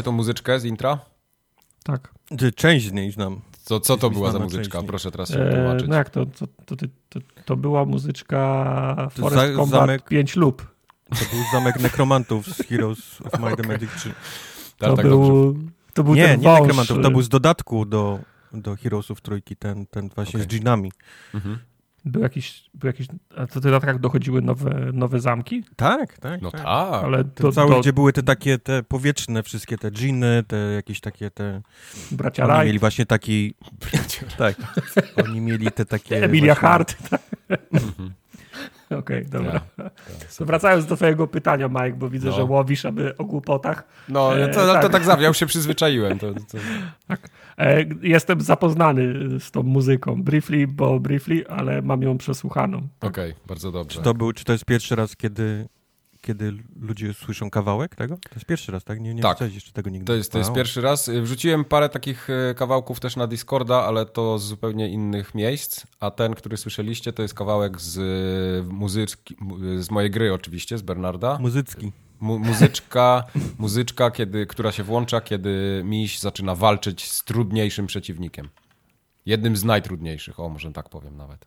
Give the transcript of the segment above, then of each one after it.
Znacie tą muzyczkę z intra? Tak. Część z niej znam. Co, co to była za znana muzyczka? Proszę teraz się E, tłumaczyć. no jak to? To, to, to, była muzyczka Forest za- Combat zamek- 5 lub. To był zamek nekromantów z Heroes of Might and Magic 3. Tak, To tak, był, to był Nie, ten nie nekromantów, to był z dodatku do, do Heroesów trójki, ten, ten właśnie z dżinami. Mhm. Był jakiś, był jakiś, a to w dodatkach dochodziły nowe, nowe zamki? Tak, tak, No tak. tak. Ale Ten to, cały, to gdzie były te takie, te powietrzne wszystkie, te dżiny, te jakieś takie, te... bracia Oni Wright, mieli właśnie taki... Tak, oni mieli te takie... Emilia właśnie- Hart. tak. Okej, dobra. Tak, tak, To super. wracając do twojego pytania, Mike, bo widzę, No. że łowisz aby o głupotach. No, E, to, to, to tak. tak zawsze, ja już się przyzwyczaiłem. To, to... E, jestem zapoznany z tą muzyką, briefly, bo briefly, ale mam ją przesłuchaną. Okej, bardzo dobrze. Czy to, był, czy to jest pierwszy raz, kiedy, kiedy ludzie słyszą kawałek tego? To jest pierwszy raz, tak? Nie, nie Tak. jeszcze tego nigdy. To jest, to jest pierwszy raz. Y, Wrzuciłem parę takich y, kawałków też na Discorda, ale to z zupełnie innych miejsc. A ten, który słyszeliście, to jest kawałek z y, muzyczki, mu- z mojej gry oczywiście, z Bernarda. Muzycki. Mu, muzyczka, muzyczka kiedy, która się włącza, kiedy miś zaczyna walczyć z trudniejszym przeciwnikiem. Jednym z najtrudniejszych, o może tak powiem nawet.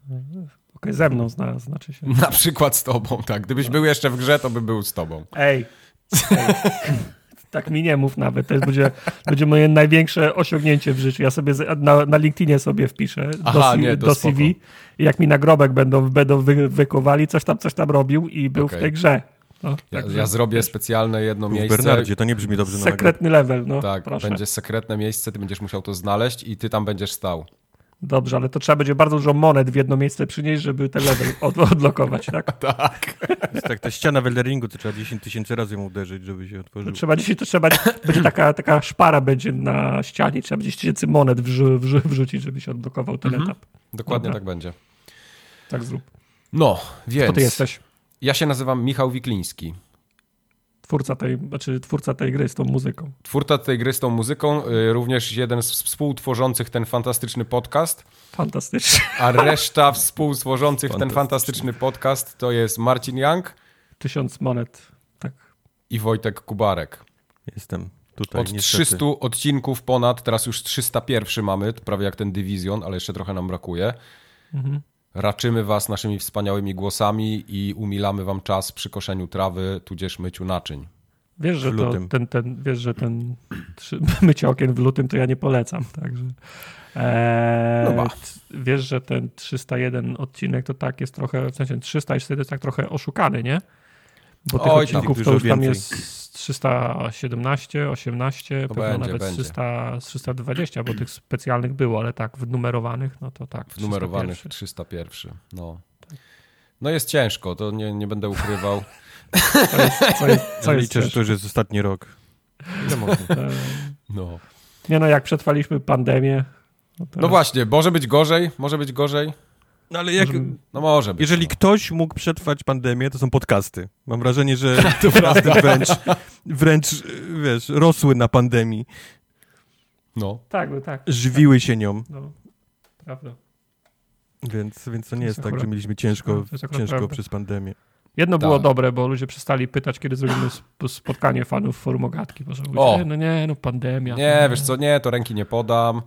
Okej, ze mną zna, znaczy się. Na przykład z tobą, tak. Gdybyś był jeszcze w grze, to by był z tobą. Ej, ej. tak mi nie mów nawet, to jest, będzie, będzie moje największe osiągnięcie w życiu. Ja sobie z- na, na LinkedInie sobie wpiszę Aha, do, nie, do. CV i jak mi nagrobek będą, będą wy, wykowali, coś tam, coś tam robił i był Okej. w tej grze. No, Ja, także ja zrobię specjalne jedno Był w miejsce. Bernardzie, to nie brzmi dobrze na. Sekretny level, no Tak, proszę. będzie sekretne miejsce, ty będziesz musiał to znaleźć i ty tam będziesz stał. Dobrze, ale to trzeba będzie bardzo dużo monet w jedno miejsce przynieść, żeby ten level od, odlokować, tak? Tak. To jest tak, ta ściana w Elderingu, to trzeba 10 tysięcy razy ją uderzyć, żeby się To otworzyło. trzeba dzisiaj, to trzeba, będzie taka, taka szpara będzie na ścianie, trzeba będzie tysięcy monet wrzu, wrzu, wrzucić, żeby się odblokował ten Mhm. etap. Dokładnie Dobra. tak będzie. Tak zrób. No, więc. Kto ty jesteś? Ja się nazywam Michał Wikliński. Twórca tej, znaczy twórca tej gry z tą muzyką. Twórca tej gry z tą muzyką, y, również jeden z współtworzących ten fantastyczny podcast, Fantastycznie. a reszta współtworzących ten Fantastyczny. fantastyczny podcast to jest Marcin Young Tysiąc monet. Tak. i Wojtek Kubarek. Jestem tutaj Od niestety. 300 odcinków ponad, teraz już 301 mamy, prawie jak ten Division, ale jeszcze trochę nam brakuje. Mhm. Raczymy was naszymi wspaniałymi głosami i umilamy wam czas przy koszeniu trawy, tudzież myciu naczyń. Wiesz, że to, ten, ten, wiesz, że ten trzy, mycie okien w lutym to ja nie polecam, także. Eee, No wiesz, że ten 301 odcinek to tak jest trochę, w sensie 300 i 400 jest tak trochę oszukany, nie? Bo tych Oj, tam odcinków dużo to już tam więcej. jest 317, 18, To pewno będzie, nawet będzie. 300, 320, bo tych specjalnych było, ale tak, w numerowanych, no to tak. W numerowanych 301. 301. No. no jest ciężko, to nie, nie będę ukrywał. Co jest, co jest, co jest liczę, że cięższe? to już jest ostatni rok. Ile można? No. Nie no, jak przetrwaliśmy pandemię. No, to no właśnie, może być gorzej, może być gorzej. No ale jak, Może- No może być. jeżeli no. ktoś mógł przetrwać pandemię, to są podcasty. Mam wrażenie, że podcasty wręcz, wręcz, wiesz, rosły na pandemii. No. Tak, no tak. Żywiły się nią, No, prawda. więc, więc to nie jest jest tak, że mieliśmy ciężko, ciężko prawda. przez pandemię. Jedno było Tak. dobre, bo ludzie przestali pytać, kiedy zrobimy sp- spotkanie fanów forum ogatki. Bo że ludzie, O! no nie, no pandemia. Nie, to wiesz co, nie, to ręki nie podam.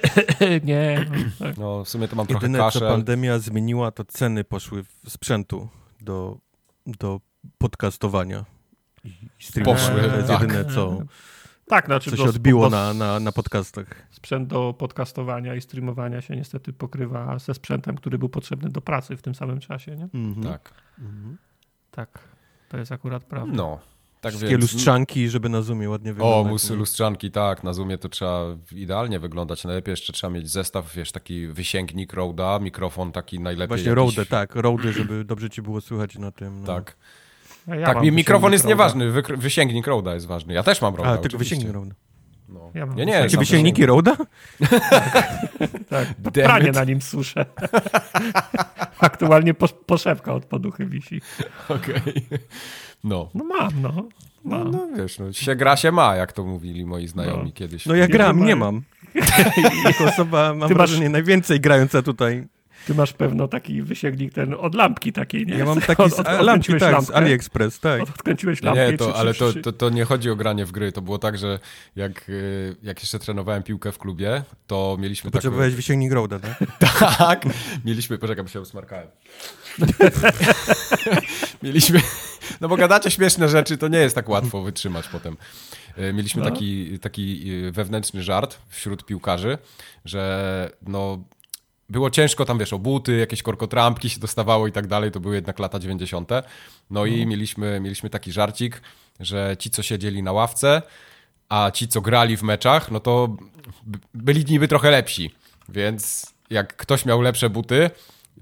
nie, no, tak. No, w sumie to mam trochę Jedyne, co kaszel. pandemia zmieniła, to ceny poszły w sprzętu do, do podcastowania. I streamowania. Poszły, To jest tak. jedyne, co, Tak, znaczy co się odbiło na, na, na podcastach. sprzęt do podcastowania i streamowania się niestety pokrywa ze sprzętem, który był potrzebny do pracy w tym samym czasie, nie? Mhm. Tak. Mhm. Tak, to jest akurat prawda. No. Tak Wszystkie więc... lustrzanki, żeby na Zoomie ładnie O, wyglądać. musy lustrzanki, tak. Na Zoomie to trzeba idealnie wyglądać. Najlepiej jeszcze trzeba mieć zestaw, wiesz, taki wysięgnik Roda, mikrofon taki najlepiej. Właśnie jakiś- Rode, tak, Rode, żeby dobrze ci było słychać na tym. No. Tak, Ja- tak mi mikrofon jest nieważny, wysięgnik Roda jest ważny. Ja też mam Roda, A, tylko wysięgnik Rode. No. Ja mam nie, sam wysięgniki Roda? Tak, pranie it. na nim suszę. Aktualnie posz- poszewka od poduchy wisi. Okej. No. No mam, no. No, Mam. no wiesz, no, się gra się ma, jak to mówili moi znajomi kiedyś. No ja gram, nie mam. Jako osoba, mam Ty masz- wrażenie, najwięcej grająca tutaj Ty masz pewno taki wysięgnik ten od lampki takiej, nie? Ja mam taki od, z, od, lampki, odkręciłeś tak, z lampkę, AliExpress, tak. Od, odkręciłeś Nie, lampkę nie to, czy- ale czy- to, czy- to, to nie chodzi o granie w gry. To było tak, że jak, y, jak jeszcze trenowałem piłkę w klubie, to mieliśmy taką... Potrzebowałeś wysięgnik Roda, tak? Tak, mieliśmy, poczekaj, bo się usmarkałem. mieliśmy, no bo gadacie śmieszne rzeczy, to nie jest tak łatwo wytrzymać potem. E, Mieliśmy No. taki, taki e, wewnętrzny żart wśród piłkarzy, że no było ciężko tam, wiesz, o buty, jakieś korkotrampki się dostawało i tak dalej, to były jednak lata 90. No i mieliśmy, mieliśmy taki żarcik, że ci, co siedzieli na ławce, a ci, co grali w meczach, no to byli niby trochę lepsi. Więc jak ktoś miał lepsze buty,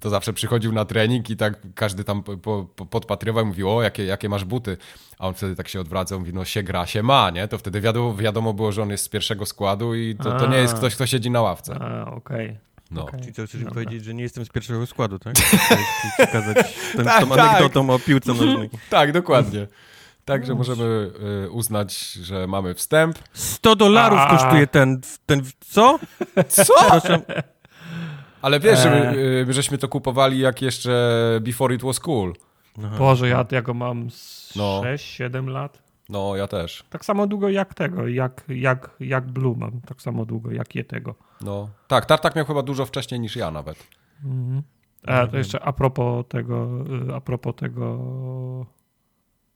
to zawsze przychodził na trening i tak każdy tam po, po, podpatrywał i mówił, o, jakie, jakie masz buty. A on wtedy tak się odwracał, mówi, no się gra, się ma, nie? To wtedy wiadomo, wiadomo było, że on jest z pierwszego składu i to, to nie jest ktoś, kto siedzi na ławce. Okej. No. okej. Czyli co, chcesz Dobra. powiedzieć, że nie jestem z pierwszego składu, tak? Chcesz przekazać Tak, tą tak. anegdotą o piłce nożnej. Tak, dokładnie. Także możemy y, uznać, że mamy wstęp. 100 dolarów A. kosztuje ten, ten, co? Co? Proszę, Ale wiesz, że Eee. my, y, my żeśmy to kupowali jak jeszcze Before It Was Cool. Boże, ja, ja go mam z No. 6-7 lat. No, ja też. Tak samo długo jak tego, jak, jak, jak Blue mam. Tak samo długo jak je tego. No. Tak, Tartak miał chyba dużo wcześniej niż ja nawet. A to jeszcze a propos tego, y, a propos tego...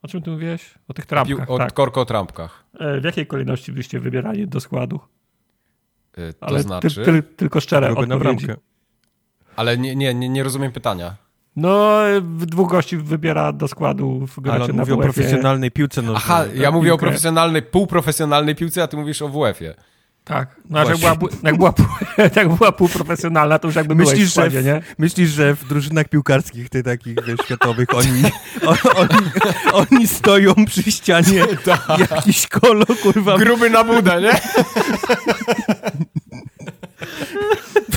O czym ty mówiłeś? O tych Pił, trampkach, o tak. korkotrampkach. E, W jakiej kolejności byście wybierali do składu? Y, To Ale znaczy... ty, ty, tylko szczere odpowiedzi. Ale nie, nie, nie, nie rozumiem pytania. No, w- dwóch gości wybiera do składu w Ale graczy on na mówi o profesjonalnej piłce nożnej. Aha, ja mówię o piłkę. profesjonalnej, półprofesjonalnej piłce, a ty mówisz o WF-ie. Tak. No, a jak była, jak, była, jak była półprofesjonalna, to już jakby byłeś w Myślisz, że, składzie, nie? myślisz, że w drużynach piłkarskich, tych takich wiesz, światowych, oni, on, oni, oni stoją przy ścianie, jakiś kolo, kurwa, Gruby na budę, nie?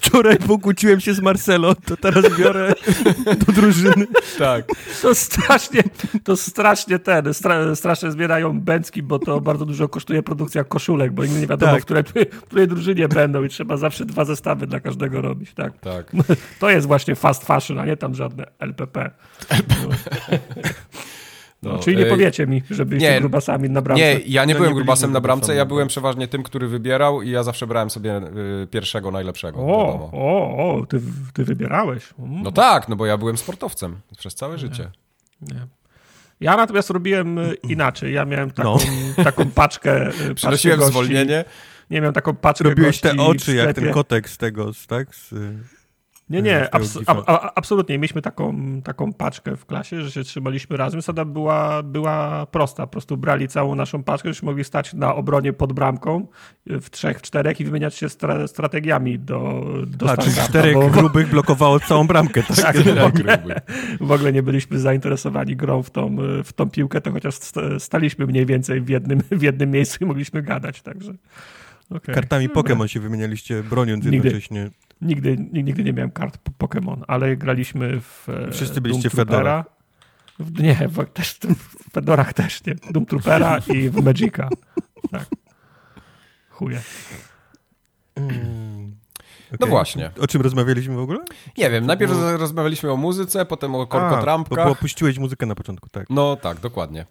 Wczoraj pokłóciłem się z Marcelo, to teraz biorę do drużyny. Tak. To strasznie, to strasznie ten, stra, strasznie zbierają bęcki, bo to bardzo dużo kosztuje produkcja koszulek, bo nigdy nie wiadomo, Tak. w, której, w której drużynie będą i trzeba zawsze dwa zestawy dla każdego robić, tak? Tak. To jest właśnie fast fashion, a nie tam żadne LPP. No, czyli nie e, powiecie mi, że byliście nie, grubasami na bramce. Nie, ja nie No, byłem nie grubasem na bramce, ja byłem przeważnie tym, który wybierał i ja zawsze brałem sobie y, pierwszego, najlepszego. O, o, o, ty, ty wybierałeś. Mm. No tak, no bo ja byłem sportowcem przez całe życie. Nie. Ja natomiast robiłem y, inaczej. Ja miałem taką, No. taką paczkę. Przynosiłem zwolnienie. Nie miałem taką paczkę Robiłeś te oczy jak ten kotek z tego, tak? Z, Nie, nie, abs- gifa. a, a, absolutnie. Mieliśmy taką, taką paczkę w klasie, że się trzymaliśmy razem. Zasada była, była prosta. Po prostu brali całą naszą paczkę, żeśmy mogli stać na obronie pod bramką y, w trzech, w czterech i wymieniać się stra- strategiami do, do a, czyli czterech bo- grubych blokowało całą bramkę, tak? Tak, w, ogóle, w ogóle nie byliśmy zainteresowani grą w tą, w tą piłkę, to chociaż st- staliśmy mniej więcej w jednym, w jednym miejscu i mogliśmy gadać, także... okej. Kartami Dobra. Pokémon się wymienialiście, broniąc Nigdy. jednocześnie. Nigdy, nigdy nie miałem kart po- Pokémon, ale graliśmy w e, Wszyscy byliście. W, nie, w, też, w Fedorach też nie. Doom Troopera i w Magica. Tak. Chuje. Mm. No Okej. właśnie. O czym rozmawialiśmy w ogóle? Nie wiem, najpierw było- rozmawialiśmy o muzyce, potem o korkotrampkach. bo opuściłeś muzykę na początku, tak. No tak, dokładnie.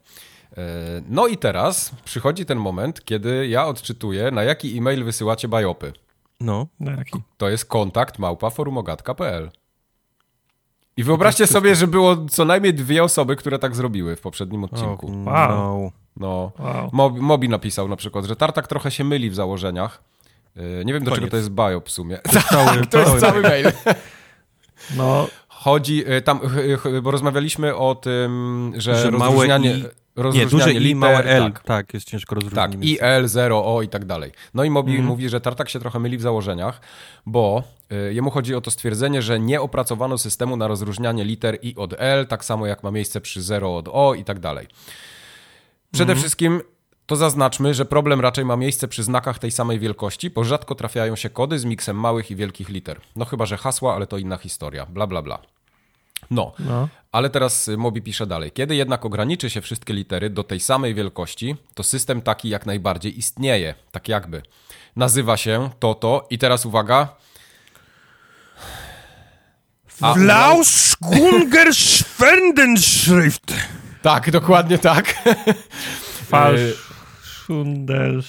E, No i teraz przychodzi ten moment, kiedy ja odczytuję, na jaki e-mail wysyłacie bajopy. No. Jaki? To jest kontakt małpa forumogatka.pl. I wyobraźcie sobie, że było co najmniej dwie osoby, które tak zrobiły w poprzednim odcinku. O, Wow. no. No. Wow. Mobi, Mobi napisał na przykład, że Tartak trochę się myli w założeniach. E, Nie wiem, do Koniec. czego to jest biop w sumie. Cały, To jest cały mail. No, Chodzi, e, tam, ch- bo rozmawialiśmy o tym, że, Że małe i- rozróżnianie Nie, duże i małe L. Tak, Tak, jest ciężko rozróżnić. tak, i L, 0, O i tak dalej. No i Mobi Mhm. mówi, że Tartak się trochę myli w założeniach, bo y, jemu chodzi o to stwierdzenie, że nie opracowano systemu na rozróżnianie liter I od L, tak samo jak ma miejsce przy 0 od O i tak dalej. Przede Mhm. wszystkim to zaznaczmy, że problem raczej ma miejsce przy znakach tej samej wielkości, bo rzadko trafiają się kody z miksem małych i wielkich liter. No chyba, że hasła, ale to inna historia. Bla, bla, bla. No, no. ale teraz y, Mobi pisze dalej. Kiedy jednak ograniczy się wszystkie litery do tej samej wielkości, to system taki jak najbardziej istnieje. Tak jakby. Nazywa się to, to i teraz uwaga. Flauskunger Schwendenschrift. Tak, dokładnie tak. Falsch. Schundel,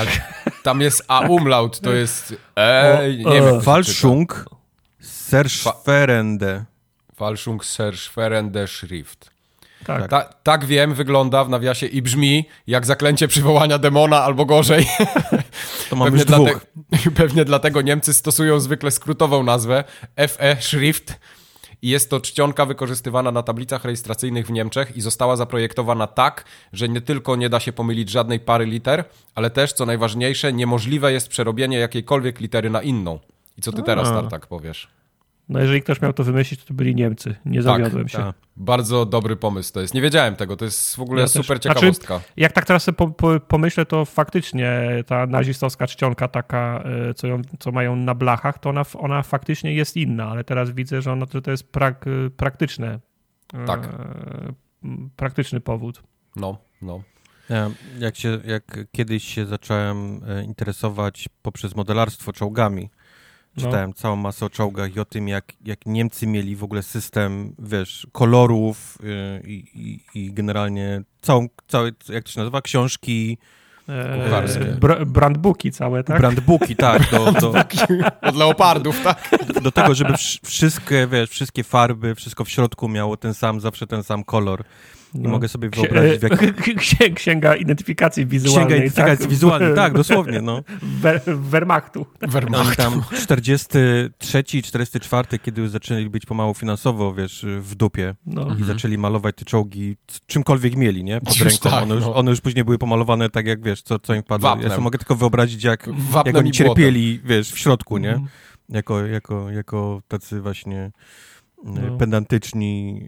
Ale tam jest A umlaut, to jest E, nie wiem. to się Falschung Serschwerende. Czyta. Falschung Serschwerende Schrift. tak. Ta, tak wiem, wygląda w nawiasie i brzmi jak zaklęcie przywołania demona albo gorzej. To mamy Pewnie, już dwóch. dlate, pewnie dlatego Niemcy stosują zwykle skrótową nazwę FE Schrift. I jest to czcionka wykorzystywana na tablicach rejestracyjnych w Niemczech i została zaprojektowana tak, że nie tylko nie da się pomylić żadnej pary liter, ale też, co najważniejsze, niemożliwe jest przerobienie jakiejkolwiek litery na inną. I co ty teraz, A. Tartak, powiesz? No jeżeli ktoś miał to wymyślić, to byli Niemcy. Nie zawiodłem się. tak. Bardzo dobry pomysł to jest. Nie wiedziałem tego, to jest w ogóle Ja też. super Znaczy, ciekawostka. Jak tak teraz po, po, pomyślę, to faktycznie ta nazistowska czcionka taka, y, co, ją, co mają na blachach, to ona, ona faktycznie jest inna, ale teraz widzę, że, ona, że to jest prak, y, praktyczne. y, Tak. m, Praktyczny powód. No, no. Ja, jak, się, jak kiedyś się zacząłem e, interesować poprzez modelarstwo czołgami, No. czytałem całą masę o czołgach i o tym, jak, jak Niemcy mieli w ogóle system, wiesz, kolorów y, i, i, i generalnie całą, całe, jak to się nazywa, książki, E, Kucharskie. br- brandbooki całe, tak? brandbooki, tak, do, do, Od leopardów, tak? do tego, żeby wsz- wszystkie, wiesz, wszystkie farby, wszystko w środku miało ten sam, zawsze ten sam kolor. I No. mogę sobie wyobrazić, w jak... Księ- Księga identyfikacji wizualnej. Księga identyfikacji tak? wizualnej, tak, dosłownie, no. Wer- Wehrmachtu. Oni Wehrmacht. tam 43, 44, kiedy już zaczęli być pomału finansowo, wiesz, w dupie No. i zaczęli malować te czołgi czymkolwiek mieli, nie? Pod ręką. tak, one, już, no. one już później były pomalowane tak, jak wiesz, co, co im padło. Ja Wapnem. sobie mogę tylko wyobrazić, jak, jak oni cierpieli, wiesz, w środku, nie? Mhm. Jako, jako, jako tacy właśnie e, No. pedantyczni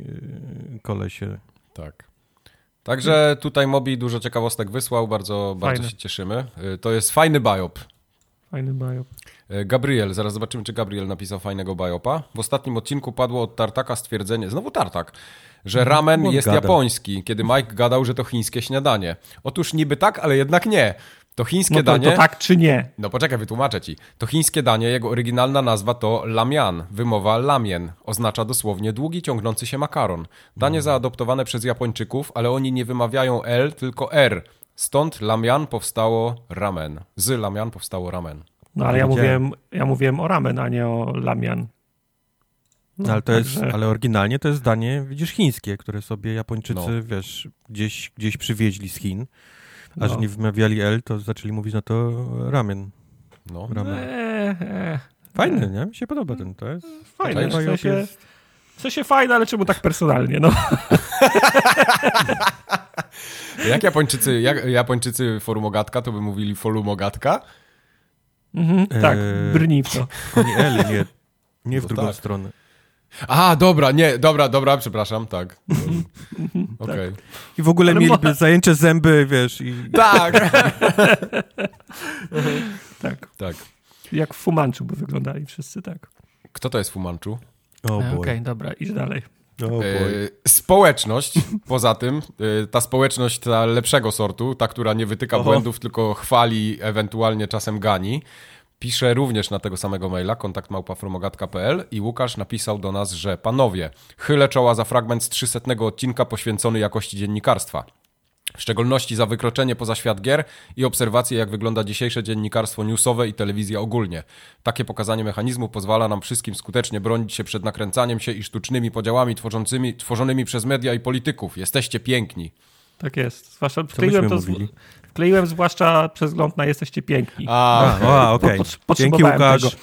e, kolesie. Tak. Także tutaj Mobi dużo ciekawostek wysłał, bardzo, bardzo się cieszymy. Y, To jest fajny biop. Fajny biop. Y, Gabriel, zaraz zobaczymy, czy Gabriel napisał fajnego biopa. W ostatnim odcinku padło od Tartaka stwierdzenie, znowu Tartak, że ramen on jest gada. japoński, kiedy Mike gadał, że to chińskie śniadanie. Otóż niby tak, ale jednak nie. To chińskie No to, danie... to tak czy nie? No poczekaj, wytłumaczę ci. To chińskie danie, jego oryginalna nazwa to lamian, wymowa lamien. Oznacza dosłownie długi, ciągnący się makaron. Danie zaadoptowane przez Japończyków, ale oni nie wymawiają L, tylko R. Stąd lamian powstało ramen. Z lamian powstało ramen. No ale ja mówiłem, ja mówiłem o ramen, a nie o lamian. No, ale to jest, także- ale oryginalnie to jest danie, widzisz, chińskie, które sobie Japończycy, No. wiesz, gdzieś, gdzieś przywieźli z Chin. A No. że nie wymawiali L, to zaczęli mówić, no to ramen. No. ramen. Eee, eee, Fajny, nie? Mi się podoba ten, to jest... fajne, w sensie, jest- w sensie fajne, ale czemu tak personalnie, no. Jak Japończycy, jak Japończycy forumogatka, to by mówili folumogatka? Mhm, tak, Eee, brnij w to. Nie L, nie, nie w No drugą tak. stronę. A, dobra, nie, dobra, dobra, przepraszam, tak. Okej. I w ogóle Ale mieliby zajęcie zęby, wiesz, i... Tak. Tak, tak. jak w Fumanczu by wyglądali wszyscy, tak. Kto to jest Fumanchu? O Okej, boy. dobra, idź dalej. O boy. E, społeczność, poza tym, e, ta społeczność ta lepszego sortu, ta, która nie wytyka Oho. błędów, tylko chwali, ewentualnie czasem gani, pisze również na tego samego maila, kontaktmałpafromogatka.pl i Łukasz napisał do nas, że panowie, chylę czoła za fragment z 300 odcinka poświęcony jakości dziennikarstwa. W szczególności za wykroczenie poza świat gier i obserwacje, jak wygląda dzisiejsze dziennikarstwo newsowe i telewizja ogólnie. Takie pokazanie mechanizmu pozwala nam wszystkim skutecznie bronić się przed nakręcaniem się i sztucznymi podziałami tworzącymi, tworzonymi przez media i polityków. Jesteście piękni. Tak jest. Zwłaszcza wkleiłem to, z, mówili? wkleiłem zwłaszcza przez wzgląd na jesteście piękni. A, A, a okej. Po- Dzięki Łukasz. tego.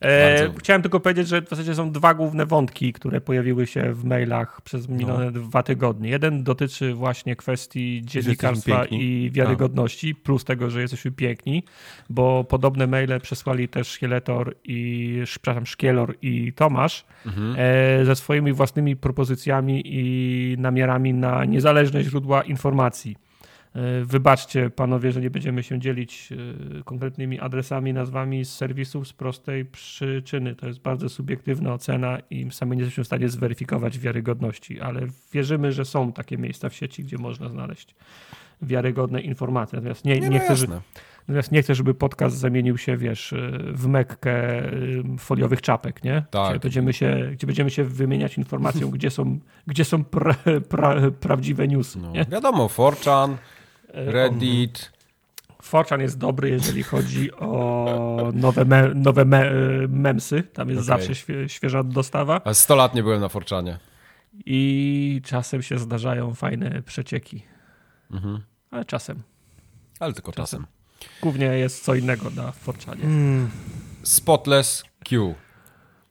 E, Bardzo. chciałem tylko powiedzieć, że w zasadzie są dwa główne wątki, które pojawiły się w mailach przez minione No. dwa tygodnie. Jeden dotyczy właśnie kwestii dziennikarstwa i wiarygodności, plus tego, że jesteśmy piękni, bo podobne maile przesłali też Szkieletor i, przepraszam, Szkielor i Tomasz Mhm. e, ze swoimi własnymi propozycjami i namiarami na niezależne źródła informacji. E, Wybaczcie, panowie, że nie będziemy się dzielić e, konkretnymi adresami, nazwami z serwisów z prostej przyczyny. To jest bardzo subiektywna ocena i sami nie jesteśmy w stanie zweryfikować wiarygodności, ale wierzymy, że są takie miejsca w sieci, gdzie można znaleźć wiarygodne informacje. Natomiast nie, Nie, nie, no chcę, jasne. Natomiast nie chcę, żeby podcast zamienił się, wiesz, w mekkę foliowych czapek, nie? Tak. Gdzie będziemy się, gdzie będziemy się wymieniać informacją, gdzie są, gdzie są pra, pra, prawdziwe newsy. No, wiadomo, 4chan, Reddit. Forchan jest dobry, jeżeli chodzi o nowe, me, nowe me, memsy. Tam jest Okej. zawsze świe, świeża dostawa. A 100 lat nie byłem na 4chanie. I czasem się zdarzają fajne przecieki. Mhm. Ale czasem. Ale tylko czasem. Głównie jest co innego na Forczanie. Spotless Q.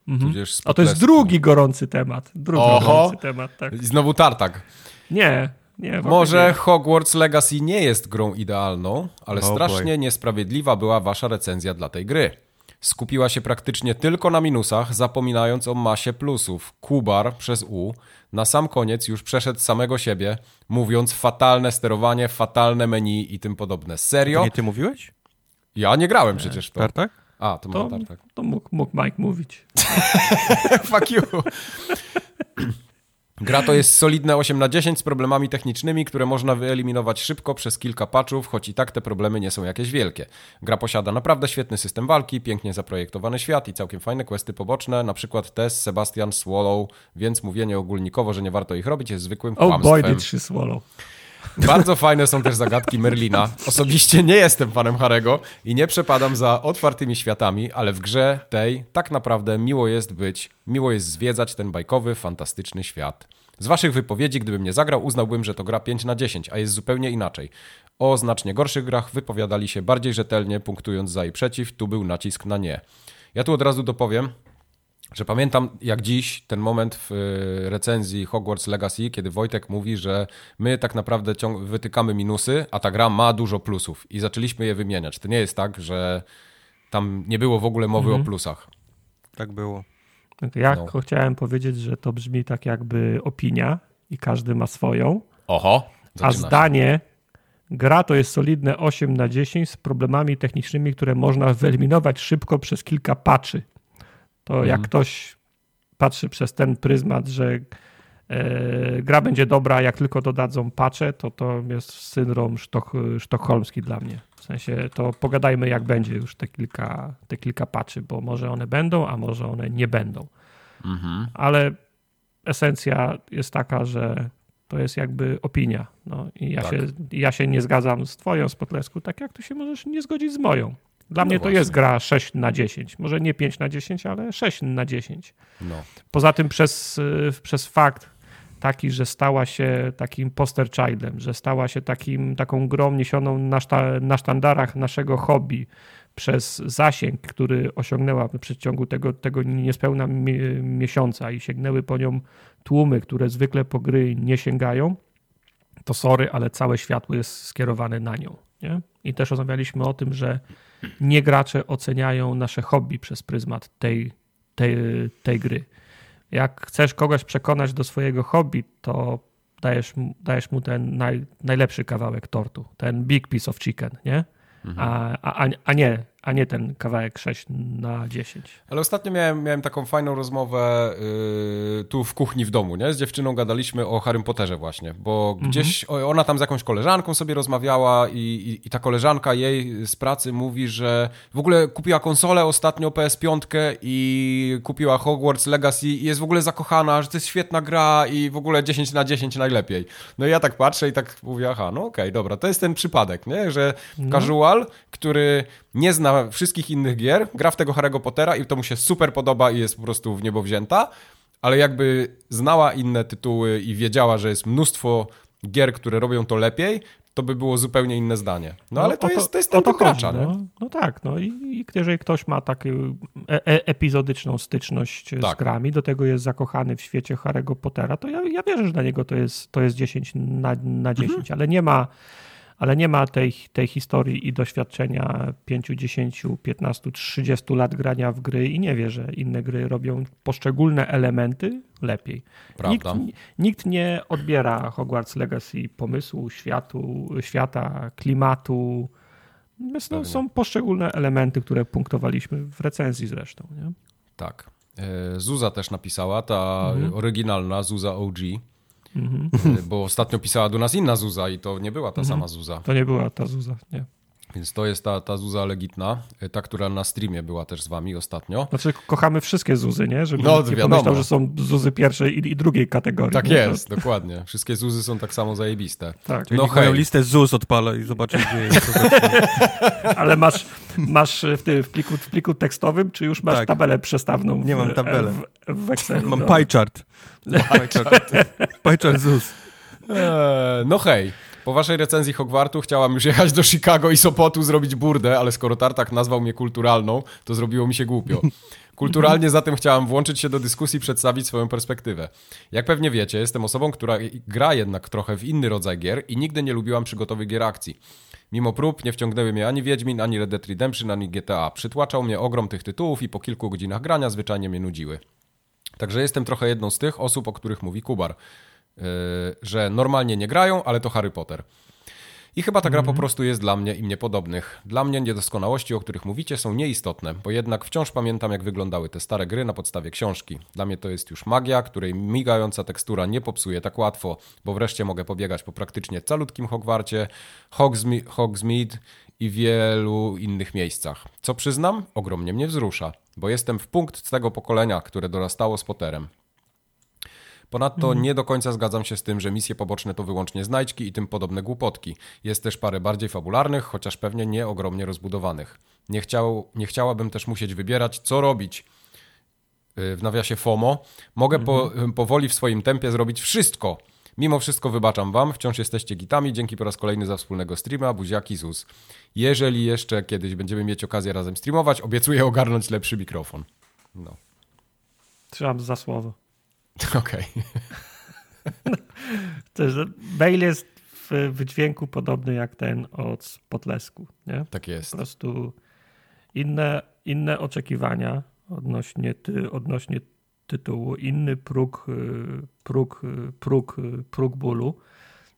Mhm. Tudzież A to jest Spotless drugi gorący temat. Drugi Oho. gorący temat, tak. I znowu tartak. Nie, nie. Może nie. Hogwarts Legacy nie jest grą idealną, ale Oh strasznie boy. niesprawiedliwa była wasza recenzja dla tej gry. Skupiła się praktycznie tylko na minusach, zapominając o masie plusów. Kubar przez U na sam koniec już przeszedł samego siebie, mówiąc fatalne sterowanie, fatalne menu i tym podobne. To Serio? nie ty mówiłeś? Ja nie grałem przecież w to. Tartak? A, to To, ma tartak. to mógł, mógł Mike mówić. Fuck you. Gra to jest solidne 8 na 10 z problemami technicznymi, które można wyeliminować szybko przez kilka patchów, choć i tak te problemy nie są jakieś wielkie. Gra posiada naprawdę świetny system walki, pięknie zaprojektowany świat i całkiem fajne questy poboczne, na przykład Tess, Sebastian, Swallow, więc mówienie ogólnikowo, że nie warto ich robić jest zwykłym Oh boy, kłamstwem. did she swallow. Bardzo fajne są też zagadki Merlina. Osobiście nie jestem fanem Harego i nie przepadam za otwartymi światami, ale w grze tej tak naprawdę miło jest być, miło jest zwiedzać ten bajkowy, fantastyczny świat. Z waszych wypowiedzi, gdybym nie zagrał, uznałbym, że to gra 5 na 10, a jest zupełnie inaczej. O znacznie gorszych grach wypowiadali się bardziej rzetelnie, punktując za i przeciw, tu był nacisk na nie. Ja tu od razu dopowiem, że pamiętam jak dziś ten moment w y, recenzji Hogwarts Legacy, kiedy Wojtek mówi, że my tak naprawdę ciąg- wytykamy minusy, a ta gra ma dużo plusów i zaczęliśmy je wymieniać. To nie jest tak, że tam nie było w ogóle mowy o plusach. Tak było. Ja No. chciałem powiedzieć, że to brzmi tak jakby opinia i każdy ma swoją, Oho, a zdanie gra to jest solidne 8 na 10 z problemami technicznymi, które można wyeliminować szybko przez kilka patchy. To Mhm. jak ktoś patrzy przez ten pryzmat, że e, gra będzie dobra, jak tylko dodadzą patche, to to jest syndrom sztok, sztokholmski dla mnie. W sensie to pogadajmy jak będzie już te kilka, te kilka patchy, bo może one będą, a może one nie będą. Mhm. Ale esencja jest taka, że to jest jakby opinia. No, I ja, Tak. się, ja się nie zgadzam z twoją Spotlesku, tak jak ty się możesz nie zgodzić z moją. Dla No mnie to właśnie. jest gra 6 na 10. Może nie 5 na 10, ale 6 na 10. No. Poza tym przez, y, przez fakt taki, że stała się takim poster childem, że stała się takim, taką grą niesioną na, szta, na sztandarach naszego hobby, przez zasięg, który osiągnęła w przeciągu tego, tego niespełna mi, miesiąca i sięgnęły po nią tłumy, które zwykle po gry nie sięgają, to sorry, ale całe światło jest skierowane na nią. Nie? I też rozmawialiśmy o tym, że nie gracze oceniają nasze hobby przez pryzmat tej, tej, tej gry. Jak chcesz kogoś przekonać do swojego hobby, to dajesz, mu- dajesz mu ten naj, najlepszy kawałek tortu, ten big piece of chicken, nie? A, a, a- a, nie, a nie ten kawałek 6 na 10. Ale ostatnio miałem, miałem taką fajną rozmowę yy, tu w kuchni w domu, nie? Z dziewczyną gadaliśmy o Harrym Potterze właśnie, bo gdzieś o- ona tam z jakąś koleżanką sobie rozmawiała i, i, i ta koleżanka jej z pracy mówi, że w ogóle kupiła konsolę ostatnio PS5 i kupiła Hogwarts Legacy i jest w ogóle zakochana, że to jest świetna gra i w ogóle 10 na 10 najlepiej. No i ja tak patrzę i tak mówię, aha, no okej, dobra, to jest ten przypadek, nie? Że casual, który nie zna wszystkich innych gier, gra w tego Harry'ego Pottera i to mu się super podoba i jest po prostu w niebo wzięta, ale jakby znała inne tytuły i wiedziała, że jest mnóstwo gier, które robią to lepiej, to by było zupełnie inne zdanie. No ale to, o jest, to jest ten chodzi, gracza, no, no tak, no i, i jeżeli ktoś ma taką e, e, epizodyczną styczność z Tak. grami, do tego jest zakochany w świecie Harry'ego Pottera, to ja, ja wierzę, że dla niego to jest, to jest 10 na, na 10, Mhm. ale nie ma ale nie ma tej, tej historii i doświadczenia 5, 10, 15, 30 lat grania w gry i nie wie, że inne gry robią poszczególne elementy lepiej. Nikt, Prawda. nikt nie odbiera Hogwarts Legacy pomysłu, światu, świata, klimatu. Natomiast no, są poszczególne elementy, które punktowaliśmy w recenzji zresztą. Nie? Tak. E, Zuza też napisała, ta Mhm. oryginalna Zuza OG, E, bo ostatnio pisała do nas inna Zuza i to nie była ta Mhm. sama Zuza. To nie była ta Zuza, nie. Więc to jest ta, ta Zuza legitna, y, ta, która na streamie była też z wami ostatnio. Znaczy kochamy wszystkie Zuzy, nie? Żeby No, nie wiadomo. pomyślał, że są Zuzy pierwszej i, i drugiej kategorii. Tak nie? jest, dokładnie. Wszystkie Zuzy są tak samo zajebiste. To, tak, No hej. listę ZUS odpalę i zobaczę, gdzie jest. Ale masz, masz w, ty, w, pliku, w pliku tekstowym, czy już masz Tak. tabelę przestawną? W, Nie mam tabelę. W, w Excelu. Mam no. pie chart. Pie chart. Pie chart ZUS. Eee, no hej, po waszej recenzji Hogwartu chciałam już jechać do Chicago i Sopotu zrobić burdę, ale skoro Tartak nazwał mnie kulturalną, to zrobiło mi się głupio. Kulturalnie zatem chciałam włączyć się do dyskusji i przedstawić swoją perspektywę. Jak pewnie wiecie, jestem osobą, która gra jednak trochę w inny rodzaj gier i nigdy nie lubiłam przygotowych gier akcji. Mimo prób nie wciągnęły mnie ani Wiedźmin, ani Red Dead Redemption, ani GTA. Przytłaczał mnie ogrom tych tytułów i po kilku godzinach grania zwyczajnie mnie nudziły. Także jestem trochę jedną z tych osób, o których mówi Kubar, że normalnie nie grają, ale to Harry Potter. I chyba ta gra po prostu jest dla mnie i mnie podobnych. Dla mnie niedoskonałości, o których mówicie, są nieistotne, bo jednak wciąż pamiętam, jak wyglądały te stare gry na podstawie książki. Dla mnie to jest już magia, której migająca tekstura nie popsuje tak łatwo, bo wreszcie mogę pobiegać po praktycznie calutkim Hogwarcie, Hogsme- Hogsmeade i wielu innych miejscach. Co przyznam, ogromnie mnie wzrusza, bo jestem w punkt tego pokolenia, które dorastało z Potterem. Ponadto nie do końca zgadzam się z tym, że misje poboczne to wyłącznie znajdźki i tym podobne głupotki. Jest też parę bardziej fabularnych, chociaż pewnie nie ogromnie rozbudowanych. Nie, chciał, nie chciałabym też musieć wybierać, co robić. Yy, W nawiasie FOMO. Mogę po, powoli w swoim tempie zrobić wszystko. Mimo wszystko wybaczam wam, wciąż jesteście gitami. Dzięki po raz kolejny za wspólnego streama, buziaki ZUS. Jeżeli jeszcze kiedyś będziemy mieć okazję razem streamować, obiecuję ogarnąć lepszy mikrofon. No, Trzymam za słowo. okej. To, że mail jest w wydźwięku podobny jak ten od Podlesku, nie? Tak jest. Po prostu inne, inne oczekiwania odnośnie, ty, odnośnie tytułu, inny próg, y, próg, y, próg, y, próg bólu.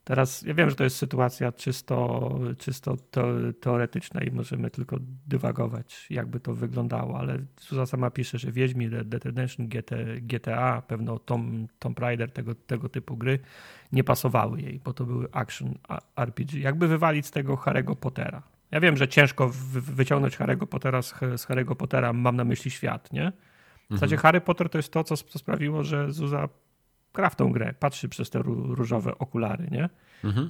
Teraz ja wiem, że to jest sytuacja czysto, czysto te- teoretyczna i możemy tylko dywagować, jakby to wyglądało, ale Suza sama pisze, że Wiedźmin, Red Dead Redemption, GT, GTA, pewno Tom, Tomb Raider, tego, tego typu gry nie pasowały jej, bo to były action RPG. Jakby wywalić z tego Harry'ego Pottera. Ja wiem, że ciężko wy- wyciągnąć Harry'ego Pottera z, z Harry'ego Pottera, mam na myśli świat, nie? W zasadzie Harry Potter to jest to, co, co sprawiło, że Zuza gra w tą grę, patrzy przez te ró- różowe okulary, nie?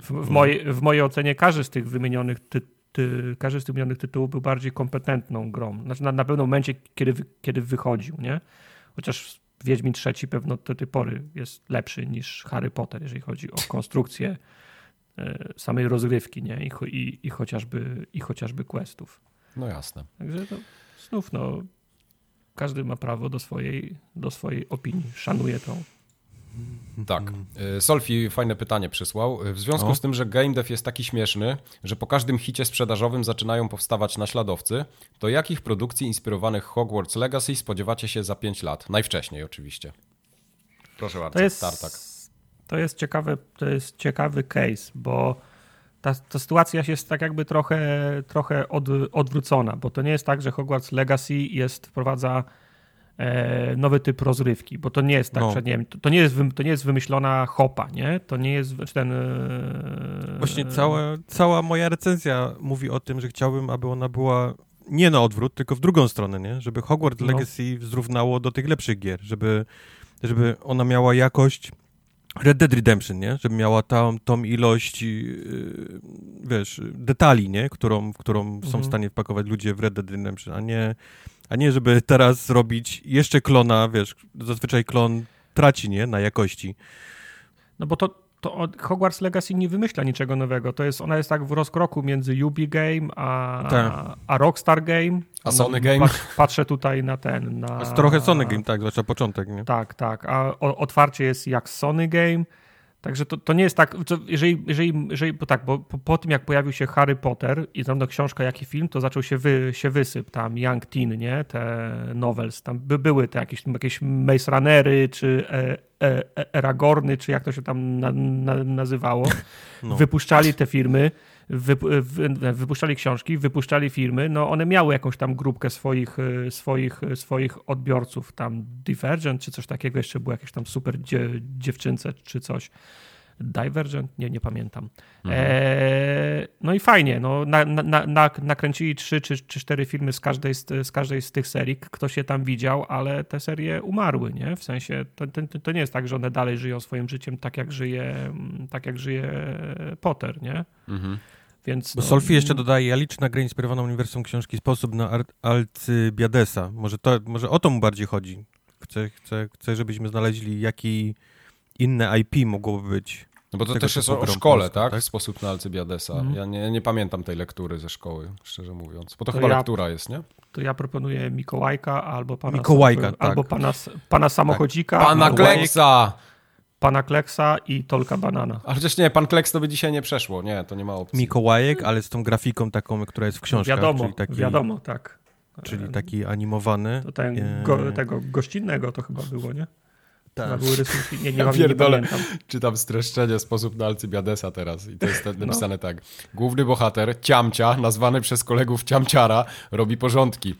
W, w, mojej, w mojej ocenie każdy z tych wymienionych ty, ty, każdy z tych wymienionych tytułów był bardziej kompetentną grą. Znaczy na, na pewnym momencie, kiedy, wy- kiedy wychodził, nie? Chociaż Wiedźmin trzeci pewno do tej pory jest lepszy niż Harry Potter, jeżeli chodzi o konstrukcję e, samej rozgrywki, nie? I, i, i, chociażby, I chociażby questów. No jasne. Także to znów, no, każdy ma prawo do swojej, do swojej opinii. Szanuję tą. Tak. Y, Solfi fajne pytanie przysłał. W związku O. z tym, że game dev jest taki śmieszny, że po każdym hicie sprzedażowym zaczynają powstawać naśladowcy, to jakich produkcji inspirowanych Hogwarts Legacy spodziewacie się za 5 lat? Najwcześniej oczywiście. Proszę bardzo, To jest, Tartak. to jest, ciekawy, to jest ciekawy case, bo ta, ta sytuacja jest tak jakby trochę, trochę od, odwrócona, bo to nie jest tak, że Hogwarts Legacy jest, wprowadza nowy typ rozrywki, bo to nie jest tak, No. że nie wiem, to, nie jest, to nie jest wymyślona hopa, nie? To nie jest ten... E, Właśnie cała, cała moja recenzja mówi o tym, że chciałbym, aby ona była nie na odwrót, tylko w drugą stronę, nie? Żeby Hogwarts No. Legacy zrównało do tych lepszych gier, żeby, żeby ona miała jakość Red Dead Redemption, nie? Żeby miała tam, tą ilość, yy, wiesz, detali, nie? Którą, którą są Mhm. w stanie wpakować ludzie w Red Dead Redemption, a nie, a nie żeby teraz robić jeszcze klona, wiesz, zazwyczaj klon traci, nie? Na jakości. No bo to, to Hogwarts Legacy nie wymyśla niczego nowego. To jest, ona jest tak w rozkroku między Ubi Game a, Tak. a Rockstar Game. A Sony No, Game? Patrz, patrzę tutaj na ten. Na, trochę Sony Game, tak, zwłaszcza początek, nie? Tak, tak. A o, otwarcie jest jak Sony Game. Także to, to nie jest tak, jeżeli, jeżeli, jeżeli bo tak, bo po, po tym jak pojawił się Harry Potter i zarówno książka, jak i film, to zaczął się, wy, się wysyp tam Young Teen, nie, te novels, tam by, były te jakieś, jakieś Maze Runnery, czy e, e, Eragorny, czy jak to się tam na, na, nazywało. No. Wypuszczali te firmy, wypuszczali książki, wypuszczali firmy, no one miały jakąś tam grupkę swoich, e, swoich, e, swoich odbiorców, tam Divergent czy coś takiego, jeszcze było jakieś tam super dzie, dziewczynce czy coś. Divergent? Nie, nie pamiętam. Mhm. E, no i fajnie, no, na, na, na, nakręcili trzy czy, czy cztery filmy z każdej z, z każdej z tych serii. Ktoś je tam widział, ale te serie umarły, nie? W sensie to, to, to nie jest tak, że one dalej żyją swoim życiem tak jak żyje, tak jak żyje Potter, nie? Mhm. Więc, Bo no, Solfi jeszcze dodaje, ja liczę na grę inspirowaną uniwersum książki sposób na Alcybiadesa. Może, to, może o to mu bardziej chodzi. Chcę, chcę, chcę, żebyśmy znaleźli, jaki inne IP mogłoby być. No bo to też jest o, szkole, polską, tak? tak? Sposób na Alcybiadesa. Mhm. Ja nie, nie pamiętam tej lektury ze szkoły, szczerze mówiąc. Bo to, To chyba ja- lektura jest, nie? to ja proponuję Mikołajka albo pana, Mikołajka, albo tak. pana, pana samochodzika, Pana albo Kleksa! pana Kleksa i Tolka Banana. A chociaż nie, pan Kleks to by dzisiaj nie przeszło. Nie, to nie ma opcji. Mikołajek, ale z tą grafiką taką, która jest w książkach. wiadomo, czyli taki, wiadomo, tak. Czyli taki animowany. To ten, e, go, tego gościnnego to chyba było, nie? Tak. Były rysunki, nie, nie, Ja mam, nie pamiętam. Czytam streszczenie sposób na Alcybiadesa teraz i to jest te- napisane tak. Główny bohater, Ciamcia, nazwany przez kolegów Ciamciara, robi porządki.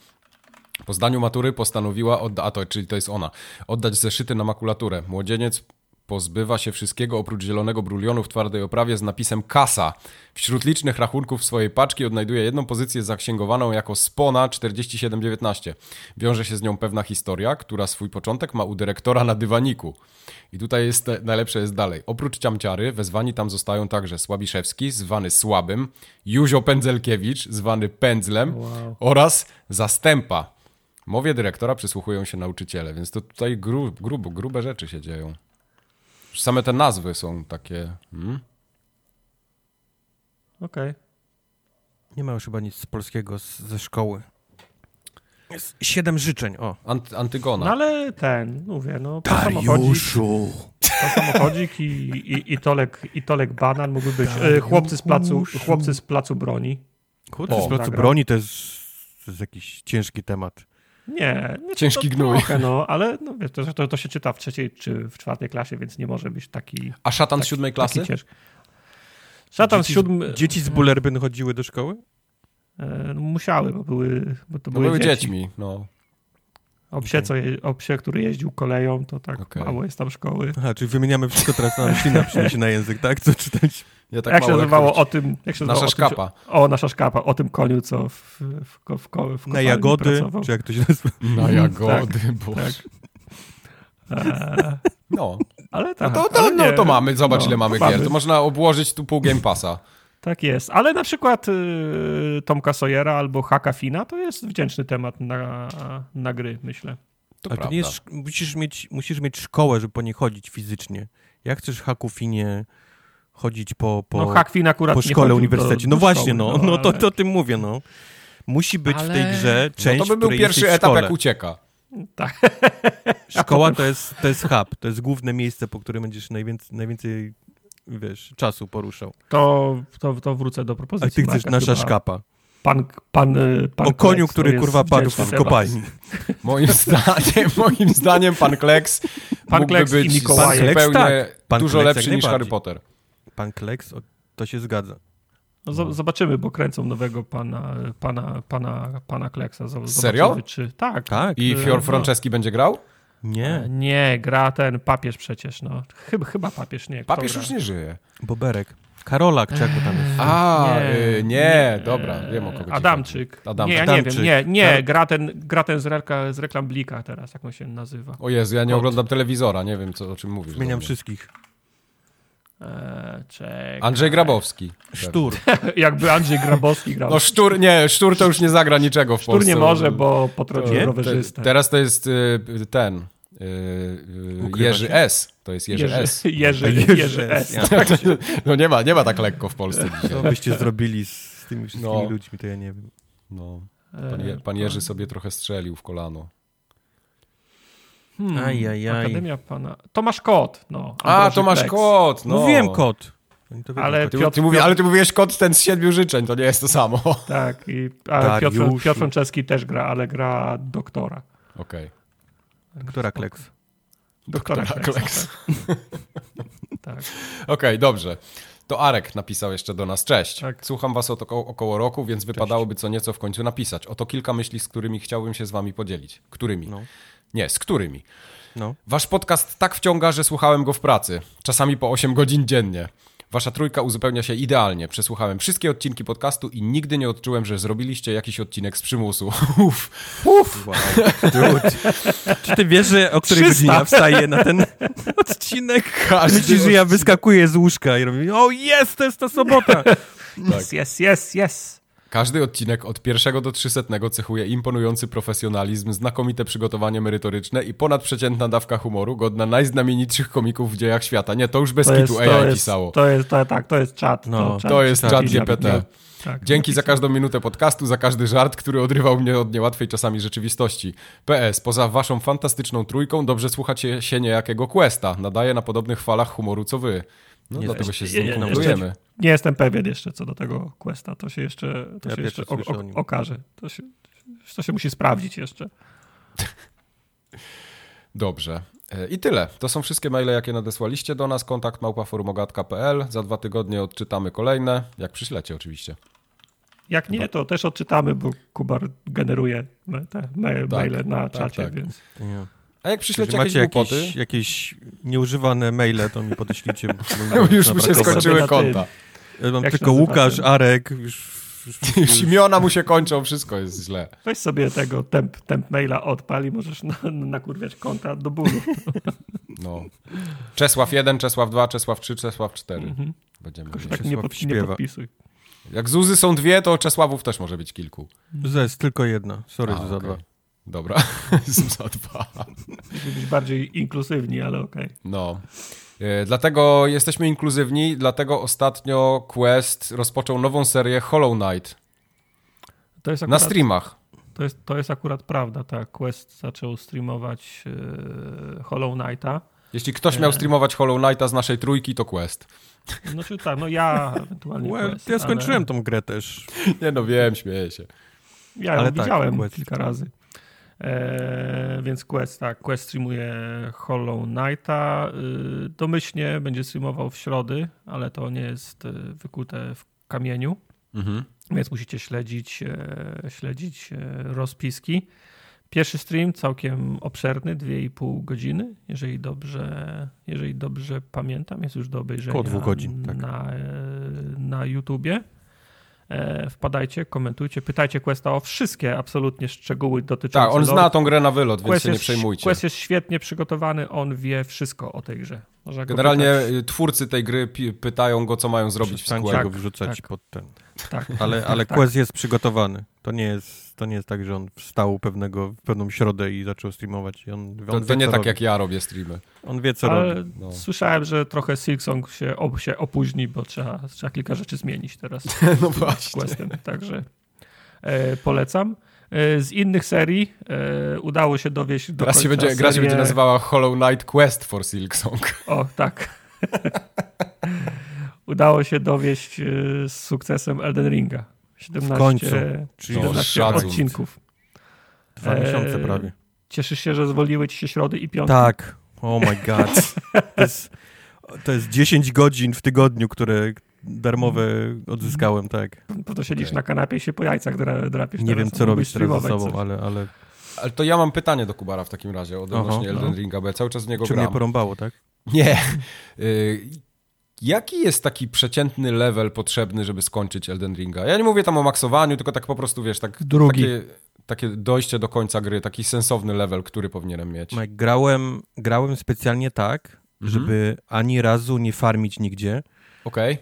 Po zdaniu matury postanowiła, odda- a to, czyli to jest ona, oddać zeszyty na makulaturę. Młodzieniec pozbywa się wszystkiego oprócz zielonego brulionu w twardej oprawie z napisem kasa. Wśród licznych rachunków swojej paczki odnajduje jedną pozycję zaksięgowaną jako Spona 4719. Wiąże się z nią pewna historia, która swój początek ma u dyrektora na dywaniku. I tutaj jest te, najlepsze jest dalej. Oprócz ciamciary wezwani tam zostają także Słabiszewski, zwany Słabym, Józio Pędzelkiewicz, zwany Pędzlem Wow. oraz Zastępa. Mowie dyrektora przysłuchują się nauczyciele, więc to tutaj gru, grubo, grube rzeczy się dzieją. Same te nazwy są takie... Hmm? Okej. Nie ma już chyba nic z polskiego z, ze szkoły. Jest siedem życzeń, o. Ant, Antygona. No ale ten, mówię, no samochodzik, pan samochodzik i, i, i, Tolek, i Tolek Banan mógłby być e, chłopcy z placu, chłopcy z placu broni. O, z placu broni to jest, to jest jakiś ciężki temat. Nie, nie Ciężki to gnój. Trochę, no, ale no, wiesz, to, to, to się czyta w trzeciej czy w czwartej klasie, więc nie może być taki, A szatan z siódmej klasy? taki ciężki. Szatan z Dzieci, siódmy... dzieci z Bullerbyn chodziły do szkoły? E, no, musiały, bo były, bo to No były, były dzieci. dziećmi, no. O psie, co je, o psie, który jeździł koleją, to tak Okej. mało jest tam szkoły. Aha, czyli wymieniamy wszystko teraz na ślina przyniesie na język, tak? Co czytać? Ja tak jak się nazywało o tym... Jak się Nasza nazywało o tym, szkapa. O, nasza szkapa, o tym koniu, co w, w, w, w, Na jagody, pracował. czy jak to się nazywa? Na jagody, Boże. tak. Eee, No, ale no tak. to, to, ale no, nie. to mamy, zobacz No, ile mamy mamy. gier. To można obłożyć tu pół Game Passa. Tak jest. Ale na przykład y, Tomka Sawyera albo Haka Fina to jest wdzięczny temat na, na gry, myślę. To Ale prawda. nie jest, musisz, mieć, musisz mieć szkołę, żeby po niej chodzić fizycznie. Jak chcesz hakufinie chodzić po, po, no Hak Fin akurat po szkole, uniwersytecie? Do, No do właśnie, szkoły, no, no to, ale- to o tym mówię, no. Musi być w tej Ale- grze część, No to by był pierwszy etap, jak ucieka. Tak. Szkoła to jest, to jest hub, to jest główne miejsce, po którym będziesz najwięcej, najwięcej wiesz, czasu poruszał. To, to, to wrócę do A propozycji. ty chcesz Marka, nasza chyba szkapa. Pan, pan, y, pan O koniu, Kleks, który kurwa padł w kopalni. Moim zdaniem, moim zdaniem pan Kleks Pan mógłby Kleks i być Mikołajek. zupełnie tak. Pan dużo Kleks lepszy niż Harry. Potter. Pan Kleks, to się zgadza. No, zo- zobaczymy, bo kręcą nowego pana, pana, pana, pana Kleksa. Zo- Zobaczymy, Serio? Czy, tak. Tak. I E, Fior no. Franceski będzie grał? Nie, Nie, gra ten papież przecież, no. Chyba, chyba papież, nie. Kto Papież gra? już nie żyje. Boberek. Karolak, czy jak go tam jest? A, Nie, nie, nie, dobra, wiem o kogo Adamczyk. chodzi. Adam. Nie, ja Adamczyk. nie wiem, nie, nie, gra ten, gra ten z, rekla, z reklam Blika teraz, jak on się nazywa. O Jezu, ja nie Kot. oglądam telewizora, nie wiem co, o czym mówisz. Zmieniam wszystkich. Eee, czekaj. Andrzej Grabowski. Sztur. Jakby Andrzej Grabowski grał. No Sztur, nie, Sztur to już nie zagra niczego w Sztur Polsce. nie może, bo potrącił rowerzystę. Te, teraz to jest y, ten, y, y, Ukrywa Jerzy się? S. To jest Jerzy, Jerzy, S. Jerzy, Jerzy Jerzy S. S. Ja. No nie ma, nie ma tak lekko w Polsce Co dzisiaj. byście zrobili z, tymi wszystkimi No. ludźmi, to ja nie wiem. No, pan, Je, pan Jerzy sobie trochę strzelił w kolano. Hmm, Ajajaj. Akademia pana... Tomasz Kot, no. A, Tomasz Kleks. Kot, no. Mówiłem kot. Ale. Ty, Piotr- ty mówi, ale ty mówiłeś kot ten z siedmiu życzeń, to nie jest to samo. Tak, i a Piotr. Piotr Franceski też gra, ale gra doktora. Okej. Która kleks? Doktora, Doktora Kleksa, Tak. tak. Okej, dobrze. To Arek napisał jeszcze do nas. Cześć. Tak. Słucham was od około, około roku, więc wypadałoby co nieco w końcu napisać. Oto kilka myśli, z którymi chciałbym się z wami podzielić. Którymi? No. Nie, z którymi? No. Wasz podcast tak wciąga, że słuchałem go w pracy. Czasami po 8 godzin dziennie. Wasza trójka uzupełnia się idealnie. Przesłuchałem wszystkie odcinki podcastu i nigdy nie odczułem, że zrobiliście jakiś odcinek z przymusu. Uff. Uff. Wow. Dude. Czy ty wiesz, że o której 300? godzinie ja wstaję na ten odcinek? Każdy Myślisz, że ja wyskakuję z łóżka i robię, o jest, to jest ta sobota. Yes, yes, yes, yes. Każdy odcinek od pierwszego do trzysetnego cechuje imponujący profesjonalizm, znakomite przygotowanie merytoryczne i ponadprzeciętna dawka humoru, godna najznamienitszych komików w dziejach świata. Nie, to już bez To jest, kitu to AI jest, pisało. to jest, to, tak, to jest czat. No, czat to jest czat. GPT. Tak, Dzięki za każdą minutę podcastu, za każdy żart, który odrywał mnie od niełatwej czasami rzeczywistości. PS, poza waszą fantastyczną trójką dobrze słuchacie się niejakiego Questa. Nadaje na podobnych falach humoru co wy. No Nie dlatego się z nim kumplujemy. Nie jestem pewien jeszcze co do tego Questa. To się jeszcze, to Ja się jeszcze o, o okaże. To się, to się musi sprawdzić jeszcze. Dobrze. E, I tyle. To są wszystkie maile, jakie nadesłaliście do nas. Kontakt małpaforumogatka.pl. Za dwa tygodnie odczytamy kolejne, jak przyślecie oczywiście. Jak nie, to też odczytamy, bo Kubar generuje te maile na tak, czacie, tak. więc Nie. A jak przyślecie jakieś macie głupoty, jakieś, jakieś nieużywane maile, to mi bo już mu się skończyły konta. Ja mam Jak tylko Łukasz, ten? Arek, już... już, Już imiona mu się kończą, wszystko jest źle. weź sobie tego temp, temp maila odpal i możesz na, nakurwiać konta do bólu. No. Czesław 1, Czesław 2, Czesław 3, Czesław 4. Będziemy Tak mieli. nie, Czesław pod, nie podpisuj. Jak Zuzy są dwie, to Czesławów też może być kilku. Zes, tylko jedna. Sorry, A, że za okej. dwa. Dobra, za dwa. Być bardziej inkluzywni, ale okej. No. E, Dlatego jesteśmy inkluzywni, dlatego ostatnio Quest rozpoczął nową serię Hollow Knight To jest na akurat, streamach. To jest, to jest akurat prawda, tak. Quest zaczął streamować e, Hollow Knighta. Jeśli ktoś miał streamować Hollow Knighta z naszej trójki, to Quest. Znaczy tak, no ja ewentualnie Well, Quest, ja skończyłem ale tą grę też. Nie no, wiem, śmieję się. Ja ją ale tak, widziałem Quest. kilka razy. E, więc Quest, tak, Quest streamuje Hollow Knighta. Y, domyślnie będzie streamował w środy, ale to nie jest y, wykute w kamieniu. Mhm. Więc musicie śledzić, e, śledzić e, rozpiski. Pierwszy stream całkiem obszerny, 2,5 godziny, jeżeli dobrze, jeżeli dobrze pamiętam, jest już do obejrzenia Koło dwóch godzin, tak. na, na YouTubie. E, Wpadajcie, komentujcie, pytajcie Questa o wszystkie absolutnie szczegóły dotyczące Tak, on lore. zna tą grę na wylot, więc Quest się nie przejmujcie. Quest jest świetnie przygotowany, on wie wszystko o tej grze. Można Generalnie pytać. y, twórcy tej gry pytają go, co mają zrobić w sequelu. go wrzucać tak. pod ten. tak, Ale, ale tak. Quest jest przygotowany. To nie jest, to nie jest tak, że on wstał pewnego, w pewną środę i zaczął streamować. I on, on To, wie, to nie tak robi. jak ja robię streamy. On wie, co Ale robi. No. słyszałem, że trochę Silksong się, op, się opóźni, bo trzeba, trzeba kilka rzeczy zmienić teraz No z właśnie. Questem, także e, polecam. E, z innych serii e, udało się dowieść do Teraz się będzie, gra się serię... będzie nazywała Hollow Knight Quest for Silksong. O, tak. udało się dowieść e, z sukcesem Elden Ringa. 17, końcu. Czyli 17 szacun. odcinków. Dwa e, miesiące prawie. Cieszysz się, że zwoliły ci się środy i piątki? Tak. Oh my god. To jest, to jest 10 godzin w tygodniu, które darmowe odzyskałem, tak. Po to siedzisz Okej. na kanapie i się po jajcach dra, drapiesz Nie wiem, co robić teraz ze sobą, coś. ale, ale Ale to ja mam pytanie do Kubara w takim razie odnośnie Aha, Elden no. Ringa, bo ja cały czas w niego czy mnie gram. porąbało, tak? Nie. Jaki jest taki przeciętny level potrzebny, żeby skończyć Elden Ringa? Ja nie mówię tam o maksowaniu, tylko tak po prostu, wiesz, tak, Drugi. takie, takie dojście do końca gry, taki sensowny level, który powinienem mieć. Mike, grałem, grałem specjalnie tak, Mhm. żeby ani razu nie farmić nigdzie Okej?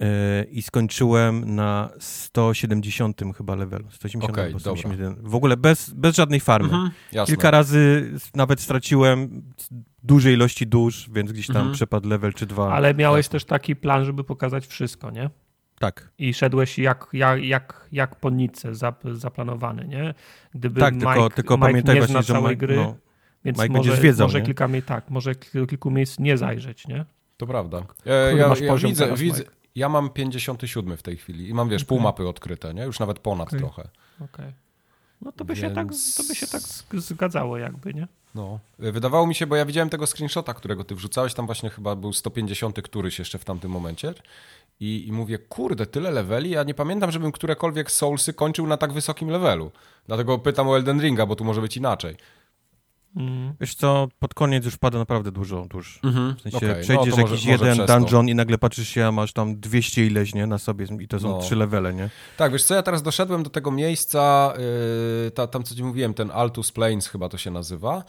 yy, i skończyłem na 170 chyba levelu. 180 Okej, albo dobra. 181. W ogóle bez, bez żadnej farmy. Mhm. Kilka razy nawet straciłem duże ilości dusz, więc gdzieś tam Mhm. przepadł level czy dwa. Ale miałeś Jasne. też taki plan, żeby pokazać wszystko, nie? Tak. I szedłeś jak, jak, jak, jak po zap, zaplanowany, nie? Gdyby Tak, Mike, tylko, tylko Mike pamiętaj nie właśnie, że całej Mike, gry, no, więc Mike może, będzie zwiedzał, może nie? kilka miejsc, tak, może kilku miejsc nie zajrzeć, nie? To prawda. E, ja, masz ja widzę, teraz, widzę, ja mam 57 w tej chwili i mam, wiesz, pół Okej. mapy odkryte, nie? Już nawet ponad Okej. trochę. Okej. No to by, się tak, Więc- to by się tak z- zgadzało jakby, nie? No. Wydawało mi się, bo ja widziałem tego screenshota, którego ty wrzucałeś, tam właśnie chyba był 150 któryś jeszcze w tamtym momencie. I, I mówię, kurde, tyle leveli, ja nie pamiętam, żebym którekolwiek Soulsy kończył na tak wysokim levelu. Dlatego pytam o Elden Ringa, bo tu może być inaczej. Mm. Wiesz co, pod koniec już wpada naprawdę dużo dusz. Mhm. W sensie przejdziesz no, to może- jakiś może jeden to. dungeon i nagle patrzysz się, a masz tam 200 ileś, nie, na sobie i to są No. trzy levele, nie? Tak, wiesz co, ja teraz doszedłem do tego miejsca, yy, ta, tam co ci mówiłem, ten Altus Plains chyba to się nazywa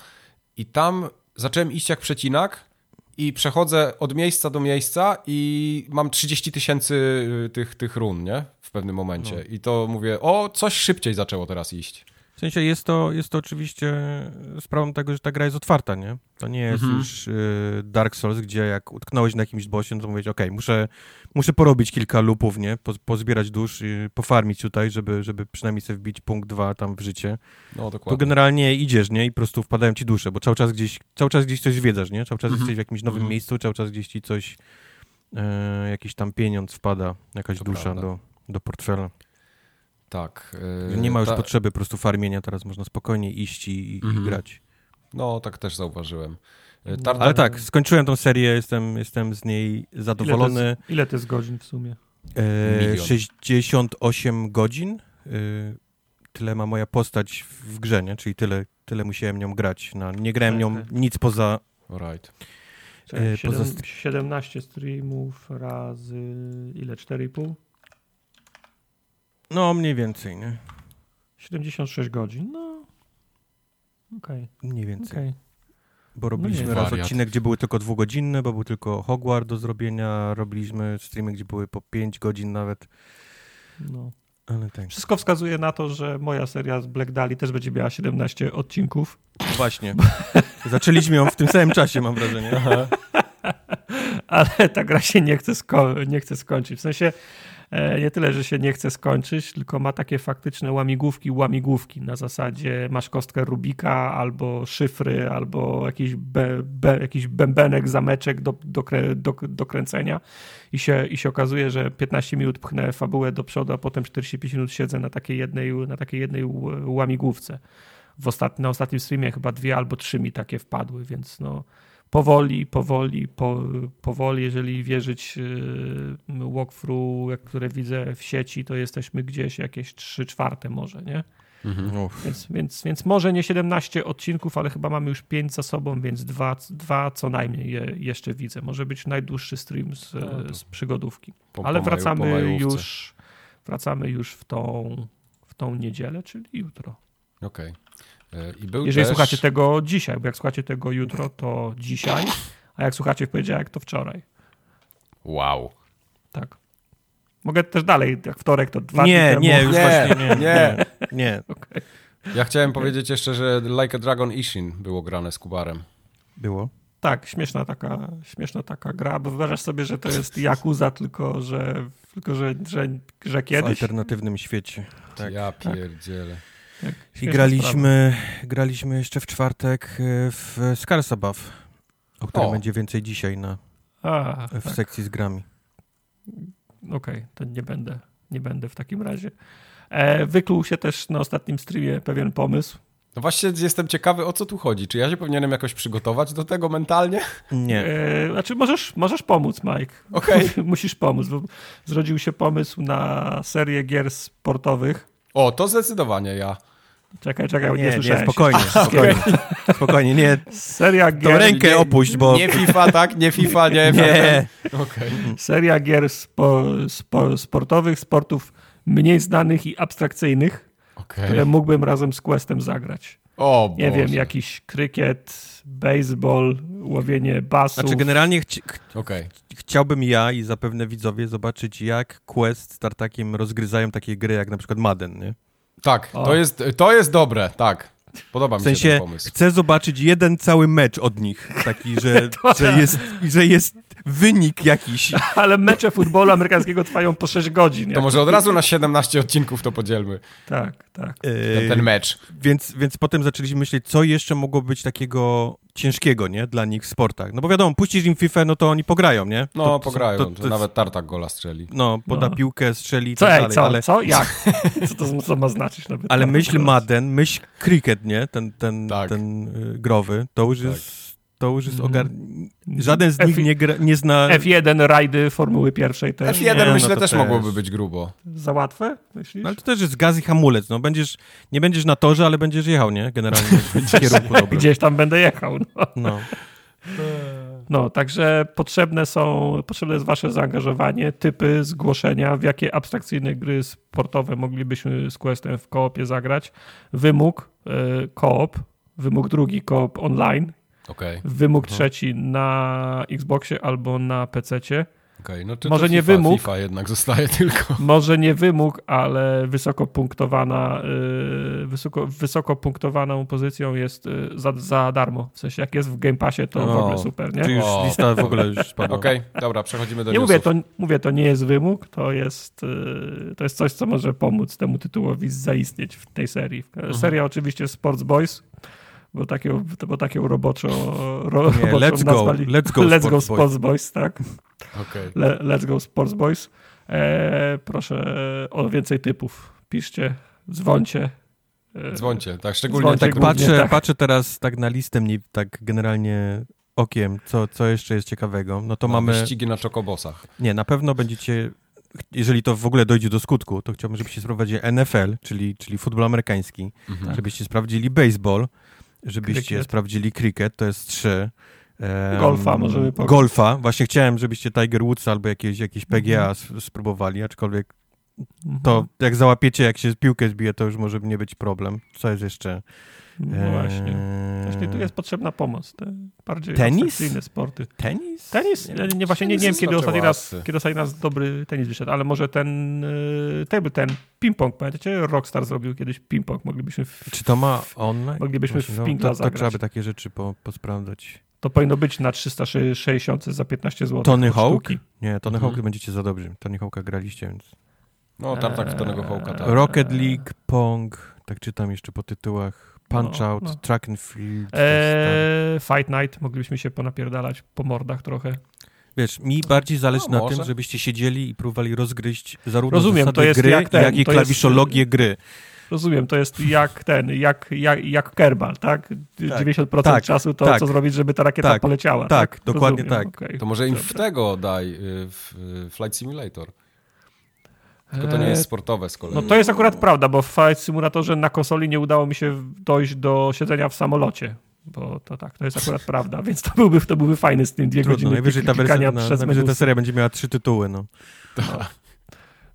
i tam zacząłem iść jak przecinak i przechodzę od miejsca do miejsca i mam 30 tysięcy y, tych, tych run, nie? W pewnym momencie. No. I to mówię, o, coś szybciej zaczęło teraz iść. W sensie jest to, jest to oczywiście sprawą tego, że ta gra jest otwarta, nie? To nie jest Mhm. już y, Dark Souls, gdzie jak utknąłeś na jakimś bossie, no to mówisz, okej, muszę, muszę porobić kilka lupów, nie? Po, pozbierać dusz, y, pofarmić tutaj, żeby, żeby przynajmniej sobie wbić punkt dwa tam w życie. No, To dokładnie. generalnie idziesz, nie? I po prostu wpadają ci dusze, bo cały czas gdzieś, cały czas gdzieś coś zwiedzasz, nie? Cały czas Mhm. jesteś w jakimś nowym Mhm. miejscu, cały czas gdzieś ci coś, e, jakiś tam pieniądz wpada, jakaś To dusza prawda. do, do portfela. Tak. Yy, nie ma już ta- potrzeby po prostu farmienia, teraz można spokojnie iść i, i, Mhm. i grać. No, tak też zauważyłem. Yy, No, Ale tak, skończyłem tą serię, jestem, jestem z niej zadowolony. Ile to, jest, ile to jest godzin w sumie? E, Milion. 68 godzin. E, tyle ma moja postać w grze, nie? Czyli tyle, tyle musiałem nią grać. No, nie grałem nią Okej. nic poza... Alright. Czekaj, E, siedem- poza- 17 streamów razy ile? 4,5? No, mniej więcej, nie? 76 godzin. No. Okej, Mniej więcej. okej. Bo robiliśmy nie. raz Wariat. odcinek, gdzie były tylko dwugodzinne, bo był tylko Hogwarts do zrobienia. Robiliśmy streamy, gdzie były po 5 godzin nawet. No. Ale tak. Wszystko wskazuje na to, że moja seria z Black Dali też będzie miała 17 odcinków. Właśnie. Zaczęliśmy ją w tym samym czasie, mam wrażenie. ale ta gra się nie chce, sko- nie chce skończyć. W sensie nie tyle, że się nie chce skończyć, tylko ma takie faktyczne łamigłówki, łamigłówki. Na zasadzie masz kostkę Rubika, albo szyfry, albo jakiś, be, be, jakiś bębenek, zameczek do, do, do, do kręcenia I się, i się okazuje, że 15 minut pchnę fabułę do przodu, a potem 45 minut siedzę na takiej jednej, na takiej jednej łamigłówce. W ostat- na ostatnim streamie chyba dwie albo trzy mi takie wpadły, więc no powoli, powoli, po, powoli, jeżeli wierzyć yy, walkthrough, jak- które widzę w sieci, to jesteśmy gdzieś jakieś 3 czwarte może, nie? Mhm. Więc, więc, więc może nie 17 odcinków, ale chyba mamy już 5 za sobą, więc dwa, dwa co najmniej je, jeszcze widzę. Może być najdłuższy stream z, No z przygodówki. Po- ale po maju- wracamy majówce. już wracamy już w tą, w tą niedzielę, czyli jutro. Okej. Yy, I był Jeżeli też... słuchacie tego dzisiaj, bo jak słuchacie tego jutro, to dzisiaj, a jak słuchacie w poniedziałek, to wczoraj. Wow. Tak. Mogę też dalej, jak wtorek, to dwa Nie, dni nie, temu. już Nie, właśnie nie. nie. Nie, nie. Ja chciałem powiedzieć jeszcze, że Like a Dragon Ishin było grane z Kubarem. Było. Tak, śmieszna taka, śmieszna taka gra, bo wyobrażasz sobie, że to jest Yakuza, tylko że, tylko że, że, że W kiedyś. alternatywnym świecie. Tak. Ja pierdzielę. Tak, I graliśmy, graliśmy jeszcze w czwartek e, w Scarsa Buff, o którym O. będzie więcej dzisiaj na. A, w tak. sekcji z grami. Okej, to nie będę, nie będę w takim razie. E, wykluł się też na ostatnim streamie pewien pomysł. No właśnie jestem ciekawy, o co tu chodzi. Czy ja się powinienem jakoś przygotować do tego mentalnie? Nie. E, znaczy, możesz, możesz pomóc, Mike. Okej. Musisz pomóc, bo zrodził się pomysł na serię gier sportowych. O, to zdecydowanie ja. Czekaj, czekaj, nie, Nie, nie, słyszałem. spokojnie, spokojnie. Spokojnie, nie. Seria Tą gier, rękę nie- opuść, bo... Nie FIFA, tak? Nie FIFA, nie. Nie. Okej. seria gier spo, spo, sportowych, sportów mniej znanych i abstrakcyjnych, Okej. które mógłbym razem z Questem zagrać. O, Nie Boże. wiem, jakiś krykiet, baseball, łowienie basów. Znaczy generalnie chci ch Okej. chciałbym ja i zapewne widzowie zobaczyć, jak Quest z Tartakiem rozgryzają takie gry jak na przykład Madden, nie? Tak, O. to jest, to jest dobre, tak. Podoba W mi się sensie ten pomysł. chcę zobaczyć jeden cały mecz od nich, taki, że, że, jest, że jest wynik jakiś. Ale mecze futbolu amerykańskiego trwają po 6 godzin. To może od razu na 17 odcinków to podzielmy, Tak, tak. ten, Yy, ten mecz. Więc, więc potem zaczęliśmy myśleć, co jeszcze mogło być takiego ciężkiego, nie? Dla nich w sportach. No bo wiadomo, puścisz im FIFA, no to oni pograją, nie? No, to, pograją, to- to, to- nawet Tartak gola strzeli. No, poda No. piłkę, strzeli i Co, tak ej, dalej, co, ale, co, jak? Co to co ma znaczyć? Nawet ale myśl. Madden, myśl cricket, nie? Ten, ten, Tak. ten y, growy, to już Tak. jest... Już jest ogar... Żaden z nich F- nie, gra, nie zna... F1 rajdy Formuły pierwszej też. F1 Nie, no myślę to też też. mogłoby być grubo. Za łatwe, myślisz? No, ale to też jest gaz i hamulec, no będziesz, nie będziesz na torze, ale będziesz jechał, nie? Generalnie w kierunku dobrym. Gdzieś tam będę jechał. No. No. no, także potrzebne są, potrzebne jest wasze zaangażowanie, typy, zgłoszenia, w jakie abstrakcyjne gry sportowe moglibyśmy z Questem w koopie zagrać. Wymóg y, koop, wymóg drugi koop online, Okej, wymóg trzeci na Xboxie albo na PC-cie. okej. No Może to nie FIFA, wymóg. FIFA jednak zostaje tylko. Może nie wymóg, ale wysoko punktowana, y, wysoko, wysoko punktowaną pozycją jest y, za, za darmo. W sensie jak jest w Game Passie, to w O, ogóle super, nie? Czy już O. lista w ogóle już spadła. Okej, dobra, przechodzimy do Nie newsów. mówię to, mówię, to nie jest wymóg, to jest, y, to jest coś, co może pomóc temu tytułowi zaistnieć w tej serii. Seria oczywiście Sports Boys, bo takiego, bo takiego roboczo, ro, Nie, roboczo let's go, let's go let's go Sports Boys. Sports Boys, tak. Okej. Le, let's go Sports Boys. E, proszę o więcej typów. Piszcie, dzwońcie. E, Dzwońcie, tak, szczególnie Dzwońcie tak głównie, patrzę, tak. patrzę teraz tak na listę mniej, tak generalnie okiem, co, co jeszcze jest ciekawego. No to no, mamy... wyścigi na czokobosach. Nie, na pewno będziecie, jeżeli to w ogóle dojdzie do skutku, to chciałbym, żebyście sprawdzili NFL, czyli, czyli futbol amerykański, Mhm. żebyście sprawdzili baseball, żebyście Krykiet. sprawdzili cricket, to jest trzy. Em, Golfa możemy pograć. Golfa, właśnie chciałem, żebyście Tiger Woods albo jakieś, jakieś PGA Mhm. spróbowali, aczkolwiek mhm. to jak załapiecie, jak się piłkę zbije, to już może nie być problem. Co jest jeszcze? No właśnie. Eee, Właśnie tu jest potrzebna pomoc. Te bardziej Tenis? sporty. Tenis? Tenis? Nie, nie właśnie nie, nie wiem, kiedy ostatni raz, kiedy ostatni raz dobry tenis wyszedł, ale może ten, y, table ten, ping-pong, pamiętacie? Rockstar zrobił kiedyś ping-pong, moglibyśmy w, Czy to ma online? Moglibyśmy w no, Pinkla to, to trzeba by takie rzeczy po, posprawdzać. to powinno być na 360 za 15 zł. Tony Hawk? sztuki. Nie, Tony Mhm. Hawk będziecie za dobrzy. Tony Hawka graliście, więc... No, tam tak w Tonego Hołka, tak. Rocket League, Pong, tak czytam jeszcze po tytułach. Punch No, Out, no. Track and Field. Eee, Fight Night, moglibyśmy się ponapierdalać po mordach trochę. Wiesz, mi bardziej zależy No, na może. tym, żebyście siedzieli i próbowali rozgryźć zarówno Rozumiem, zasady to jest gry, jak ten, jak i to jest- klawiszologię gry. Rozumiem, to jest jak ten, jak, jak, jak Kerbal, tak? 90% tak, czasu to, tak. co zrobić, żeby ta rakieta Tak, poleciała. tak, dokładnie Rozumiem, tak. okej. To może im w tego daj, y, w y, Flight Simulator. Tylko to nie Eee, jest sportowe z kolei. No to jest akurat prawda, bo w Flight Simulatorze na konsoli nie udało mi się dojść do siedzenia w samolocie. Bo to tak, to jest akurat prawda, więc to byłby, to byłby fajny z tym dwie Trudno, godziny najwyżej ta, wersja, na, przez najwyżej ta seria będzie miała trzy tytuły, no.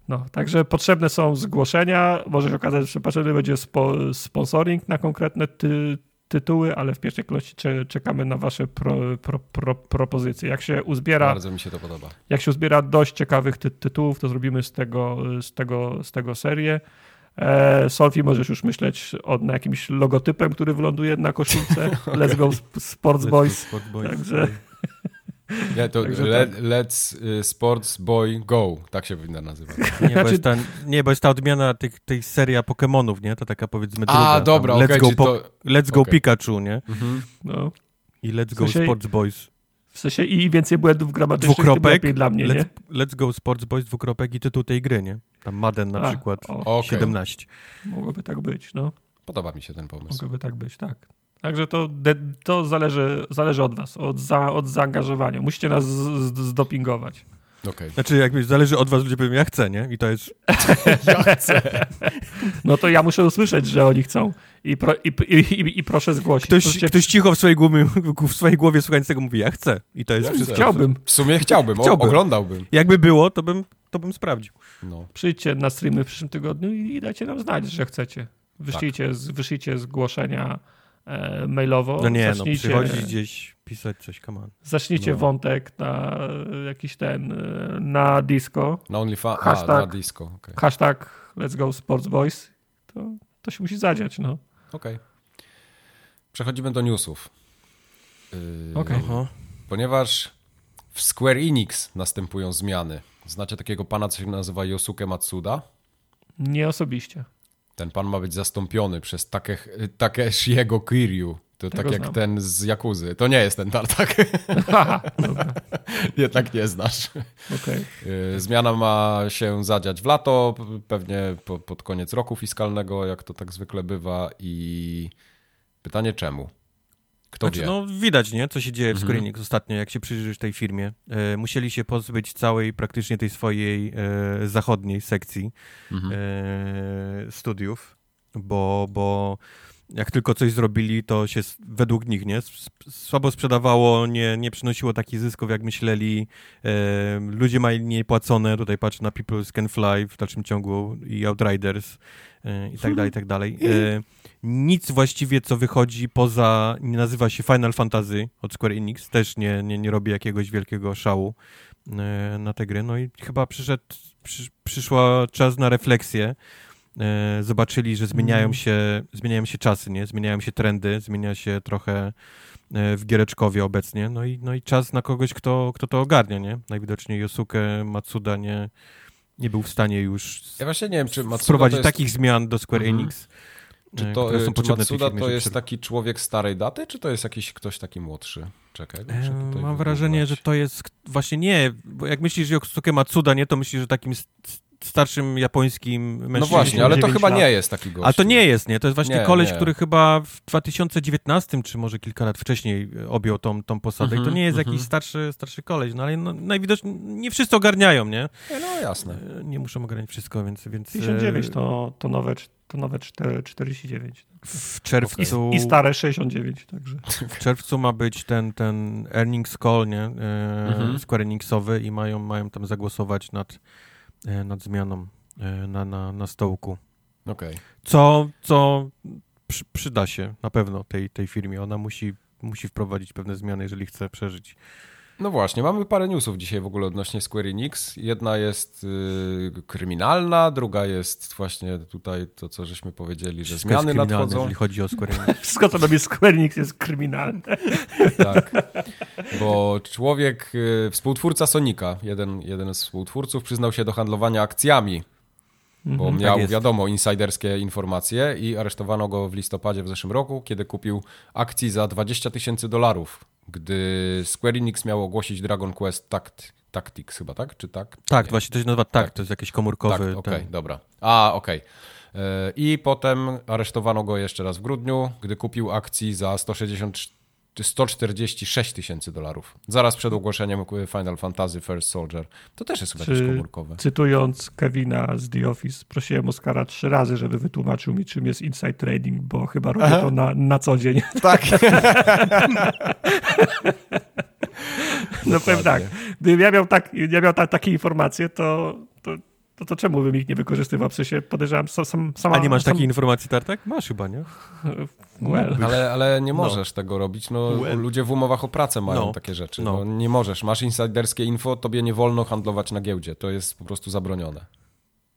No, także potrzebne są zgłoszenia. Może się okazać, że potrzebny będzie spo, sponsoring na konkretne ty, tytuły, ale w pierwszej kolejności cze- czekamy na wasze pro, pro, pro, propozycje. Jak się uzbiera, Bardzo mi się to podoba. jak się uzbiera dość ciekawych ty, tytułów, to zrobimy z tego, z tego, z tego serię. E, Solfi, możesz już myśleć o, na jakimś logotypem, który wyląduje na koszulce. Let's go Sp- Sports Boys. go Sport Boys. Także- Nie, to Także le, tak. Let's y, Sports Boy Go, tak się powinna nazywać. Nie, bo Znaczy- jest ta, nie, bo jest ta odmiana tych, tej seria Pokemonów, nie? To taka powiedzmy druga. A, tam dobra, Let's, okej, go, po, to... let's go okej. Pikachu, nie? Mhm. No, I Let's W go sensie- Sports Boys. w sensie i więcej błędów gramatycznych, Dwukropek, lepiej dla mnie, nie? Let's, let's go Sports Boys, dwukropek i tytuł tej gry, nie? Tam Madden na A, przykład, o, Okej, 17. mogłoby tak być, no. podoba mi się ten pomysł. Mogłoby tak być, tak. Także to, to zależy, zależy od was, od, za, od zaangażowania. Musicie nas z, zdopingować. Okej. Znaczy, jakby zależy od was, ludzie powiedzą, ja chcę, nie? I to jest... No to ja muszę usłyszeć, że oni chcą i, pro, i, i, i, i proszę zgłosić. Ktoś, Proszę cię- ktoś cicho w swojej głowie, w swojej głowie słuchając tego mówi, ja chcę. I to jest Ja wszystko. chcę. Chciałbym. W sumie chciałbym, o, Chciałbym. oglądałbym. Jakby było, to bym, to bym sprawdził. No. Przyjdźcie na streamy w przyszłym tygodniu i, i dajcie nam znać, że chcecie. Wyślijcie, z, wyślijcie zgłoszenia e, mailowo. No nie, no, zacznijcie, przychodzić gdzieś, pisać coś, come on. zacznijcie No. wątek na e, jakiś ten, e, na disco. Na OnlyFans, a, Hashtag. na disco, okej. Hashtag Let's Go Sports Boys. To, to się musi zadziać, no. Okej. Przechodzimy do newsów. Yy, Okej. Aha. Ponieważ w Square Enix następują zmiany. Znacie takiego pana, co się nazywa Yosuke Matsuda? Nie osobiście. Ten pan ma być zastąpiony przez Take, Takeshiego Kiryu. To Tego tak jak znam. ten z Jakuzy. To nie jest ten tartak. Jednak nie znasz. okej. Yy, Zmiana ma się zadziać w lato, pewnie po, pod koniec roku fiskalnego, jak to tak zwykle bywa. I pytanie czemu? Kto Znaczy, wie? no widać, nie, co się dzieje w Mhm. Square Enix ostatnio, jak się przyjrzysz tej firmie. E, musieli się pozbyć całej, praktycznie tej swojej e, zachodniej sekcji Mhm. e, studiów, bo, bo jak tylko coś zrobili, to się według nich nie słabo sprzedawało, nie, nie przynosiło takich zysków, jak myśleli. E, ludzie mają mniej płacone, tutaj patrz na People Can Fly w dalszym ciągu i Outriders e, i tak dalej, i tak dalej. E, nic właściwie, co wychodzi poza, nie nazywa się Final Fantasy od Square Enix, też nie, nie, nie robi jakiegoś wielkiego szału e, na te gry. No i chyba przyszedł, przy, przyszła czas na refleksję. E, zobaczyli, że zmieniają Mm. się, zmieniają się czasy, nie? Zmieniają się trendy, zmienia się trochę e, w Giereczkowie obecnie, no i, no i czas na kogoś, kto, kto to ogarnia, nie? Najwidoczniej Yosuke Matsuda nie, nie był w stanie już Ja właśnie nie wiem, czy Matsuda wprowadzić jest, takich zmian do Square Mhm. Enix, czy e, to, które są czy Matsuda firmie, to jest taki człowiek starej daty, czy to jest jakiś ktoś taki młodszy? Czekaj, muszę tutaj Mam wrażenie, że to jest właśnie nie, bo jak myślisz że Yosuke Matsuda, nie, to myślisz, że takim starszym japońskim mężczyzną. No właśnie, ale to 9 chyba lat. nie jest taki gość. A to nie jest, nie? To jest właśnie Nie, koleś, nie. który chyba w 2019, czy może kilka lat wcześniej e, objął tą, tą posadę. I to Mhm, nie jest mhm. jakiś starszy, starszy koleś, no ale no, najwidoczniej nie wszyscy ogarniają, nie? No jasne. E, Nie muszą ogarniać wszystko, więc... więc 59 e, to, to nowe, to nowe 4, 49. W I, czerwcu, I stare 69, także. w czerwcu ma być ten, ten earnings call, nie? E, Mhm. Square Enixowy i mają, mają tam zagłosować nad, nad zmianą e, na, na, na stołku. Okej. Co, co przy, przyda się na pewno tej, tej firmie. Ona musi, musi wprowadzić pewne zmiany, jeżeli chce przeżyć. No właśnie, mamy parę newsów dzisiaj w ogóle odnośnie Square Enix. Jedna jest y, kryminalna, druga jest właśnie tutaj to, co żeśmy powiedzieli, że Wszystko zmiany nadchodzą. jeżeli chodzi o Square Enix. Wszystko, co robi Square Enix jest kryminalne. Tak. Bo człowiek, y, współtwórca Sonika, jeden, jeden z współtwórców, przyznał się do handlowania akcjami, bo Mhm. miał, Tak wiadomo, insiderskie informacje i aresztowano go w listopadzie w zeszłym roku, kiedy kupił akcji za 20 tysięcy dolarów, gdy Square Enix miał ogłosić Dragon Quest Tact, Tactics chyba, tak? Czy tak? Tak, Nie. właśnie to się nazywa tak, to jest jakiś komórkowy. Tak, okej, ten- dobra. A, okej. E, I potem aresztowano go jeszcze raz w grudniu, gdy kupił akcji za 160, czy 146 tysięcy dolarów. Zaraz przed ogłoszeniem Final Fantasy First Soldier. To też jest chyba Czy- jakieś komórkowe. Cytując Kevina z The Office, prosiłem Oskara trzy razy, żeby wytłumaczył mi, czym jest inside trading, bo chyba robię Aha. to na, na co dzień. Tak. No powiem tak, gdybym ja miał, tak, ja miał ta, takie informacje, to, to, to, czemu bym ich nie wykorzystywał? W sensie podejrzewam sam, sam, sama... A nie masz sam, takiej informacji, Tartak? Masz chyba, nie? Well. Ale, ale nie możesz tego robić. No, Well. ludzie w umowach o pracę mają No. takie rzeczy. No. No. nie możesz. Masz insiderskie info, tobie nie wolno handlować na giełdzie. To jest po prostu zabronione.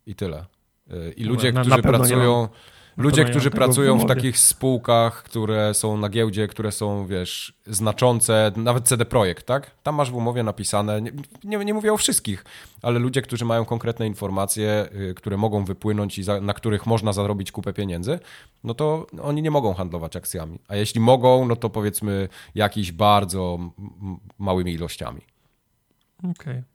I tyle. Y, I ludzie, Na- na którzy nie pracują... mam- Ludzie, którzy w pracują w takich spółkach, które są na giełdzie, które są, wiesz, znaczące, nawet CD Projekt, tak? Tam masz w umowie napisane, nie, nie, nie mówię o wszystkich, ale ludzie, którzy mają konkretne informacje, y, które mogą wypłynąć i za, na których można zarobić kupę pieniędzy, no to oni nie mogą handlować akcjami. A jeśli mogą, no to powiedzmy jakiś bardzo małymi ilościami. Okej. To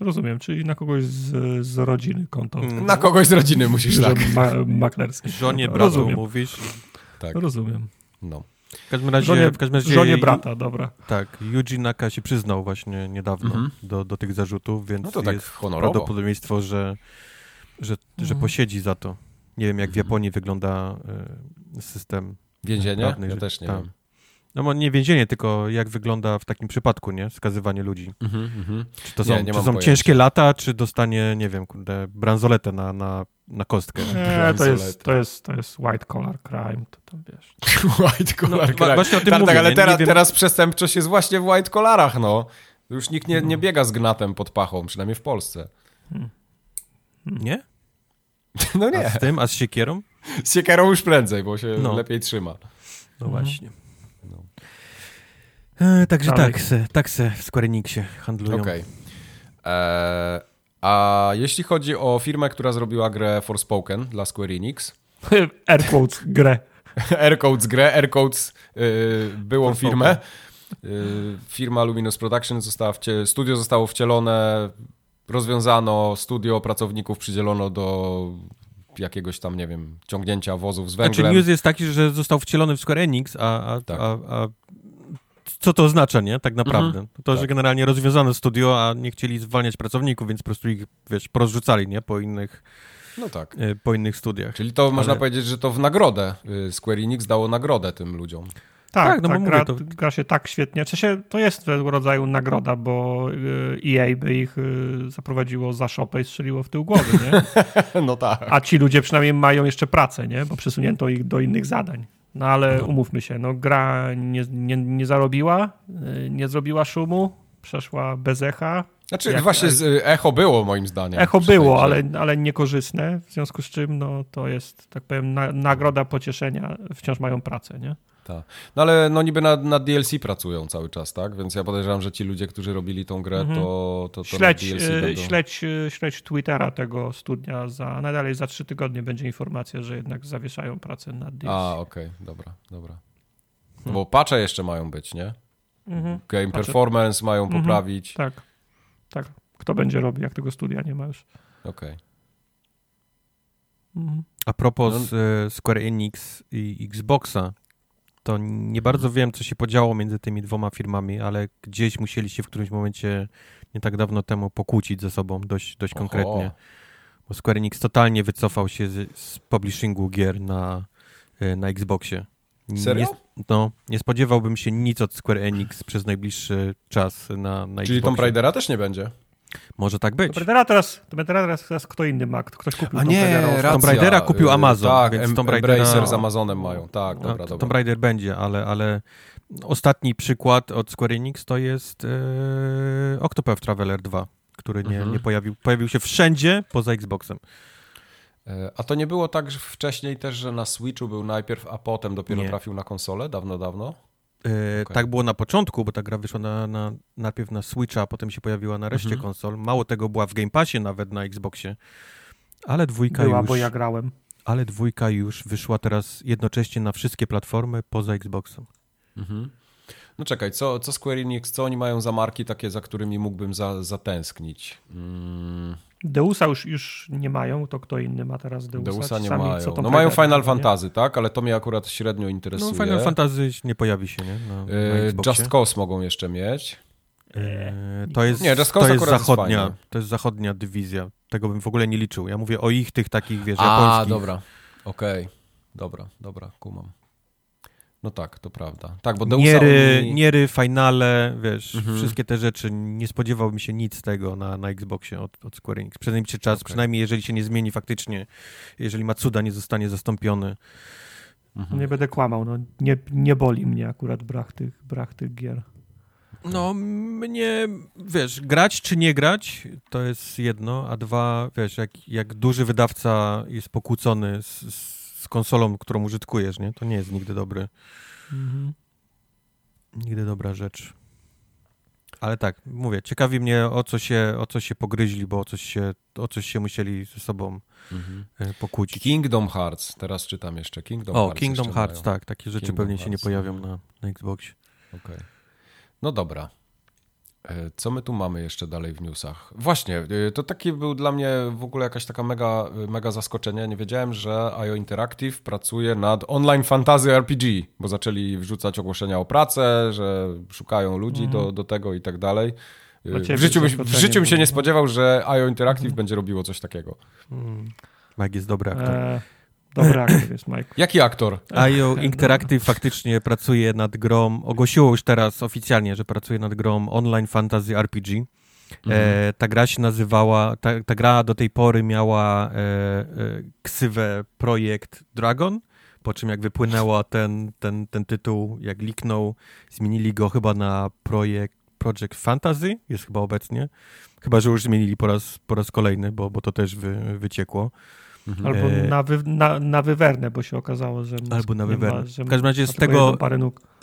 Rozumiem, czyli na kogoś z, z rodziny konto. Mm. Na kogoś z rodziny musisz, Że tak. ma, maklerskie. Żonie, Dobra, bratu rozumiem. mówisz. tak. Rozumiem. No. W każdym razie... Żonie, w każdym razie żonie brata, dobra. Tak, Yuji Naka się przyznał właśnie niedawno Mhm. do, do tych zarzutów, więc No to tak jest honorowo. prawdopodobieństwo, że, że, że Mhm. posiedzi za to. Nie wiem, jak w Mhm. Japonii wygląda e, system Więzienie? prawny, Ja też nie tak. wiem. No mo- nie więzienie, tylko jak wygląda w takim przypadku, nie? Skazywanie ludzi. Mhm, mhm. Czy to Nie, są, nie czy mam są ciężkie lata, czy dostanie, nie wiem, kurde, bransoletę na, na, na kostkę. Nie, to jest, to, jest, to jest white collar crime, to tam wiesz. White collar No, crime. właśnie o tym tak, mówię, tak, ale nie? teraz, Nie wiem- teraz przestępczość jest właśnie w white collarach, no. Już nikt nie, nie biega z gnatem pod pachą, przynajmniej w Polsce. Nie? No A nie. z tym, a z siekierą? Z siekierą już prędzej, bo się No. lepiej trzyma. No właśnie. E, także Dalej. tak se, tak se w Square Enixie handlują. Okej. Eee, A jeśli chodzi o firmę, która zrobiła grę Forspoken dla Square Enix, Air quotes, grę. Aircodes grę, Aircodes yy, byłą firmę. Yy, firma Luminous Production została wcie, studio zostało wcielone, rozwiązano, studio pracowników przydzielono do jakiegoś tam, nie wiem, ciągnięcia wozów z Znaczy węglem. news jest taki, że został wcielony w Square Enix, a, a, Tak. a, a co to oznacza, nie? Tak naprawdę. Mhm. To, że Tak. generalnie rozwiązano studio, a nie chcieli zwalniać pracowników, więc po prostu ich, wiesz, porozrzucali, nie? Po innych, No tak. e, po innych studiach. Czyli to można Ale- powiedzieć, że to w nagrodę y, Square Enix dało nagrodę tym ludziom. Tak, Tak, no tak bo gra, to- gra się tak świetnie. W sensie to jest swego rodzaju nagroda, bo y, EA by ich y, zaprowadziło za szopę i strzeliło w tył głowy, nie? No tak. A ci ludzie przynajmniej mają jeszcze pracę, nie? Bo przesunięto ich do innych zadań. No ale umówmy się, no gra nie, nie, nie zarobiła, y, nie zrobiła szumu, przeszła bez echa. Znaczy Jak- właśnie z, y, echo było moim zdaniem. Echo było, ale, ale niekorzystne, w związku z czym no, to jest, tak powiem, na, nagroda pocieszenia, wciąż mają pracę, nie? Tak. No ale no niby na, na DLC pracują cały czas, tak? Więc ja podejrzewam, że ci ludzie, którzy robili tą grę, Mhm. to, to, to Śledź, na DLC e, będą... śledź, e, śledź Twittera tego studnia, za, najdalej za trzy tygodnie będzie informacja, że jednak zawieszają pracę nad DLC. A, okej, dobra, dobra. Bo patche jeszcze mają być, nie? Mhm. Game Patche. performance mają Mhm. poprawić. Tak, tak. Kto będzie robił, jak tego studia nie ma już? Okej. Mhm. A propos e, Square Enix i Xboxa, to nie bardzo wiem, co się podziało między tymi dwoma firmami, ale gdzieś musieli się w którymś momencie nie tak dawno temu pokłócić ze sobą dość, dość Oho. konkretnie. Bo Square Enix totalnie wycofał się z, z publishingu gier na, e, na Xboxie. Serio? Nie, no, nie spodziewałbym się nic od Square Enix przez najbliższy czas na, na Czyli Xboxie. Tomb Raidera też nie będzie? Może tak być. Tomb Raidera teraz, Tomb Raidera teraz, teraz kto inny ma? Ktoś kupił A Tomb nie. Tomb Raidera kupił Y, Amazon, Tak, więc Tomb Raidera- Embracer z Amazonem mają. Tak, dobra, dobra. Tomb Raider będzie, ale, ale ostatni przykład od Square Enix to jest e, Octopath Traveler 2, który nie, Mhm. nie pojawił, pojawił się wszędzie poza Xboxem. E, A to nie było tak że wcześniej też, że na Switchu był najpierw, a potem dopiero Nie. trafił na konsolę? Dawno, dawno? E, Okej. Tak było na początku, bo ta gra wyszła na, na, najpierw na Switcha, a potem się pojawiła na reszcie Mhm. konsol. Mało tego, była w Game Passie nawet na Xboxie. Ale dwójka, Była, już, bo ja grałem. ale dwójka już wyszła teraz jednocześnie na wszystkie platformy poza Xboxem. Mhm. No czekaj, co, co Square Enix, co oni mają za marki takie, za którymi mógłbym za, zatęsknić? Mm, Deusa już, już nie mają, to kto inny ma teraz Deusa? Deusa nie sami, mają. No mają Final nie? Fantasy, tak? Ale to mnie akurat średnio interesuje. No Final Fantasy nie pojawi się, nie? Na, na E. Just Cause mogą jeszcze mieć. E, To jest, Nie, Just to Cause jest akurat jest zachodnia, fajne. to jest zachodnia dywizja. Tego bym w ogóle nie liczył. Ja mówię o ich tych takich, wiesz, A, japońskich. dobra. Okej. Dobra, dobra, kumam. No tak, to prawda. Tak, bo Deusa Niery, oni... Niery, Finale, wiesz, Mhm. wszystkie te rzeczy. Nie spodziewałbym się nic z tego na, na Xboxie od, od Square Enix. Przez najbliższy czas, Okej. przynajmniej jeżeli się nie zmieni faktycznie, jeżeli Matsuda nie zostanie zastąpiony. Mhm. Nie będę kłamał, no, nie, nie boli mnie akurat brak tych, brak tych gier. No, mnie, wiesz, grać czy nie grać, to jest jedno, a dwa, wiesz, jak, jak duży wydawca jest pokłócony z, z konsolą, którą użytkujesz, nie? To nie jest nigdy dobry, nigdy dobra rzecz. Ale tak, mówię, ciekawi mnie o co się, o co się pogryźli, bo o coś się, o coś się musieli ze sobą Mhm. e, pokłócić. Kingdom Hearts, teraz czytam jeszcze. Kingdom O, Hearts Kingdom Hearts, mają. tak, takie rzeczy Kingdom pewnie się nie Hearts, pojawią no. na, na Xboxie. Okej. No dobra. E, Co my tu mamy jeszcze dalej w newsach? Właśnie, e, to taki był dla mnie w ogóle jakaś taka mega, mega zaskoczenie. Nie wiedziałem, że IO Interactive pracuje nad online fantasy RPG, bo zaczęli wrzucać ogłoszenia o pracę, że szukają ludzi do, do tego i tak dalej. E, W życiu, w życiu bym się nie no. spodziewał, że IO Interactive będzie robiło coś takiego. Mm. Mike jest dobry aktor. E, dobry aktor jest Mike. Jaki aktor? IO Interactive faktycznie pracuje nad grą, ogłosiło już teraz oficjalnie, że pracuje nad grą Online Fantasy RPG. E, ta gra się nazywała, ta, ta gra do tej pory miała e, e, ksywę Projekt Dragon, po czym jak wypłynęła ten, ten, ten tytuł, jak liknął, zmienili go chyba na projekt Project Fantasy, jest chyba obecnie. Chyba, że już zmienili po raz, po raz kolejny, bo, bo to też wy, wyciekło. Albo E, na, wy, na, na wywernę, bo się okazało, że Albo na Wywernę. Ma, że W każdym razie z tego-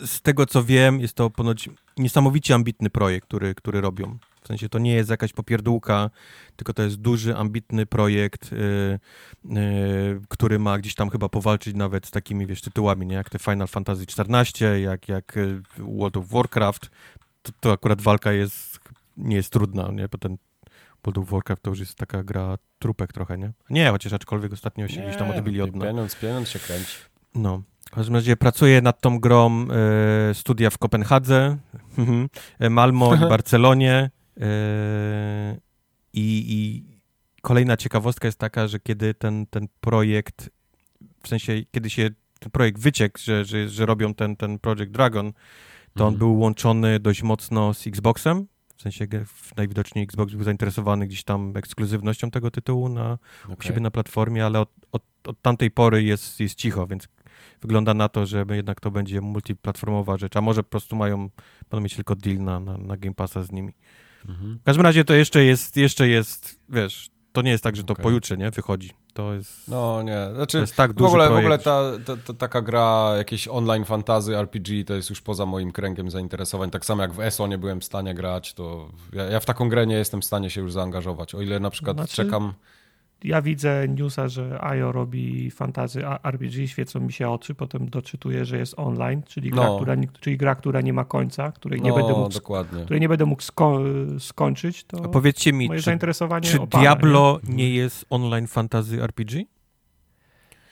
z tego co wiem, jest to ponoć niesamowicie ambitny projekt, który, który robią. W sensie to nie jest jakaś popierdółka, tylko to jest duży, ambitny projekt, yy, yy, który ma gdzieś tam chyba powalczyć nawet z takimi, wiesz, tytułami, nie? Jak te Final Fantasy XIV, jak, jak World of Warcraft. To, to akurat walka jest, nie jest trudna, nie? Bo ten World of Warcraft to już jest taka gra trupek trochę, nie? Nie, chociaż aczkolwiek ostatnio się gdzieś tam odbili od dna. Pieniądz, pieniądz się kręci. No, W każdym razie pracuję nad tą grą e, studia w Kopenhadze, e, Malmo i Barcelonie. E, i, I kolejna ciekawostka jest taka, że kiedy ten, ten projekt, w sensie kiedy się ten projekt wyciekł, że, że, że robią ten, ten Project Dragon, to on Mhm. był łączony dość mocno z Xboxem. W sensie najwidoczniej Xbox był zainteresowany gdzieś tam ekskluzywnością tego tytułu na, u Okej. siebie na platformie, ale od, od, od tamtej pory jest, jest cicho, więc wygląda na to, że jednak to będzie multiplatformowa rzecz, a może po prostu mają, będą mieć tylko deal na, na, na Game Passa z nimi. Mhm. W każdym razie to jeszcze jest, jeszcze jest, wiesz, to nie jest tak, że to Okej. pojutrze, nie, wychodzi. To jest, No nie, to znaczy jest tak w duży ogóle, w projekt. ogóle ta, ta, ta, taka gra, jakieś online fantazy, RPG, to jest już poza moim kręgiem zainteresowań. Tak samo jak w ESO nie byłem w stanie grać, to ja, ja w taką grę nie jestem w stanie się już zaangażować. O ile na przykład Znaczy- czekam... Ja widzę newsa, że IO robi fantazy RPG, świecą mi się oczy, potem doczytuję, że jest online, czyli gra, No. która, nie- czyli gra, która nie ma końca, której nie no, będę mógł, dokładnie. której nie będę mógł sko skończyć, to A powiedzcie mi, moje czy, zainteresowanie czy Diablo nie? jest online fantasy RPG?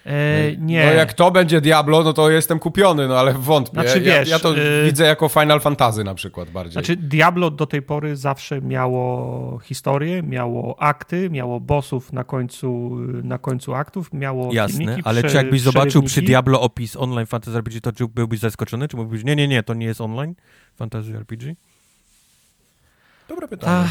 E, nie. No jak to będzie Diablo, no to jestem kupiony, no ale wątpię. Znaczy, ja, wiesz, ja to y- widzę jako Final Fantasy na przykład bardziej. Znaczy, Diablo do tej pory zawsze miało historię, miało akty, miało bossów na końcu, na końcu aktów, miało Jasne, filmiki, ale prze- czy jakbyś zobaczył przy. Diablo opis online fantasy RPG, to czy byłbyś zaskoczony? Czy mógłbyś, nie, nie, nie, to nie jest online fantasy RPG? Dobre pytanie.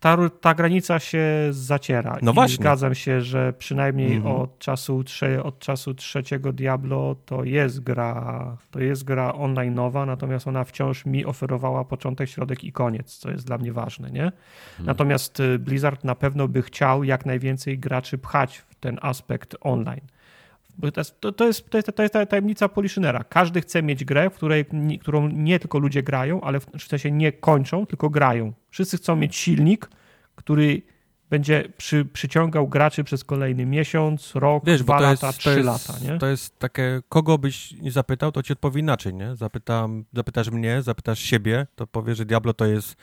Ta, ta granica się zaciera. No I właśnie. Zgadzam się, że przynajmniej Mhm. od, czasu, trze, od czasu trzeciego Diablo to jest gra, to jest gra online'owa, natomiast ona wciąż mi oferowała początek, środek i koniec, co jest dla mnie ważne, nie? Natomiast y, Blizzard na pewno by chciał jak najwięcej graczy pchać w ten aspekt online. Bo to, jest, to, jest, to, jest, to jest ta tajemnica Poliszynera. Każdy chce mieć grę, w której, którą nie tylko ludzie grają, ale w, w sensie nie kończą, tylko grają. Wszyscy chcą mieć silnik, który będzie przy, przyciągał graczy przez kolejny miesiąc, rok, Wiesz, dwa lata, jest, trzy lata. Nie? to jest takie, kogo byś nie zapytał, to ci odpowie inaczej, nie? Zapytam, zapytasz mnie, zapytasz siebie, to powie, że Diablo to jest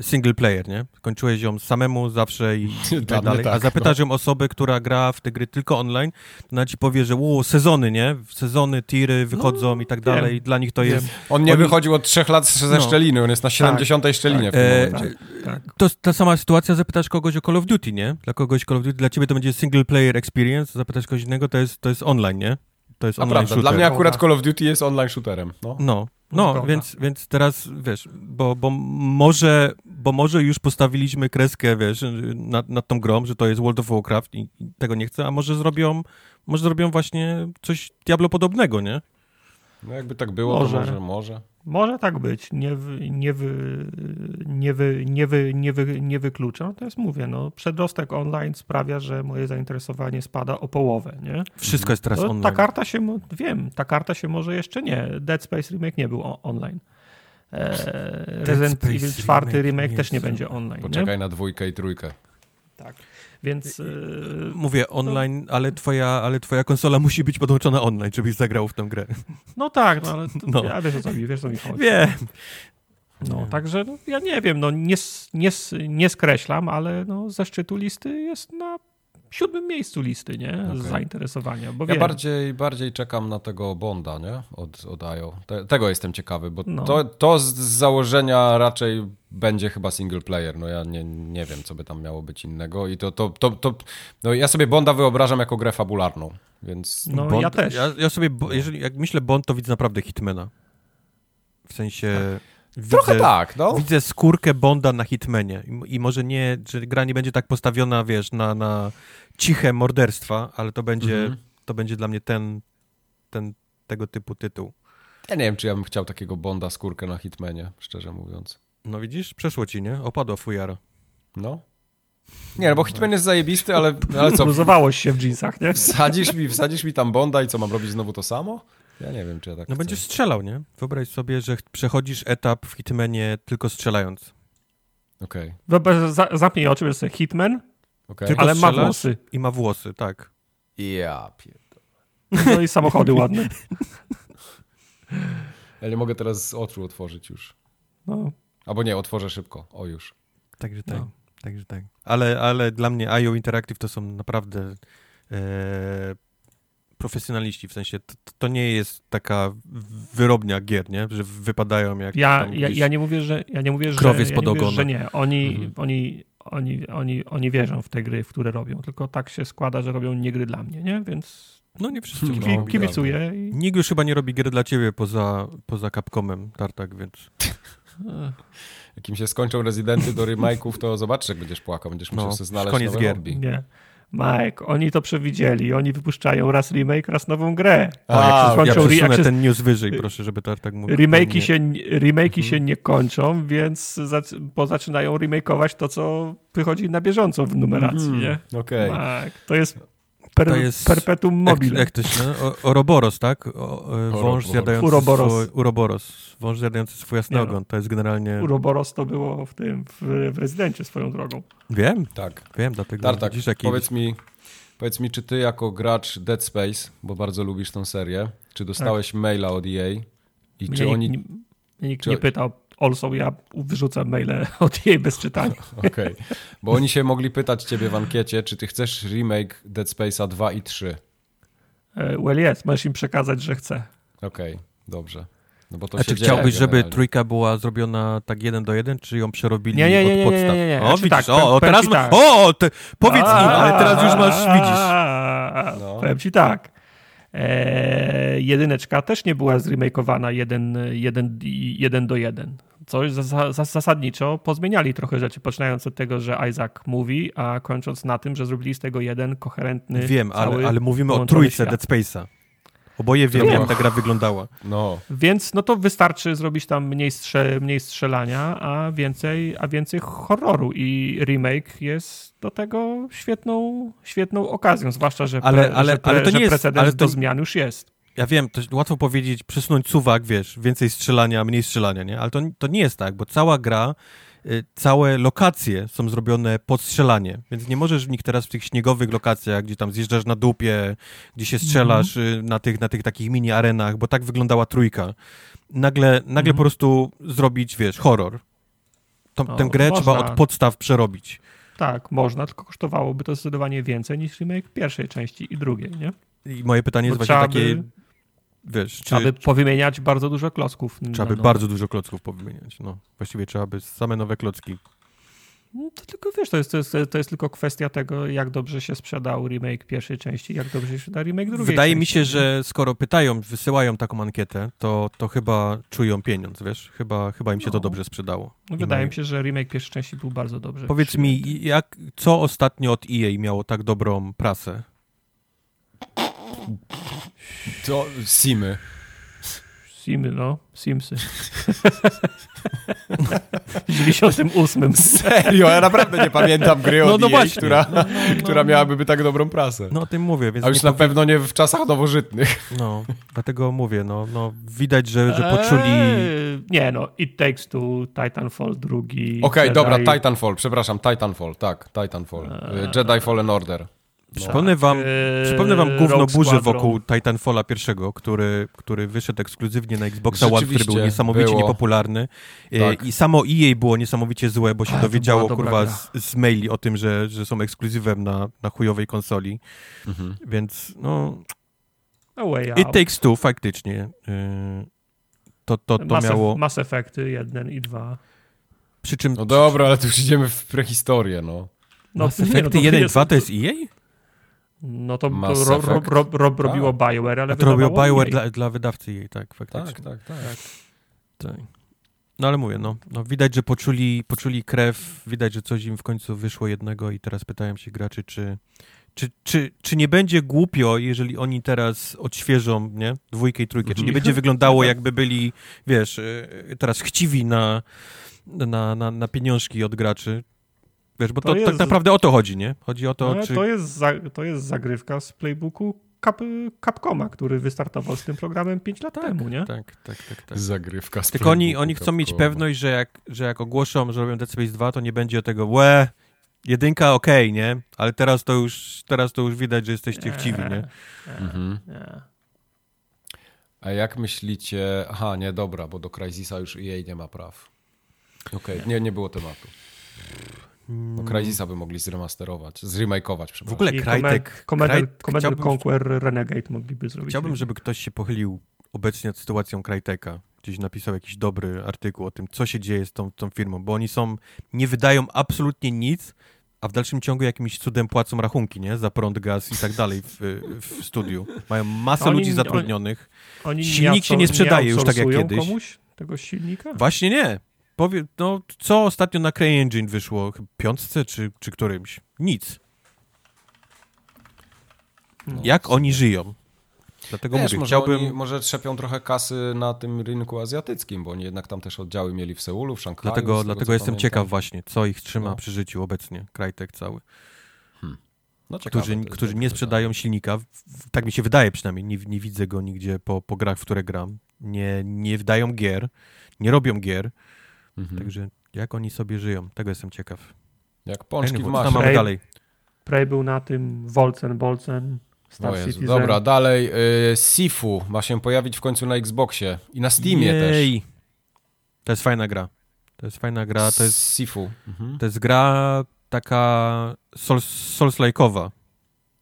single player, nie? Kończyłeś ją samemu zawsze i, tak dalej. A tak, zapytasz ją osobę, która gra w te gry tylko online, to ona ci powie, że o, sezony, nie? Sezony, tiry wychodzą i tak wiem, dalej. Dla nich to wiem. jest... On nie oni- wychodził od trzech lat ze No. szczeliny, on jest na 70 szczelinie w tym E, momencie. Tak. To jest ta sama sytuacja, zapytasz kogoś o Call of Duty, nie? Dla kogoś Call of Duty, dla ciebie to będzie single player experience, zapytasz kogoś innego, to jest, to jest online, nie? To jest A online prawda, shooter. dla mnie akurat. Call of Duty jest online shooterem. No. No, no więc, więc teraz, wiesz, bo, bo, może, bo może już postawiliśmy kreskę, wiesz, nad, nad tą grą, że to jest World of Warcraft i, i tego nie chcę, a może zrobią, może zrobią właśnie coś Diablo podobnego, nie? No jakby tak było, Może. to może, może. Może tak być, nie, wy, nie, wy, nie, wy, nie, wy, nie, wy, nie wykluczam. To jest, mówię, no, przedrostek online sprawia, że moje zainteresowanie spada o połowę, nie? Wszystko jest teraz To, online. ta karta się, wiem, ta karta się może jeszcze nie. Dead Space Remake nie był o, online. E, Resident Evil 4 remake, remake też nie będzie online. Nie? Poczekaj na dwójkę i trójkę. Tak. Więc e, Mówię online, ale twoja, ale twoja konsola musi być podłączona online, żebyś zagrał w tę grę. no tak, no ale to, No. ja wiesz o co mi, wiesz, co mi chodzi. Wiem. No, także no, ja nie wiem, no nie, nie, nie skreślam, ale no, ze szczytu listy jest na siódmym miejscu listy, nie? Z Okej. zainteresowania, bo Ja wiem, bardziej, bardziej czekam na tego Bonda, nie? Od, od IO. Te, tego jestem ciekawy, bo No. to, to z, z założenia raczej będzie chyba single player. No ja nie, nie wiem, co by tam miało być innego i to, to, to, to no ja sobie Bonda wyobrażam jako grę fabularną, więc No Bond, ja też. Ja, ja sobie, jeżeli, jak myślę Bond, to widzę naprawdę Hitmana. W sensie... trochę widzę, tak, no. Widzę skórkę Bonda na Hitmanie I, i może nie, że gra nie będzie tak postawiona, wiesz, na, na ciche morderstwa, ale to będzie, Mhm. to będzie dla mnie ten, ten tego typu tytuł. Ja nie wiem, czy ja bym chciał takiego Bonda skórkę na Hitmanie, szczerze mówiąc. No widzisz, przeszło ci, nie? Opadła fujara. No. Nie, no bo Hitman jest zajebisty, ale, ale co, Luzowałoś się w jeansach, nie? wsadzisz mi, wsadzisz mi tam Bonda i co, mam robić znowu to samo? Ja nie wiem, czy ja tak No chcę. będziesz strzelał, nie? Wyobraź sobie, że ch- przechodzisz etap w Hitmanie tylko strzelając. Okej, Wyobraź- za- Zamknij oczy, jest Hitman, okej. Tylko ale ma włosy. I ma włosy, tak. Ja pier... No i samochody ładne. Ja nie mogę teraz z oczu otworzyć już. No. Albo nie, otworzę szybko. O już. Także tak. No. Także tak. Ale, ale dla mnie IO Interactive to są naprawdę e, profesjonaliści, w sensie to, to nie jest taka wyrobnia gier, nie? Że wypadają jak Ja, tam ja, ja nie mówię, że ja nie mówię, że, krowie ja nie mówię, że nie. Oni, Mhm. oni, oni, oni, oni wierzą w te gry, w które robią, tylko tak się składa, że robią nie gry dla mnie, nie? Więc No nie wszyscy. No, kibicuję i Nikt już chyba nie robi gier dla ciebie poza, poza Capcomem, Tartak, więc Jak im się skończą rezydenty do remake'ów, to zobaczysz, jak będziesz płakał. Będziesz musiał No, sobie znaleźć koniec nowe gier. hobby. nie. Mike, oni to przewidzieli. Oni wypuszczają raz remake, raz nową grę. Jak A, się, skończą ja przesunę jak się- ten news wyżej, proszę, żeby Tartak mógł... Remake'i nie- się, remake'i Mhm. się nie kończą, więc zac- bo zaczynają remakeować to, co wychodzi na bieżąco w numeracji, Mhm, nie? Okej. Tak, to jest, per, To jest- perpetuum Jak, mobile. jak to się nazywa? O- Ouroboros, tak? O, wąż zjadający Uroboros. swój... Uroboros. Wąż zjadający swój jasny Nie no. ogon. To jest generalnie... Uroboros to było w tym, w, w rezydencie swoją drogą. Wiem, Tak. wiem, dlatego Tartak, powiedz mi, powiedz mi, czy ty jako gracz Dead Space, bo bardzo lubisz tą serię, czy dostałeś maila od EA i Mnie czy nikt, oni... nikt czy- nie pytał. Also, ja wyrzucam maile od jej bez czytania. Okej. Bo oni się mogli pytać ciebie w ankiecie, czy ty chcesz remake Dead Space'a 2 i 3. E, Well, jest, możesz im przekazać, że chcę. Okej, dobrze. No bo to A się czy dzieje chciałbyś, żeby trójka była zrobiona tak jeden do jeden, czy ją przerobili Nie, nie, nie, od nie, nie, podstaw? nie, nie. O, Znaczy widzisz, tak, o, o teraz tak. O, te, powiedz im, ale teraz już masz, widzisz. No. Powiem ci tak. E, jedyneczka też nie była zremakeowana jeden, jeden, jeden do jeden. Coś zas- zas- zasadniczo pozmieniali trochę rzeczy, poczynając od tego, że Isaac mówi, a kończąc na tym, że zrobili z tego jeden koherentny Wiem, cały ale, ale mówimy o trójce świat. Dead Space'a. Oboje wiemy, Wiem. jak ta gra wyglądała. No, Więc no to wystarczy zrobić tam mniej, strze, mniej strzelania, a więcej, a więcej horroru i remake jest do tego świetną, świetną okazją, zwłaszcza, że, Ale- pre, ale- że, pre, ale to że nie jest- precedens ale to- do zmian już jest. Ja wiem, to łatwo powiedzieć, przesunąć suwak, wiesz, więcej strzelania, mniej strzelania, nie? Ale to, to nie jest tak, bo cała gra, y, całe lokacje są zrobione pod strzelanie, więc nie możesz w nich teraz w tych śniegowych lokacjach, gdzie tam zjeżdżasz na dupie, gdzie się strzelasz y, na, tych, na tych takich mini arenach, bo tak wyglądała trójka. Nagle, nagle Mhm. po prostu zrobić, wiesz, horror. To, No, tę grę można. trzeba od podstaw przerobić. Tak, można, tylko kosztowałoby to zdecydowanie więcej niż remake pierwszej części i drugiej, nie? I moje pytanie jest Bo właśnie trzeba takie, by, wiesz, czy, trzeba by powymieniać bardzo dużo klocków. trzeba by no, no. bardzo dużo klocków powymieniać, no. Właściwie trzeba by same nowe klocki No To tylko wiesz, to jest, to, jest, to jest tylko kwestia tego, jak dobrze się sprzedał remake pierwszej części, jak dobrze się sprzeda remake drugiej Wydaje mi części. się, że skoro pytają, wysyłają taką ankietę, to, to chyba czują pieniądz, wiesz? Chyba, chyba im się to No. dobrze sprzedało. No, Wydaje mi się, że remake pierwszej części był bardzo dobrze. Powiedz przyjęty. mi, jak, co ostatnio od EA miało tak dobrą prasę? To Simy. Simy, no, Simsy. w 98. Serio, ja naprawdę nie pamiętam gry No, od no EA, właśnie. która, No, no, która miałaby tak dobrą prasę. No o tym mówię, więc A już na pewno nie w czasach nowożytnych. No, dlatego mówię, no, no widać, że, że poczuli... Eee, nie no, It Takes Two, Titanfall drugi. Okej, Jedi. dobra, Titanfall, przepraszam, Titanfall, tak, Titanfall. Eee. Jedi Fallen Order. Przypomnę wam, Eee, przypomnę wam gówno Squadron. wokół Titanfalla pierwszego, który, który wyszedł ekskluzywnie na Xboxa One, który był niesamowicie było. niepopularny. E, Tak. I samo EA było niesamowicie złe, bo się Ale dowiedziało kurwa z, z maili o tym, że, że są ekskluzywem na, na chujowej konsoli. Mhm. Więc no, A Way Out. It Takes Two faktycznie. y, to, to, to Mass, miało... Mass Effecty 1 i 2. Przy czym No dobra, ale tu już idziemy w prehistorię, no. No, Mass nie, no Effecty to 1 i jest- 2 to jest EA? No to, Mass ro, ro, ro, ro, Tak. robiło BioWare, ale A to robił wydawało BioWare dla, dla wydawcy EA, tak, faktycznie. Tak, tak, tak. Tak. No ale mówię, no, no widać, że poczuli, poczuli krew, widać, że coś im w końcu wyszło jednego i teraz pytają się graczy, czy, czy, czy, czy nie będzie głupio, jeżeli oni teraz odświeżą, nie, dwójkę i trójkę, czy nie Mhm. będzie wyglądało jakby byli, wiesz, y, teraz chciwi na, na, na, na pieniążki od graczy, wiesz, bo To to, tak jest- naprawdę o to chodzi, nie? Chodzi o to, No, czy... to, jest za, to jest zagrywka z playbooku Cap, Capcoma, który wystartował z tym programem 5 lat temu, nie? Tak, tak, tak, tak. Zagrywka z Tylko oni, oni chcą mieć Capcoma. pewność, że jak, że jak ogłoszą, że robią Dead Space 2, to nie będzie tego łe, jedynka okej, nie? Ale teraz to już teraz to już widać, że jesteście chciwi, nie? Nie, Mhm. nie. A jak myślicie... Aha, nie, dobra, bo do Crysisa już EA nie ma praw. Okej, nie, nie było tematu. Bo Crysisa by mogli zremasterować, zremakeować, W ogóle I Crytek... Commander, Crytek Commander chciałbym, Conquer Renegade mogliby zrobić. chciałbym, żeby ktoś się pochylił obecnie nad sytuacją Cryteka. Gdzieś napisał jakiś dobry artykuł o tym, co się dzieje z tą, tą firmą, bo oni są, nie wydają absolutnie nic, a w dalszym ciągu jakimś cudem płacą rachunki, nie? Za prąd, gaz i tak dalej w, w studiu. Mają masę Oni- ludzi oni- zatrudnionych. Oni silnik się nie sprzedaje już tak jak kiedyś. komuś tego silnika? Właśnie nie. Powie, no, co ostatnio na CryEngine wyszło? Piątce czy, czy którymś? Nic. No. Jak oni żyją? Dlatego Wiesz, mówię, może, chciałbym... oni, może trzepią trochę kasy na tym rynku azjatyckim, bo oni jednak tam też oddziały mieli w Seulu, w Szanghaju. Dlatego, tego, dlatego jestem pamiętam. ciekaw właśnie, co ich trzyma No. przy życiu obecnie, Crytek cały. No, ciekawe, Którzy, którzy nie sprzedają silnika, tak mi się wydaje przynajmniej, nie, nie widzę go nigdzie po, po grach, w które gram. Nie, nie wydają gier, nie robią gier, Mhm. także jak oni sobie żyją, tego jestem ciekaw. Jak pączki w masie. mamy Prey- dalej? Prey był na tym, Wolcen, Bolcen, Star Citizen. dobra, dalej. Y, Sifu ma się pojawić w końcu na Xboxie i na Steamie też. Jej. To jest fajna gra. To jest fajna gra, to jest, Sifu. Mhm. to jest gra taka Souls, Souls-like'owa.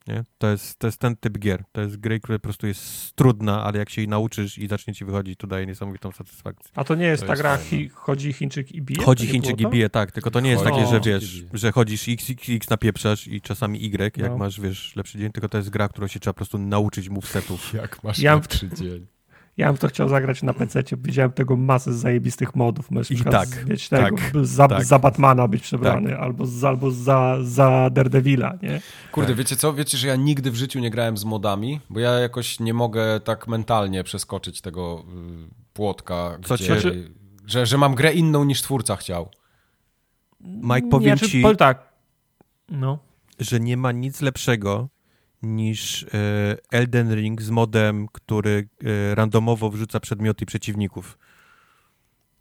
Nie? To, jest, to jest ten typ gier. To jest gry, która po prostu jest trudna, ale jak się jej nauczysz i zacznie ci wychodzić, to daje niesamowitą satysfakcję. A to nie jest To ta jest gra, chodzi Chińczyk i bije? Chodzi Chińczyk i bije, tak, tylko to nie jest Chodzi takie, że wiesz, że chodzisz x, x, x napieprzasz i czasami y, jak No. masz, wiesz, lepszy dzień, tylko to jest gra, którą się trzeba po prostu nauczyć movesetów. Jak masz Ja- lepszy dzień. Ja bym to chciał zagrać na PC. Widziałem tego masę zajebistych modów. Możesz I tak, mieć tego, tak, za, tak. za Batmana być przebrany, albo, z, albo za, za Daredevila, nie? Kurde, Tak. wiecie co? Wiecie, że ja nigdy w życiu nie grałem z modami, bo ja jakoś nie mogę tak mentalnie przeskoczyć tego y, płotka, Co gdzie, ci- Znaczy- że, że mam grę inną niż twórca chciał. Mike, powiem nie, czy- ci, powiem tak. No. że nie ma nic lepszego niż e, Elden Ring z modem, który e, randomowo wrzuca przedmioty przeciwników.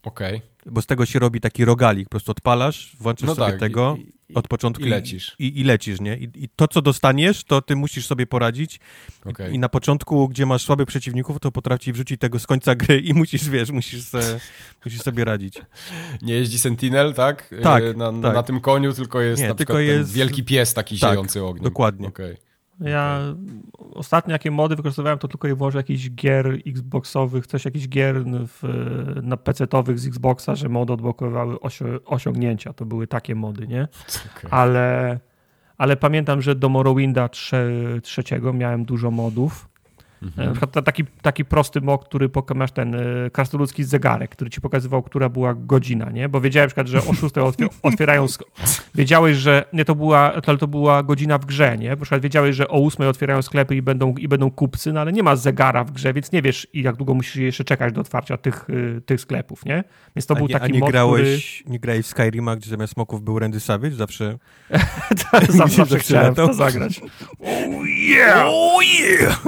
Okej. Bo z tego się robi taki rogalik, po prostu odpalasz, włączasz No sobie tak. tego i, i, od początku i lecisz. I, i lecisz, nie? I, to, co dostaniesz, to ty musisz sobie poradzić Okej. I na początku, gdzie masz słabych przeciwników, to potrafi wrzucić tego z końca gry i musisz, wiesz, musisz, se, musisz sobie radzić. Nie jeździ Sentinel, tak? Tak, Y, Na, tak. na tym koniu, tylko jest Nie, na tylko jest- wielki pies taki Tak, ziejący ogniem. dokładnie. Okej. Ja ostatnio jakie mody wykorzystywałem, to tylko i wyłącznie jakichś gier Xboxowych, coś jakichś gier w, na PC-towych z Xboxa, że mody odblokowywały osiągnięcia. To były takie mody, nie? Okej. Ale, ale pamiętam, że do Morrowinda trze, trzeciego miałem dużo modów. Mhm. Na przykład ta- taki, taki prosty mod, który masz ten y, krasnoludzki zegarek, który ci pokazywał, która była godzina, nie? Bo wiedziałem na przykład, że o 6 otwier- otwierają... Wiedziałeś, że nie to była, ale to była godzina w grze, nie? Na przykład wiedziałeś, że o 8 otwierają sklepy i będą, i będą kupcy, no ale nie ma zegara w grze, więc nie wiesz, i jak długo musisz jeszcze czekać do otwarcia tych, y, tych sklepów, nie? Więc to a był nie, a taki nie mod, grałeś, nie grałeś w Skyrima, gdzie zamiast smoków był Randy Savage? Zawsze... który zawsze, zawsze Zawsze chciałem to zagrać. Oh yeah! Oh yeah!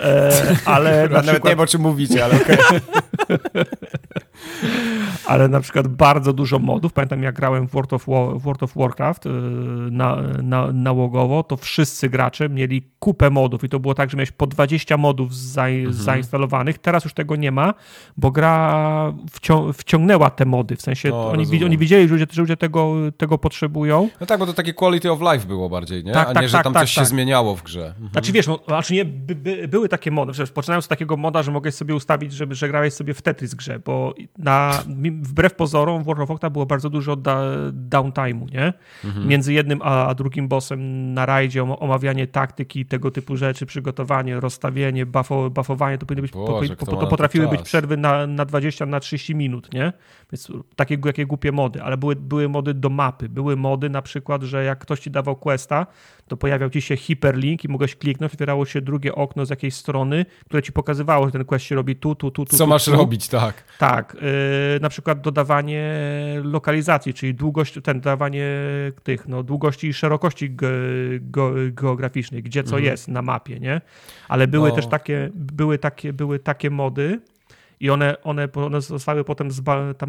E, ale na Nawet nie przykład... wiem, o czym mówicie, ale okej. ale na przykład bardzo dużo modów. Pamiętam, jak grałem w World of, War, World of Warcraft yy, na, na, nałogowo, to wszyscy gracze mieli kupę modów i to było tak, że miałeś po 20 modów za, Mhm. zainstalowanych. Teraz już tego nie ma, bo gra wcią, wciągnęła te mody. W sensie No, oni, rozumiem. oni widzieli, że ludzie, że ludzie tego, tego potrzebują. No tak, bo to takie quality of life było bardziej, nie? Tak, A tak, nie, że tak, tam tak, coś tak. się zmieniało w grze. Mhm. Znaczy wiesz, no, znaczy nie, by, by, były takie mody, poczynając z takiego moda, że mogłeś sobie ustawić, żeby, że grałeś sobie w Tetris grze, bo na, wbrew pozorom w World of Warcraft było bardzo dużo da, downtime'u, nie? Mhm. Między jednym a, a drugim bossem na rajdzie, om- omawianie taktyki, tego typu rzeczy, przygotowanie, rozstawienie, buffo, buffowanie, to powinny być, Boże, to, kto to, potrafiły być przerwy na, na 20, na 30 minut, nie? Więc takie jakie głupie mody, ale były, były mody do mapy, były mody na przykład, że jak ktoś ci dawał questa, to pojawiał ci się hiperlink i mogłeś kliknąć, otwierało się drugie okno z jakiejś strony, które ci pokazywało, że ten quest się robi tu, tu, tu, tu. Co tu, masz tu. robić, tak. Tak, yy, na przykład dodawanie lokalizacji, czyli długość, ten dodawanie tych, no, długości i szerokości ge, go, geograficznej, gdzie co Mhm. jest na mapie, nie? Ale były No. też takie, były takie, były takie mody i one, one, one zostały potem, zba, ta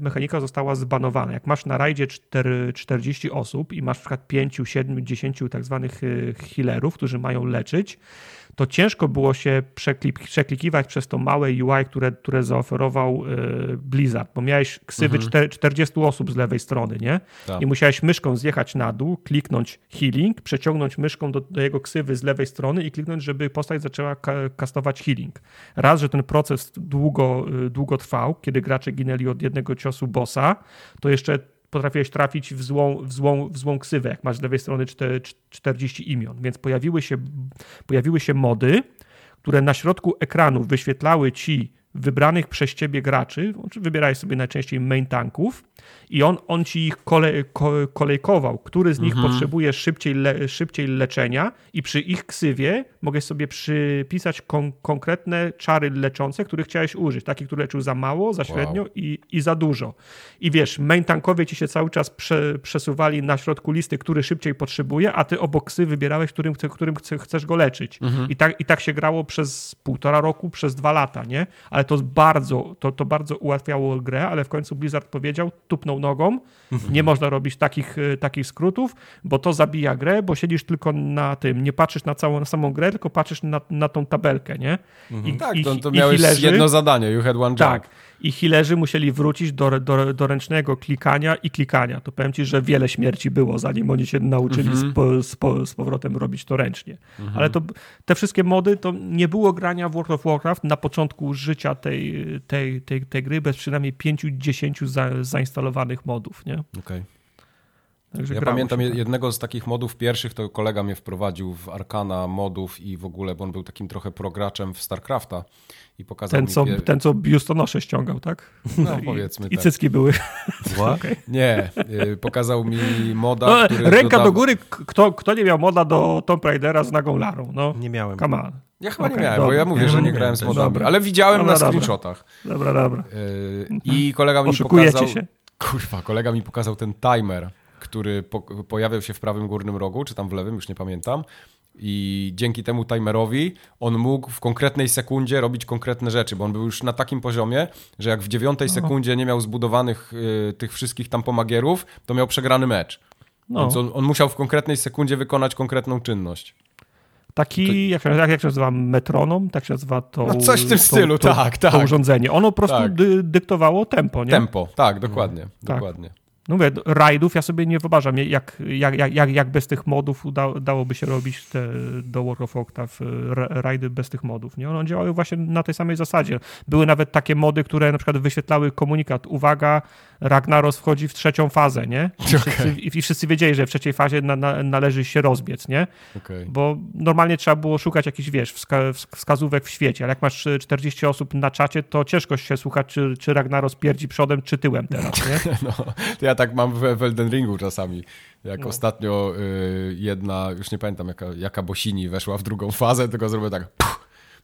mechanika, została zbanowana. Jak masz na rajdzie 4, 40 osób i masz na przykład 5, 7, 10 tak zwanych y, healerów, którzy mają leczyć, to ciężko było się przeklik, przeklikiwać przez to małe UI, które, które zaoferował y, Blizzard, bo miałeś ksywy Mhm. 40 osób z lewej strony, nie? Tak. I musiałeś myszką zjechać na dół, kliknąć healing, przeciągnąć myszką do, do jego ksywy z lewej strony i kliknąć, żeby postać zaczęła ka kastować healing. Raz, że ten proces długo, y, długo trwał, kiedy gracze ginęli od jednego ciosu bossa, to jeszcze potrafiłeś trafić w złą, w złą, w złą ksywę, jak masz z lewej strony czte- cz- 40 imion. Więc pojawiły się, pojawiły się mody, które na środku ekranu wyświetlały ci wybranych przez ciebie graczy, znaczy wybierałeś sobie najczęściej main tanków i on, on ci ich kole, ko, kolejkował, który z nich potrzebuje szybciej, le, szybciej leczenia i przy ich ksywie mogłeś sobie przypisać kon, konkretne czary leczące, których chciałeś użyć, takie, które leczył za mało, za średnio i, i za dużo. I wiesz, main tankowie ci się cały czas prze, przesuwali na środku listy, który szybciej potrzebuje, a ty obok ksy wybierałeś, którym, którym chce- chcesz go leczyć. I, tak, I tak się grało przez półtora roku, przez dwa lata, nie? Ale to bardzo, to, to bardzo ułatwiało grę, ale w końcu Blizzard powiedział, tupnął nogą, nie można robić takich, y, takich skrótów, bo to zabija grę, bo siedzisz tylko na tym, nie patrzysz na całą na samą grę, tylko patrzysz na, na tą tabelkę, nie? I, Tak, i- to, to i miałeś healerzy- jedno zadanie, you had one job. tak. I healerzy musieli wrócić do, do, do ręcznego klikania i klikania. To powiem ci, że wiele śmierci było, zanim oni się nauczyli z, po, z, po, z powrotem robić to ręcznie. Ale to, te wszystkie mody, to nie było grania w World of Warcraft na początku życia tej, tej, tej, tej gry bez przynajmniej 5-10 za, zainstalowanych modów. Nie? Okej. Także Ja pamiętam się tak. jednego z takich modów pierwszych, to kolega mnie wprowadził w Arkana modów i w ogóle, bo on był takim trochę prograczem w StarCrafta i pokazał Ten mi... co, ten, co biustonosze ściągał, tak? No, I, powiedzmy I tak. cycki były. What? Nie, y, pokazał mi moda, No, ręka do góry, kto, kto nie miał moda do Tomb Raidera z nagą Larą? No, Nie miałem. come on. Ja chyba nie Okej, miałem, bo dobra. ja mówię, Ja że nie nie grałem z modami, Dobra. ale widziałem Dobra, na screenshotach. Dobra, dobra. Y, I kolega mi Oszukujecie pokazał... się. Kurwa, kolega mi pokazał ten timer, który po, pojawiał się w prawym górnym rogu, czy tam w lewym, już nie pamiętam. I dzięki temu timerowi on mógł w konkretnej sekundzie robić konkretne rzeczy, bo on był już na takim poziomie, że jak w dziewiątej sekundzie nie miał zbudowanych y, tych wszystkich tam pomagierów, to miał przegrany mecz. No. Więc on, on musiał w konkretnej sekundzie wykonać konkretną czynność. Taki, jak, się- jak, jak się nazywa, metronom, tak się nazywa to. No coś w tym to- stylu, to, tak, To tak. urządzenie. Ono po prostu Tak. dy, dyktowało tempo, nie? Tempo, tak, dokładnie, Tak. dokładnie. No mówię, rajdów ja sobie nie wyobrażam, jak, jak, jak, jak, bez tych modów uda, dałoby się robić te, do World of ra- rajdy bez tych modów, nie? One działały właśnie na tej samej zasadzie. Były nawet takie mody, które na przykład wyświetlały komunikat, uwaga, Ragnaros wchodzi w trzecią fazę, nie? I wszyscy, i wszyscy wiedzieli, że w trzeciej fazie na, na, należy się rozbiec, nie? Okej. Bo normalnie trzeba było szukać jakichś, wiesz, wska wskazówek w świecie, ale jak masz y, 40 osób na czacie, to ciężko się słuchać, czy, czy Ragnaros pierdzi przodem, czy tyłem teraz, nie? No, to ja tak mam w, w Elden Ringu czasami. Jak No. ostatnio y, jedna, już nie pamiętam jaka, jaka Bosini weszła w drugą fazę, tylko zrobię tak.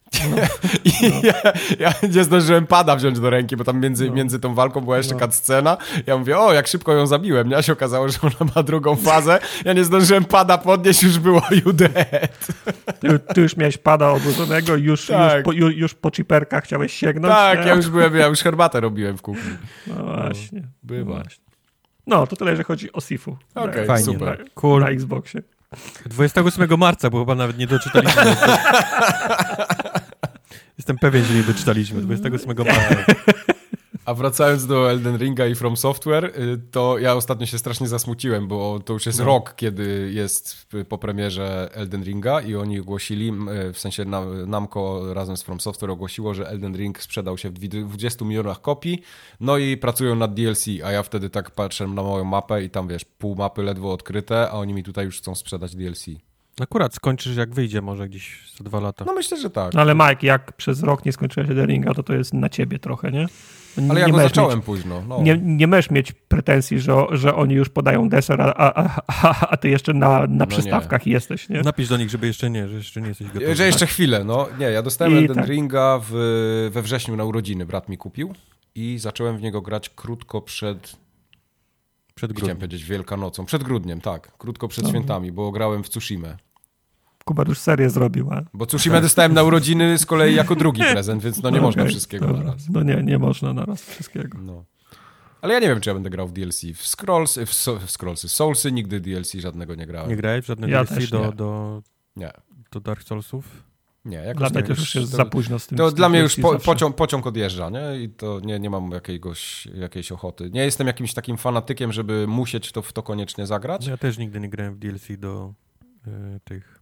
Puch. I ja, ja nie zdążyłem pada wziąć do ręki, bo tam między, No. między tą walką była jeszcze No. cutscena. Ja mówię, o, jak szybko ją zabiłem. Nie? A się okazało, że ona ma drugą fazę. Ja nie zdążyłem pada podnieść, już było you dead. Ty, ty już miałeś pada odłożonego, już, Tak. już, po, ju, już po chiperkach chciałeś sięgnąć. Tak, nie? ja już byłem, ja już herbatę robiłem w kuchni. No właśnie. bywa. No, właśnie. no to tyle, że chodzi o Sifu. Okej, Na- Fajnie. super. Na, Cool. na Xboxie. 28 marca, bo chyba nawet nie doczytaliśmy. Jestem pewien, że nie doczytaliśmy. 28 marca. A wracając do Elden Ringa i From Software, y, to ja ostatnio się strasznie zasmuciłem, bo to już jest rok, kiedy jest po premierze Elden Ringa i oni ogłosili, y, w sensie Nam- Namco razem z From Software ogłosiło, że Elden Ring sprzedał się w dwi- 20 milionach kopii, no i pracują nad DLC, a ja wtedy tak patrzę na moją mapę i tam wiesz, pół mapy ledwo odkryte, a oni mi tutaj już chcą sprzedać DLC. Akurat skończysz jak wyjdzie, może gdzieś za dwa lata. No myślę, że tak. No ale Mike, jak przez rok nie skończyłeś Ringa, to to jest na ciebie trochę, nie? Ale ja nie go zacząłem Mieć, późno. No. nie, nie możesz mieć pretensji, że, że oni już podają deser, a, a, a, a ty jeszcze na, na No przystawkach jesteś, nie? Napisz do nich, żeby jeszcze nie, że jeszcze nie jesteś gotowy. Że jeszcze chwilę, no. Nie, ja dostałem I Elden tak. Ringa w, we wrześniu na urodziny, brat mi kupił i zacząłem w niego grać krótko przed, Przed chciałem grudniem. powiedzieć Wielkanocą, przed grudniem, tak, krótko przed świętami, bo grałem w Tsushima. Kuba już serię zrobił, a... Bo Tsushima dostałem na urodziny z kolei jako drugi prezent, więc no nie można Okej, wszystkiego dobra. na raz. No nie, nie można na raz wszystkiego. No. Ale ja nie wiem, czy ja będę grał w DLC. W Scrolls, w, so, w Scrollsy, Soulsy nigdy DLC żadnego nie grałem. Nie grałeś w żadne Ja DLC do, nie. do, Nie. do Dark Soulsów? Nie, jakoś Dla mnie tak to już jest to, za późno z tym. To z tym dla mnie już po, pociąg, pociąg odjeżdża, nie? I to nie, nie mam jakiegoś, jakiejś ochoty. Nie jestem jakimś takim fanatykiem, żeby musieć to w to koniecznie zagrać. Ja też nigdy nie grałem w DLC do y, tych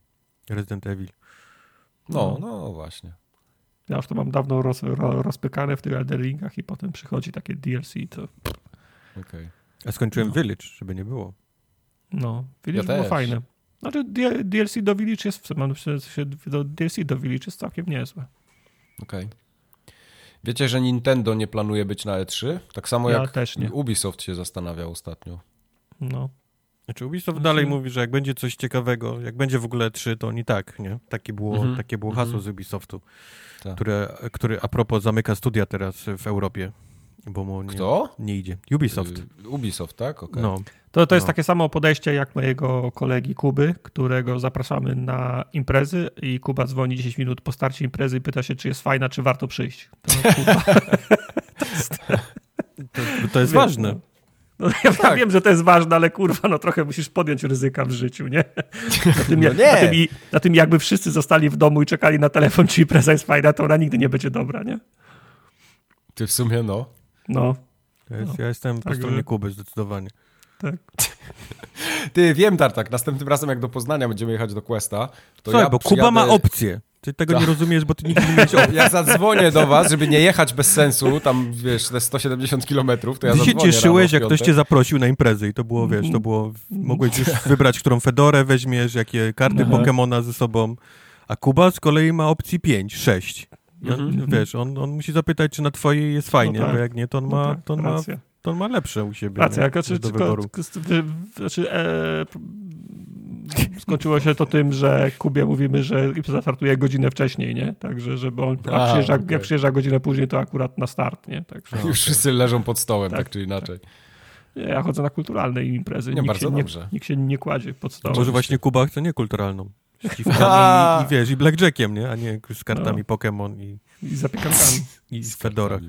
Resident Evil. No, no właśnie. Ja już to mam dawno roz, ro, rozpykane w tych Elden Ringach i potem przychodzi takie DLC, to Okej. A skończyłem No. Village, żeby nie było. no, Village Ja było też. fajne. Znaczy DLC do Village jest, mam w sensie do DLC do Village jest całkiem niezłe. Okej. Wiecie, że Nintendo nie planuje być na E3? Tak samo Ja jak też nie. Ubisoft się zastanawiał ostatnio. No. Znaczy Ubisoft Znaczy- dalej mówi, że jak będzie coś ciekawego, jak będzie w ogóle 3, to oni tak, nie? Takie było, Mhm. takie było hasło z Ubisoftu, Tak. które, który a propos zamyka studia teraz w Europie, bo mu nie, Kto? nie idzie. Ubisoft. Y, Ubisoft, tak? Okej. No, To, to jest No. takie samo podejście jak mojego kolegi Kuby, którego zapraszamy na imprezy i Kuba dzwoni 10 minut po starcie imprezy i pyta się, czy jest fajna, czy warto przyjść. To, to, to jest wiem, ważne. No. Ja Tak. wiem, że to jest ważne, ale kurwa, no trochę musisz podjąć ryzyka w życiu, nie? Na tym, No nie. Na, tym, i- na tym jakby wszyscy zostali w domu i czekali na telefon, czy impreza jest fajna, to ona nigdy nie będzie dobra, nie? Ty w sumie no. No, jest, No. ja jestem po Także- stronie Kuby zdecydowanie. tak. Ty, wiem, Tartak, następnym razem jak do Poznania będziemy jechać do Questa, to Słuchaj, ja bo Kuba przyjadę- ma opcję. Ty tego Tak. nie rozumiesz, bo ty nigdy nie miałeś opcji. Ja zadzwonię do was, żeby nie jechać bez sensu, tam wiesz, te 170 kilometrów, to ja Ty się cieszyłeś, jak ktoś cię zaprosił na imprezę i to było, wiesz, to było, mogłeś już wybrać, którą Fedorę weźmiesz, jakie karty Aha. Pokemona ze sobą, a Kuba z kolei ma opcji 5, 6. I on, Mhm. Wiesz, on, on musi zapytać, czy na twojej jest fajnie, No tak. bo jak nie, to on No ma, tak, to on ma, to on ma lepsze u siebie Racja, nie? jak, znaczy, do wyboru. znaczy, e, skończyło się to tym, że Kubie mówimy, że zastartuje godzinę wcześniej, nie? Także, żeby on, a A, przyjeżdża, okej. jak przyjeżdża godzinę później, to akurat na start, nie? Także Już wszyscy leżą pod stołem, tak, Tak, czy inaczej. ja chodzę na kulturalne imprezy. Nie, nikt, bardzo się nie, dobrze. nikt się nie kładzie pod stołem. Może właśnie Kuba chce niekulturalną. Z i, i wiesz, i blackjackiem, nie? A nie z kartami No. Pokémon i, I zapiekankami. i z Fedora.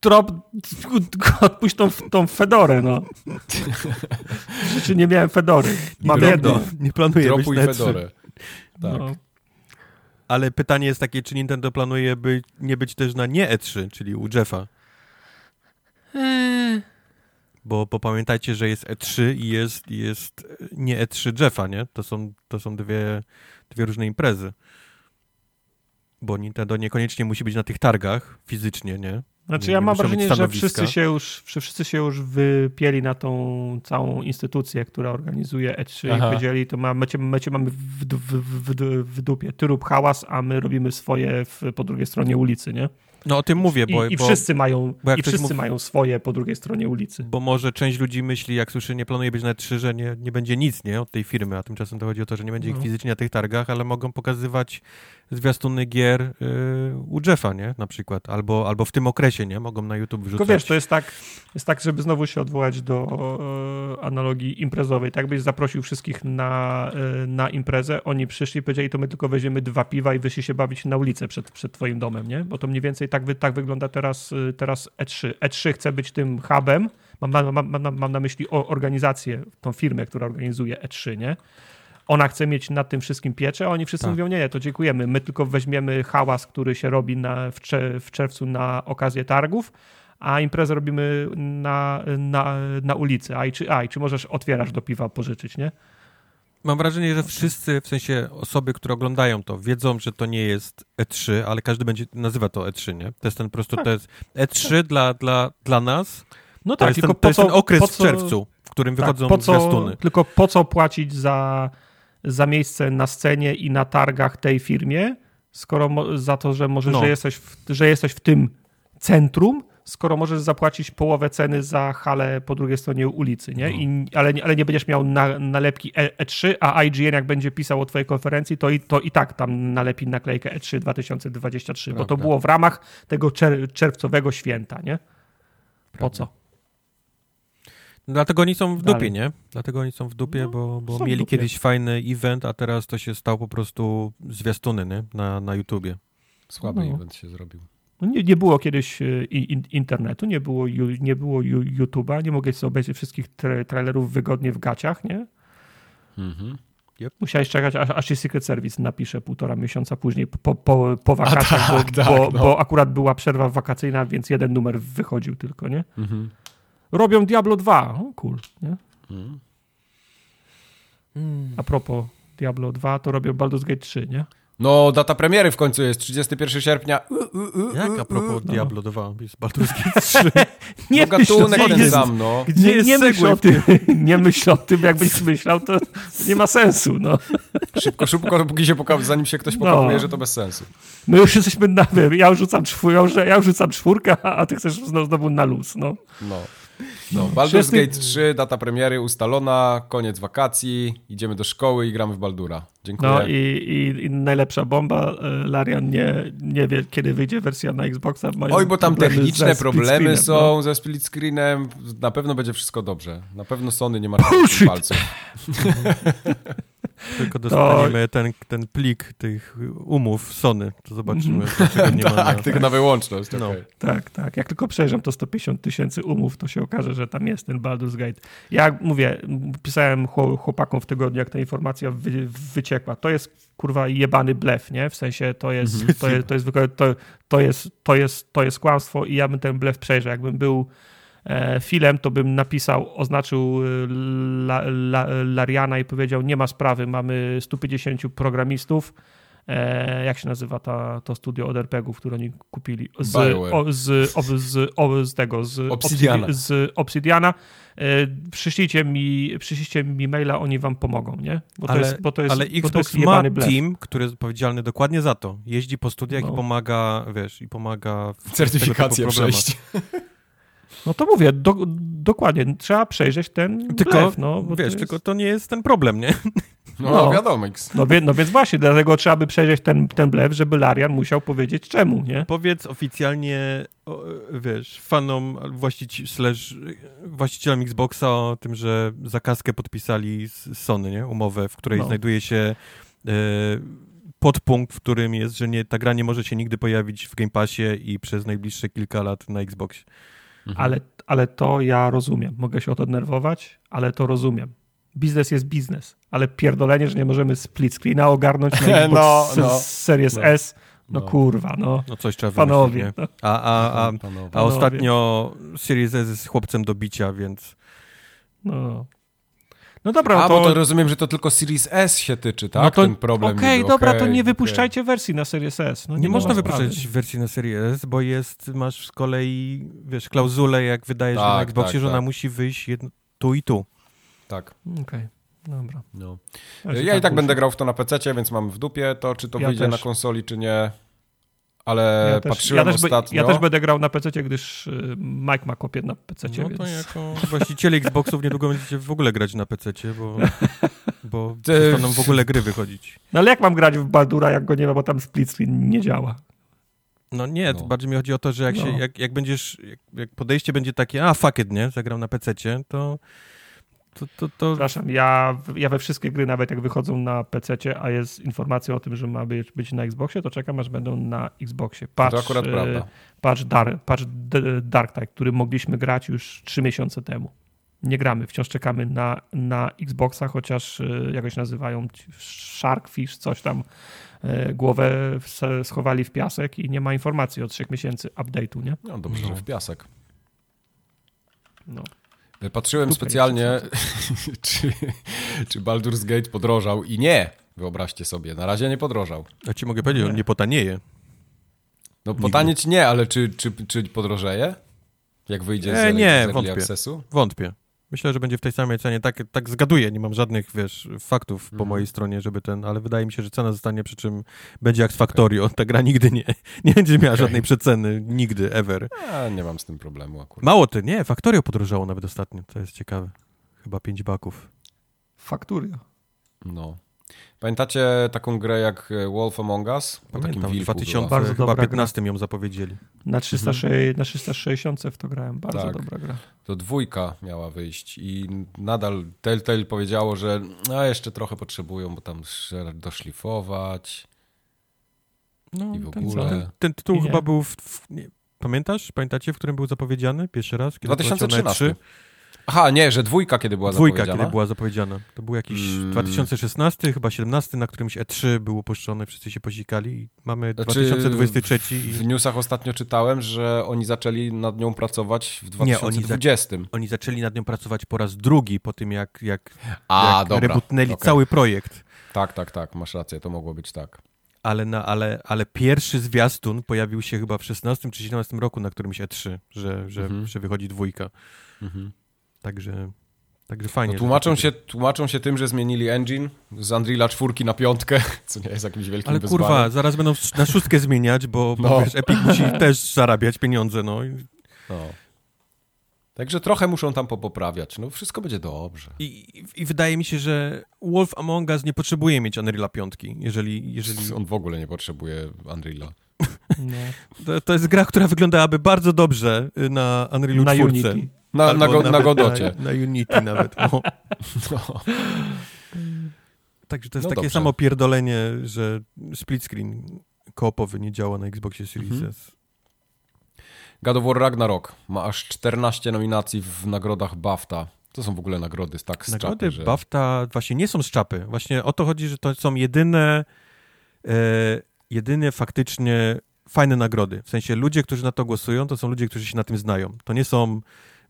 Trop, odpuść tą, tą Fedorę, no. W życiu nie miałem Fedory. Mam nie, jedną. nie, planuję być Dropuj na E3. Fedorę. Tak. No. Ale pytanie jest takie, czy Nintendo planuje być, nie być też na nie E3, czyli u Jeffa? Bo, bo pamiętajcie, że jest E3 i jest, jest nie E3 Jeffa, nie? To są, to są dwie, dwie różne imprezy. Bo Nintendo niekoniecznie musi być na tych targach fizycznie, nie? Znaczy ja mam wrażenie, że wszyscy się, już, wszyscy się już wypieli na tą całą instytucję, która organizuje E3 i Aha. powiedzieli, to ma, my, cię, my cię mamy w, w, w, w, dupie. Ty rób hałas, a my robimy swoje w, po drugiej stronie ulicy, nie? No o tym mówię, I, bo, i bo, wszyscy, mają, bo i wszyscy mów- mają swoje po drugiej stronie ulicy. bo może część ludzi myśli, jak słyszy, nie planuje być na E3, że nie, nie będzie nic, nie? Od tej firmy, a tymczasem to chodzi o to, że nie będzie ich No. fizycznie na tych targach, ale mogą pokazywać zwiastuny gier yy, u Jeffa, nie? Na przykład. Albo, albo w tym okresie, nie? Mogą na YouTube wrzucać. Tylko wiesz, to jest tak, jest tak, żeby znowu się odwołać do e, analogii imprezowej. Tak byś zaprosił wszystkich na, e, na imprezę, oni przyszli powiedzieli, to my tylko weźmiemy dwa piwa i wyszli się bawić na ulicę przed, przed twoim domem, nie? Bo to mniej więcej tak, wy, tak wygląda teraz, e, teraz E3. E3 chce być tym hubem, mam mam, mam, mam na myśli organizację, tą firmę, która organizuje E3, nie? Ona chce mieć nad tym wszystkim pieczę, a oni wszyscy Tak. mówią, nie, nie, to dziękujemy, my tylko weźmiemy hałas, który się robi na, w, cze, w czerwcu na okazję targów, a imprezę robimy na, na, na ulicy. A i, czy, a i czy możesz otwierasz do piwa pożyczyć, nie? Mam wrażenie, że wszyscy, w sensie osoby, które oglądają to, wiedzą, że to nie jest E3, ale każdy będzie nazywa to E3, nie? To jest ten po prostu, Tak. to jest E3 dla, dla, dla nas, No to jest ten, to jest ten okres w czerwcu, w którym tak, wychodzą po co, zwiastuny. Tylko po co płacić za, za miejsce na scenie i na targach tej firmie, skoro za to, że możesz, No. że, jesteś w, że jesteś w tym centrum, skoro możesz zapłacić połowę ceny za halę po drugiej stronie ulicy, nie? I, ale, nie- ale nie będziesz miał na, nalepki E, E3, a IGN jak będzie pisał o twojej konferencji, to i, to i tak tam nalepi naklejkę E3 2023, bo to Prawda. było w ramach tego czer, czerwcowego święta, nie? Po Prawda. co? Dlatego oni są w dupie, Dalej. nie? Dlatego oni są w dupie, No, bo, bo mieli dupie. kiedyś fajny event, a teraz to się stał po prostu zwiastuny, nie? Na, na YouTubie. Słaby No. event się zrobił. No nie, nie było kiedyś in, internetu, nie było, nie było YouTube'a, nie mogłeś sobie obejrzeć wszystkich tra trailerów wygodnie w gaciach, nie? Mhm. Yep. Musiałeś czekać, aż, aż ci Secret Service napisze półtora miesiąca później po, po, po wakacjach, tak, bo, tak, bo, no. bo akurat była przerwa wakacyjna, więc jeden numer wychodził tylko, nie? Mhm. Robią Diablo 2. O, cool, nie? Mhm. A propos Diablo 2, to robią Baldur's Gate 3, nie? No, data premiery w końcu jest 31 sierpnia. U, u, u, Jak a propos u. Diablo 2? Jest Baldur's Gate 3. Nie No, myśl o gatunek tym, ten jest- sam, no. Gdzie Nie, jest nie myśl o w tym? nie myśl o tym, jakbyś myślał, to nie ma sensu, no. Szybko, szybko, dopóki się poka- zanim się ktoś pokazuje, No. że to bez sensu. My już jesteśmy na, ja już rzucam czwórkę, ja już rzucam czwórkę, a ty chcesz znowu, znowu na luz, no. No. No, Baldur's Gate 3, data premiery ustalona, koniec wakacji, idziemy do szkoły i gramy w Baldura. Dziękuję. No i, i, i najlepsza bomba, e, Larian nie, nie wie, kiedy wyjdzie wersja na Xboxa. Oj, bo tam problemy techniczne problemy są no. ze split screenem. Na pewno będzie wszystko dobrze. Na pewno Sony nie ma Bullshit. palców. Tylko dostaniemy ten, ten plik tych umów Sony, to zobaczymy, dlaczego nie ma na... Tak, tylko na wyłączność. No. okej. Tak, tak. Jak tylko przejrzę to 150 tysięcy umów, to się okaże, że tam jest ten Baldur's Gate. Ja mówię, pisałem chło- chłopakom w tygodniu, jak ta informacja wy, wyciekła. To jest kurwa jebany blef, nie? W sensie to jest, to jest, to jest, to, to jest, to jest, to jest kłamstwo i ja bym ten blef przejrzał. Jakbym był filem, to bym napisał, oznaczył e, la, la, Lariana i powiedział, nie ma sprawy, mamy 150 programistów, e, jak się nazywa ta, to studio od RPG-ów, które oni kupili? Z, o, z, o, z, o, z tego, z Obsidiana. Obsidi- Z Obsidiana. E, przyślijcie, mi, przyślijcie mi maila, oni wam pomogą, nie? Bo to Ale, jest, bo to jest, ale bo to Xbox jest ma team, który jest odpowiedzialny dokładnie za to. Jeździ po studiach No. i pomaga, wiesz, i pomaga w Certyfikację przejść. No to mówię, do, dokładnie, trzeba przejrzeć ten Tylko, blef, no, bo to wiesz, jest- tylko to nie jest ten problem, nie? No, No. wiadomo. No, wie, no więc właśnie, dlatego trzeba by przejrzeć ten, ten blef, żeby Larian musiał powiedzieć czemu, nie? Powiedz oficjalnie, o, wiesz, fanom, właścici, slash, właścicielom Xboxa o tym, że zakazkę podpisali z Sony, nie? Umowę, w której No. znajduje się e, podpunkt, w którym jest, że nie, ta gra nie może się nigdy pojawić w Game Passie i przez najbliższe kilka lat na Xboxie. Mhm. Ale, ale to ja rozumiem. Mogę się o to denerwować, ale to rozumiem. Biznes jest biznes, ale pierdolenie, że nie możemy split screena ogarnąć na No, z- no. Series No. S. No, No. kurwa, no. No coś trzeba Panowie. wymyślić, No. A, a, a, a ostatnio Series S jest chłopcem do bicia, więc No, no dobra, A, no bo to... to rozumiem, że to tylko Series S się tyczy, tak? no to, Ten problem. Okej, niby. dobra, to Okej, nie wypuszczajcie wersji na Series S. No, nie, ma można sprawy. wypuszczać wersji na Series S, bo jest, masz z kolei, wiesz, klauzulę, jak wydajesz Tak, na Xboxie, tak, że ona tak. musi wyjść jedno, tu i tu. Tak, Okej, dobra. no. Ja, Ja i tak będę grał w to na PC, więc mam w dupie to, czy to Ja wyjdzie też. na konsoli, czy nie. Ale ja też, patrzyłem ja też, ostatnio. ja też będę grał na PC, gdyż y, Mike ma kopię na PC, No to więc... jako właściciele Xboxów niedługo będziecie w ogóle grać na PC, bo, bo przestaną w ogóle gry wychodzić. No ale jak mam grać w Baldura, jak go nie ma, bo tam split screen nie działa. No nie, No. bardziej mi chodzi o to, że jak, No. się, jak, jak będziesz, jak, jak podejście będzie takie, a fuck it, nie, zagram na PC, to, to, to, to Przepraszam, ja, ja we wszystkie gry, nawet jak wychodzą na PC, a jest informacja o tym, że ma być, być na Xboxie, to czekam, aż będą na Xboxie. Patrz, to akurat e, prawda. Dar, patrz D- Dark Tide, który mogliśmy grać już trzy miesiące temu. Nie gramy, wciąż czekamy na, na Xboxa, chociaż e, jakoś nazywają Sharkfish, coś tam, e, głowę schowali w piasek i nie ma informacji od trzech miesięcy update'u, nie? No dobrze, że w piasek. No. Patrzyłem Super, specjalnie, czy, czy Baldur's Gate podrożał i nie, wyobraźcie sobie, na razie nie podrożał. ja ci mogę powiedzieć, on Nie. nie potanieje. No Nigdy. potanieć nie, ale czy, czy, czy podrożeje? Jak wyjdzie z, E, early- nie, z Early wątpię. Accessu? Wątpię. Myślę, że będzie w tej samej cenie. Tak, tak zgaduję, nie mam żadnych, wiesz, faktów po Mhm. mojej stronie, żeby ten, ale wydaje mi się, że cena zostanie, przy czym będzie jak z Factorio. Ta gra nigdy nie, nie będzie miała Okej. żadnej przeceny, nigdy, ever. A, nie mam z tym problemu akurat. Mało ty, nie, Factorio podrożało nawet ostatnio, to jest ciekawe. Chyba 5 baków. Fakturia. No. Pamiętacie taką grę jak e, Wolf Among Us? Pamiętam, w wilku 2000 była. Bardzo chyba dobra 15 ją zapowiedzieli. Na, 360, na 360 w to grałem. Bardzo Mhm. Tak. dobra gra. To dwójka miała wyjść i nadal Telltale powiedziało, że a jeszcze trochę potrzebują, bo tam sz- doszlifować No, i w ten ogóle. ten, ten tytuł Nie. chyba był w, w, nie, Pamiętasz? Pamiętacie, w którym był zapowiedziany pierwszy raz? Kiedy poleciał na 2013. E3? Aha, nie, że dwójka kiedy była Dwójka, zapowiedziana. kiedy była zapowiedziana. To był jakiś Mm. 2016, chyba 17, na którymś E3 było puszczone, wszyscy się pozikali i mamy Znaczy, 2023 i W newsach ostatnio czytałem, że oni zaczęli nad nią pracować w Nie, oni 2020. oni zaczęli nad nią pracować po raz drugi, po tym jak, jak, A, jak dobra. rebutnęli okej. cały projekt. Tak, tak, tak, masz rację, to mogło być tak. Ale, na, ale, ale pierwszy zwiastun pojawił się chyba w 16 czy 17 roku na którymś E3, że, że, Mhm. że wychodzi dwójka. Także, także fajnie. No, tłumaczą, się, tłumaczą się tym, że zmienili engine z Unreal'a 4 na piątkę, co nie jest jakimś wielkim Ale wyzwaniem. kurwa, zaraz będą na szóstkę zmieniać, bo, bo No. wiesz, Epic musi też zarabiać pieniądze, no. I, No. Także trochę muszą tam popoprawiać. No wszystko będzie dobrze. i, I wydaje mi się, że Wolf Among Us nie potrzebuje mieć Unreal'a 5, jeżeli... jeżeli On w ogóle nie potrzebuje Unreal'a. No. to, to jest gra, która wyglądałaby bardzo dobrze na Unreal'u Na 4. Unity. Na, na, go, na Godocie. Na, na Unity nawet. O. No. Także to jest No takie dobrze. samo pierdolenie, że split screen koopowy nie działa na Xboxie Series Mhm. S. God of War Ragnarok ma aż 14 nominacji w nagrodach BAFTA. To są w ogóle nagrody z tak z Nagrody czapy, że... BAFTA właśnie nie są z czapy. Właśnie o to chodzi, że to są jedyne, e, jedyne faktycznie fajne nagrody. W sensie ludzie, którzy na to głosują, to są ludzie, którzy się na tym znają. To nie są,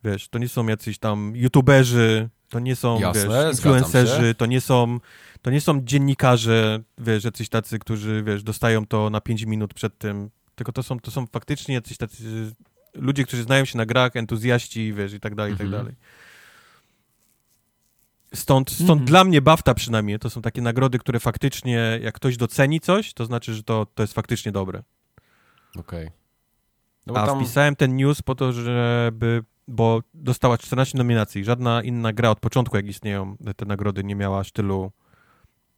wiesz, to nie są jacyś tam youtuberzy, to nie są, Jasne, wiesz, influencerzy, to nie są, to nie są dziennikarze, wiesz, jacyś tacy, którzy, wiesz, dostają to na 5 minut przed tym, tylko to są, to są faktycznie jacyś tacy ludzie, którzy znają się na grach, entuzjaści, wiesz, i tak dalej, i tak Mhm. dalej. Stąd, stąd Mhm. dla mnie BAFTA przynajmniej, to są takie nagrody, które faktycznie, jak ktoś doceni coś, to znaczy, że to, to jest faktycznie dobre. Okej. No bo A tam... wpisałem ten news po to, żeby, bo dostała 14 nominacji. Żadna inna gra od początku, jak istnieją te nagrody, nie miała aż tylu,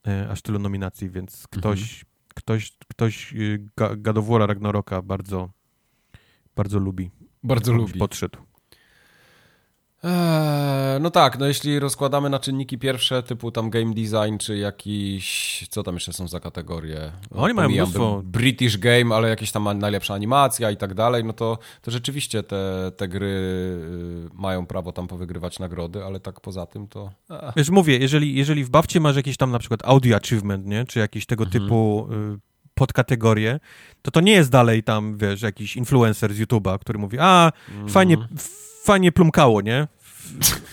e, aż tylu nominacji, więc ktoś, Mhm. ktoś, ktoś y, Ga- God of War'a Ragnaroka bardzo, bardzo lubi. Bardzo lubi. Podszedł. Eee, no tak, no jeśli rozkładamy na czynniki pierwsze, typu tam game design, czy jakiś, co tam jeszcze są za kategorie? Oni mają mnóstwo. British game, ale jakieś tam najlepsza animacja i tak dalej, no to, to rzeczywiście te, te gry y, mają prawo tam powygrywać nagrody, ale tak poza tym to... A, Wiesz, mówię, jeżeli, jeżeli w bawcie masz jakiś tam na przykład audio achievement, nie? Czy jakiś tego Mhm. typu y, podkategorie, to to nie jest dalej tam, wiesz, jakiś influencer z YouTube'a, który mówi, a, fajnie, Mhm. Fajnie plumkało, nie?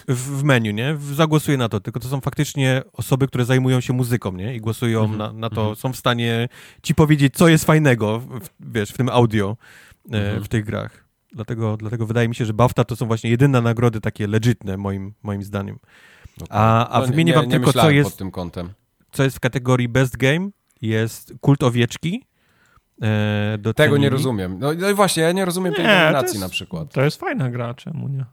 W, menu, nie? Zagłosuję na to, tylko to są faktycznie osoby, które zajmują się muzyką, nie? I głosują Mhm. na, na to, Mhm. są w stanie ci powiedzieć, co jest fajnego, w, wiesz, w tym audio, e, Mhm. w tych grach. Dlatego, dlatego wydaje mi się, że BAFTA to są właśnie jedyne nagrody takie legitne, moim, moim zdaniem. okej. A, a No, wymienię nie- wam nie tylko, co jest, pod tym kątem. co jest w kategorii Best Game. Jest Kult Owieczki. E, Tego docenili. nie rozumiem. No, no i właśnie, ja nie rozumiem tej jest- na przykład. To jest fajna gra, czemu nie?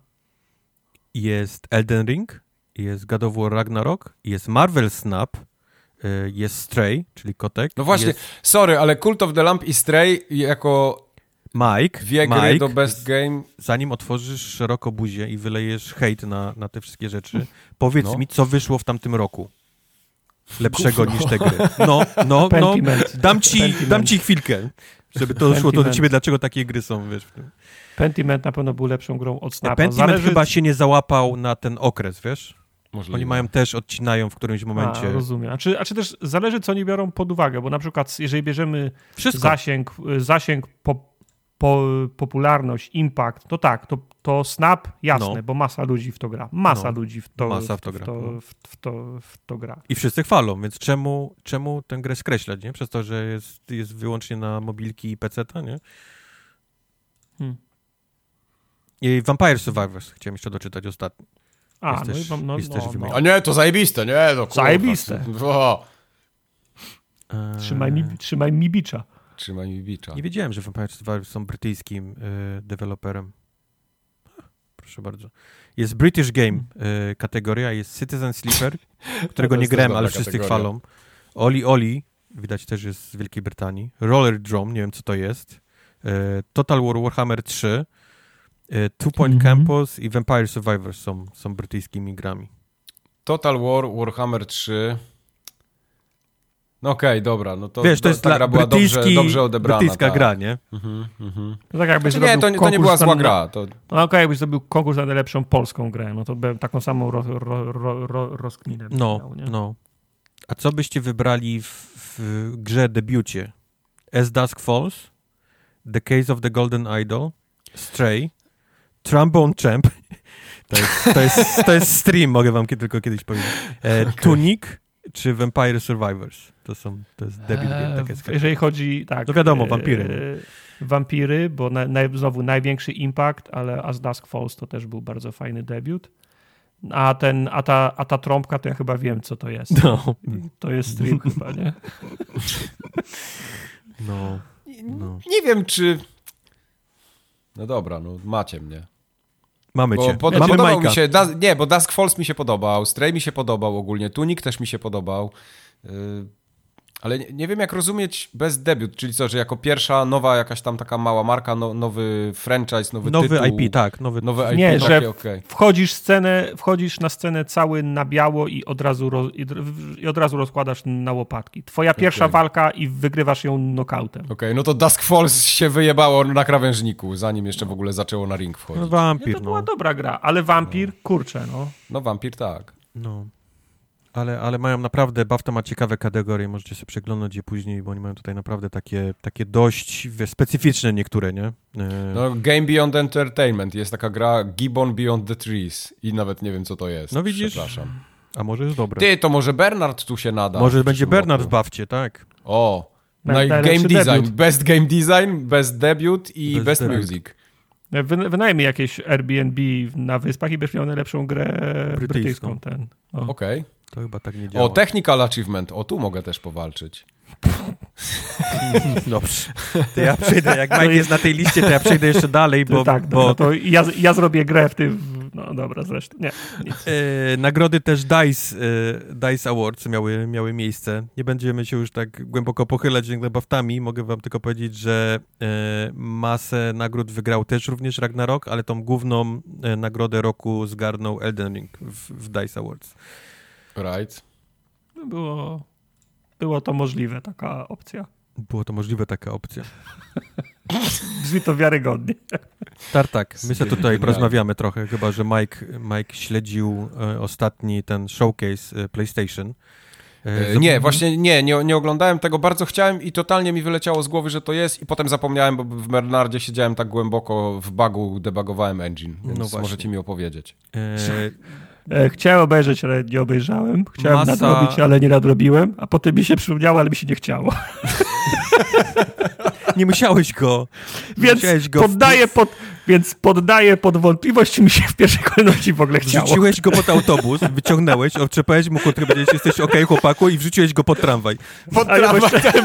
Jest Elden Ring, jest God of War Ragnarok, jest Marvel Snap, e, jest Stray, czyli kotek. No właśnie, Jest sorry, ale Cult of the Lamp i Stray jako Mike. dwie gry Mike, do Best Game Zanim otworzysz szeroko buzię i wylejesz hejt na, na te wszystkie rzeczy, powiedz No. mi, co wyszło w tamtym roku. Lepszego Gówno. niż te gry. No, no, no. Pentiment. Dam ci, Pentiment. dam ci chwilkę, żeby to doszło to do ciebie, dlaczego takie gry są, wiesz. W tym. Pentiment na pewno był lepszą grą od Snapa. Pentiment Zależy- chyba się nie załapał na ten okres, wiesz? możliwe. Oni mają też, odcinają w którymś momencie. A, rozumiem. A czy, a czy też zależy, co oni biorą pod uwagę, bo na przykład jeżeli bierzemy Wszystko. zasięg, zasięg po, po, popularność, impact, to tak, to, to Snap, jasne, No. bo masa ludzi w to gra. Masa No. ludzi w to, Masa w to gra, w to, no. w, w to, w to gra. I wszyscy chwalą, więc czemu, czemu tę grę skreślać, nie? Przez to, że jest, jest wyłącznie na mobilki i PC, nie? Hmm. I Vampire Survivors chciałem jeszcze doczytać ostatnio. A, Jest no też- i wam, no, jest no, no. A nie, to zajebiste, nie? No, kurwa. Zajebiste. O, Eee, Trzymaj mi, trzymaj mi bicza. trzymaj mi bicza. Nie wiedziałem, że Vampire Survivors są brytyjskim e, deweloperem. Proszę bardzo. Jest British Game e, kategoria, jest Citizen Sleeper, którego To nie grałem, ale wszyscy kategoria. chwalą. Oli Oli, widać też jest z Wielkiej Brytanii. Roller Drum, nie wiem co to jest. E, Total War Warhammer 3. E, Two Point Mhm. Campus i Vampire Survivors są, są brytyjskimi grami. Total War, Warhammer 3. No okej, dobra, no to, Wiesz, to jest ta gra była dobrze, dobrze odebrana. brytyjska tak. gra, nie? Mhm, mhm. To tak jakbyś Znaczy, nie, to, nie- to nie była zła gra. To, No okej, jakbyś zrobił konkurs na najlepszą polską grę, no to bym taką samą ro, ro, ro, ro, rozkminę. No, miał, nie? no. A co byście wybrali w, w grze debiucie? As Dusk Falls, The Case of the Golden Idol, Stray, Trombone Champ, to jest, to jest, to jest stream, mogę wam tylko kiedyś powiedzieć, e, Tunic czy Vampire Survivors? To są, to jest debiut game, Eee, tak jest. Jeżeli chodzi, tak. No wiadomo, e, wampiry. Wampiry, bo na, na, znowu największy impact, ale As Dusk Falls to też był bardzo fajny debiut. A, ten, a, ta, a ta trąbka, to ja chyba wiem, co to jest. No, To jest stream chyba, nie? no, no. Nie wiem, czy... No dobra, no macie mnie. Mamy cię. pod, Mamy podobał Majka. mi się, nie, bo Dusk Falls mi się podobał, Stray mi się podobał ogólnie, Tunic też mi się podobał. Yy, ale nie, nie wiem, jak rozumieć bez debiut, czyli co, że jako pierwsza nowa jakaś tam taka mała marka, no, nowy franchise, nowy, Nowy tytuł. IP, tak. Nowy, Nowy IP, Nie, takie, że- okej. Wchodzisz, scenę, wchodzisz na scenę cały na biało i od razu, roz, i, od razu rozkładasz na łopatki. Twoja pierwsza Okej. walka i wygrywasz ją knockoutem. Okej, no to Dusk Falls się wyjebało na krawężniku, zanim jeszcze w ogóle zaczęło na ring No, wchodzić. Nie, wampir, to była no. dobra gra, ale wampir, kurczę, no. No wampir tak. no. Ale, ale mają naprawdę, BAFTA ma ciekawe kategorie, możecie sobie przeglądać je później, bo oni mają tutaj naprawdę takie, takie dość specyficzne niektóre, nie? E, No Game Beyond Entertainment, jest taka gra Gibbon Beyond the Trees i nawet nie wiem, co to jest. No widzisz? Przepraszam. A może jest dobre. Ty, to może Bernard tu się nada. może w będzie Bernard w roku. BAFcie, tak? O, no i game design, debiut. best game design, best debut i Best best, music. Wy, wynajmij jakieś Airbnb na wyspach i będziesz miał najlepszą grę Brytyjską. brytyjską. ten. O. Okej. To chyba tak nie działa. O, technical achievement, o tu mogę też powalczyć. Dobrze. To ja przejdę, jak Mike jest na tej liście, to ja przejdę jeszcze dalej, bo, tak, bo dobra, to ja, ja zrobię grę w tym. No dobra, zresztą. Nie. E, nagrody też DICE, e, DICE Awards miały, miały miejsce. Nie będziemy się już tak głęboko pochylać nad baftami. Mogę wam tylko powiedzieć, że e, masę nagród wygrał też również Ragnarok, ale tą główną e, nagrodę roku zgarnął Elden Ring w, w DICE Awards. Right. Było, było to możliwe, taka opcja. Było to możliwe, taka opcja. Brzmi to wiarygodnie. Tartak, my sobie tutaj porozmawiamy trochę, chyba że Mike, Mike śledził e, ostatni ten showcase e, PlayStation. E, E, Nie, właśnie nie, nie, nie oglądałem tego, bardzo chciałem i totalnie mi wyleciało z głowy, że to jest i potem zapomniałem, bo w Bernardzie siedziałem tak głęboko w bugu, debugowałem engine, więc No właśnie. możecie mi opowiedzieć. E, Chciałem obejrzeć, ale nie obejrzałem. Chciałem Masa- nadrobić, ale nie nadrobiłem. A potem mi się przypomniało, ale mi się nie chciało. nie musiałeś go. Więc musiałeś go poddaję pod, więc poddaję pod wątpliwość, czy mi się w pierwszej kolejności w ogóle chciało. Wrzuciłeś go pod autobus, wyciągnąłeś, odczepałeś mu kontrę, powiedziałeś, jesteś okej, chłopaku, i wrzuciłeś go pod tramwaj. Pod A, ja tramwaj. jeszcze,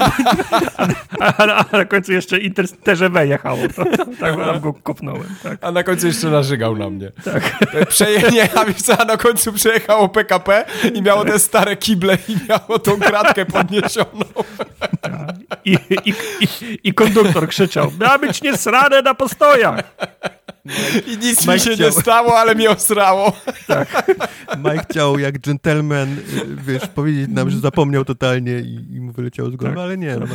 a, a, a na końcu jeszcze Inter TGV jechało. To, to, tak tam go kopnąłem. Tak. A na końcu jeszcze narzygał na mnie. Tak. Przeje... Nie, a wiesz co, a na końcu przejechało PKP i miało te stare kible i miało tą kratkę podniesioną. I, i, i, I konduktor krzyczał, ma być niesrane na postojach. I nic Mike mi się chciał- nie stało, ale mnie osrało. Mike chciał jak dżentelmen, y, wiesz, powiedzieć nam, że zapomniał totalnie i, i mu wyleciało z głowy, Tak. ale nie, no,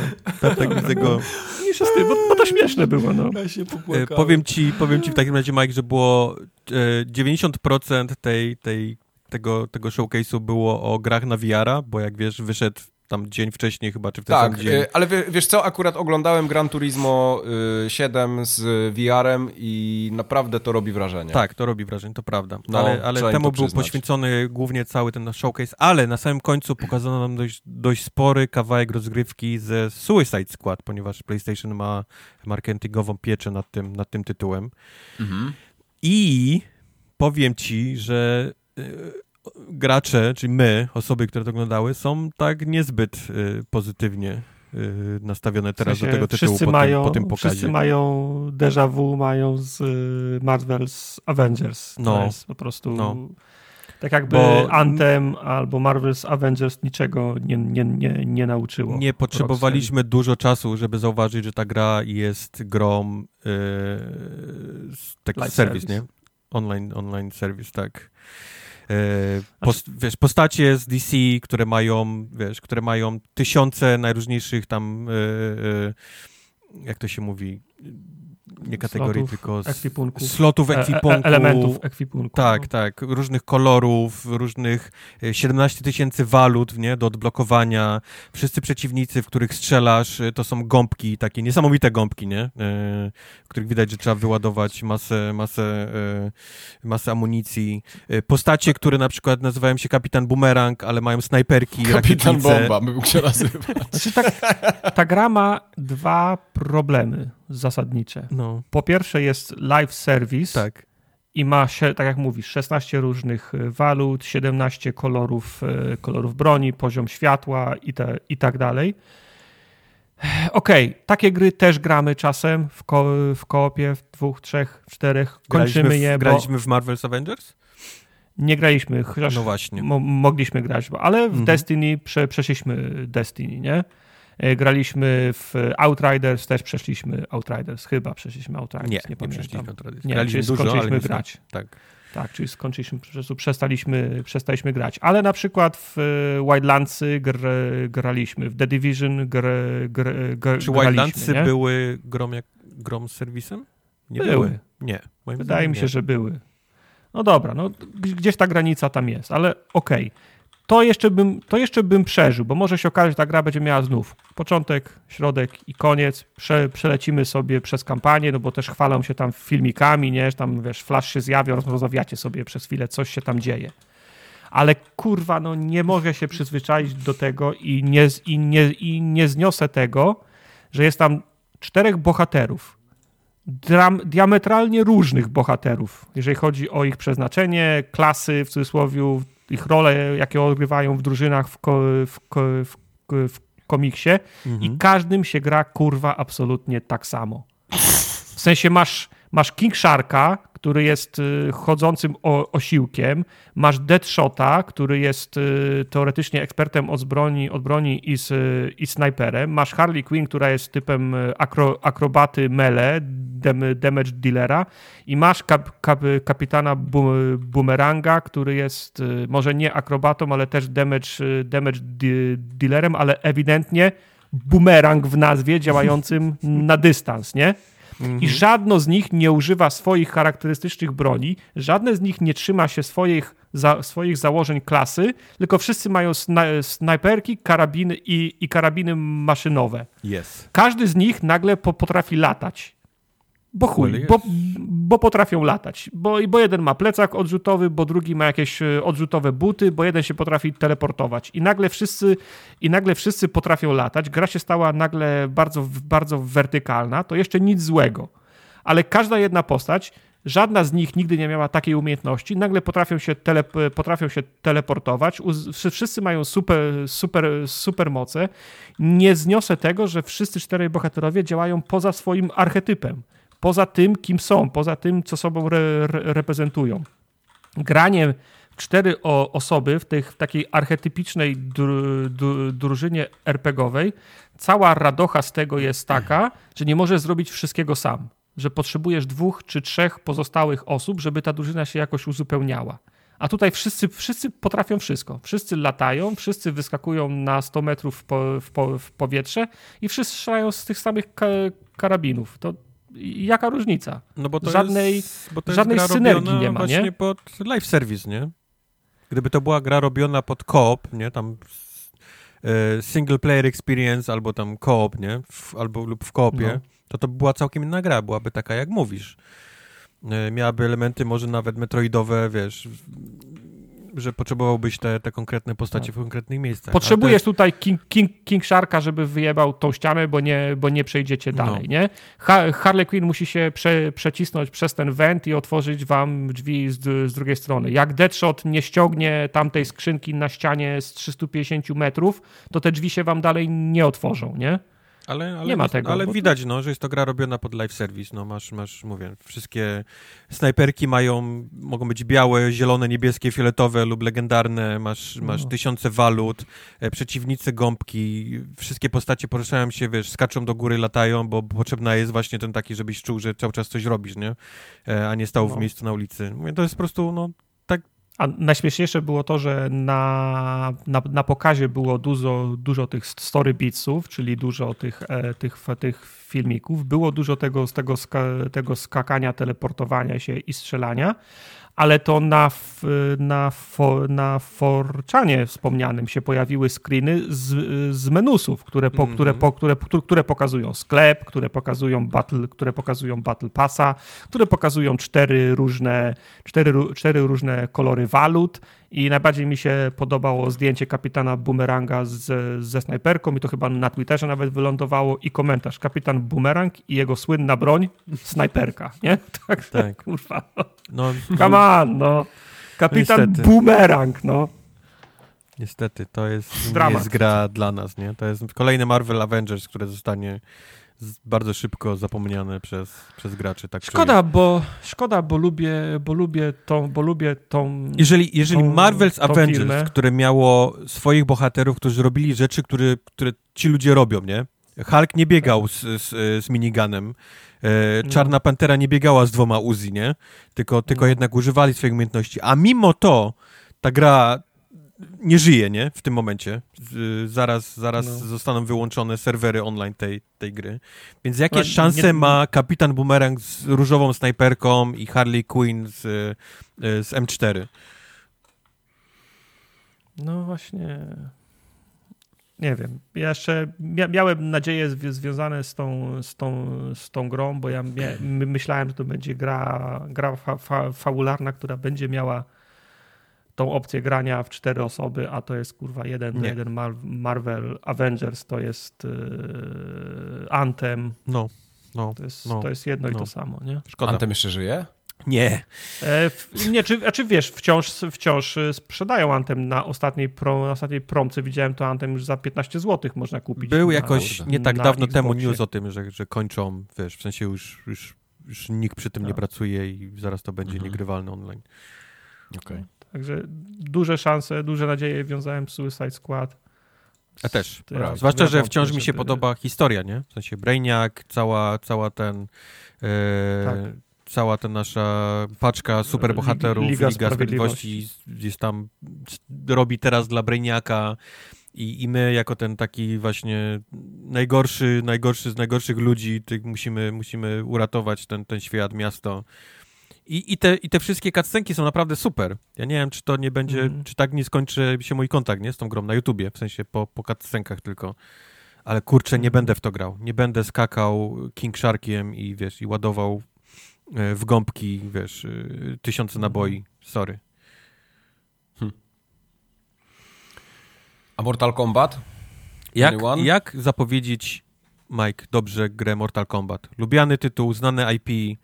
tak, tak widzę go. Mniejsza z tym, bo, bo to śmieszne było. No. Ja się E, powiem ci, powiem ci w takim razie, Mike, że było e, 90% tej, tej, tego, tego showcase'u było o grach na VR-a, bo jak wiesz, wyszedł tam dzień wcześniej chyba, czy w ten Tak, sam dzień. y, ale wie- wiesz co, akurat oglądałem Gran Turismo y, 7 z VR-em i naprawdę to robi wrażenie. Tak, to robi wrażenie, to prawda. No, ale ale temu był poświęcony głównie cały ten showcase, ale na samym końcu pokazano nam dość, dość spory kawałek rozgrywki ze Suicide Squad, ponieważ PlayStation ma marketingową pieczę nad tym, nad tym tytułem. Mhm. I powiem ci, że y, gracze, czyli my, osoby, które to oglądały, są tak niezbyt y, pozytywnie y, nastawione teraz W sensie do tego tytułu wszyscy po, mają, tym, po tym pokazie. Wszyscy mają déjà vu, mają z y, Marvel's Avengers. To No. jest po prostu... No. Tak jakby Bo- Anthem albo Marvel's Avengers niczego nie, nie, nie, nie nauczyło. Nie potrzebowaliśmy dużo czasu, żeby zauważyć, że ta gra jest grą yy, z- taki serwis, nie? Online, online serwis, tak. Post, wiesz, postacie z DC, które mają, wiesz, które mają tysiące najróżniejszych tam, jak to się mówi, nie kategorii, slotów, tylko ekwipunku. slotów ekwipunku. E, e, elementów ekwipunku. Tak, no. tak. Różnych kolorów, różnych 17 tysięcy walut, nie, do odblokowania. Wszyscy przeciwnicy, w których strzelasz, to są gąbki, takie niesamowite gąbki, nie? w których widać, że trzeba wyładować masę, masę, masę amunicji. Postacie, które na przykład nazywają się Kapitan Boomerang, ale mają snajperki, Kapitan rakietnice. Bomba, bym mógł się nazywać. Znaczy, ta, ta gra ma dwa problemy zasadnicze. No, Po pierwsze jest live service tak. i ma, się, tak jak mówisz, 16 różnych y, walut, 17 kolorów, y, kolorów broni, poziom światła i, te, i tak dalej. Okej, takie gry też gramy czasem w, ko w koopie, w dwóch, trzech, czterech. Kończymy Graliśmy w, je, bo graliśmy w Marvel's Avengers? nie graliśmy, chociaż No właśnie. mo mogliśmy grać, bo- ale w Mhm. Destiny prze przeszliśmy Destiny, nie? E, Graliśmy w Outriders, też przeszliśmy Outriders, chyba przeszliśmy Outriders, Nie, nie, nie pamiętam. przeszliśmy tradycji. Nie, Graliśmy czyli dużo, skończyliśmy nie grać. Tak. Tak, czyli skończyliśmy, po prostu przestaliśmy, przestaliśmy grać. Ale na przykład w e, Wildlandsy gr, graliśmy, w The Division gr, gr, gr, Czy Wildlandsy nie? były grom, jak, grom z serwisem? Nie Były. Nie. Moim Wydaje mi się, nie. że były. No dobra, no gdzieś ta granica tam jest, ale okej. To, jeszcze bym, to jeszcze bym przeżył, bo może się okazać, że ta gra będzie miała znów początek, środek i koniec. Prze, przelecimy sobie przez kampanię, no bo też chwalą się tam filmikami, nie? Że Tam, wiesz, flash się zjawia, rozmawiacie sobie przez chwilę, coś się tam dzieje. Ale kurwa, no nie mogę się przyzwyczaić do tego i nie, i nie, i nie zniosę tego, że jest tam czterech bohaterów, dram, diametralnie różnych bohaterów, jeżeli chodzi o ich przeznaczenie, klasy, w cudzysłowie, ich role, jakie odgrywają w drużynach w, ko, w, w, w komiksie Mhm. i każdym się gra kurwa absolutnie tak samo. W sensie masz, masz King Sharka, który jest y, chodzącym osiłkiem, masz Deadshota, który jest y, teoretycznie ekspertem od broni, od broni i, z, i snajperem, masz Harley Quinn, która jest typem y, akro, akrobaty mele, damage dealera. I masz kap, kap, kapitana Boomeranga, który jest może nie akrobatą, ale też damage, damage de, dealerem, ale ewidentnie bumerang w nazwie działającym na dystans, nie? Mhm. I żadno z nich nie używa swoich charakterystycznych broni, żadne z nich nie trzyma się swoich, za, swoich założeń klasy, tylko wszyscy mają sna, snajperki, karabiny i, i karabiny maszynowe. Yes. Każdy z nich nagle po, potrafi latać. Bo chuj, bo, bo potrafią latać. Bo, bo jeden ma plecak odrzutowy, bo drugi ma jakieś e, odrzutowe buty, bo jeden się potrafi teleportować. I nagle wszyscy, i nagle wszyscy potrafią latać. Gra się stała nagle bardzo, bardzo wertykalna. To jeszcze nic złego. Ale każda jedna postać, żadna z nich nigdy nie miała takiej umiejętności. Nagle potrafią się, tele, potrafią się teleportować. Wszyscy mają super, super, super moce. Nie zniosę tego, że wszyscy czterej bohaterowie działają poza swoim archetypem poza tym, kim są, poza tym, co sobą re, re, reprezentują. Granie cztery o, osoby w, tych, w takiej archetypicznej dru, dru, drużynie RPGowej, cała radocha z tego jest taka, że nie możesz zrobić wszystkiego sam. Że potrzebujesz dwóch czy trzech pozostałych osób, żeby ta drużyna się jakoś uzupełniała. A tutaj wszyscy, wszyscy potrafią wszystko. Wszyscy latają, wszyscy wyskakują na 100 metrów w, po, w, po, w powietrze i wszyscy strzelają z tych samych ka karabinów. To jaka różnica? No bo to Żadnej- jest, bo to żadnej synergii nie ma, właśnie nie? pod live service, nie? Gdyby to była gra robiona pod koop, nie? Tam e, single player experience albo tam koop, nie? W, albo lub w koopie, No. to to by była całkiem inna gra, byłaby taka jak mówisz. E, miałaby elementy może nawet metroidowe, wiesz, że potrzebowałbyś te, te konkretne postacie w konkretnych miejscach. Potrzebujesz jest- tutaj King, King, King Sharka, żeby wyjebał tą ścianę, bo nie, bo nie przejdziecie No. dalej, nie? Ha Harley Quinn musi się prze, przecisnąć przez ten went i otworzyć wam drzwi z, z drugiej strony. Jak Deadshot nie ściągnie tamtej skrzynki na ścianie z 350 metrów, to te drzwi się wam dalej nie otworzą, nie? Ale, ale, Nie ma tego, Ale widać, no, że jest to gra robiona pod live service. No, masz, masz, mówię, wszystkie snajperki mają, mogą być białe, zielone, niebieskie, fioletowe lub legendarne. Masz, masz No. tysiące walut, e, przeciwnicy, gąbki. Wszystkie postacie poruszają się, wiesz, skaczą do góry, latają, bo potrzebna jest właśnie ten taki, żebyś czuł, że cały czas coś robisz, nie? E, a nie stał w No. miejscu na ulicy. Mówię, to jest po prostu, no, tak A najśmieszniejsze było to, że na, na, na pokazie było dużo, dużo tych story beatsów, czyli dużo tych, e, tych, tych filmików. Było dużo tego, z tego, ska, tego skakania, teleportowania się i strzelania, ale to na, na, na Forczanie wspomnianym się pojawiły screeny z, z menusów, które, po, mm -hmm. które, po, które, które pokazują sklep, które pokazują battle, które pokazują battle passa, które pokazują cztery różne, cztery, cztery różne kolory walut i najbardziej mi się podobało zdjęcie kapitana Boomeranga z, ze snajperką i to chyba na Twitterze nawet wylądowało i komentarz kapitan Boomerang i jego słynna broń snajperka, nie? Tak, tak. kurwa. No, Come on, no. Kapitan Niestety. Boomerang, no. Niestety, to jest, jest gra dla nas, nie? To jest kolejny Marvel Avengers, które zostanie bardzo szybko zapomniane przez, przez graczy. Tak szkoda, bo, szkoda, bo lubię, bo lubię tą, bo lubię tą Jeżeli, jeżeli tą, Marvel's Avengers, filmę. które miało swoich bohaterów, którzy robili rzeczy, które, które ci ludzie robią, nie? Hulk nie biegał z, z, z miniganem, e, no. Czarna Pantera nie biegała z dwoma Uzi, nie? Tylko, tylko no. jednak używali swoich umiejętności. A mimo to ta gra nie żyje, nie? W tym momencie. Zaraz, zaraz no. zostaną wyłączone serwery online tej, tej gry. Więc jakie no, szanse nie... ma Kapitan Boomerang z różową snajperką i Harley Quinn z, e, z M4? No właśnie... Nie wiem. Ja jeszcze mia miałem nadzieje zw związane z tą, z, tą, z tą grą, bo ja myślałem, że to będzie gra, gra fa fa fabularna, która będzie miała tą opcję grania w cztery osoby, a to jest kurwa jeden, jeden Mar Marvel Avengers, to jest yy, Anthem. No, no. To jest, no, to jest jedno no. i to samo, nie? Szkoda. Anthem jeszcze żyje? Nie. E, w, nie, czy, czy wiesz, wciąż, wciąż sprzedają Anthem na ostatniej, pro, na ostatniej promce. Widziałem to Anthem już za 15 zł można kupić. Był na, jakoś nie tak dawno Xboxie. temu news o tym, że, że kończą, wiesz, w sensie już, już, już nikt przy tym tak. nie pracuje i zaraz to będzie mhm. niegrywalne online. Okej. Okay. Także duże szanse, duże nadzieje wiązałem z Suicide Squad. A też. Zwłaszcza, że wciąż mi się podoba historia, nie? W sensie Brainiac, cała, cała ten... E, tak. Cała ta nasza paczka superbohaterów Liga, Liga Sprawiedliwości jest tam, robi teraz dla Brainiaka i, i my jako ten taki właśnie najgorszy, najgorszy z najgorszych ludzi musimy, musimy uratować ten, ten świat, miasto i, i, te, I te wszystkie cutscenki są naprawdę super. Ja nie wiem, czy to nie będzie, mm. czy tak nie skończy się mój kontakt, nie? Z tą grą na YouTubie, w sensie po, po cutscenkach tylko. Ale kurczę, nie mhm. będę w to grał. Nie będę skakał King Sharkiem i wiesz, i ładował e, w gąbki, wiesz, e, tysiące mhm. naboi. Sorry. Hm. A Mortal Kombat? Jak, jak zapowiedzieć, Mike, dobrze grę Mortal Kombat? Lubiany tytuł, znane IP,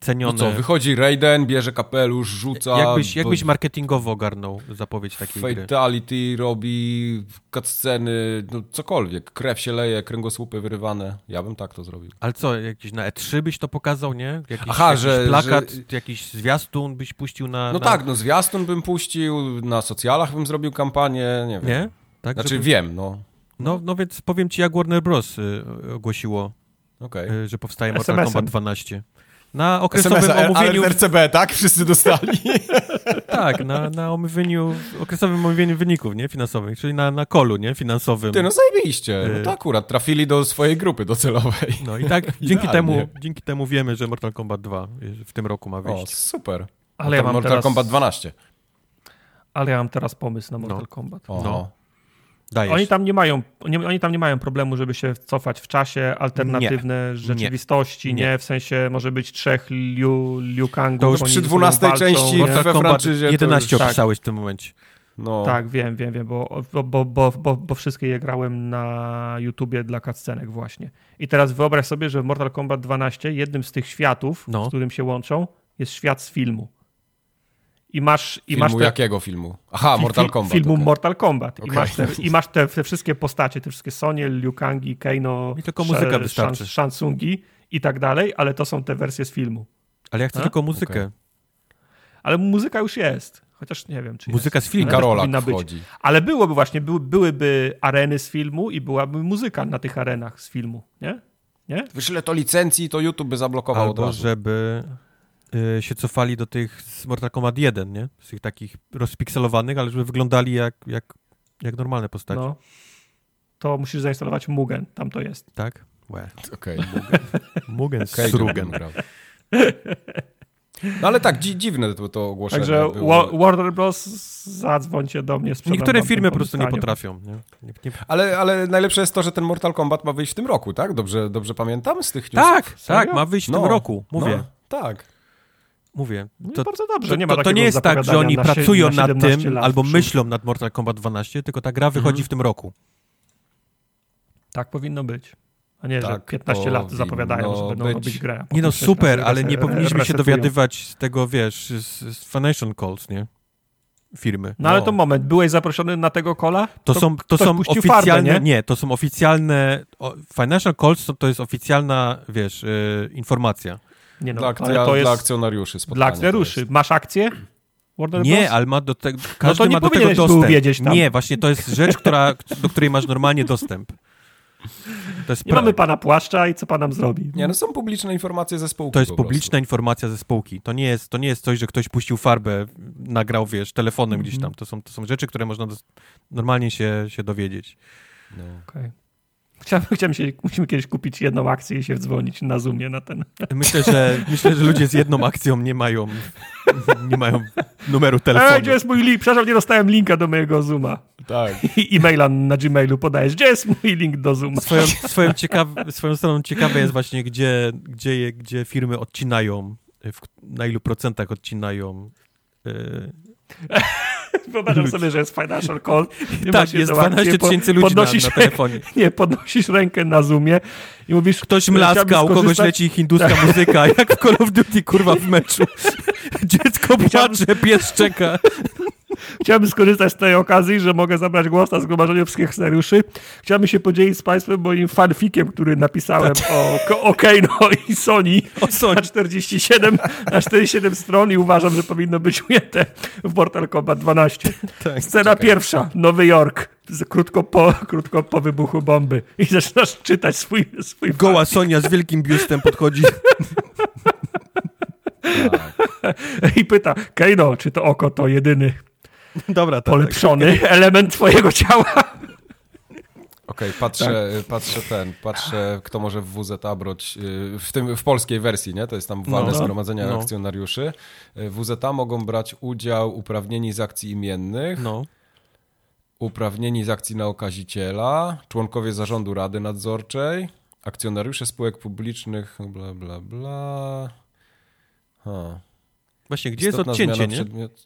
cenione. No co, wychodzi Raiden, bierze kapelusz, rzuca... Jakbyś, jakbyś marketingowo ogarnął zapowiedź takiej Fatality gry. robi cutsceny, no cokolwiek. Krew się leje, kręgosłupy wyrywane. Ja bym tak to zrobił. Ale co, jakiś na E3 byś to pokazał, nie? Jakiś, Aha, jakiś że... plakat, że... jakiś zwiastun byś puścił na... No na... tak, no zwiastun bym puścił, na socjalach bym zrobił kampanię, nie wiem. Nie? Tak, znaczy żeby... wiem, no. No, no więc powiem ci, jak Warner Bros. Y, ogłosiło, okay. że powstaje Mortal Kombat 12. Na okresowym omówieniu... RCB, tak? Wszyscy dostali. tak, na, na omówieniu, okresowym omówieniu wyników, nie? Finansowych, czyli na, na kolu, nie? Finansowym. Ty, no zajebiście. No to akurat trafili do swojej grupy docelowej. No i tak dzięki temu, dzięki temu wiemy, że Mortal Kombat 2 w tym roku ma wyjść. O, super. Ale ja mam Mortal teraz... Kombat 12. Ale ja mam teraz pomysł na Mortal no. Kombat. No. Dajesz. Oni tam nie mają, oni, oni, tam nie mają problemu, żeby się cofać w czasie, alternatywne nie, rzeczywistości, nie. nie. w sensie może być trzech Liu, Liu Kangów. To już przy 12 części we franczyzie 11 już, opisałeś tak. w tym momencie. No. Tak, wiem, wiem, wiem, bo, bo, bo, bo, bo wszystkie je grałem na YouTubie dla cutscenek właśnie. I teraz wyobraź sobie, że w Mortal Kombat 12 jednym z tych światów, no. z którym się łączą, jest świat z filmu. I masz, i masz te... jakiego filmu? Aha, Mortal Kombat. Filmu okay. Mortal Kombat. Okay. I masz, te, i masz te, te, wszystkie postacie, te wszystkie Sonie, Liu Kangi, Keino, I tylko muzyka Sh wystarczy. Shansungi i tak dalej, ale to są te wersje z filmu. Ale ja chcę A? tylko muzykę. Okay. Ale muzyka już jest. Chociaż nie wiem, czy Muzyka jest. z filmu. Karola wchodzi. Ale byłoby właśnie, były, byłyby areny z filmu i byłaby muzyka na tych arenach z filmu, nie? Nie? Wyszle to licencji, to YouTube by zablokował Albo od razu. żeby się cofali do tych z Mortal Kombat 1, nie? Z tych takich rozpikselowanych, ale żeby wyglądali jak, jak, jak normalne postacie. No. To musisz zainstalować Mugen, tam to jest. Tak? Łe. Okej, Mugen okay, Srugen. grał. No ale tak, dzi dziwne to, to ogłoszenie Także było. Wa- Warner Bros. zadzwońcie do mnie. Niektóre firmy po prostu nie potrafią. Nie? Nie, nie... Ale, ale najlepsze jest to, że ten Mortal Kombat ma wyjść w tym roku, tak? Dobrze, dobrze pamiętam z tych newsów? Tak, Serio? tak, ma wyjść w No, tym roku. Mówię, No, tak. Mówię. No To, bardzo dobrze, to, nie ma to, to nie jest tak, że oni na pracują na nad 17 tym lat albo myślą nad Mortal Kombat 12, tylko ta gra wychodzi Mhm. w tym roku. Tak powinno być. A nie, że Tak 15 lat zapowiadają, że będą być. robić grę. Nie no, super, ale nie powinniśmy się dowiadywać z tego, wiesz, z, z financial calls, nie? Firmy. No ale No. to moment, byłeś zaproszony na tego kola? To, są, to są oficjalne, farbę, nie? to są oficjalne, o, financial calls to, to jest oficjalna, wiesz, y, informacja. Nie no, Dla, ale akcja, to jest dla akcjonariuszy spotkanie dla akcjonariuszy. Masz akcję? Warner Nie, Bros? ale ma do tego, każdy nie ma do tego dostęp. wiedzieć tam. Nie, właśnie to jest rzecz, która, do której masz normalnie dostęp. To jest, Nie mamy pana płaszcza i co pan nam zrobi? Nie, no są publiczne informacje ze spółki to jest prostu. publiczna informacja ze spółki. To nie jest, to nie jest coś, że ktoś puścił farbę, nagrał, wiesz, telefonem gdzieś Mhm. tam. To są, to są rzeczy, które można normalnie się, się dowiedzieć. No. Okej. Chciałem, chciałem się, musimy kiedyś kupić jedną akcję i się dzwonić na Zoomie na ten. Myślę, że, myślę, że ludzie z jedną akcją nie mają, nie mają numeru telefonu. Ej, gdzie jest mój link? Przepraszam, nie dostałem linka do mojego Zooma. Tak. I e-maila na Gmailu podajesz. Gdzie jest mój link do Zooma? Swoją, swoją, ciekaw, swoją stroną ciekawe jest właśnie, gdzie, gdzie, gdzie firmy odcinają, w, na ilu procentach odcinają. Yy, Wyobrażam ludzi. sobie, że jest financial call. i tak, jest jedną akcję, 12 po- tysięcy ludzi na, podnosisz na telefonie. Nie, podnosisz rękę na Zoomie i mówisz... Ktoś mlaska, u kogoś leci hinduska muzyka, jak w Call of Duty, kurwa, w meczu. Dziecko płacze, pies czeka. Chciałbym skorzystać z tej okazji, że mogę zabrać głos na zgromadzeniu wszystkich scenariuszy. Chciałbym się podzielić z Państwem moim fanfikiem, który napisałem o, o Kano i Sony O Sony. na 47, na 47 stron i uważam, że powinno być ujęte w Mortal Kombat 12. Tak. Scena czekaj. pierwsza, Nowy Jork, krótko po, krótko po wybuchu bomby i zaczynasz czytać swój, swój Goła Sonia z wielkim biustem podchodzi. tak. i pyta, Kano, czy to oko to jedyny Dobra, tak. polepszony element twojego ciała? Okej, patrzę, patrzę ten, patrzę, kto może w WZ brać, y, w tym, w polskiej wersji, nie? To jest tam walne No. zgromadzenia No. akcjonariuszy. Y, W WZ mogą brać udział uprawnieni z akcji imiennych, No. uprawnieni z akcji na okaziciela, członkowie zarządu rady nadzorczej, akcjonariusze spółek publicznych, bla, bla, bla. Ha. Właśnie, gdzie jest Istotna odcięcie, zmiana nie? Przedmiot...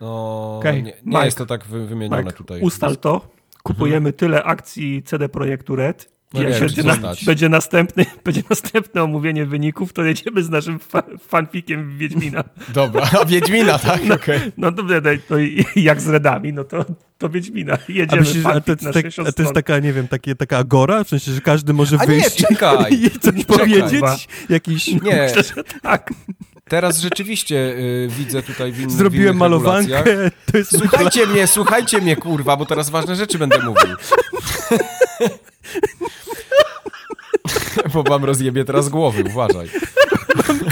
No, Okej, nie, nie Mike. jest to tak wy, wymienione Mike, tutaj. ustal to. Kupujemy tyle akcji CD Projektu Red. No Jak nie czy na, będzie, następny, będzie następne omówienie wyników, to jedziemy z naszym fa fanfikiem w Wiedźmina. Dobra, a Wiedźmina, tak? Okej. No to, to, to i- jak z Redami, no to, to Wiedźmina. A Jedziemy myślisz, a to, tak, 60 a to jest taka, nie wiem, takie, taka agora? W sensie, że każdy może A nie, wyjść czekaj. i coś Czekaj. powiedzieć? Jakiś... Nie, Myślę, że tak. Teraz rzeczywiście y, widzę tutaj w, in, w Zrobiłem innych malowankę, regulacjach. to jest Słuchajcie mnie, słuchajcie mnie, kurwa, bo teraz ważne rzeczy będę mówił. bo wam rozjebie teraz głowy, uważaj.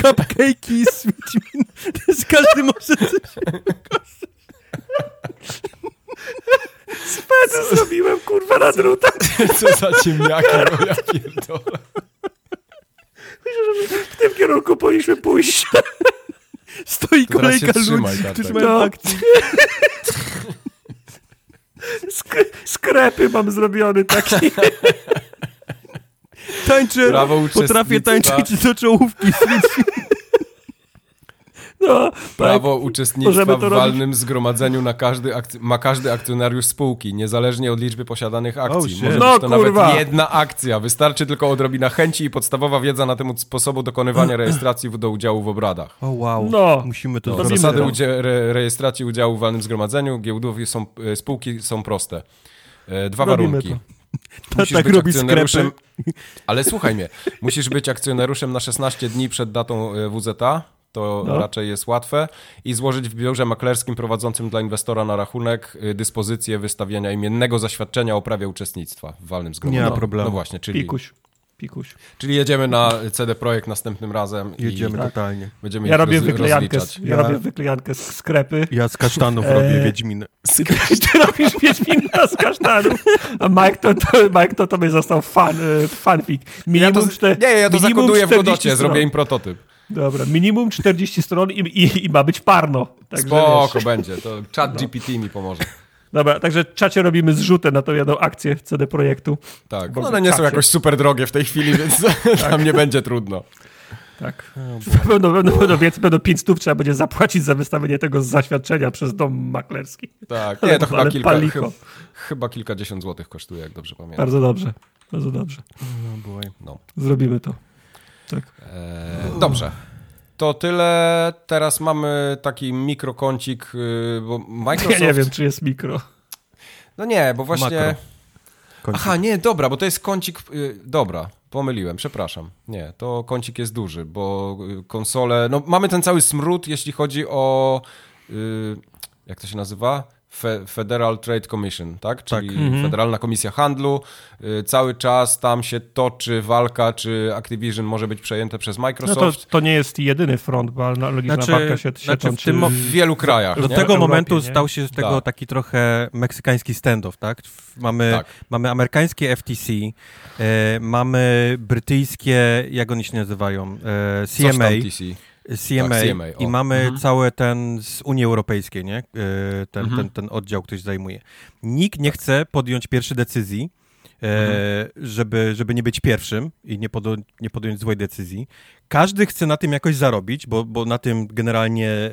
cupcake'i z jest każdy może coś... Spedy zrobiłem, kurwa, na drutach. Co za ciemniaki, no ja pierdolę. W tym kierunku powinniśmy pójść. Stoi To kolejka ludzi, którzy mają No. akcję. Sk skrepy mam zrobiony taki. Tańczę, Prawo potrafię tańczyć do czołówki. No, Prawo tak. uczestnictwa w walnym zgromadzeniu na każdy akc- ma każdy akcjonariusz spółki, niezależnie od liczby posiadanych akcji. Oh. Może No, być to kurwa. nawet jedna akcja. Wystarczy tylko odrobina chęci i podstawowa wiedza na temat sposobu dokonywania rejestracji w- do udziału w obradach. O wow, No. musimy to No, zrobić. zasady to. udzie- re rejestracji udziału w walnym zgromadzeniu giełdów i są, e, spółki są proste. E, Dwa Robimy warunki. to. Musisz tak być robi akcjonariuszem. Ale słuchaj mnie, musisz być akcjonariuszem na 16 dni przed datą e, WZA. To No. raczej jest łatwe. I złożyć w biurze maklerskim prowadzącym dla inwestora na rachunek y, dyspozycję wystawienia imiennego zaświadczenia o prawie uczestnictwa w walnym zgromadzeniu. Nie ma problemu. No właśnie, czyli Pikuś. Pikuś. Czyli jedziemy na CD Projekt następnym razem Jedziemy i Tak. totalnie. będziemy Ja robię roz, wyklejankę, z, ja Ja- robię wyklejankę z sklepy. Ja z kasztanów Eee, robię Wiedźmin. Ty robisz Wiedźmina z kasztanów, a Mike to, to, Mike to tobie został fan, e, fanfic. Ja Minimum to, czte- nie, ja to zakoduję w 40 Godocie, zrobię im prototyp. Dobra, minimum 40 stron i, i, i ma być parno. Także Spoko wiesz. będzie, to chat GPT mi pomoże. Dobra, także czacie robimy zrzutę na tą jedną akcję CD Projektu. Tak, Bo one nie są czacie. jakoś super drogie w tej chwili, więc tam nie będzie trudno. Tak. Na pewno, pewno, pewno, więc będą 5 stów trzeba będzie zapłacić za wystawienie tego zaświadczenia przez dom maklerski. Tak, nie, to chyba Ale kilka, paliko. chyba, chyba kilkadziesiąt złotych kosztuje, jak dobrze pamiętam. Bardzo dobrze, bardzo dobrze. No, boy. No. Zrobimy to. Tak. Eee, dobrze. To tyle. Teraz mamy taki mikrokącik, yy, bo Microsoft... Ja nie wiem, czy jest mikro. No nie, bo właśnie... Makro. Aha, nie, dobra, bo to jest kącik. y, dobra, pomyliłem, przepraszam. Nie, to kącik jest duży, bo y, konsole. No, mamy ten cały smród, jeśli chodzi o. y, jak to się nazywa? Fe, Federal Trade Commission, tak? Czyli Mhm. Federalna Komisja Handlu. Y, cały czas tam się toczy walka, czy Activision może być przejęte przez No Microsoft. to, to nie jest jedyny front, bo analogiczna Znaczy- walka się, się znaczy w toczy. tym mo- w wielu krajach. Do nie? tego Europie, momentu nie? stał się z tego Tak. taki trochę meksykański standoff, tak? Mamy, Tak. mamy amerykańskie FTC, e, mamy brytyjskie, jak oni się nazywają, e, Coś tam CMA, TC. CMA, Tak, CMA, i mamy Mhm. cały ten z Unii Europejskiej, nie? E, Ten, Mhm. ten, ten oddział ktoś zajmuje. Nikt nie chce podjąć pierwszej decyzji, e, Mhm. żeby, żeby nie być pierwszym i nie, podo- nie podjąć złej decyzji. Każdy chce na tym jakoś zarobić, bo, bo na tym generalnie e,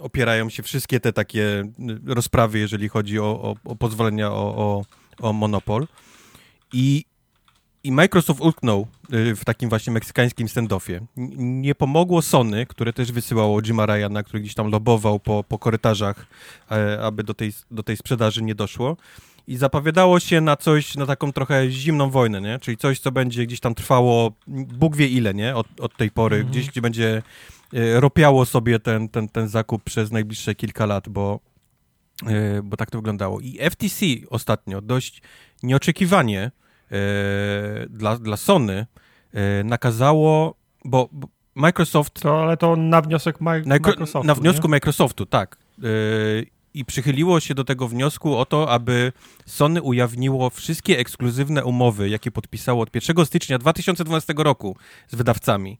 opierają się wszystkie te takie rozprawy, jeżeli chodzi o, o, o pozwolenia o, o, o monopol. I, I Microsoft utknął y, w takim właśnie meksykańskim standoffie. Nie pomogło Sony, które też wysyłało Jima Ryana, który gdzieś tam lobował po, po korytarzach, e, aby do tej, do tej sprzedaży nie doszło. I zapowiadało się na coś, na taką trochę zimną wojnę, nie? Czyli coś, co będzie gdzieś tam trwało, Bóg wie ile, nie? Od, od tej pory, Mhm. gdzieś gdzie będzie e, ropiało sobie ten, ten, ten zakup przez najbliższe kilka lat, bo, e, bo tak to wyglądało. I FTC ostatnio dość nieoczekiwanie dla, dla Sony e, nakazało, bo, Microsoft To, ale to na wniosek Microsoftu. na wniosku nie? Microsoftu, tak. Yy, I przychyliło się do tego wniosku o to, aby Sony ujawniło wszystkie ekskluzywne umowy, jakie podpisało od 1 stycznia 2012 roku z wydawcami.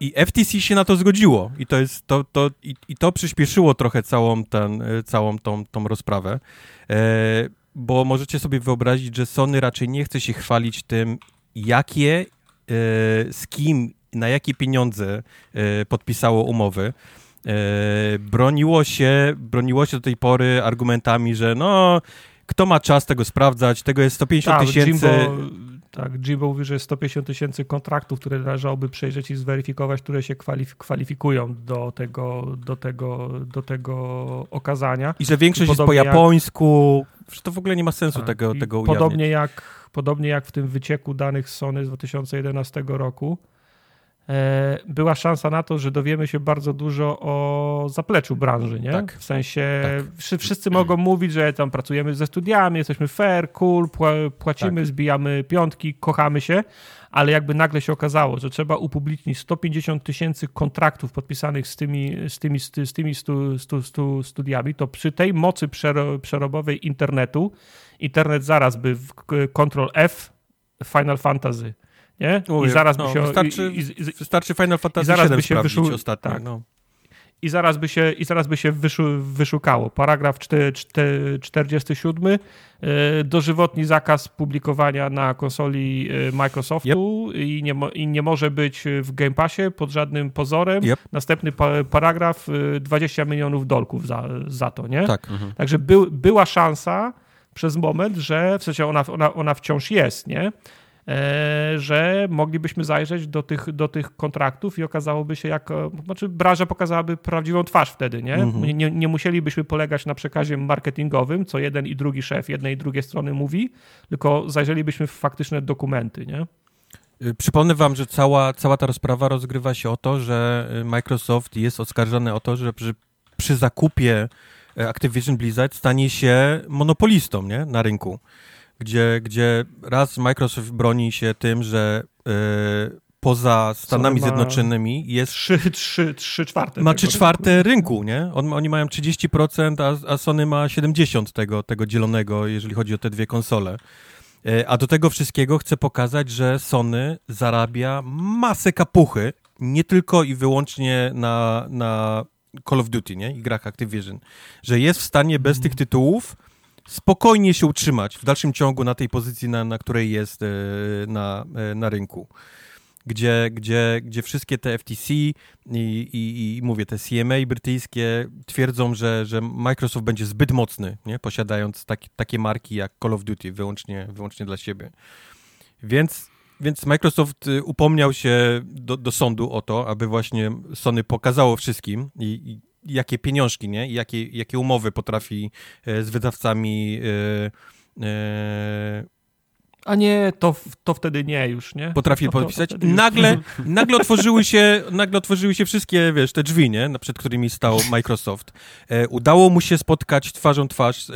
I, I FTC się na to zgodziło. I to, jest, to, to, i, i to przyspieszyło trochę całą, ten, całą tą, tą rozprawę. E, bo możecie sobie wyobrazić, że Sony raczej nie chce się chwalić tym, jakie, e, z kim, na jakie pieniądze e, podpisało umowy. E, broniło się, broniło się do tej pory argumentami, że no, kto ma czas tego sprawdzać, tego jest 150 Tak, tysięcy. Jimbo, tak, Jimbo mówi, że jest 150 tysięcy kontraktów, które należałoby przejrzeć i zweryfikować, które się kwalif- kwalifikują do tego, do, tego, do tego okazania. I że większość jest po japońsku. Że to w ogóle nie ma sensu Tak, tego, tego ujawniać. podobnie jak, podobnie jak w tym wycieku danych Sony z 2011 roku, była szansa na to, że dowiemy się bardzo dużo o zapleczu branży, nie? Tak. W sensie Tak. wszy- wszyscy mogą mówić, że tam pracujemy ze studiami, jesteśmy fair, cool, pła- płacimy, Tak. zbijamy piątki, kochamy się, ale jakby nagle się okazało, że trzeba upublicznić 150 tysięcy kontraktów podpisanych z tymi, z tymi, z ty- z tymi stu, stu, stu studiami, to przy tej mocy przero, przerobowej internetu, internet zaraz by w Ctrl F Final Fantasy, nie? Mówię, I zaraz no, by się... wystarczy- i, i, i, Wystarczy Final Fantasy zaraz by się wyszu- ostatnio. tak. No. i zaraz by się, i zaraz by się wyszu, wyszukało. Paragraf czte- czte- 47. e, Dożywotni zakaz publikowania na konsoli e, Microsoftu i, nie i nie może być w Game Passie pod żadnym pozorem. Yep. Następny pa, paragraf e, 20 milionów dolków za, za to, nie? Tak. Także był, była szansa przez moment, że w sensie ona, ona, ona wciąż jest, nie? E, że moglibyśmy zajrzeć do tych, do tych kontraktów i okazałoby się, jak. e, Znaczy, branża pokazałaby prawdziwą twarz wtedy, nie? Mhm. nie? Nie musielibyśmy polegać na przekazie marketingowym, co jeden i drugi szef jednej i drugiej strony mówi, tylko zajrzelibyśmy w faktyczne dokumenty, nie? Y, Przypomnę wam, że cała, cała ta rozprawa rozgrywa się o to, że Microsoft jest oskarżony o to, że przy, przy zakupie Activision Blizzard stanie się monopolistą nie? na rynku. Gdzie, gdzie raz Microsoft broni się tym, że e, poza Stanami Zjednoczonymi jest Trzy, trzy, trzy czwarte. ma tego trzy rynku. czwarte rynku, nie? On, oni mają 30%, a, a Sony ma 70% tego, tego dzielonego, jeżeli chodzi o te dwie konsole. E, A do tego wszystkiego chcę pokazać, że Sony zarabia masę kapuchy, nie tylko i wyłącznie na, na Call of Duty, nie? I grach Activision. Że jest w stanie bez tych tytułów spokojnie się utrzymać w dalszym ciągu na tej pozycji, na, na której jest e, na, e, na rynku gdzie, gdzie, gdzie wszystkie te FTC i, i, i mówię, te CMA brytyjskie twierdzą, że, że Microsoft będzie zbyt mocny, nie? posiadając tak, takie marki jak Call of Duty wyłącznie, wyłącznie dla siebie. Więc, więc Microsoft y, upomniał się do, do sądu o to, aby właśnie Sony pokazało wszystkim i, i jakie pieniążki, nie? I jakie, jakie umowy potrafi e, z wydawcami e, e, A nie, to, to wtedy nie już, nie? potrafi To- to- to podpisać. wtedy już- Nagle, nagle, otworzyły się, nagle otworzyły się wszystkie, wiesz, te drzwi, nie? Przed którymi stał Microsoft. E, udało mu się spotkać twarzą twarz e,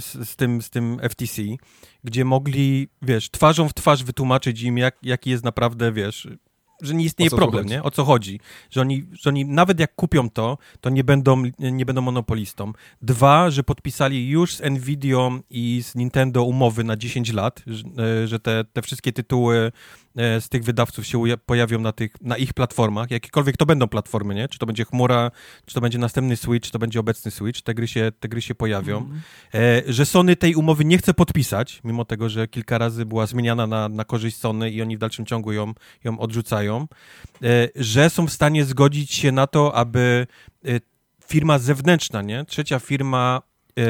z, z, tym, z tym FTC, gdzie mogli, wiesz, twarzą w twarz wytłumaczyć im, jak, jaki jest naprawdę, wiesz, że nie istnieje problem, nie? O co chodzi. Że oni, że oni nawet jak kupią to, to nie będą, nie będą monopolistą. Dwa, że podpisali już z Nvidią i z Nintendo umowy na 10 lat, że, e, że te, te wszystkie tytuły z tych wydawców się pojawią na, tych, na ich platformach, jakiekolwiek to będą platformy, nie? Czy to będzie chmura, czy to będzie następny Switch, czy to będzie obecny Switch, te gry się, te gry się pojawią. E, że Sony tej umowy nie chce podpisać, mimo tego, że kilka razy była zmieniana na, na korzyść Sony i oni w dalszym ciągu ją, ją odrzucają. E, że są w stanie zgodzić się na to, aby e, firma zewnętrzna, nie? Trzecia firma e,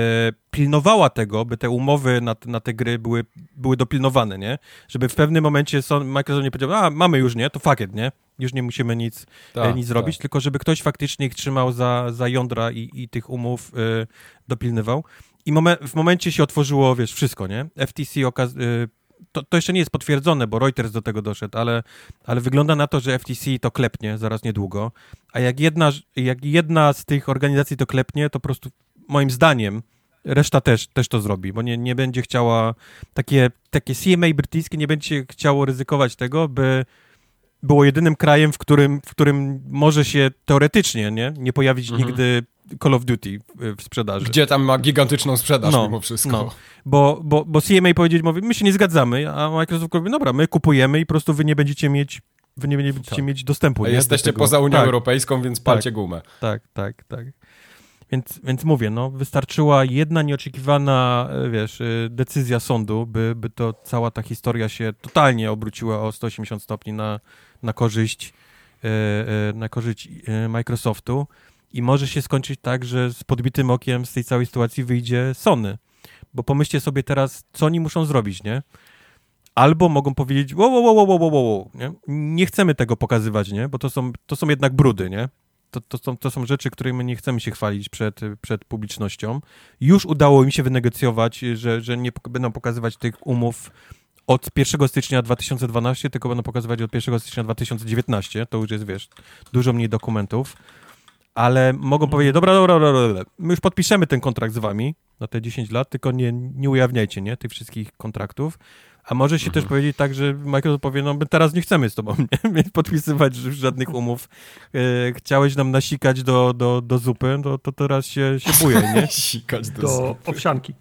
pilnowała tego, by te umowy na, na te gry były, były dopilnowane, nie? Żeby w pewnym momencie Microsoft nie powiedział, a mamy już, nie? To fuck it, nie? Już nie musimy nic, e, nic zrobić, tylko żeby ktoś faktycznie ich trzymał za, za jądra i, i tych umów e, dopilnywał. I momen, w momencie się otworzyło, wiesz, wszystko, nie? FTC okaz- e, to, to jeszcze nie jest potwierdzone, bo Reuters do tego doszedł, ale, ale wygląda na to, że FTC to klepnie zaraz niedługo. A jak jedna, jak jedna z tych organizacji to klepnie, to po prostu moim zdaniem reszta też, też to zrobi, bo nie, nie będzie chciała, takie, takie CMA brytyjskie nie będzie chciało ryzykować tego, by było jedynym krajem, w którym, w którym może się teoretycznie nie, nie pojawić Mhm. nigdy Call of Duty w, sprzedaży. Gdzie tam ma gigantyczną sprzedaż No, mimo wszystko. no. Bo, bo, bo CMA powiedzieć, mówi, my się nie zgadzamy, a Microsoft mówi, dobra, my kupujemy i po prostu wy nie będziecie mieć, wy nie będziecie Tak. mieć dostępu. Nie, do Jesteście tego. poza Unią tak, Europejską, więc palcie gumę. Tak, tak, tak. Więc, więc mówię, no, wystarczyła jedna nieoczekiwana, e, wiesz, e, decyzja sądu, by, by to cała ta historia się totalnie obróciła o 180 stopni na, na korzyść, e, na korzyść Microsoftu i może się skończyć tak, że z podbitym okiem z tej całej sytuacji wyjdzie Sony. Bo pomyślcie sobie teraz, co oni muszą zrobić, nie? Albo mogą powiedzieć, wow, wow, wow, wow, wow, wow, nie? nie chcemy tego pokazywać, nie? Bo to są, to są jednak brudy, nie? To, to, są, to są rzeczy, którymi nie chcemy się chwalić przed, przed publicznością. Już udało im się wynegocjować, że, że nie będą pokazywać tych umów od 1 stycznia 2012, tylko będą pokazywać od 1 stycznia 2019. To już jest, wiesz, dużo mniej dokumentów. Ale mogą powiedzieć, dobra, dobra, dobra, dobra, my już podpiszemy ten kontrakt z wami na te 10 lat, tylko nie, nie ujawniajcie, nie, tych wszystkich kontraktów. A może się też powiedzieć tak, że Microsoft powie, no my teraz nie chcemy z tobą nie? Podpisywać żadnych umów. E, chciałeś nam nasikać do, do, do zupy, no to teraz się, się bujaj, nie? Sikać do, Do owsianki.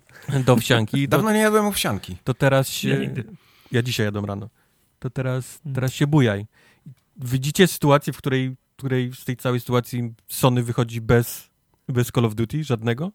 Do owsianki. To, Dawno nie jadłem owsianki. to teraz się... Ja nigdy. Ja dzisiaj jadę rano. To teraz, Mm. teraz się bujaj. Widzicie sytuację, w której, w której z tej całej sytuacji Sony wychodzi bez, bez Call of Duty? Żadnego?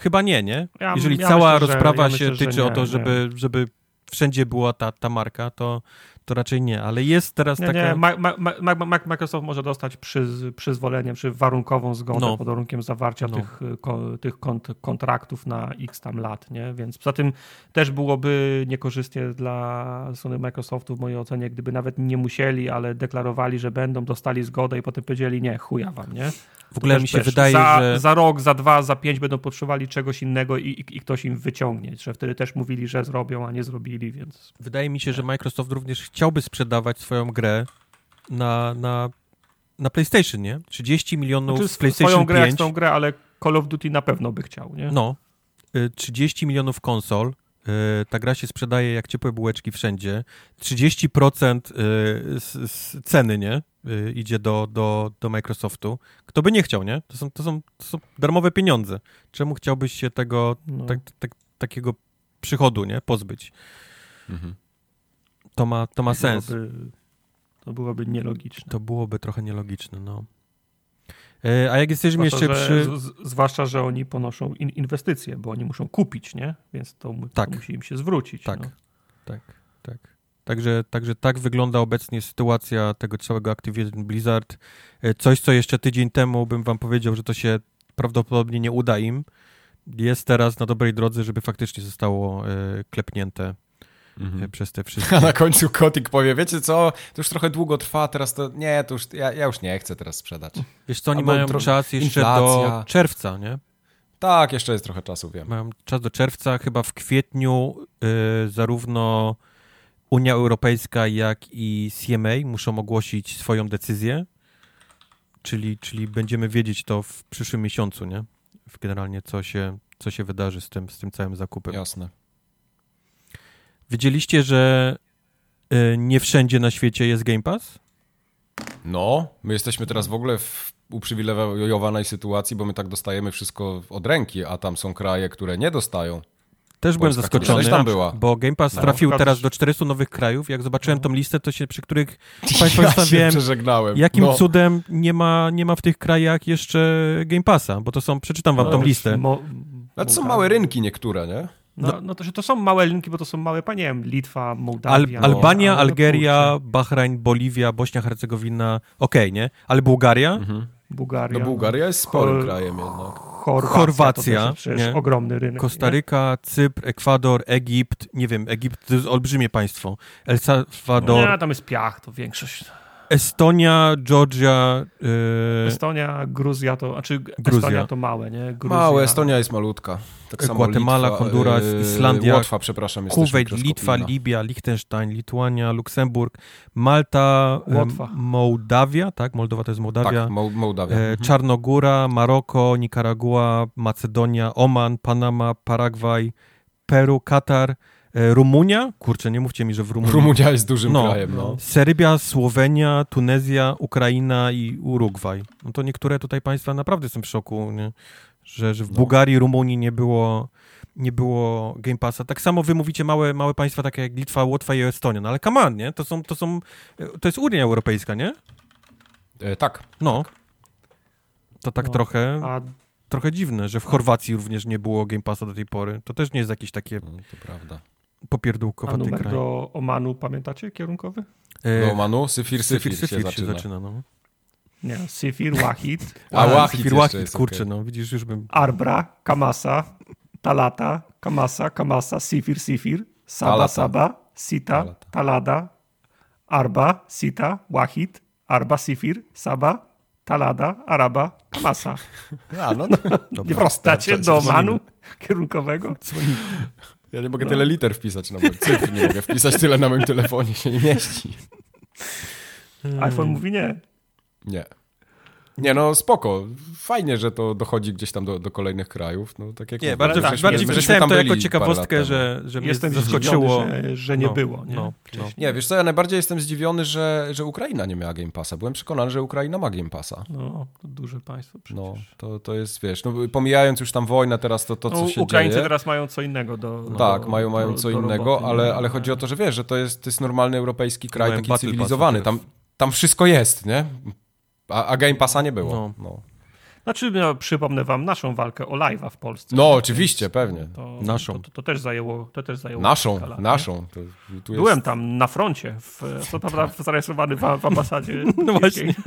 Chyba nie, nie? Ja- Jeżeli ja cała myślę, że- rozprawa ja się myślę, że tyczy nie, o to, nie. żeby, żeby wszędzie była ta, ta marka, to, to raczej nie. Ale jest teraz Nie, taka... nie, Ma- Ma- Ma- Microsoft może dostać przyz, przyzwolenie, czy warunkową zgodę No. pod warunkiem zawarcia No. tych, y, ko, tych kont, kontraktów na x tam lat, nie? Więc poza tym też byłoby niekorzystnie dla Sony Microsoftu w mojej ocenie, gdyby nawet nie musieli, ale deklarowali, że będą, dostali zgodę i potem powiedzieli nie, chuja wam, nie? W ogóle Też, mi się wiesz, wydaje, za, że... za rok, za dwa, za pięć będą potrzebowali czegoś innego i, i, i ktoś im wyciągnie, że wtedy też mówili, że zrobią, a nie zrobili, więc... Wydaje mi się, że Microsoft również chciałby sprzedawać swoją grę na, na, na PlayStation, nie? 30 milionów Znaczy, PlayStation swoją grę jak 5. tą grę, ale Call of Duty na pewno by chciał, nie? No. y, 30 milionów konsol. Y, Ta gra się sprzedaje jak ciepłe bułeczki wszędzie. 30% y, z, z ceny, nie? Y, Idzie do, do, do Microsoftu. Kto by nie chciał, nie? To są, to są, to są darmowe pieniądze. Czemu chciałbyś się tego, No. tak, tak, takiego przychodu, nie? Pozbyć. Mhm. To ma, to ma sens. Byłoby, to byłoby nielogiczne. To byłoby trochę nielogiczne, no. E, A jak jesteśmy Zwłaszcza, jeszcze że, przy... z, z- zwłaszcza, że oni ponoszą in, inwestycje, bo oni muszą kupić, nie? Więc to, Tak. to musi im się zwrócić. Tak, No. tak, tak. Także, także tak wygląda obecnie sytuacja tego całego Activision Blizzard. E, Coś, co jeszcze tydzień temu bym wam powiedział, że to się prawdopodobnie nie uda im, jest teraz na dobrej drodze, żeby faktycznie zostało e, klepnięte Mhm. przez te A wszystkie... na końcu Kotik powie, wiecie co, to już trochę długo trwa, teraz to, nie, to już, ja, ja już nie chcę teraz sprzedać. Wiesz co, oni Albo mają tro- czas jeszcze do inflacja. czerwca, nie? Tak, jeszcze jest trochę czasu, wiem. Mają czas do czerwca, chyba w kwietniu y, zarówno Unia Europejska, jak i CMA muszą ogłosić swoją decyzję, czyli, czyli będziemy wiedzieć to w przyszłym miesiącu, nie? Generalnie co się, co się wydarzy z tym, z tym całym zakupem. Jasne. Wiedzieliście, że y, nie wszędzie na świecie jest Game Pass? No, my jesteśmy teraz w ogóle w uprzywilejowanej sytuacji, bo my tak dostajemy wszystko od ręki, a tam są kraje, które nie dostają. Też byłem Polska zaskoczony, tam była. bo Game Pass No, trafił teraz do 400 nowych krajów. Jak zobaczyłem No. tą listę, to się przy których Państwo ja przeżegnałem. Jakim no. cudem nie ma, nie ma w tych krajach jeszcze Game Passa? Bo to są, przeczytam wam No, tą listę. Mo, Ale to są małe rynki niektóre, nie? No, no to, że to są małe linki, bo to są małe, panie, nie wiem, Litwa, Al, Mołdawia. Albania, ale no Algeria, Bahrain, Boliwia, Bośnia, Hercegowina, okej, nie? Ale Bułgaria? Mhm. Bułgaria. No Bułgaria jest sporym Chor- krajem jednak. Chorwacja. Chorwacja, To też jest przecież nie? ogromny rynek. Kostaryka, Cypr, Ekwador, Egipt, nie wiem, Egipt to jest olbrzymie państwo. El Salvador, Nie, tam jest piach, to większość. Estonia, Georgia, yy, Estonia, Gruzja to, znaczy Gruzja. Estonia to małe, nie? Gruzja, Małe, Estonia jest malutka. Tak samo Gwatemala, Litwa, Honduras, yy, Islandia, Łotwa, przepraszam, Kuwait, Litwa. Libia, Liechtenstein, Lituania, Luksemburg, Malta, em, Łotwa. Mołdawia, tak? Moldowa to jest Mołdawia. Tak, Mo- Mołdawia. E, Mhm. Czarnogóra, Maroko, Nikaragua, Macedonia, Oman, Panama, Paragwaj, Peru, Katar, e, Rumunia. Kurczę, nie mówcie mi, że w Rumunii. Rumunia jest dużym No. krajem, no. Serbia, Słowenia, Tunezja, Ukraina i Urugwaj. No to niektóre tutaj państwa naprawdę są w szoku, nie? Że, że w No. Bułgarii, Rumunii nie było, nie było Game Passa. Tak samo wy mówicie małe, małe państwa takie jak Litwa, Łotwa i Estonia. No ale come on, nie? To są, to są, to jest Unia Europejska, nie? E, tak. No. To tak No. trochę, A trochę dziwne, że w Chorwacji również nie było Game Passa do tej pory. To też nie jest jakieś takie No, to prawda. A popierdółkowaty numer kraj. do Omanu, pamiętacie, kierunkowy? E, No, Manu, Syfir, Syfir, Syfir, się Syfir się zaczyna. zaczyna, no. Nie, Sifir, Wahid, A, Łachit Syfir, jest kurczę, okej. no widzisz, już bym... Arbra, Kamasa, Talata, Kamasa, Kamasa, Sifir, Sifir, Saba, Talata. Saba, Sita, Talata. Talada, Arba, Sita, Wahid, Arba, Sifir, Saba, Talada, Araba, Kamasa. A, no, no. Nie Proste. wstacie Co- do Omanu kierunkowego? Ja nie mogę tyle liter wpisać na moim cyfr, nie mogę wpisać tyle na moim telefonie, się nie mieści. iPhone mówi nie. Nie. Nie, no spoko. Fajnie, że to dochodzi gdzieś tam do, do kolejnych krajów. No, tak jak Nie, mówię, bardziej, tak, bardziej tam to jako ciekawostkę, lat że, że mnie Jestem zaskoczyło. zdziwiony, że, że nie No, było. Nie? no, no. Nie, wiesz co, ja najbardziej jestem zdziwiony, że, że Ukraina nie miała Game Passa. Byłem przekonany, że Ukraina ma Game Passa. No, to duże państwo przecież. No, to, to jest, wiesz, no, pomijając już tam wojnę teraz, to, to co no, się Ukraińcy dzieje. teraz mają co innego do. Tak, do, mają, mają do, co do innego, roboty, ale, ale chodzi o to, że wiesz, że to jest, to jest normalny europejski kraj, taki cywilizowany. tam wszystko jest, nie? A, a Game Passa nie było. No. No, Znaczy, no, przypomnę wam naszą walkę o live'a w Polsce. no oczywiście, pewnie. To, Naszą. To, to, to też zajęło. To też zajęło Naszą, lat, naszą. To, tu jest, Byłem tam na froncie, w, co prawda zarejestrowany w, w ambasadzie. No właśnie.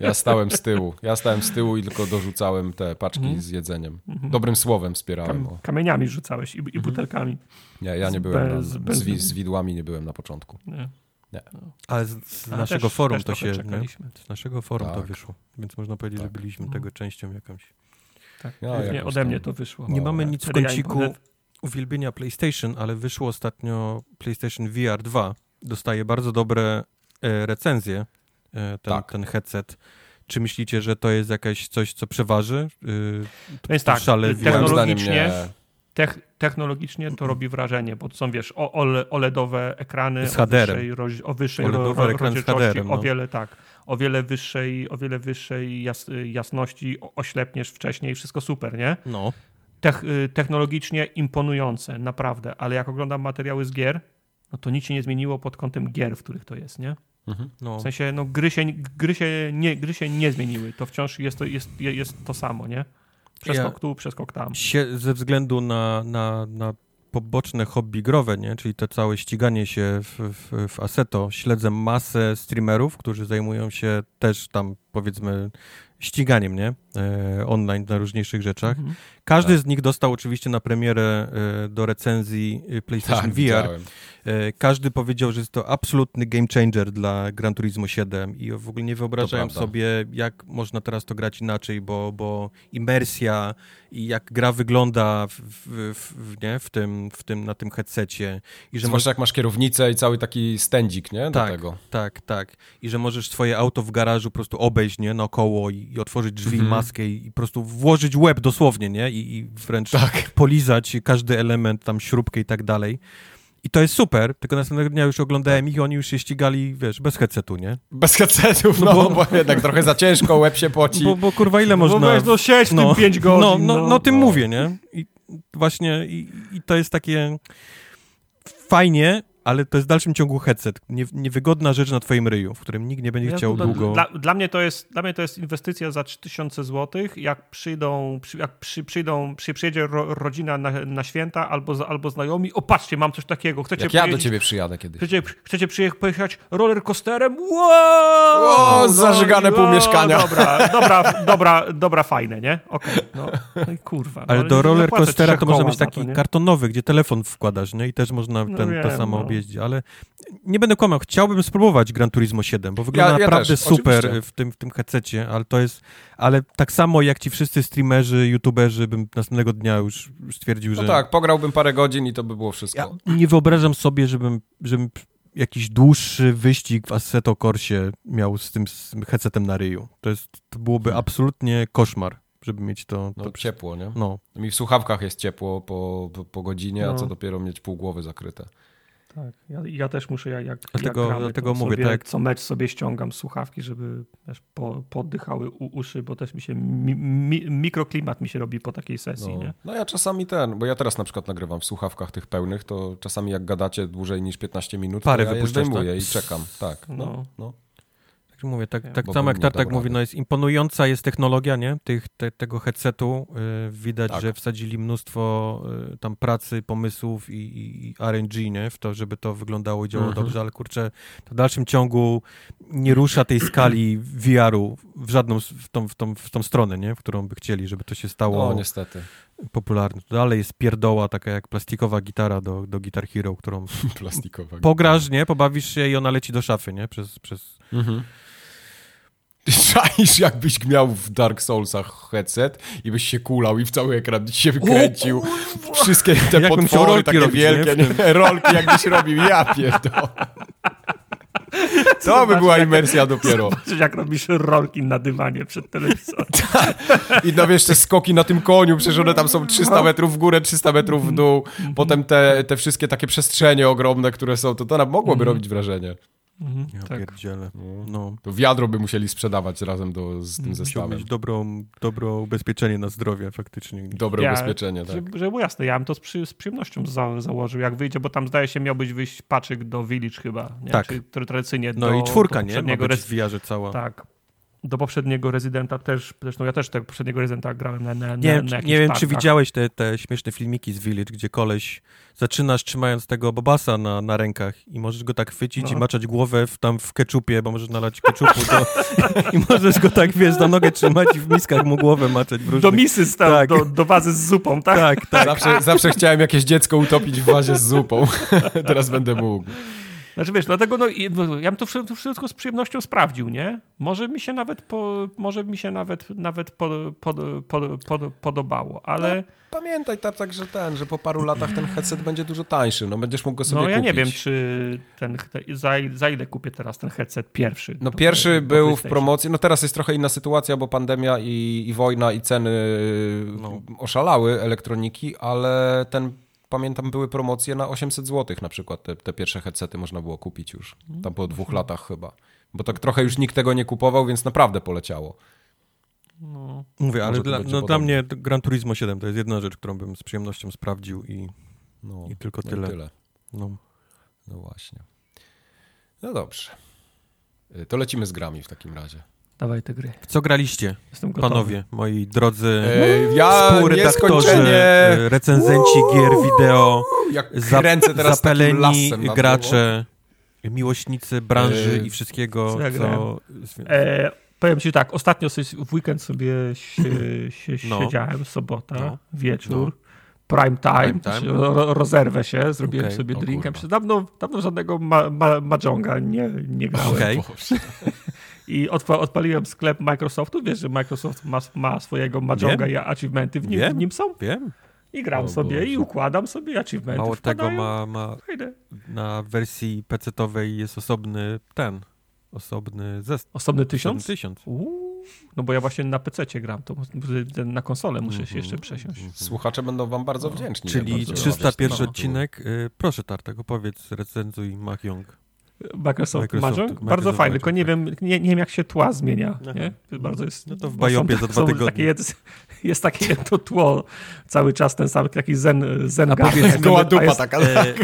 Ja stałem z tyłu. Ja stałem z tyłu i tylko dorzucałem te paczki z jedzeniem. Dobrym słowem wspierałem. Mhm. Kam, kamieniami rzucałeś i, i butelkami. Nie, ja nie byłem, Bez- na, bez- z widłami nie byłem na początku. Nie. Ale z, z Ale naszego też- forum też to się. Z naszego forum to Tak. wyszło. Więc można powiedzieć, że Tak. byliśmy tego częścią jakąś. Tak, Ja ode mnie to wyszło. Nie mamy nic w kąciku uwielbienia PlayStation, ale wyszło ostatnio PlayStation VR 2. Dostaje bardzo dobre e, recenzje e, ten, Tak. ten headset. Czy myślicie, że to jest jakieś coś, co przeważy? Y, Więc tak, VR? zdaniem technologicznie, nie. Tech, technologicznie to robi wrażenie, bo to są, wiesz, o- ole- OLEDowe ekrany Z o wyższej, roz, o ro, rozdzielczości, HDR-em, no. o wiele tak, o wiele wyższej, o wiele wyższej jas, jasności, o- oślepniesz wcześniej, wszystko super, nie? No. Tech, y, technologicznie imponujące, naprawdę, ale jak oglądam materiały z gier, no to nic się nie zmieniło pod kątem gier, w których to jest, nie? no. W sensie, no gry się, gry się, nie, gry się nie zmieniły, to wciąż jest to, jest, jest to samo, nie? Przeskok tu, przeskok tam. się ze względu na, na, na poboczne hobby growe, nie? czyli to całe ściganie się w, w, w Assetto, śledzę masę streamerów, którzy zajmują się też tam powiedzmy ściganiem, nie? E, online na różniejszych rzeczach. Mhm. Każdy Tak. z nich dostał oczywiście na premierę e, do recenzji e, PlayStation Tak, VR. widziałem. E, Każdy powiedział, że jest to absolutny game changer dla Gran Turismo 7 i w ogóle nie wyobrażałem sobie, jak można teraz to grać inaczej, bo, bo imersja i jak gra wygląda w, w, w, nie? w, tym, w tym, na tym headsetie. I że Zwłaszcza jak masz kierownicę i cały taki stędzik, nie? Do tak, tego. tak, tak. I że możesz swoje auto w garażu po prostu obejść, nie, naokoło i, i otworzyć drzwi, Mhm. maskę i, i po prostu włożyć łeb dosłownie, nie, i, i wręcz Tak. polizać każdy element, tam śrubkę i tak dalej. I to jest super, tylko następnego dnia już oglądałem ich i oni już się ścigali, wiesz, bez headsetu, nie? Bez headsetów, No no, bo- bo... jednak trochę za ciężko, łeb się poci. Bo, bo kurwa, ile można... Bo weź, no siedź no, tym 5 godzin. No, no, no, tym no. mówię, nie? I właśnie, i, i to jest takie fajnie, ale to jest w dalszym ciągu headset. Nie, niewygodna rzecz na twoim ryju, w którym nikt nie będzie Ja chciał to- długo... Dla, dla, mnie to jest, dla mnie to jest inwestycja za 3000 zł. Jak przyjdą, przy, jak przy, przyjdą, przy, przyjedzie ro, rodzina na, na święta albo, albo znajomi, o patrzcie, mam coś takiego. Chcecie Jak ja do ciebie przyjadę kiedyś. Chcecie, chcecie przyjechać, pojechać roller coasterem? Wow! O, zażygane pół mieszkania. Dobra, dobra, dobra, dobra, fajne, nie? Okej, no. no i kurwa. Ale no, do nie roller coastera to może być taki to, kartonowy, gdzie telefon wkładasz, nie? I też można No ten, to wiem, samo no. ale nie będę kłamał, chciałbym spróbować Gran Turismo 7, bo wygląda Ja- ja naprawdę też, super oczywiście. w tym, w tym headsetie, ale to jest, ale tak samo jak ci wszyscy streamerzy, youtuberzy, bym następnego dnia już stwierdził, No że tak, pograłbym parę godzin i to by było ja wszystko. nie wyobrażam sobie, żebym, żebym jakiś dłuższy wyścig w Assetto Corsie miał z tym, z tym headsetem na ryju. To, jest, to byłoby Hmm. absolutnie koszmar, żeby mieć to... No to ciepło, nie? no. Mi w słuchawkach jest ciepło po, po, po godzinie, a No. co dopiero mieć pół głowy zakryte. Tak, ja, ja też muszę, jak, jak, Dlatego- gramy, dlatego to mówię, sobie, tak. co mecz sobie ściągam słuchawki, żeby wiesz, po, poddychały u, uszy, bo też mi się mi, mi, mikroklimat mi się robi po takiej sesji, No. nie? no ja czasami ten, bo ja teraz na przykład nagrywam w słuchawkach tych pełnych, to czasami jak gadacie dłużej niż 15 minut, Parę to ja je wypuszczasz, zdejmuję tak? i czekam. Tak, no, No. no. Tak mówię, tak, tak samo jak Tartak mówi, no jest imponująca jest technologia, nie? Tych, te, tego headsetu. Y, widać, Tak. że wsadzili mnóstwo y, tam pracy, pomysłów i, i, i R&G, nie? W to, żeby to wyglądało i działało Mhm. dobrze, ale kurczę, to w dalszym ciągu nie rusza tej skali VR-u w żadną, w tą, w, tą, w tą stronę, nie? W którą by chcieli, żeby to się stało no niestety. popularne. To dalej jest pierdoła, taka jak plastikowa gitara do, do Guitar Hero, którą Plastikowa. pograsz, nie? Pobawisz się i ona leci do szafy, nie? Przez, przez Mhm. Ty Czaisz, jakbyś miał w Dark Soulsach headset i byś się kulał i w cały ekran się wykręcił. Wszystkie te chciał potwory rolki takie robić, wielkie, nie? nie? rolki jakbyś robił, ja pierdolę. To by była imersja dopiero. Patrzysz, jak robisz rolki na dywanie przed telewizorem. I no wiesz, te skoki na tym koniu, przecież one tam są 300 metrów w górę, 300 metrów w dół. Potem te, te wszystkie takie przestrzenie ogromne, które są, to to nam mogłoby robić wrażenie. Mhm, ja tak. pierdzielę. No. To wiadro by musieli sprzedawać razem do, z tym Musiał zestawem. mieć dobrą, dobre ubezpieczenie na zdrowie faktycznie. Dobre Ja- ubezpieczenie, tak. Żeby, żeby było jasne, ja bym to z, przy, z przyjemnością za, założył, jak wyjdzie, bo tam zdaje się miał być wyjść paczyk do Village chyba, nie? Tak. Czyli, który tradycyjnie No do, i czwórka, do nie? Ma być w VR-ze cała. Tak. Do poprzedniego rezydenta też, zresztą ja też tego poprzedniego rezydenta grałem na, na, Nie, na, wiem, na nie wiem, czy widziałeś te, te śmieszne filmiki z Village, gdzie koleś zaczynasz trzymając tego bobasa na, na rękach i możesz go tak chwycić No. i maczać głowę w, tam w keczupie, bo możesz nalać keczupu to, i możesz go tak, wiesz, za nogę trzymać i w miskach mu głowę maczać w Do różnych... misy stał, Tak. do, do wazy z zupą, tak? Tak, tak. Zawsze, zawsze chciałem jakieś dziecko utopić w wazie z zupą. Teraz będę mógł. Znaczy wiesz, dlatego no, no, ja bym to wszystko, z przyjemnością sprawdził, nie? Może mi się nawet, po, może mi się nawet, nawet pod, pod, pod, pod, podobało, ale Pamiętaj tak, tak, że ten, że po paru latach ten headset będzie dużo tańszy, no będziesz mógł go sobie no ja kupić. nie wiem, czy ten, za, za ile kupię teraz ten headset pierwszy. No pierwszy do był w promocji, no teraz jest trochę inna sytuacja, bo pandemia i, i wojna i ceny No. oszalały elektroniki, ale ten, pamiętam, były promocje na 800 zł na przykład, te, te pierwsze headsety można było kupić już, tam po dwóch latach chyba. Bo tak trochę już nikt tego nie kupował, więc naprawdę poleciało. No. Mówię, ale dla, no, dla mnie Gran Turismo 7 to jest jedna rzecz, którą bym z przyjemnością sprawdził i, No, i tylko no tyle. I tyle. No. No właśnie. No dobrze. Y, To lecimy z grami w takim razie. Dawaj te gry. W co graliście, panowie, moi drodzy E, ja współredaktorzy, e, recenzenci gier wideo, jak za, kręcę teraz takim zapaleni gracze, miłośnicy branży E, i wszystkiego, co co... grałem? E, powiem ci tak, ostatnio sobie w weekend sobie się, się No. siedziałem, sobota, No. wieczór, prime time, Prime time. znaczy ro, rozerwę się, zrobiłem Okej. sobie. Przez dawno, dawno żadnego ma, ma, Mahjonga nie, nie grałem. Okej. I odpa odpaliłem sklep Microsoftu, wiesz, że Microsoft ma, ma swojego Mahjonga i achievementy w nim, Wiem. w nim są. Wiem, I gram O sobie Boże. i układam sobie achievementy. mało tego wpadają. ma, ma Fajne. na wersji PC-owej jest osobny ten, osobny zestaw. Osobny tysiąc? Osobny tysiąc. Uuu, no bo ja właśnie na PC gram, to ten- na konsolę muszę się Mhm. jeszcze przesiąść. Słuchacze będą wam bardzo wdzięczni. Czyli jak będziecie 301 omawiać odcinek. Y, proszę Tartak, opowiedz, recenzuj Mahjong. Microsoft, Microsoft-? Microsoft Bardzo fajny, Mahjong, tylko nie tak. wiem, nie, nie wiem jak się tła zmienia. Nie? To Bardzo jest, No to w Bajopie za dwa tygodnie. Takie, jest, jest takie to tło, cały czas ten sam, taki zen, zen A garden. powiedz Goła a dupa jest, taka. E,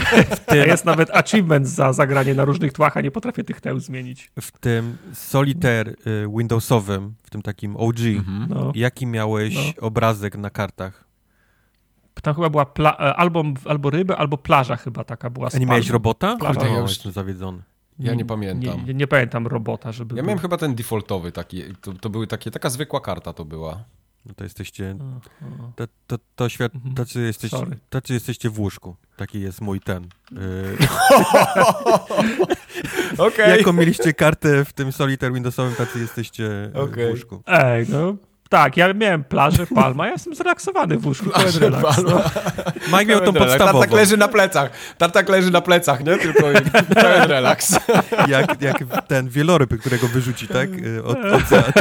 tym, jest nawet achievement za zagranie na różnych tłach, a nie potrafię tych teł zmienić. w tym Solitaire y, Windowsowym, w tym takim OG, Mhm. No. jaki miałeś obrazek na kartach? Tam chyba była pla- e, albo, albo ryby, albo plaża chyba taka była. A nie miałeś robota? Plaża. O, Ja już- jestem zawiedzony. Ja nie pamiętam. Nie, nie, nie pamiętam robota, żeby Ja był. miałem chyba ten defaultowy taki, to, to były takie, taka zwykła karta to była. No to jesteście, to, to, to świat, Mhm. tacy, jesteście, Sorry. tacy jesteście w łóżku. Taki jest mój ten. Y, Okej. Jaką mieliście kartę w tym Solitaire Windowsowym, tacy jesteście y, Okej. w łóżku. Ej, no tak, ja miałem plażę, palma, ja jestem zrelaksowany w łóżku, pełen relaks. No. Mike miał tą podstawową. Tartak leży na plecach. Tartak leży na plecach, nie? Tylko pełen relaks. Jak, jak ten wieloryb, którego wyrzuci, tak? Od, ocean.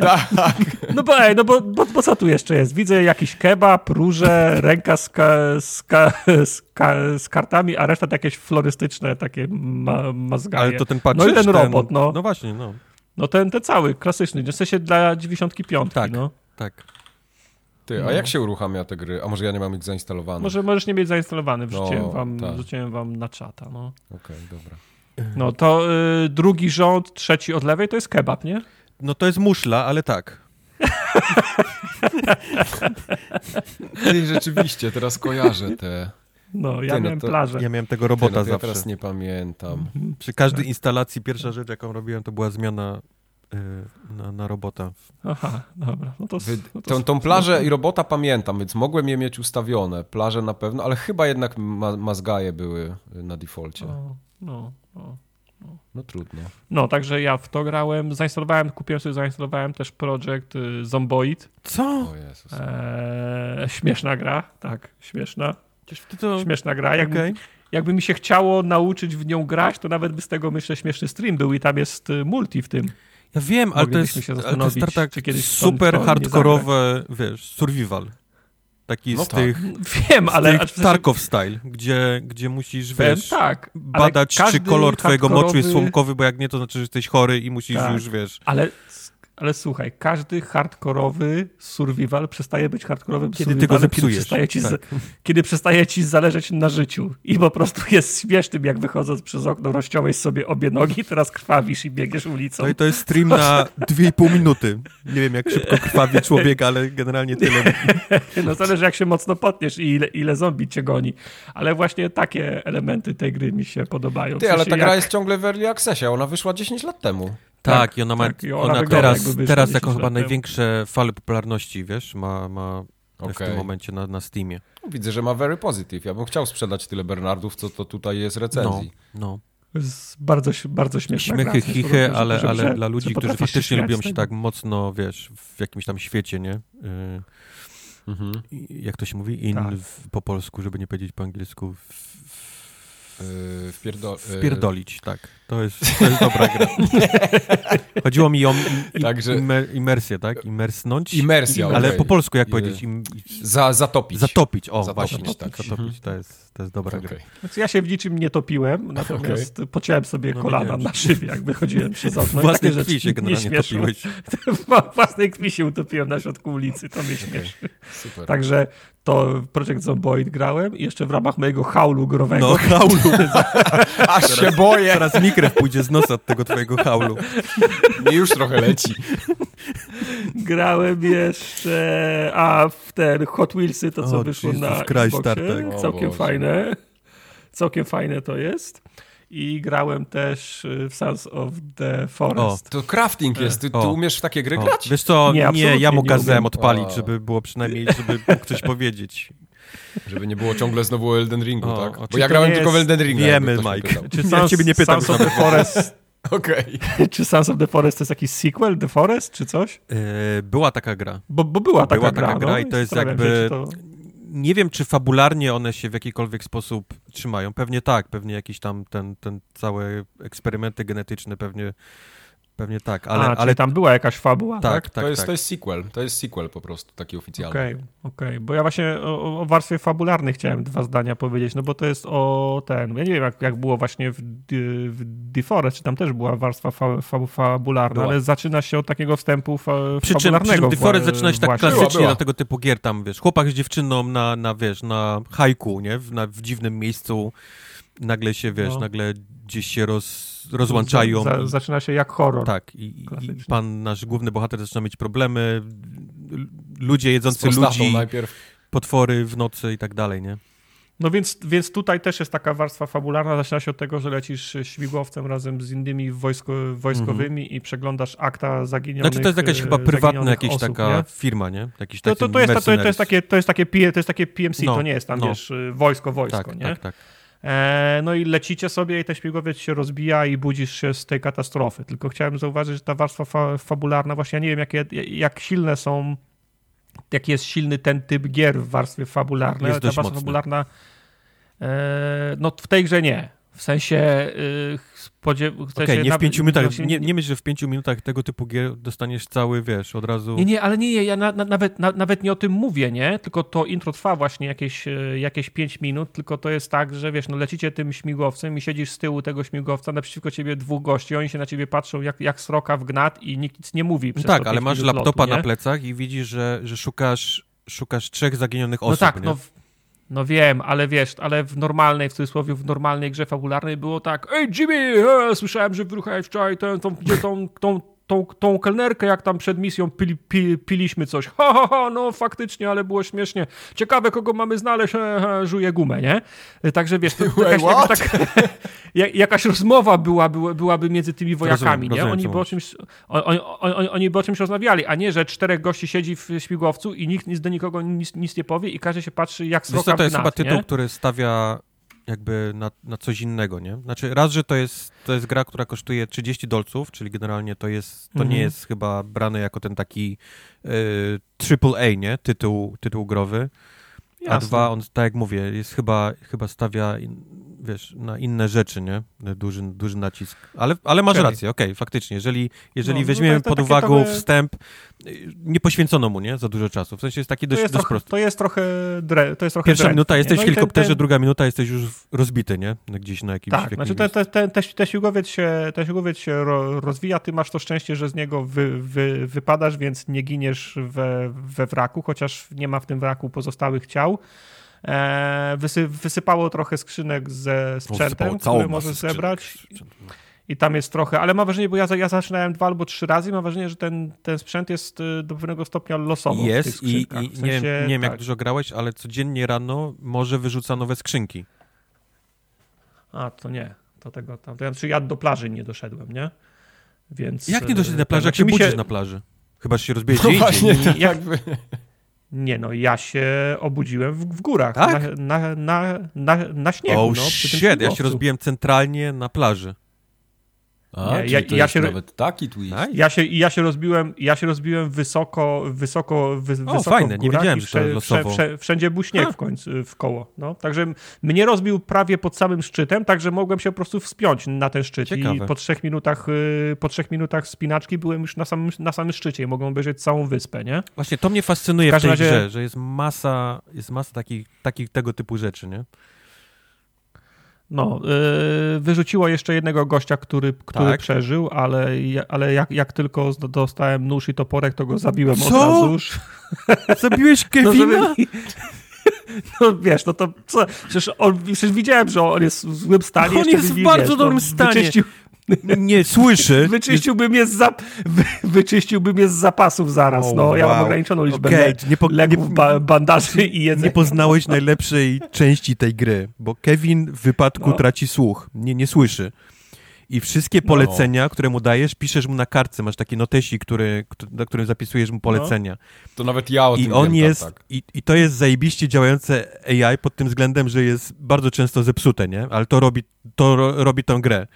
Tak. no bo ej, no bo, bo, bo co tu jeszcze jest? Widzę jakiś kebab, róże, ręka z, ka, z, ka, z, ka, z kartami, a reszta to jakieś florystyczne takie ma, mazgaje. Ale to ten patrzysz, No i ten robot, no. No właśnie, no. No ten, ten cały, klasyczny, w sensie dla 95, Tak. no. Tak. Ty, a jak się uruchamia te gry? A może ja nie mam ich zainstalowanych? Może możesz nie mieć zainstalowane, wrzuciłem, No, wam, tak. wrzuciłem wam na czata, no. Okej, dobra. No to y, drugi rząd, trzeci od lewej to jest kebab, nie? No to jest muszla, ale tak. Ty, rzeczywiście, teraz kojarzę te... No, ja Ty, no miałem to- plażę. Ja miałem tego Ty, robota no, to ja zawsze. teraz nie pamiętam. Przy każdej instalacji pierwsza rzecz, jaką robiłem, to była zmiana y, na, na robota. Aha, dobra. No to, Wy, no to tą, tą plażę i robota pamiętam, więc mogłem je mieć ustawione. Plaże na pewno, ale chyba jednak ma, mazgaje były na defaulcie. No, no, no. No trudno. no, także ja w to grałem, zainstalowałem, kupiłem sobie, zainstalowałem też projekt y, Zomboid. Co? O Jezus. Eee, śmieszna gra, tak, śmieszna. To... Śmieszna gra. Jakby, Okej. jakby mi się chciało nauczyć w nią grać, to nawet by z tego, myślę, śmieszny stream był i tam jest y, multi w tym. Ja wiem, ale to jest, ale to jest super to hardkorowe, wiesz, survival. Taki No z tak. tych, Wiem, ale... tych Tarkov style, gdzie, gdzie musisz, Powiem wiesz, tak, badać, czy kolor twojego moczu jest słomkowy, bo jak nie, to znaczy, że jesteś chory i musisz Tak. już, wiesz... Ale, ale słuchaj, każdy hardkorowy survival przestaje być hardkorowym Kiedy ty go survivalem, kiedy zepsujesz. przestaje, ci tak. kiedy przestaje ci zależeć na życiu. I po prostu jest śmiesznym, jak wychodząc przez okno, rozciąłeś sobie obie nogi, teraz krwawisz i biegniesz ulicą. No i to jest stream na 2,5 minuty. Nie wiem, jak szybko krwawi człowiek, ale generalnie tyle. No zależy, jak się mocno potniesz i ile, ile zombie cię goni. Ale właśnie takie elementy tej gry mi się podobają. W Ty, ale sensie ta jak- gra jest ciągle w Early Accessie, ona wyszła 10 lat temu. Tak, i ona ma, tak, i ona ona teraz, teraz 10 jako chyba największe fale popularności, wiesz, ma, ma w Okej. tym momencie na, na Steamie. Widzę, że ma very positive. Ja bym chciał sprzedać tyle Bernardów, co to tutaj jest No, recenzji. no. jest bardzo, bardzo śmieszna Śmiechy, gra. chichy, ale, że- ale że- dla ludzi, którzy faktycznie lubią się tak mocno, wiesz, w jakimś tam świecie, nie? Y, Mhm. jak to się mówi? In Tak. w, po polsku, żeby nie powiedzieć po angielsku. W, Yy, wpierdo... yy, wpierdolić, tak. To jest, to jest dobra gra. Chodziło mi o im, Także- imer, imersję, tak? Imersnąć. Imersja, Ale okej. po polsku jak powiedzieć? Im, Za, zatopić. zatopić, o Zatopić, właśnie. tak. Zatopić, to, jest, to jest dobra gra. Okej. Więc ja się w niczym nie topiłem, natomiast pociąłem sobie No kolana na szybie, jak wychodziłem przez okno. W I własnej takie krwi się generalnie topiłeś. W własnej krwi się utopiłem na środku ulicy, to mnie śmieszy. Super. Także to Project Zomboid grałem i jeszcze w ramach mojego haulu growego No, haulu. Aż się boję. Teraz mi krew pójdzie z nosa od tego twojego haulu. Mi już trochę leci. grałem jeszcze a w ten Hot Wheelsy, to co O, wyszło Jesus na Christ, Xboxie. O Całkiem Boże. fajne. Całkiem fajne to jest. I grałem też y, w Sons of the Forest. To crafting jest. Ty, ty O. umiesz w takie gry O, grać? wiesz co, Nie, nie, ja mu nie kazałem odpalić, O. żeby było przynajmniej, żeby mógł coś powiedzieć. Żeby nie było ciągle znowu o Elden Ringu, O, tak? o, Bo ja grałem tylko w Elden Ringu. Wiemy, Mike. Czy Ja Sons, ciebie nie pytam Sons of the Forest, Okej. czy Sons of the Forest to jest jakiś sequel, The Forest, czy coś? E, była taka gra. Bo, bo była taka Była gra, taka gra no, i to jest jakby- to... Nie wiem, czy fabularnie one się w jakikolwiek sposób trzymają. Pewnie tak, pewnie jakieś tam ten, ten całe eksperymenty genetyczne, pewnie, pewnie tak, ale, A, ale tam była jakaś fabuła, tak? tak, tak, to, jest, tak. to jest sequel. To jest sequel po prostu, taki oficjalny. Okej, okej, bo ja właśnie o, o warstwie fabularnej chciałem dwa zdania powiedzieć, no bo to jest o ten, ja nie wiem jak, jak było właśnie w, w The Forest, czy tam też była warstwa fa, fa, fabularna, Była. ale zaczyna się od takiego wstępu fa, Przy czym, przy fabularnego. czym The Forest wła- zaczyna się tak właśnie. klasycznie Była, była. do tego typu gier, tam wiesz, chłopak z dziewczyną na, na wiesz, na hajku, nie? W, na, w dziwnym miejscu, nagle się, wiesz, No. nagle gdzieś się roz, rozłączają. Za, zaczyna się jak horror. Tak, i, i pan, nasz główny bohater zaczyna mieć problemy, ludzie jedzący ludzi, najpierw. potwory w nocy i tak dalej, nie? No więc, więc tutaj też jest taka warstwa fabularna. Zaczyna się od tego, że lecisz śmigłowcem razem z innymi wojsko, wojskowymi i przeglądasz akta zaginionych. Znaczy to jest jakaś chyba prywatna jakaś osób, taka nie? firma, nie? Jakiś To, taki to, to, jest, to, to, jest takie, to, jest takie, to jest takie PMC, No, to nie jest tam, no. wiesz, wojsko, wojsko, Tak, nie? tak, tak. E, no i lecicie sobie i ten śmigłowiec się rozbija i budzisz się z tej katastrofy. Tylko chciałem zauważyć, że ta warstwa fa fabularna, właśnie ja nie wiem, jakie, jak silne są, jaki jest silny ten typ gier w warstwie fabularnej, Jest ale ta warstwa mocny. fabularna, e, no w tej grze nie. W sensie, y, w Okej, sensie nie w na- pięciu minutach, właśnie nie, nie myśl, że w pięciu minutach tego typu gier dostaniesz cały, wiesz, od razu... Nie, nie, ale nie, ja na, na, nawet, na, nawet nie o tym mówię, nie? Tylko to intro trwa właśnie jakieś, e, jakieś 5 minut, tylko to jest tak, że wiesz, no lecicie tym śmigłowcem i siedzisz z tyłu tego śmigłowca, naprzeciwko ciebie dwóch gości, oni się na ciebie patrzą jak, jak sroka w gnat i nikt nic nie mówi No tak, ale pięć masz laptopa lotu, na plecach i widzisz, że, że szukasz, szukasz trzech zaginionych No osób, tak, nie? no, w- no wiem, ale wiesz, ale w normalnej, w cudzysłowie, w normalnej grze fabularnej było tak, ej Jimmy, e, słyszałem, że wyruchałeś wczoraj tę, tą, gdzie tą, tą, tą, tą kelnerkę, jak tam przed misją pili, pi, piliśmy coś. Ha, ha, ha, no faktycznie, ale było śmiesznie. Ciekawe, kogo mamy znaleźć, he, he, żuje gumę, nie? E, Także wiesz, to, Wait, jakaś, tak, ja- jakaś rozmowa była, była, byłaby między tymi wojakami, Rozumiem, nie? rozumiem, Oni by, o czymś, on, on, on, oni by o czymś rozmawiali, a nie, że czterech gości siedzi w śmigłowcu i nikt nic do nikogo nic, nic nie powie i każdy się patrzy jak Wiesz sroka co, to jest chyba tytuł, nie? który stawia jakby na, na coś innego, nie? Znaczy raz, że to jest, to jest gra, która kosztuje 30 dolców, czyli generalnie to jest, to Mhm. nie jest chyba brane jako ten taki y, triple A, nie? Tytuł, tytuł growy. A Jasne. dwa, on, tak jak mówię, jest chyba, chyba stawia, in, wiesz, na inne rzeczy, nie? Duży, duży nacisk. Ale, ale masz Czyli? rację, okej, faktycznie. Jeżeli, jeżeli No, no weźmiemy to- to pod uwagę trochę- wstęp, y, nie poświęcono mu, nie? Za dużo czasu. W sensie jest taki To dość, jest, dość trochę, prosty. to jest trochę dre, to jest trochę Pierwsza minuta jesteś No w helikopterze, ten- druga minuta jesteś już rozbity, nie? Gdzieś na jakimś, Tak, jakimś znaczy ten, ten, ten, ten, śmigłowiec się, ten śmigłowiec się ro, rozwija, ty masz to szczęście, że z niego wy, wy, wypadasz, więc nie giniesz we, we wraku, chociaż nie ma w tym wraku pozostałych ciał. E, wysy, wysypało trochę skrzynek ze sprzętem, który możesz zebrać i tam jest trochę, ale mam wrażenie, bo ja, ja zaczynałem dwa albo trzy razy i mam wrażenie, że ten, ten sprzęt jest y, do pewnego stopnia losowo w tych Jest i, i W nie, wiem, sensie, nie wiem jak tak. dużo grałeś, ale codziennie rano może wyrzuca nowe skrzynki. A, to nie, to tego tam. To znaczy ja do plaży nie doszedłem, nie? Więc. Jak nie doszedł e, na plaży, jak znaczy się budzisz na plaży? Chyba że się rozbije No właśnie, tak jakby... Nie no, ja się obudziłem w, w górach, Tak? na, na, na, na, śniegu. Oh no, shit, ja się rozbiłem centralnie na plaży. A, ja- ja się- nawet taki twist. Ja się, ja się rozbiłem, ja się rozbiłem wysoko, wysoko, wy, wysoko fajne, w nie wiedziałem, że to losowo. wszędzie, wszędzie był śnieg A. w końcu, w koło. No, także mnie rozbił prawie pod samym szczytem, także mogłem się po prostu wspiąć na ten szczyt Ciekawe. i po trzech minutach, y, po trzech minutach spinaczki byłem już na samym, na samym szczycie i mogłem obejrzeć całą wyspę, nie? Właśnie to mnie fascynuje W w, tej razie- grze, że jest masa, jest masa takich, takich tego typu rzeczy, nie? No, y, wyrzuciło jeszcze jednego gościa, który, który Tak. przeżył, ale, ale jak, jak tylko dostałem nóż i toporek, to go zabiłem od Co? razu już. Zabiłeś No, Kevina? żeby... no wiesz, no to co? Przecież, on, przecież widziałem, że on jest w złym stanie. On jest w bardzo dobrym no, stanie. Wyczyścił, Nie, słyszy. wyczyściłby, mnie z zap... wy, wyczyściłby mnie z zapasów zaraz. No, ja mam wow. ograniczoną liczbę Okej, le- nie po- leków, nie- ba, bandaży i jedzenia. Nie poznałeś najlepszej części tej gry, bo Kevin w wypadku No. traci słuch, nie, nie słyszy. I wszystkie No. polecenia, które mu dajesz, piszesz mu na kartce, masz taki notesik, który, na którym zapisujesz mu polecenia. To nawet ja o I tym on wiem, jest, tak, tak. i, i to jest zajebiście działające AI pod tym względem, że jest bardzo często zepsute, nie? Ale to robi, to ro, robi tę grę.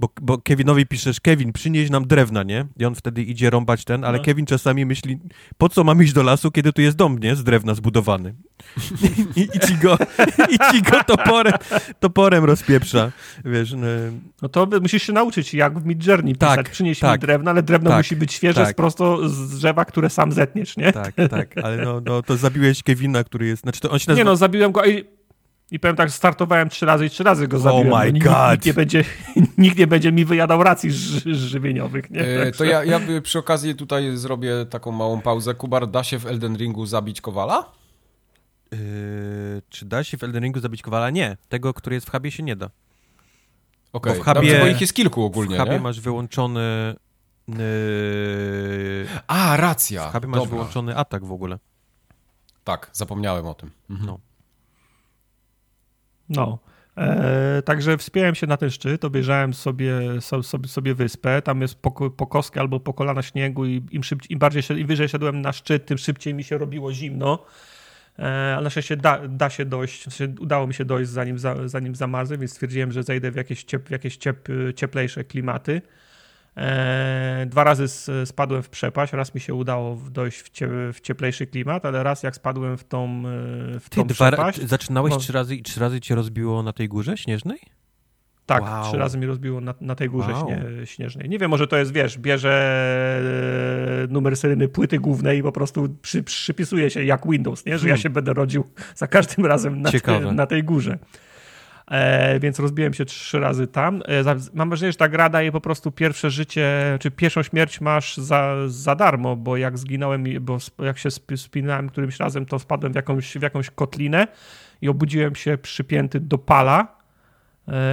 Bo, bo Kevinowi piszesz, Kevin, przynieś nam drewna, nie? I on wtedy idzie rąbać ten, ale No. Kevin czasami myśli, po co mam iść do lasu, kiedy tu jest dom, nie? Z drewna zbudowany. I, i, ci go, I ci go toporem, toporem rozpieprza, wiesz. No, No to musisz się nauczyć, jak w Midjourney pisać. Tak, Przynieś tak, mi drewno, ale drewno tak, musi być świeże tak. prosto z drzewa, które sam zetniesz, nie? tak, tak, ale no, no to zabiłeś Kevina, który jest, znaczy to on się nazywa... Nie no, zabiłem go i, i powiem tak, startowałem trzy razy i trzy razy go zabiłem. my bo nikt, God. Nikt nie, będzie, nikt nie będzie mi wyjadał racji ży, żywieniowych, nie? E, Także- to ja, ja przy okazji tutaj zrobię taką małą pauzę. Kubar, da się w Elden Ringu zabić Kowala? Yy, czy da się w Elden Ringu zabić Kowala? Nie. Tego, który jest w hubie się nie da. Okej, Bo w hubie- Dobrze, bo ich jest kilku ogólnie, w hubie nie? masz wyłączony... Yy, A, w racja. hubie masz Dobra. wyłączony atak w ogóle. Tak, zapomniałem o tym. Mhm. No. No. E, także wspiąłem się na ten szczyt, obejrzałem sobie, so, sobie, sobie wyspę. Tam jest po, po kostkę albo po kolana śniegu i im, szybciej, im bardziej im wyżej szedłem na szczyt, tym szybciej mi się robiło zimno. E, ale na szczęście da, da się dojść, udało mi się dojść zanim, za, zanim zamarzę, więc stwierdziłem, że zejdę w jakieś, ciep, w jakieś ciep, cieplejsze klimaty. E, dwa razy spadłem w przepaść, raz mi się udało dojść w, cie, w cieplejszy klimat, ale raz jak spadłem w tą, e, w Ty tą dwa, przepaść, zaczynałeś No. trzy razy i trzy razy cię rozbiło na tej górze śnieżnej? Tak, Wow. trzy razy mi rozbiło na, na tej górze Wow. śnie, śnieżnej. Nie wiem, może to jest, wiesz, bierze e, numer seryjny płyty głównej i po prostu przy, przypisuje się jak Windows, nie? że ja Hmm. się będę rodził za każdym razem na, te, na tej górze. E, więc rozbiłem się trzy razy tam. E, mam wrażenie, że ta gra daje po prostu pierwsze życie, czy pierwszą śmierć masz za, za darmo, bo jak zginąłem, bo jak się sp- spinałem którymś razem, to wpadłem w jakąś, w jakąś kotlinę i obudziłem się przypięty do pala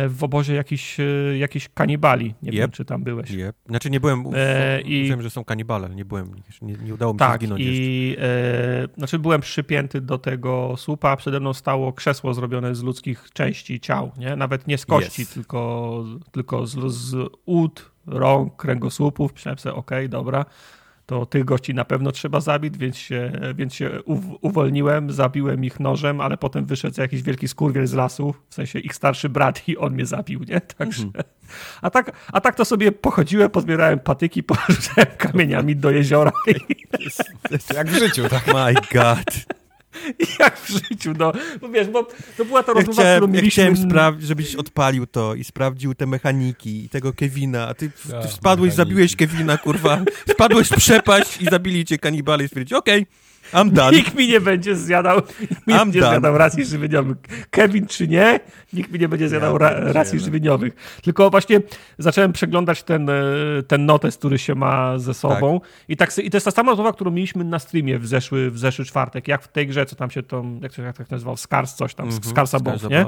w obozie jakiś, e, jakiś kanibali. Nie wiem, Yep. czy tam byłeś. Nie. Znaczy nie byłem, E, i... wiem, że są kanibale, ale nie byłem, nie, nie udało mi się Tak, zginąć jeszcze. i e, znaczy byłem przypięty do tego słupa, przede mną stało krzesło zrobione z ludzkich części ciał, nie? Nawet nie z kości, Yes. tylko, tylko z, z ud, rąk, kręgosłupów. Myślałem sobie, okej, dobra, to tych gości na pewno trzeba zabić, więc się, więc się uw- uwolniłem, zabiłem ich nożem, ale potem wyszedł jakiś wielki skurwiel z lasu, w sensie ich starszy brat i on mnie zabił, nie? Także... Mhm. A tak, a tak to sobie pochodziłem, pozbierałem patyki, porzucałem kamieniami do jeziora i Jak w życiu, tak? My God. jak w życiu, no. Bo wiesz, bo to była ta Ja rozmowa, chciałem, którą ja mieliśmy... chciałem sprawdzić, żebyś odpalił to i sprawdził te mechaniki i tego Kevina, a ty, ty Ja, spadłeś, mechaniki. zabiłeś Kevina, kurwa, spadłeś w przepaść i zabili cię kanibale i stwierdził, okej, I'm done. Nikt mi nie będzie zjadał, nikt I'm nie done. zjadał racji żywieniowych. Kevin czy nie, nikt mi nie będzie zjadał ra, pierdzielę. racji żywieniowych. Tylko właśnie zacząłem przeglądać ten, e, ten notes, który się ma ze sobą. I, tak, I to jest ta sama rozmowa, którą mieliśmy na streamie w zeszły, w zeszły czwartek. Jak w tej grze, co tam się to, jak to, jak to się nazywał, Scars coś tam, Mhm, Scarsa Scars Above, nie?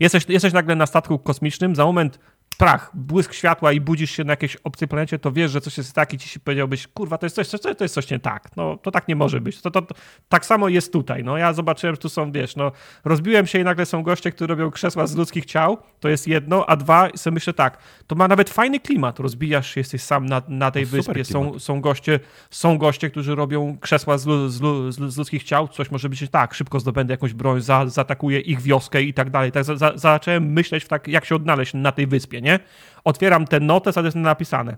Jesteś, jesteś nagle na statku kosmicznym, za moment prach, błysk światła i budzisz się na jakiejś obcej planecie, to wiesz, że coś jest tak i ci się powiedziałbyś, kurwa, to jest coś, to jest coś nie tak. No, to tak nie może być. To, to, to, tak samo jest tutaj. No, ja zobaczyłem, że tu są, wiesz, no, rozbiłem się i nagle są goście, którzy robią krzesła z ludzkich ciał, to jest jedno, a dwa, sobie myślę tak, to ma nawet fajny klimat, rozbijasz się, jesteś sam na, na tej No, wyspie, są, są goście, są goście, którzy robią krzesła z, lu, z, lu, z, z ludzkich ciał, coś może być tak, szybko zdobędę jakąś broń, za, zaatakuję ich wioskę i tak dalej. Tak za, za, zacząłem myśleć w tak, jak się odnaleźć na tej wyspie, nie? Otwieram ten notes, a to jest napisane.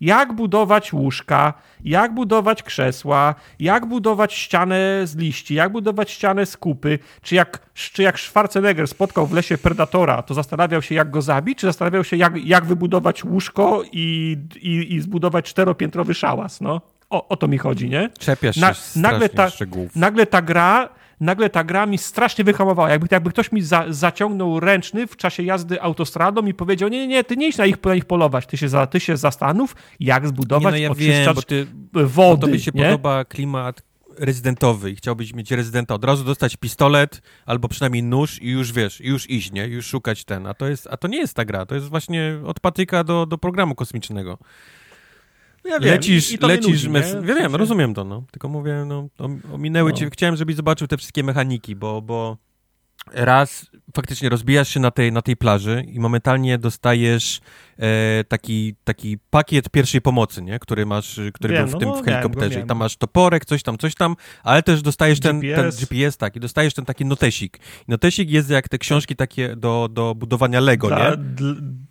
Jak budować łóżka, jak budować krzesła, jak budować ścianę z liści, jak budować ścianę z kupy, czy jak, czy jak Schwarzenegger spotkał w lesie Predatora, to zastanawiał się, jak go zabić, czy zastanawiał się, jak, jak wybudować łóżko i, i, i zbudować czteropiętrowy szałas, no. O, o to mi chodzi, nie? Czepiasz się Na- strasznie nagle ta- szczegółów. Nagle ta gra, nagle ta gra mi strasznie wyhamowała. Jakby, jakby ktoś mi za, zaciągnął ręczny w czasie jazdy autostradą i powiedział, nie, nie, nie, ty nie idź na ich, na ich polować, ty się, za, ty się zastanów, jak Nie, zbudować no ja wiem, bo ty, wody, tobie się nie? podoba klimat rezydentowy i chciałbyś mieć rezydenta, od razu dostać pistolet albo przynajmniej nóż i już wiesz, już iść, nie? Już szukać ten. A to, jest, a to nie jest ta gra, to jest właśnie od patyka do, do programu kosmicznego. No ja wiem, lecisz, i- i lecisz, nudzi, mes... ja wiem, rozumiem to, no. Tylko mówię, no, om- ominęły No. cię, chciałem, żebyś zobaczył te wszystkie mechaniki, bo, bo raz faktycznie rozbijasz się na tej, na tej plaży i momentalnie dostajesz taki, taki pakiet pierwszej pomocy, nie? który masz, który Wiem, był w no, tym no, w miałem helikopterze. I miałem tam go. masz toporek, coś tam, coś tam, ale też dostajesz ten ten GPS. GPS, tak, i dostajesz ten taki notesik. I notesik jest jak te książki takie do, do budowania Lego, Dla, nie?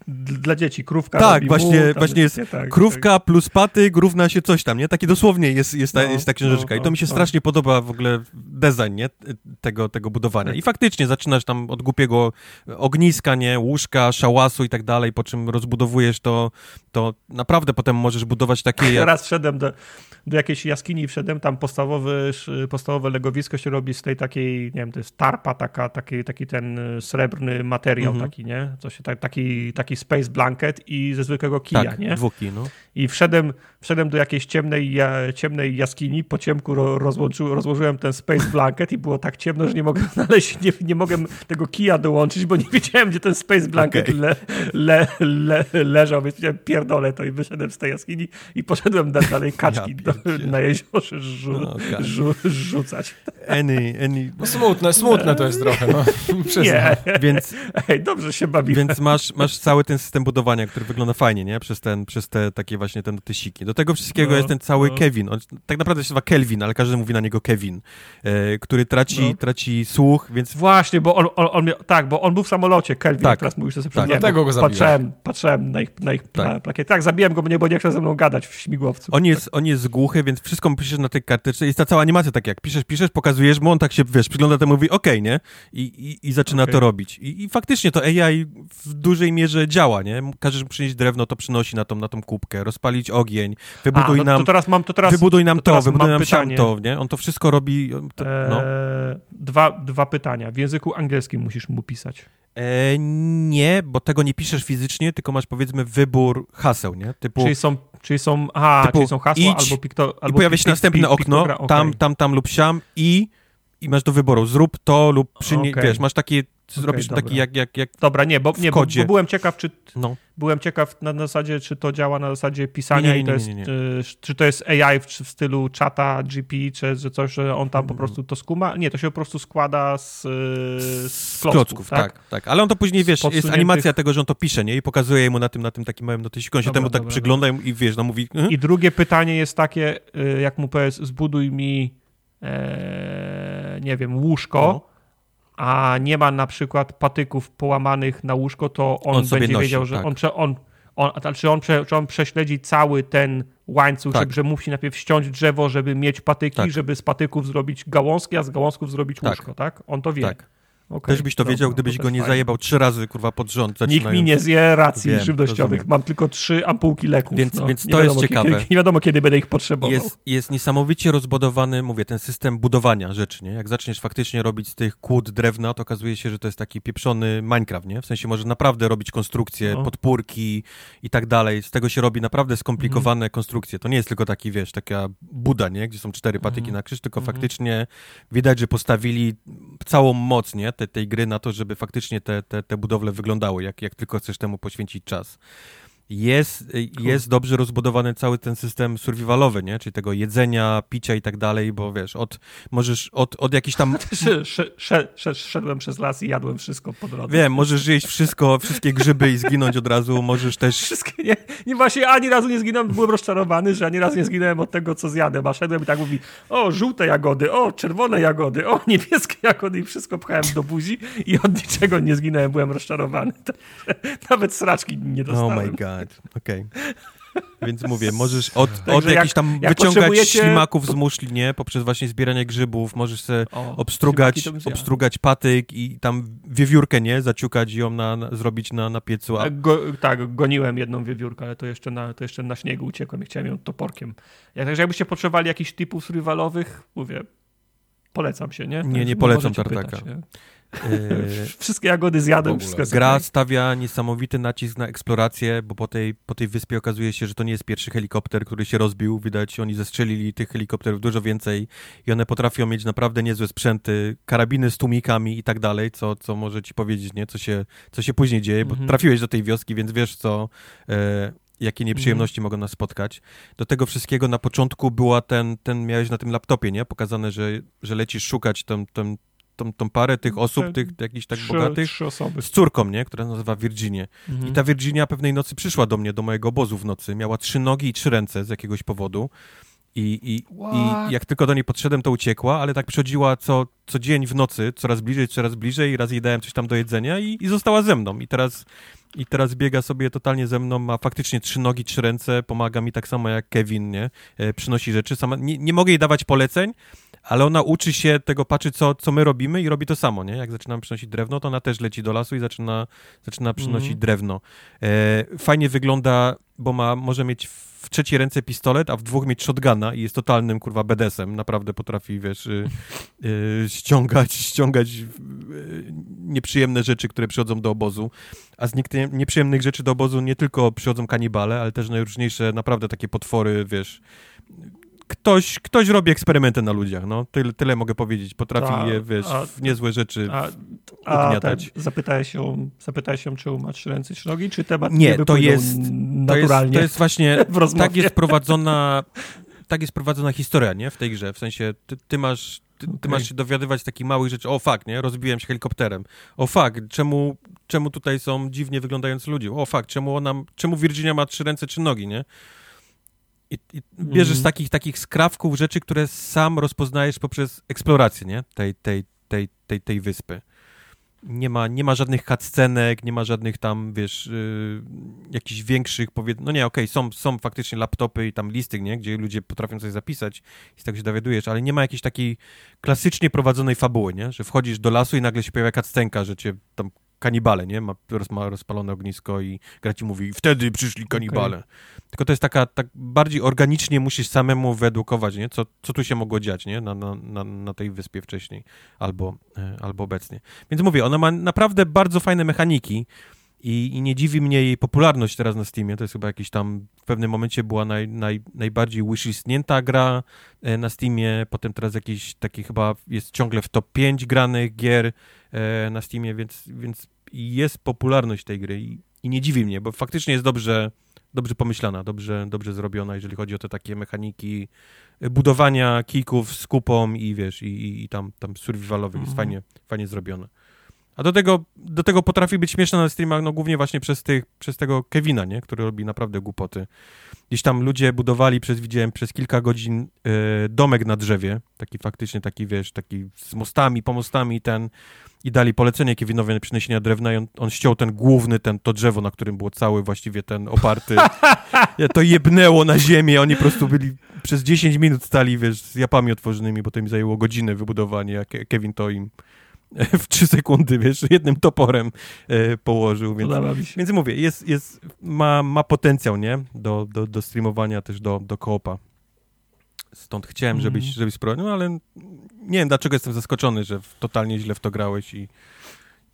dla, dzieci krówka Tak, właśnie- mu, tam właśnie jest nie, tak, Krówka plus patyk równa się coś tam, nie? Taki dosłownie jest, jest, ta, No, jest ta książeczka. I to no, mi się no. strasznie podoba w ogóle design, nie? Tego, tego budowania. I faktycznie zaczynasz tam od głupiego ogniska, nie? Łóżka, szałasu i tak dalej, po czym rozbudowujesz to, to naprawdę potem możesz budować takie... Ja Jak... raz wszedłem do, do jakiejś jaskini, wszedłem tam podstawowy, podstawowe legowisko się robi z tej takiej, nie wiem, to jest tarpa, taka, taki, taki ten y, srebrny materiał Mhm. taki, nie? Co się, tak, taki, taki space blanket i ze zwykłego kija, Tak, nie? dwuki, no. I wszedłem, wszedłem do jakiejś ciemnej, ja, ciemnej jaskini, po ciemku rozłączy, rozłożyłem ten space blanket i było tak ciemno, że nie mogłem znaleźć, nie, nie mogłem tego kija dołączyć, bo nie wiedziałem, gdzie ten space blanket Okej. le, le, le, leżał, więc powiedziałem, pierdolę to i wyszedłem z tej jaskini i poszedłem da, dalej kaczki Ja do, na jeziorze żu, No, żu, rzucać. Any, any... No smutne, smutne to jest trochę, no. Przyznam. Nie, Więc, Ej, dobrze się bawiłem. Więc masz, masz cały ten system budowania, który wygląda fajnie, nie? Przez, ten, przez te takie właśnie te notysiki. Do tego wszystkiego No, jest ten cały no. Kevin. On tak naprawdę się nazywa Kelvin, ale każdy mówi na niego Kevin, e, który traci, No. traci słuch, więc Właśnie, bo on, on, on miał, tak, bo on był w samolocie, Kelvin, Tak. teraz mówisz, że sobie Tak. przypomniałem, Dlatego go zabiłeś. patrzyłem, na ich, na ich Tak. plakiety. Tak, zabiłem go, bo nie, bo nie chciał ze mną gadać w śmigłowcu. on jest, on jest głuchy, więc wszystko piszesz na tej karteczce. Jest ta cała animacja tak jak piszesz, piszesz, pokazujesz mu, on tak się, wiesz, przygląda temu, mówi okej, nie? I, i, I zaczyna Okej. to robić. I, I faktycznie to AI w dużej mierze działa, nie? Każesz mu przynieść drewno, to przynosi na tą, na tą kubkę, rozpalić ogień, A, wybuduj no, nam... to teraz mam, to teraz, wybuduj nam to to, wybuduj nam pytanie. to, nie? On to wszystko robi. To, no. Eee, dwa, dwa pytania. W języku angielskim musisz mu pisać. E, nie, bo tego nie piszesz fizycznie, tylko masz powiedzmy wybór haseł, nie? Typu Czyli są, czyli są, aha, Typu czyli są hasła idź albo pikto, i albo pojawia pik- się następne pik- okno, piktogra- tam, tam, tam lub siam i, i masz do wyboru zrób to lub przynie, Okej. wiesz, masz takie, zrobisz dobra. taki jak, jak, jak, Dobra, nie, bo, nie bo, bo byłem ciekaw, czy no. byłem ciekaw na, na zasadzie, czy to działa na zasadzie pisania Nie, nie, i to nie, jest, nie, nie. y, czy to jest AI w, w stylu czata GP, czy że coś, że on tam po prostu to skuma. Nie, to się po prostu składa z, y, z Z klocków, klocków, tak? tak, Ale on to później, Z wiesz, jest animacja tego, że on to pisze, nie? I pokazuje mu na tym, na tym takim małym notysiku, on się Dobra, temu tak dobra, przygląda i wiesz, no mówi, mhm. I drugie pytanie jest takie, y, jak mu powiedz, zbuduj mi, e, nie wiem, łóżko, No. A nie ma na przykład patyków połamanych na łóżko, to on, On będzie nosi, wiedział, że tak. on, prze, on, on, czy, on prze, czy on prześledzi cały ten łańcuch, Tak. żeby, że musi najpierw ściąć drzewo, żeby mieć patyki, Tak. żeby z patyków zrobić gałązki, a z gałązków zrobić Tak. łóżko, tak? On to wie. tak. Okej, Też byś to wiedział, no gdybyś to go nie fajnie. zajebał trzy razy, kurwa, pod rząd. Nikt mi nie zje racji Wiem, żywnościowych. rozumiem. Mam tylko trzy ampułki leków. Więc- no. więc to jest ciekawe. Kiedy, nie wiadomo, kiedy będę ich potrzebował. Jest, jest niesamowicie rozbudowany, mówię, ten system budowania rzeczy, nie? Jak zaczniesz faktycznie robić z tych kłód drewna, to okazuje się, że to jest taki pieprzony Minecraft, nie? W sensie możesz naprawdę robić konstrukcje, No. podpórki i tak dalej. Z tego się robi naprawdę skomplikowane Mhm. konstrukcje. To nie jest tylko taki, wiesz, taka buda, nie? Gdzie są cztery patyki Mhm. na krzyż, tylko Mhm. faktycznie widać, że postawili całą moc, nie? Te, tej gry na to, żeby faktycznie te, te, te budowle wyglądały, jak, jak tylko chcesz temu poświęcić czas jest, jest dobrze rozbudowany cały ten system survivalowy, nie? Czyli tego jedzenia, picia i tak dalej, bo wiesz, od, możesz od, od jakichś tam... Szedłem przez las i jadłem wszystko po drodze. Wiem, możesz jeść wszystko, wszystkie grzyby i zginąć od razu, możesz też... Wszystkie, nie, nie właśnie ani razu nie zginąłem, byłem rozczarowany, że ani razu nie zginąłem od tego, co zjadę, a szedłem i tak mówi, o, żółte jagody, o, czerwone jagody, o, niebieskie jagody i wszystko pchałem do buzi i od niczego nie zginąłem, byłem rozczarowany. Nawet sraczki nie dostałem. Oh my god okej. Okay. Więc mówię, możesz od, od jakichś tam jak wyciągać potrzebujecie... ślimaków z muszli, nie? Poprzez właśnie zbieranie grzybów, możesz sobie o, obstrugać, obstrugać patyk i tam wiewiórkę, nie? Zaciukać ją, na, na zrobić na, na piecu. A... Go, tak, goniłem jedną wiewiórkę, ale to jeszcze, na, to jeszcze na śniegu uciekłem i chciałem ją toporkiem. Ja, także jakbyście potrzebowali jakichś typów survivalowych, mówię, polecam się, nie? Nie, nie polecam tartaka. Pytać, nie? Yy, wszystkie jagody zjadłem, wszystko Gra stawia niesamowity nacisk na eksplorację, bo po tej, po tej wyspie okazuje się, że to nie jest pierwszy helikopter, który się rozbił. Widać, oni zestrzelili tych helikopterów dużo więcej i one potrafią mieć naprawdę niezłe sprzęty, karabiny z tłumikami i tak dalej, co, co może ci powiedzieć, nie? Co się, co się później dzieje, bo -hmm. trafiłeś do tej wioski, więc wiesz, co... E, jakie nieprzyjemności mm. mogą nas spotkać. Do tego wszystkiego na początku była ten, ten miałeś na tym laptopie, nie? Pokazane, że, że lecisz szukać ten, ten, tą, tą parę tych osób, Te, tych jakichś tak trzy, bogatych, trzy osoby. z córką, nie? Która nazywa Virginia. Mhm. I ta Virginia pewnej nocy przyszła do mnie, do mojego obozu w nocy. Miała trzy nogi i trzy ręce z jakiegoś powodu. I, i, I jak tylko do niej podszedłem, to uciekła, ale tak przychodziła co, co dzień w nocy, coraz bliżej, coraz bliżej, raz jej dałem coś tam do jedzenia i, i została ze mną. I teraz, I teraz biega sobie totalnie ze mną, ma faktycznie trzy nogi, trzy ręce, pomaga mi tak samo jak Kevin, nie? E, przynosi rzeczy. Sama, nie, nie mogę jej dawać poleceń, ale ona uczy się tego, patrzy co, co my robimy i robi to samo, nie? Jak zaczynamy przynosić drewno, to ona też leci do lasu i zaczyna, zaczyna przynosić mm. drewno. E, fajnie wygląda, bo ma, może mieć w trzeciej ręce pistolet, a w dwóch mieć shotguna i jest totalnym, kurwa, bedesem. Naprawdę potrafi, wiesz, y, y, ściągać, ściągać y, nieprzyjemne rzeczy, które przychodzą do obozu. A z nieprzyjemnych rzeczy do obozu nie tylko przychodzą kanibale, ale też najróżniejsze, naprawdę takie potwory, wiesz, ktoś, ktoś robi eksperymenty na ludziach, no. Tyle, tyle mogę powiedzieć. Potrafi a, je, wiesz, a, w niezłe rzeczy a, a zapytałeś się, zapytałeś się, czy ma trzy ręce, trzy nogi, czy temat nie, nie to jest, naturalnie to jest, to jest właśnie, tak jest prowadzona tak jest prowadzona historia, nie, w tej grze, w sensie ty, ty masz ty, ty okay. masz się dowiadywać takich małych rzeczy, o fuck, nie, rozbiłem się helikopterem, o fuck, czemu, czemu tutaj są dziwnie wyglądający ludzie, o fuck, czemu ona, czemu Virginia ma trzy ręce, trzy nogi, nie, i, i bierzesz mm. takich, takich skrawków rzeczy, które sam rozpoznajesz poprzez eksplorację, nie? Tej, tej, tej, tej, tej wyspy. Nie ma, nie ma żadnych cutscenek, nie ma żadnych tam, wiesz, yy, jakichś większych, powied... no nie, okej, okay, są, są faktycznie laptopy i tam listy, nie? Gdzie ludzie potrafią coś zapisać i tak się dowiadujesz, ale nie ma jakiejś takiej klasycznie prowadzonej fabuły, nie? Że wchodzisz do lasu i nagle się pojawia cutscenka, że cię tam kanibale, nie? Ma, ma rozpalone ognisko i gra ci mówi, wtedy przyszli kanibale. Okay. Tylko to jest taka, tak bardziej organicznie musisz samemu wyedukować, nie? Co, co tu się mogło dziać, nie? Na, na, na, na tej wyspie wcześniej albo, e, albo obecnie. Więc mówię, ona ma naprawdę bardzo fajne mechaniki i, i nie dziwi mnie jej popularność teraz na Steamie. To jest chyba jakiś tam, w pewnym momencie była naj, naj, najbardziej wishlistnięta gra e, na Steamie, potem teraz jakiś taki chyba jest ciągle w top 5 granych gier e, na Steamie, więc, więc jest popularność tej gry i, i nie dziwi mnie, bo faktycznie jest dobrze dobrze pomyślana, dobrze, dobrze zrobiona, jeżeli chodzi o te takie mechaniki budowania kików z kupą i wiesz, i, i, i tam, tam survivalowych, jest mhm. fajnie, fajnie zrobione. A do tego, do tego potrafi być śmieszna na streamach, no głównie właśnie przez, tych, przez tego Kevina, nie? Który robi naprawdę głupoty. Gdzieś tam ludzie budowali przez, widziałem, przez kilka godzin y, domek na drzewie, taki faktycznie taki, wiesz, taki z mostami, pomostami ten i dali polecenie Kevinowi na przyniesienia drewna i on, on ściął ten główny, ten, to drzewo, na którym było cały właściwie ten oparty. to jebnęło na ziemię, oni po prostu byli przez 10 minut stali, wiesz, z japami otworzonymi, bo to im zajęło godzinę wybudowanie, a Kevin to im w 3 sekundy, wiesz, jednym toporem e, położył. Więc, więc mówię, jest, jest, ma, ma potencjał, nie? Do, do, do streamowania też do, do koopa. Stąd chciałem, mm. żebyś, żebyś spróbował, no ale nie wiem, dlaczego jestem zaskoczony, że totalnie źle w to grałeś i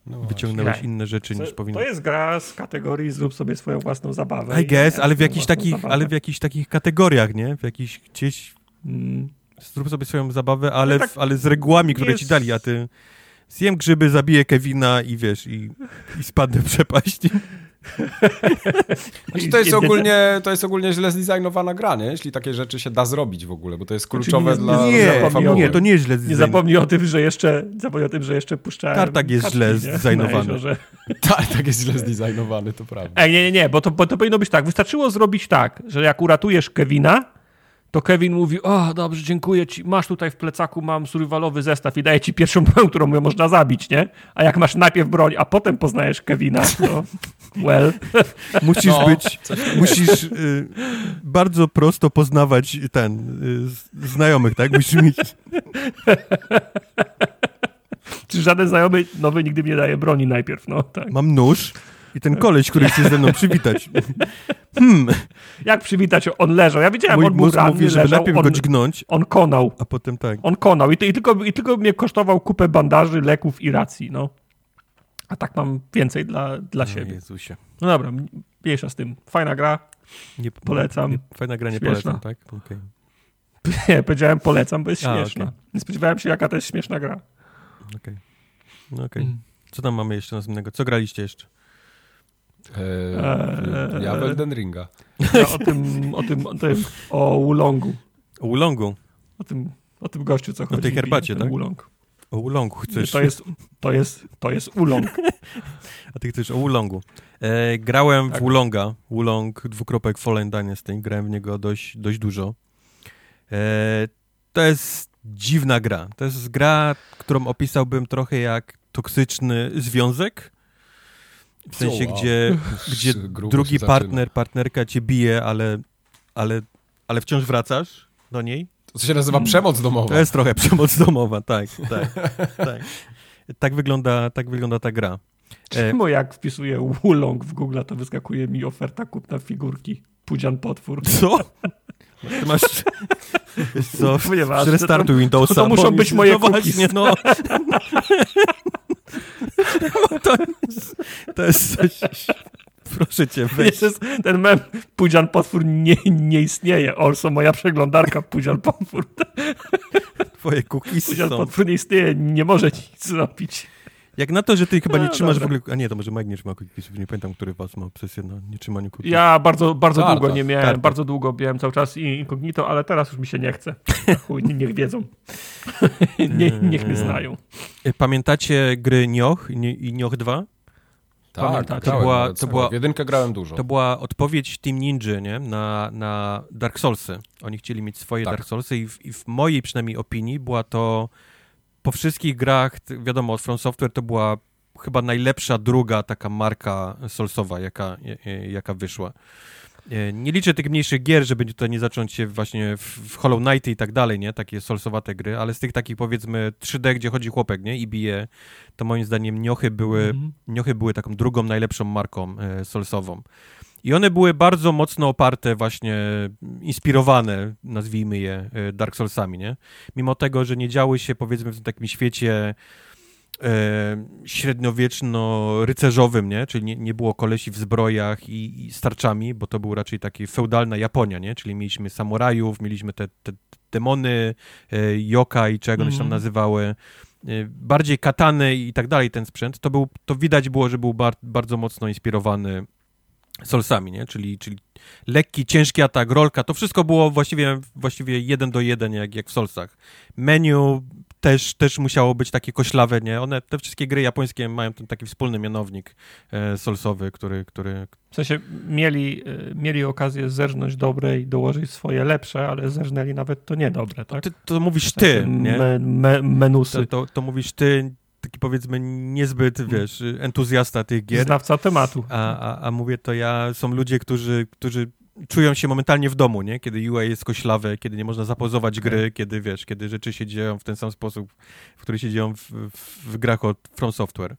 no wyciągnąłeś inne rzeczy niż powinno. To jest gra z kategorii zrób sobie swoją własną zabawę. I guess, ale w jakichś takich, ale w jakichś takich kategoriach, nie? W jakichś gdzieś mm. zrób sobie swoją zabawę, ale, no tak, ale z regułami, które jest... ci dali, a ty zjem grzyby, zabiję Kevina i wiesz, i, i spadnę w przepaść. Znaczy, to, jest ogólnie, to jest ogólnie źle zdesignowana gra, nie? Jeśli takie rzeczy się da zrobić w ogóle, bo to jest kluczowe nie- dla nie, dla nie, to nie jest źle Nie zapomnij o tym, że jeszcze, zapomnij o tym, że jeszcze puszczałem Tartak jest kaczki, źle zdesignowany. Na jeziorze. Tak, tak jest źle zdesignowany, to prawda. Ej, nie, nie, nie, bo to, bo to powinno być tak. Wystarczyło zrobić tak, że jak uratujesz Kevina, to Kevin mówi, o dobrze, dziękuję ci, masz tutaj w plecaku, mam survivalowy zestaw i daję ci pierwszą broń, którą można zabić, nie? A jak masz najpierw broń, a potem poznajesz Kevina, to well. Musisz No, być, musisz y, bardzo prosto poznawać ten, y, znajomych, tak? Musisz mieć, Czy żaden znajomy nowy nigdy nie daje broni najpierw, no tak. mam nóż i ten koleś, który chce ze mną przywitać. Hmm, Jak przywitać, on leżał. Ja wiedziałem, mój on był mózg ranny, mówi, żeby leżał, najpierw on, go dźgnąć, on konał. a potem tak. On konał i, i, tylko, i tylko mnie kosztował kupę bandaży, leków i racji, no. A tak mam więcej dla, dla O siebie. Jezusie. No dobra, mniejsza z tym. Fajna gra. Nie, Polecam. Nie, fajna gra, nie Śmieszna. polecam, tak? Okej. Nie, powiedziałem polecam, bo jest A, śmieszna. okej. Nie spodziewałem się, jaka to jest śmieszna gra. okej. No okej. Mm. Co tam mamy jeszcze następnego? Co graliście jeszcze? Eee, ja w Elden Ringa. Ja o tym, o tym, o tym, o Wulongu. O Ulongu. O tym, o tym gościu, co chodzi. tej i herbacie, tak? Wulong. O Ulongu chcesz. To jest, to jest, to jest Ulong. A ty chcesz o Ulongu. E, grałem Tak. w Ulonga. Ulong, dwukropek Fallen Dynasty. Grałem w niego dość, dość dużo. E, to jest dziwna gra. To jest gra, którą opisałbym trochę jak toksyczny związek. W sensie, wow. gdzie, gdzie drugi partner, partnerka cię bije, ale, ale, ale wciąż wracasz do niej. To się nazywa przemoc domowa. To jest trochę przemoc domowa, tak, tak, tak. Tak wygląda, tak wygląda ta gra. E, Czemu jak wpisuję Wulong w Google, to wyskakuje mi oferta kupna figurki Pudzian Potwór. Co? Ty masz... Co, Ponieważ restartuj Windowsa. to muszą bo być moje no cookies. właśnie, no. to, jest, to jest coś... Proszę cię, weź. Ten mem Pudzian Potwór nie, nie istnieje. Also moja przeglądarka Pudzian Potwór. Twoje cookiesy Pudzian są... Potwór nie istnieje, nie może nic zrobić. Jak na to, że ty chyba nie No, trzymasz dobra. w ogóle... A nie, to może Mike nie trzyma cookiesów. Nie pamiętam, który was ma obsesję na nietrzymaniu cookiesów. Ja bardzo, bardzo długo nie miałem, bardzo długo miałem cały czas incognito, ale teraz już mi się nie chce. Chuj, niech wiedzą. nie, niech mnie znają. E, Pamiętacie gry Nioh i Nioh 2? Tak, Pamiętam. grałem, To była- to była- W jedynkę grałem dużo. To była odpowiedź Team Ninja nie? Na, na Dark Soulsy. Oni chcieli mieć swoje Tak. Dark Soulsy i w, i w mojej przynajmniej opinii była to po wszystkich grach, wiadomo, od From Software to była chyba najlepsza druga taka marka Soulsowa, jaka, jaka wyszła. E, Nie liczę tych mniejszych gier, żeby tutaj nie zacząć się właśnie w, Hollow Knight i tak dalej, nie? Takie solsowate gry, ale z tych takich powiedzmy 3D, gdzie chodzi chłopek, nie? I bije, to moim zdaniem Niochy były Mhm. Niochy były taką drugą najlepszą marką e, solsową. I one były bardzo mocno oparte, właśnie inspirowane, nazwijmy je, e, Dark Soulsami, nie? Mimo tego, że nie działy się, powiedzmy, w takim świecie e, średniowieczno-rycerzowym, nie? Czyli nie, nie było kolesi w zbrojach i, i starczami, bo to był raczej taki feudalna Japonia, nie? Czyli mieliśmy samurajów, mieliśmy te, te demony, e, yokai, czy jak one się tam Mhm. nazywały, e, bardziej katany i tak dalej ten sprzęt, to, był, to widać było, że był bar, bardzo mocno inspirowany Soulsami, nie? Czyli, czyli lekki, ciężki atak, rolka, to wszystko było właściwie, właściwie jeden do jeden, jak, jak w Soulsach. Menu też, też musiało być takie koślawe, nie? One, te wszystkie gry japońskie mają ten taki wspólny mianownik e, Soulsowy, który, który... W sensie mieli, y, mieli okazję zerżnąć dobre i dołożyć swoje lepsze, ale zerżnęli nawet to niedobre, tak? Ty, to mówisz ty, Takie nie? Me, me, menusy. To, to, to mówisz ty, taki powiedzmy niezbyt, wiesz, entuzjasta tych gier. Znawca tematu. A, a, a mówię to ja, są ludzie, którzy, którzy czują się momentalnie w domu, nie? Kiedy UI jest koślawe, kiedy nie można zapozować gry, kiedy wiesz, kiedy rzeczy się dzieją w ten sam sposób, w który się dzieją w, w, w grach od From Software.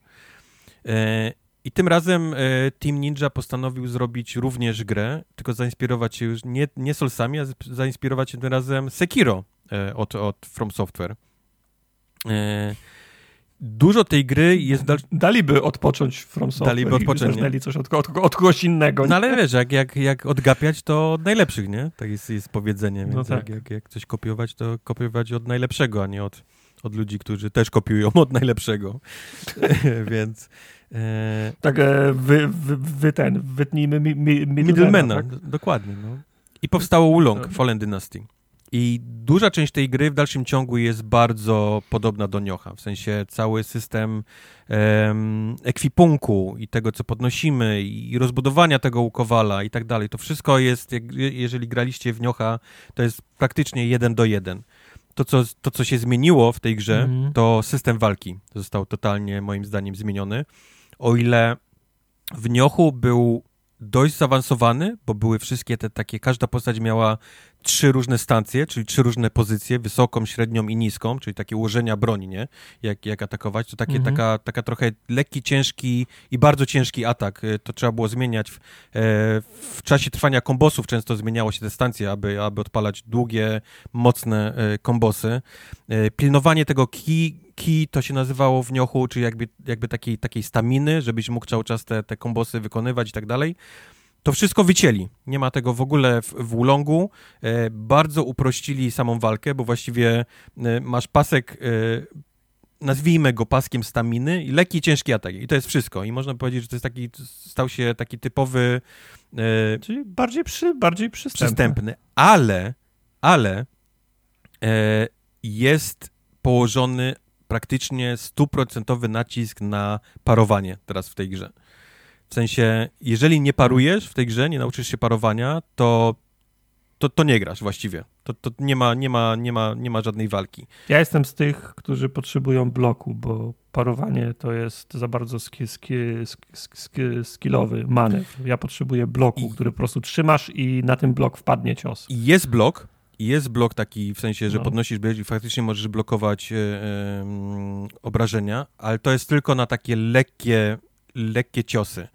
E, I tym razem e, Team Ninja postanowił zrobić również grę, tylko zainspirować się już nie, nie Soulsami, a zainspirować się tym razem Sekiro e, od, od From Software. E, dużo tej gry jest dal... Daliby odpocząć From Software Daliby odpocząć, i nie? coś od, od, od kogoś innego. No ale wiesz, jak, jak, jak odgapiać, to od najlepszych, nie? Tak jest, jest powiedzenie, No więc tak. jak, jak, jak coś kopiować, to kopiować od najlepszego, a nie od, od ludzi, którzy też kopiują od najlepszego. Więc... E... Tak, e, wy, wy, wy, ten, wytnijmy mi, mi, middlemana. middlemana tak? Dokładnie, no. I powstało Wulong, Fallen Dynasty. I duża część tej gry w dalszym ciągu jest bardzo podobna do Niocha, w sensie cały system ekwipunku i tego, co podnosimy i rozbudowania tego ukowala i tak dalej, to wszystko jest, jak, jeżeli graliście w Niocha, to jest praktycznie jeden do jeden. To co, to, co się zmieniło w tej grze, mm. to system walki został totalnie, moim zdaniem, zmieniony. O ile w Niochu był dość zaawansowany, bo były wszystkie te takie, każda postać miała trzy różne stancje, czyli trzy różne pozycje, wysoką, średnią i niską, czyli takie ułożenia broni, nie? Jak, jak atakować, to takie, mhm. taka, taka trochę lekki, ciężki i bardzo ciężki atak, e, to trzeba było zmieniać w, e, w czasie trwania kombosów, często zmieniało się te stancje, aby, aby odpalać długie, mocne e, kombosy. Pilnowanie tego key, key to się nazywało w niochu, czyli jakby, jakby takiej, takiej staminy, żebyś mógł cały czas te, te kombosy wykonywać i tak dalej. To wszystko wycięli. Nie ma tego w ogóle w, w Ulongu. E, bardzo uprościli samą walkę, bo właściwie e, masz pasek, e, nazwijmy go paskiem staminy i lekki, ciężki atak. I to jest wszystko. I można powiedzieć, że to jest taki, stał się taki typowy... E, Czyli bardziej, przy, bardziej przystępny. przystępny. Ale, ale e, jest położony praktycznie stuprocentowy nacisk na parowanie teraz w tej grze. W sensie, jeżeli nie parujesz w tej grze, nie nauczysz się parowania, to, to, to nie grasz właściwie. To, to nie, ma, nie, ma, nie, ma, nie ma żadnej walki. Ja jestem z tych, którzy potrzebują bloku, bo parowanie to jest za bardzo ski, ski, ski, skillowy manewr. Ja potrzebuję bloku, I... który po prostu trzymasz i na ten blok wpadnie cios. I jest blok, i jest blok taki, w sensie, że no. podnosisz bieg i faktycznie możesz blokować e, obrażenia, ale to jest tylko na takie lekkie, lekkie ciosy.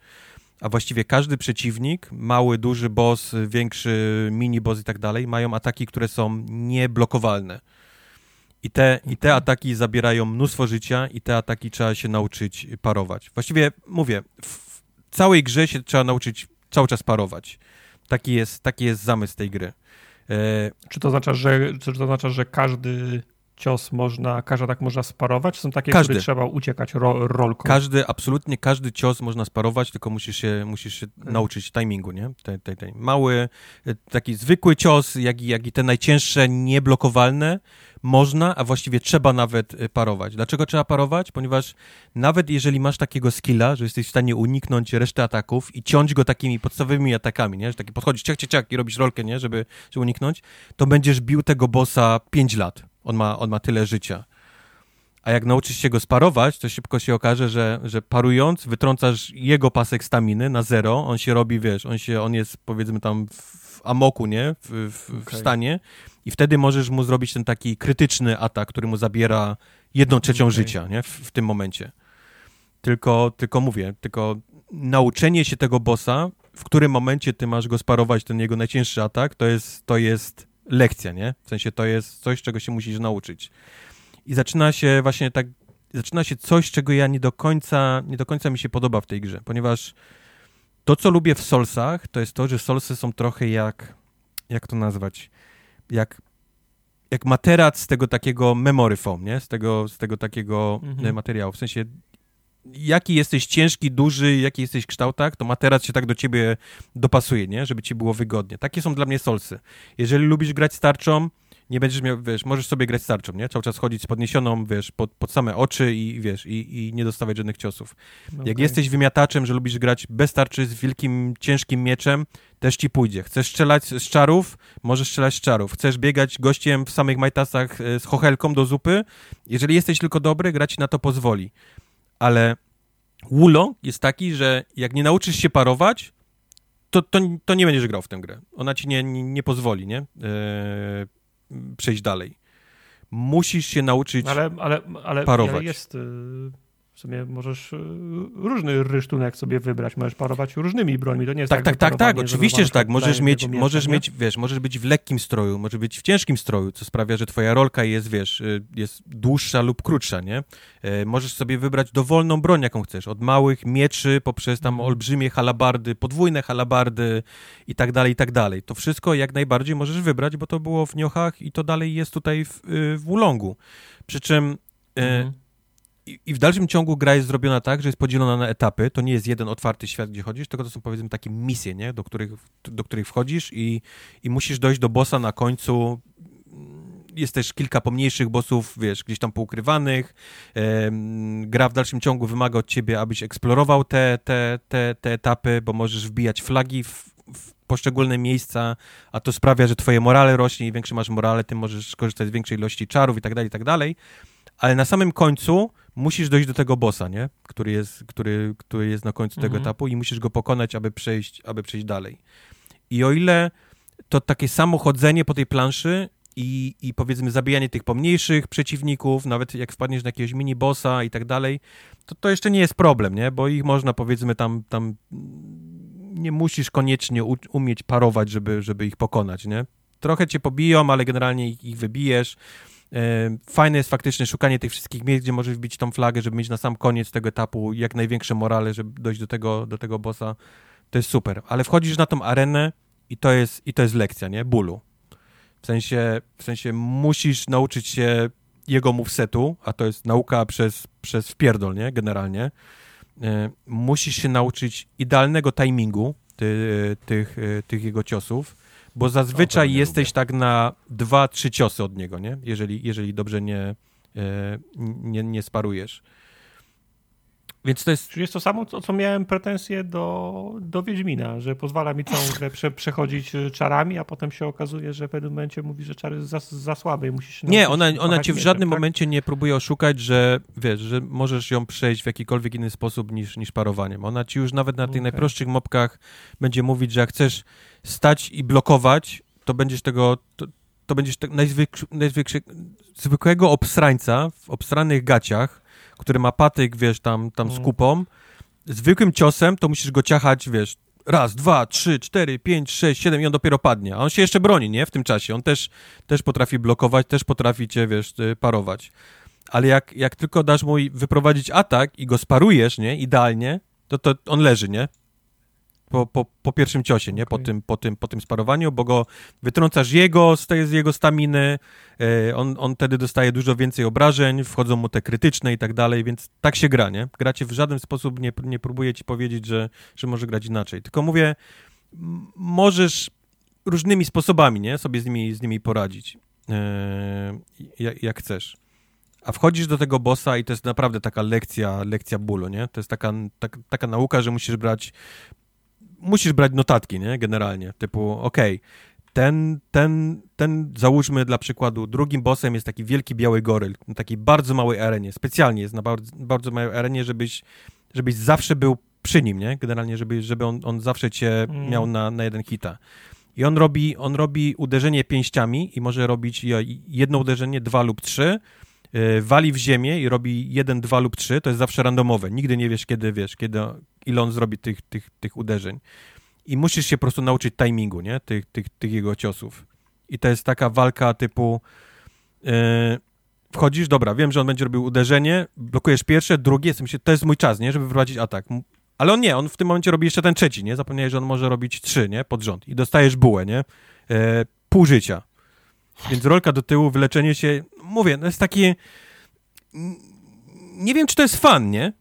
A właściwie każdy przeciwnik, mały, duży boss, większy mini boss i tak dalej, mają ataki, które są nieblokowalne. I te, I te ataki zabierają mnóstwo życia i te ataki trzeba się nauczyć parować. Właściwie, mówię, w całej grze się trzeba nauczyć cały czas parować. Taki jest, taki jest zamysł tej gry. E, czy to oznacza, że, czy to oznacza, że każdy cios można, każdy tak można sparować? Są takie, każdy. które trzeba uciekać ro, rolką? Każdy, absolutnie każdy cios można sparować, tylko musisz się, musisz się hmm. nauczyć timingu, nie? Te, te, te. Mały, e, taki zwykły cios, jak i, jak i te najcięższe, nieblokowalne, można, a właściwie trzeba nawet y, parować. Dlaczego trzeba parować? Ponieważ nawet jeżeli masz takiego skilla, że jesteś w stanie uniknąć reszty ataków i ciąć go takimi podstawowymi atakami, nie? Że taki podchodzisz ciak, ciak, ciak i robisz rolkę, nie? Żeby, żeby uniknąć, to będziesz bił tego bossa 5 lat. On ma, on ma tyle życia. A jak nauczysz się go sparować, to szybko się okaże, że, że parując, wytrącasz jego pasek staminy na zero, on się robi, wiesz, on się, on jest powiedzmy tam w amoku, nie? W, w, okay. w stanie i wtedy możesz mu zrobić ten taki krytyczny atak, który mu zabiera jedną trzecią okay. życia, nie? W, w, tym momencie. Tylko, tylko mówię, tylko nauczenie się tego bossa, w którym momencie ty masz go sparować, ten jego najcięższy atak, to jest, to jest lekcja, nie? W sensie to jest coś, czego się musisz nauczyć. I zaczyna się właśnie tak, zaczyna się coś, czego ja nie do końca, nie do końca mi się podoba w tej grze, ponieważ to, co lubię w Solsach, to jest to, że Solsy są trochę jak, jak to nazwać, jak, jak materac z tego takiego memory foam, nie? Z tego, z tego takiego mhm. E, materiału. W sensie, jaki jesteś ciężki, duży, jaki jesteś kształtach, to materac się tak do ciebie dopasuje, nie? Żeby ci było wygodnie. Takie są dla mnie solsy. Jeżeli lubisz grać starczą, nie będziesz miał, wiesz, możesz sobie grać starczą, nie? Cały czas chodzić z podniesioną, wiesz, pod, pod same oczy i, wiesz, i, i nie dostawać żadnych ciosów. Okay. Jak jesteś wymiataczem, że lubisz grać bez tarczy z wielkim, ciężkim mieczem, też ci pójdzie. Chcesz strzelać z czarów? Możesz strzelać z czarów. Chcesz biegać gościem w samych majtasach e, z chochelką do zupy? Jeżeli jesteś tylko dobry, grać na to pozwoli. Ale Wulo jest taki, że jak nie nauczysz się parować, to, to, to nie będziesz grał w tę grę. Ona ci nie, nie, nie pozwoli, nie? Eee, przejść dalej. Musisz się nauczyć ale, ale, ale, parować. Ale jest, y, sumie możesz y, różny rysztunek sobie wybrać, możesz parować różnymi brońmi, to nie jest tak, tak, tak, tak, tak, oczywiście, że tak, możesz mieć, mięsa, możesz nie? mieć, wiesz, możesz być w lekkim stroju, możesz być w ciężkim stroju, co sprawia, że twoja rolka jest, wiesz, y, jest dłuższa lub krótsza, nie? E, Możesz sobie wybrać dowolną broń, jaką chcesz, od małych mieczy, poprzez tam Mhm. olbrzymie halabardy, podwójne halabardy i tak dalej, i tak dalej. To wszystko jak najbardziej możesz wybrać, bo to było w Niochach i to dalej jest tutaj w, y, w Wulongu. Przy czym e, Mhm. I, I w dalszym ciągu gra jest zrobiona tak, że jest podzielona na etapy. To nie jest jeden otwarty świat, gdzie chodzisz, tylko to są powiedzmy takie misje, nie? Do, których, do których wchodzisz i, i musisz dojść do bossa na końcu. Jest też kilka pomniejszych bossów, wiesz, gdzieś tam poukrywanych. Gra w dalszym ciągu wymaga od ciebie, abyś eksplorował te, te, te, te etapy, bo możesz wbijać flagi w, w poszczególne miejsca, a to sprawia, że twoje morale rośnie i większe masz morale, tym możesz korzystać z większej ilości czarów i tak dalej, i tak dalej. Ale na samym końcu musisz dojść do tego bossa, nie? Który jest, który, który jest na końcu tego Mhm. etapu i musisz go pokonać, aby przejść, aby przejść dalej. I o ile to takie samo chodzenie po tej planszy i, i powiedzmy zabijanie tych pomniejszych przeciwników, nawet jak wpadniesz na jakiegoś mini bossa i tak dalej, to to jeszcze nie jest problem, nie? Bo ich można powiedzmy tam, tam nie musisz koniecznie u, umieć parować, żeby, żeby ich pokonać, nie? Trochę cię pobiją, ale generalnie ich, ich wybijesz. E, Fajne jest faktycznie szukanie tych wszystkich miejsc, gdzie możesz wbić tą flagę, żeby mieć na sam koniec tego etapu jak największe morale, żeby dojść do tego, do tego bossa. To jest super. Ale wchodzisz na tą arenę i to jest, i to jest lekcja, nie? Bólu. W sensie, w sensie musisz nauczyć się jego movesetu, a to jest nauka przez, przez wpierdol, nie? Generalnie. E, musisz się nauczyć idealnego timingu ty, tych, e, tych jego ciosów, bo zazwyczaj nie jesteś tak na dwa, trzy ciosy od niego, nie? Jeżeli, jeżeli dobrze nie, e, nie, nie sparujesz. Więc to jest Czyli jest to samo, o co miałem pretensje do, do Wiedźmina, że pozwala mi całą grę prze, przechodzić y, czarami, a potem się okazuje, że w pewnym momencie mówi, że czar jest za, za słaby i musisz Nie, ona, ona cię w żadnym tak? momencie nie próbuje oszukać, że wiesz, że możesz ją przejść w jakikolwiek inny sposób niż, niż parowaniem. Ona ci już nawet na tych najprostszych mopkach będzie mówić, że jak chcesz stać i blokować, to będziesz tego, to, to będziesz te, najzwyk, najzwyk, zwykłego obsrańca w obsranych gaciach, który ma patyk, wiesz, tam, tam z Mm. kupą, zwykłym ciosem to musisz go ciachać, wiesz, raz, dwa, trzy, cztery, pięć, sześć, siedem i on dopiero padnie. A on się jeszcze broni, nie? W tym czasie. On też, też potrafi blokować, też potrafi cię, wiesz, y, parować. Ale jak, jak tylko dasz mu wyprowadzić atak i go sparujesz, nie? Idealnie, to, to on leży, nie? Po, po, po pierwszym ciosie, nie? Po, Okej. tym, po, tym, po tym sparowaniu, bo go wytrącasz jego z, tej, z jego staminy, e, on, on wtedy dostaje dużo więcej obrażeń, wchodzą mu te krytyczne i tak dalej, więc tak się gra, nie? Gracie w żaden sposób nie, nie próbuje ci powiedzieć, że, że może grać inaczej. Tylko mówię, możesz różnymi sposobami, nie? Sobie z nimi, z nimi poradzić, jak, jak chcesz. A wchodzisz do tego bossa i to jest naprawdę taka lekcja, lekcja bólu, nie? To jest taka, tak, taka nauka, że musisz brać musisz brać notatki, nie? Generalnie, typu, okej, ten, ten, ten, załóżmy dla przykładu, drugim bossem jest taki wielki biały goryl, na takiej bardzo małej arenie, specjalnie jest na bardzo, bardzo małej arenie, żebyś, żebyś zawsze był przy nim, nie? Generalnie, żeby, żeby on, on zawsze cię Mm. miał na, na jeden hita. I on robi, on robi uderzenie pięściami i może robić je- jedno uderzenie, dwa lub trzy, wali w ziemię i robi jeden, dwa lub trzy, to jest zawsze randomowe. Nigdy nie wiesz, kiedy, wiesz, kiedy, ile on zrobi tych, tych, tych uderzeń. I musisz się po prostu nauczyć timingu, nie? Tych, tych, tych jego ciosów. I to jest taka walka typu yy, wchodzisz, dobra, wiem, że on będzie robił uderzenie, blokujesz pierwsze, drugie, myślę, to jest mój czas, nie? Żeby wyprowadzić atak. Ale on nie, on w tym momencie robi jeszcze ten trzeci, nie? Zapomniałeś, że on może robić trzy, nie? Pod rząd. I dostajesz bułę, nie? E, pół życia. Więc rolka do tyłu, wyleczenie się. Mówię, no jest takie. n- Nie wiem, czy to jest fan, nie?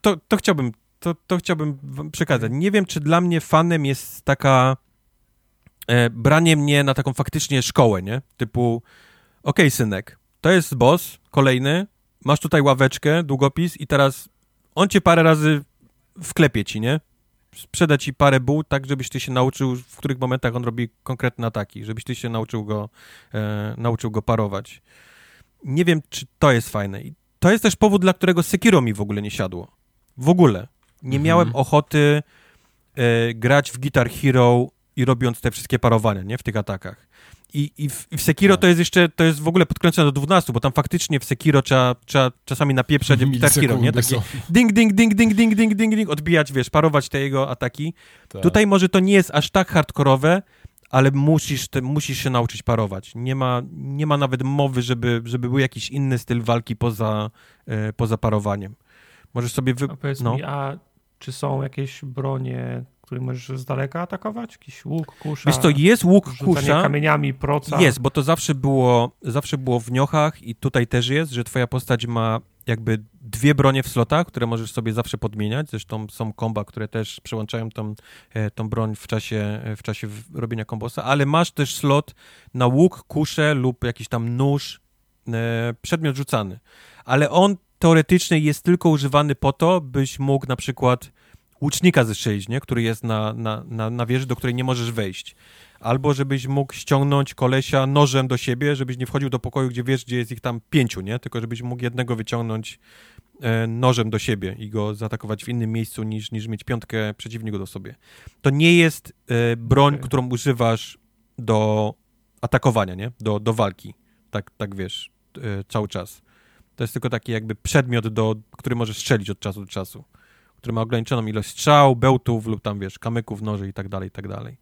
To, to chciałbym. To, to chciałbym wam przekazać. Nie wiem, czy dla mnie fanem jest taka. E, branie mnie na taką faktycznie szkołę, nie? Typu, okej, synek, to jest boss, kolejny, masz tutaj ławeczkę, długopis i teraz on cię parę razy wklepie ci, nie? Sprzeda ci parę buł, tak żebyś ty się nauczył, w których momentach on robi konkretne ataki, żebyś ty się nauczył go, e, nauczył go parować. Nie wiem, czy to jest fajne. I to jest też powód, dla którego Sekiro mi w ogóle nie siadło. W ogóle. Nie Mhm. miałem ochoty e, grać w Guitar Hero i robiąc te wszystkie parowania, nie, w tych atakach. I, i, w, i w Sekiro Tak. to jest jeszcze, to jest w ogóle podkręcone do 12, bo tam faktycznie w Sekiro trzeba, trzeba czasami napieprzać jak Guitar Hero, nie? Takie ding, ding, ding, ding, ding, ding, ding, ding, odbijać, wiesz, parować te jego ataki. Tak. Tutaj może to nie jest aż tak hardkorowe, ale musisz, te, musisz się nauczyć parować. Nie ma, nie ma nawet mowy, żeby, żeby był jakiś inny styl walki poza, e, poza parowaniem. Możesz sobie wy... A powiedz no. mi, a czy są jakieś bronie, które możesz z daleka atakować? Jakiś łuk, kusza? Wiesz to jest łuk kusza. kamieniami, proca? Jest, bo to zawsze było, zawsze było w niochach i tutaj też jest, że twoja postać ma jakby dwie bronie w slotach, które możesz sobie zawsze podmieniać. Zresztą są komba, które też przełączają tą, e, tą broń w czasie, w czasie robienia kombosa, ale masz też slot na łuk, kuszę lub jakiś tam nóż, e, przedmiot rzucany. Ale on teoretycznie jest tylko używany po to, byś mógł na przykład łucznika zestrzelić, nie? który jest na, na, na, na wieży, do której nie możesz wejść. Albo żebyś mógł ściągnąć kolesia nożem do siebie, żebyś nie wchodził do pokoju, gdzie wiesz, gdzie jest ich tam pięciu, nie? Tylko żebyś mógł jednego wyciągnąć e, nożem do siebie i go zaatakować w innym miejscu niż, niż mieć piątkę przeciwników do sobie. To nie jest e, broń, Okej. którą używasz do atakowania, nie? Do, do walki. Tak, tak wiesz, e, cały czas. To jest tylko taki jakby przedmiot, do, który możesz strzelić od czasu do czasu. Który ma ograniczoną ilość strzał, bełtów lub tam wiesz, kamyków, noży i tak dalej, i tak dalej.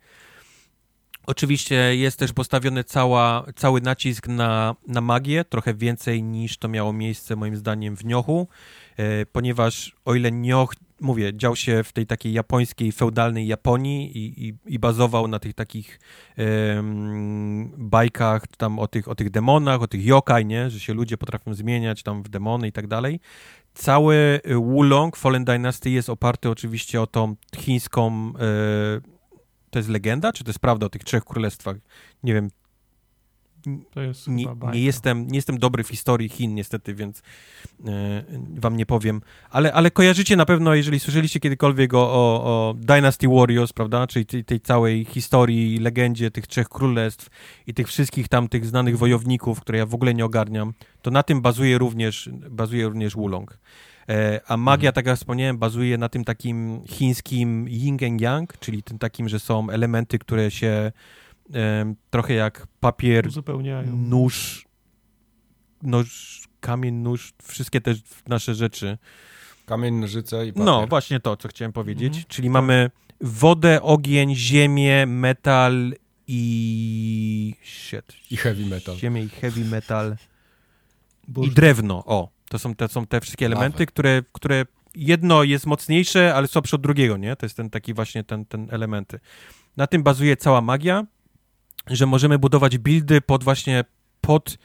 Oczywiście jest też postawiony cała, cały nacisk na, na magię, trochę więcej niż to miało miejsce moim zdaniem w Niochu, ponieważ o ile Nioch, mówię, dział się w tej takiej japońskiej, feudalnej Japonii i, i, i bazował na tych takich em, bajkach tam o tych, o tych demonach, o tych yokai, nie? że się ludzie potrafią zmieniać tam w demony i tak dalej. Cały y, Wulong Fallen Dynasty jest oparty oczywiście o tą chińską e, to jest legenda, czy to jest prawda o tych trzech królestwach? Nie wiem, jest nie, nie, jestem, nie jestem dobry w historii Chin niestety, więc e, wam nie powiem. Ale, ale kojarzycie na pewno, jeżeli słyszeliście kiedykolwiek o, o, o Dynasty Warriors, prawda, czyli tej, tej całej historii, legendzie tych trzech królestw i tych wszystkich tam tych znanych wojowników, które ja w ogóle nie ogarniam, to na tym bazuje również, bazuje również Wulong. E, A magia, Mhm. tak jak wspomniałem, bazuje na tym takim chińskim yin and yang, czyli tym takim, że są elementy, które się trochę jak papier, nóż, nóż, kamień, nóż, wszystkie te nasze rzeczy. Kamień, nożyce i papier. No, właśnie to, co chciałem powiedzieć. Mhm. Czyli mamy wodę, ogień, ziemię, metal i... shit. I heavy metal. Ziemię i heavy metal i Burz- drewno. O, to są te, są te wszystkie elementy, które, które jedno jest mocniejsze, ale słabsze od drugiego, nie? To jest ten taki właśnie ten, ten elementy. Na tym bazuje cała magia, że możemy budować buildy pod właśnie pod,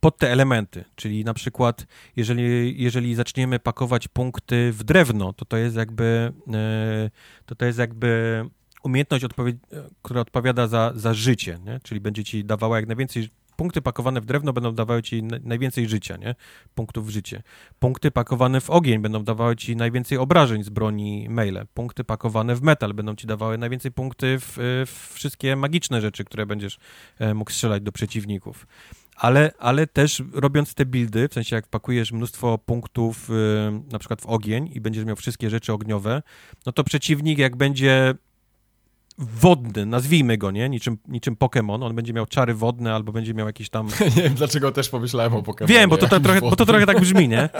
pod te elementy. Czyli na przykład, jeżeli, jeżeli zaczniemy pakować punkty w drewno, to to jest jakby e, to to jest jakby umiejętność, która odpowiada za, za życie, nie? czyli będzie ci dawała jak najwięcej punkty pakowane w drewno będą dawały ci na- najwięcej życia, nie? Punktów w życie. Punkty pakowane w ogień będą dawały ci najwięcej obrażeń z broni maile. Punkty pakowane w metal będą ci dawały najwięcej punkty w, w wszystkie magiczne rzeczy, które będziesz e, mógł strzelać do przeciwników. Ale, ale też robiąc te buildy, w sensie jak pakujesz mnóstwo punktów e, na przykład w ogień i będziesz miał wszystkie rzeczy ogniowe, no to przeciwnik jak będzie wodny, nazwijmy go, nie? Niczym, niczym Pokémon, on będzie miał czary wodne albo będzie miał jakieś tam nie wiem dlaczego też pomyślałem o Pokémonie. Wiem, bo to, to, trochę, bo to trochę tak brzmi, nie?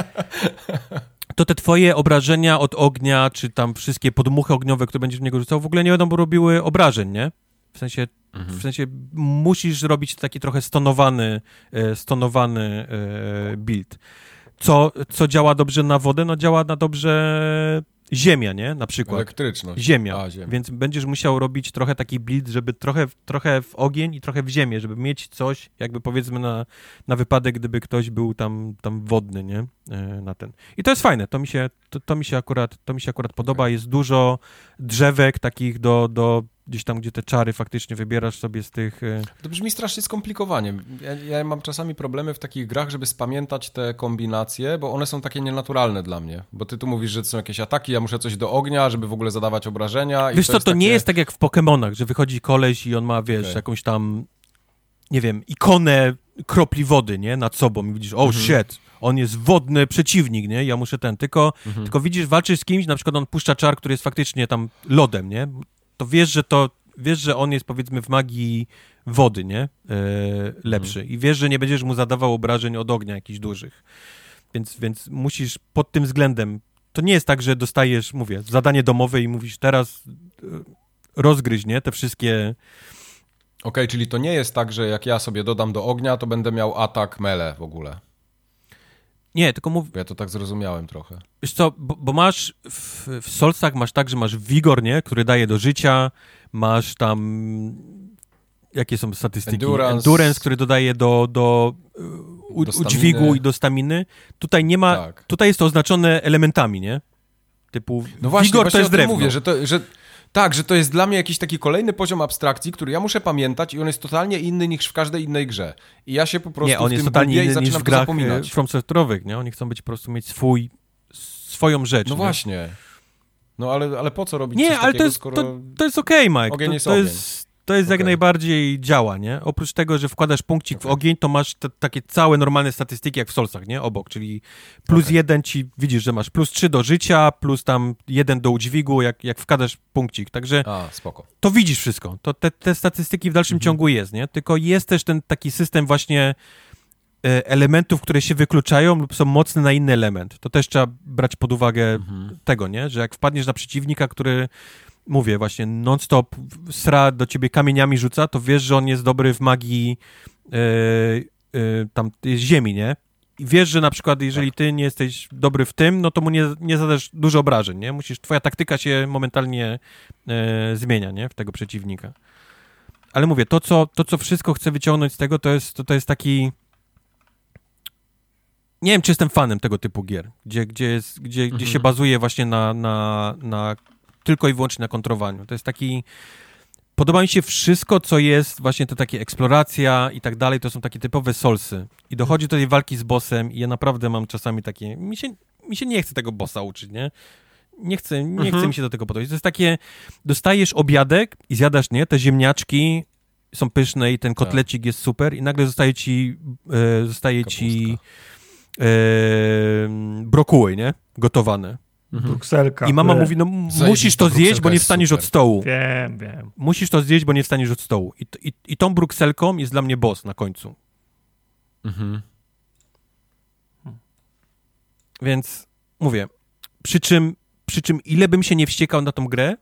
To te twoje obrażenia od ognia, czy tam wszystkie podmuchy ogniowe, które będziesz w niego rzucał, w ogóle nie będą robiły obrażeń, nie? W sensie, Mhm. w sensie musisz robić taki trochę stonowany, e, stonowany e, build. Co, co działa dobrze na wodę? No działa na dobrze ziemia, nie? Na przykład. Elektryczność. Ziemia. A, ziemia. Więc będziesz musiał robić trochę taki build, żeby trochę, trochę w ogień i trochę w ziemię, żeby mieć coś, jakby powiedzmy na, na wypadek, gdyby ktoś był tam, tam wodny, nie? E, Na ten. I to jest fajne, to mi się, to, to mi się akurat, to mi się akurat podoba. Jest dużo drzewek takich do, do gdzieś tam, gdzie te czary faktycznie wybierasz sobie z tych... e, To brzmi strasznie skomplikowanie. Ja, ja mam czasami problemy w takich grach, żeby spamiętać te kombinacje, bo one są takie nienaturalne dla mnie. Bo ty tu mówisz, że to są jakieś ataki, ja muszę coś do ognia, żeby w ogóle zadawać obrażenia. Wiesz co, to nie takie- jest tak jak w Pokémonach, że wychodzi koleś i on ma, wiesz, Okej. jakąś tam, nie wiem, ikonę kropli wody, nie, nad sobą i widzisz, oh Mhm. shit, on jest wodny przeciwnik, nie, ja muszę ten, tylko, Mhm. tylko widzisz, walczysz z kimś, na przykład on puszcza czar, który jest faktycznie tam lodem, nie, to wiesz, że to wiesz, że on jest powiedzmy w magii wody, nie? E, lepszy. Mhm. I wiesz, że nie będziesz mu zadawał obrażeń od ognia jakichś dużych. Więc, więc musisz pod tym względem. To nie jest tak, że dostajesz, mówię, zadanie domowe i mówisz teraz e, rozgryź, nie? Te wszystkie. Okej, czyli to nie jest tak, że jak ja sobie dodam do ognia, to będę miał atak mele w ogóle. Nie, tylko mów, ja to tak zrozumiałem trochę. Wiesz co, bo, bo masz w, w Solsach masz tak, że masz wigor, nie? Który daje do życia, masz tam jakie są statystyki? Endurance. Endurance który dodaje do, do u, Do udźwigu i do staminy. Tutaj nie ma, Tak. tutaj jest to oznaczone elementami, nie? Typu No właśnie, wigor właśnie to jest drewno. mówię, że to, że tak, że to jest dla mnie jakiś taki kolejny poziom abstrakcji, który ja muszę pamiętać i on jest totalnie inny niż w każdej innej grze. I ja się po prostu nie, on w jest tym totalnie gubię i inny niż zaczynam w grach zapominać. e, From Software'owych, nie? Oni chcą być po prostu mieć swój, swoją rzecz. No nie? właśnie. No ale, ale po co robić Nie, coś ale takiego, to jest, skoro... to, to jest okej, Mike. Ogień to, jest to jest, to jest jak Okej. najbardziej działa, nie? Oprócz tego, że wkładasz punkcik w Okej. ogień, to masz te, takie całe normalne statystyki jak w Solsach, nie? Obok, czyli plus Okej. jeden ci, widzisz, że masz plus trzy do życia, plus tam jeden do udźwigu, jak, jak wkładasz punkcik. Także A, spoko. to widzisz wszystko. To te, te statystyki w dalszym Mhm. ciągu jest, nie? Tylko jest też ten taki system właśnie e, elementów, które się wykluczają lub są mocne na inny element. To też trzeba brać pod uwagę Mhm. tego, nie? Że jak wpadniesz na przeciwnika, który mówię właśnie non-stop sra do ciebie kamieniami rzuca, to wiesz, że on jest dobry w magii e, e, tam ziemi, nie? I wiesz, że na przykład jeżeli ty nie jesteś dobry w tym, no to mu nie, nie zadasz dużo obrażeń, nie? Musisz, twoja taktyka się momentalnie e, zmienia, nie? W tego przeciwnika. Ale mówię, to co, to co wszystko chcę wyciągnąć z tego, to jest, to, to jest taki nie wiem, czy jestem fanem tego typu gier, gdzie, gdzie, jest, gdzie, gdzie się bazuje właśnie na, na, na tylko i wyłącznie na kontrowaniu. To jest taki. Podoba mi się wszystko, co jest, właśnie to takie eksploracja i tak dalej, to są takie typowe solsy. I dochodzi do tej walki z bossem i ja naprawdę mam czasami takie, mi się, mi się nie chce tego bossa uczyć, nie? Nie chcę, nie chce mi się do tego podejść. To jest takie, dostajesz obiadek i zjadasz, nie? Te ziemniaczki są pyszne i ten kotlecik jest super i nagle zostaje ci, e, zostaje ci Kapustka. e, brokuły, nie? Gotowane. Brukselka. I mama mówi, no musisz to zjeść, bo nie wstaniesz super. od stołu. Wiem, wiem. Musisz to zjeść, bo nie wstaniesz od stołu. I, i, I tą brukselką jest dla mnie boss na końcu. Mhm. Więc mówię, przy czym, przy czym ile bym się nie wściekał na tą grę,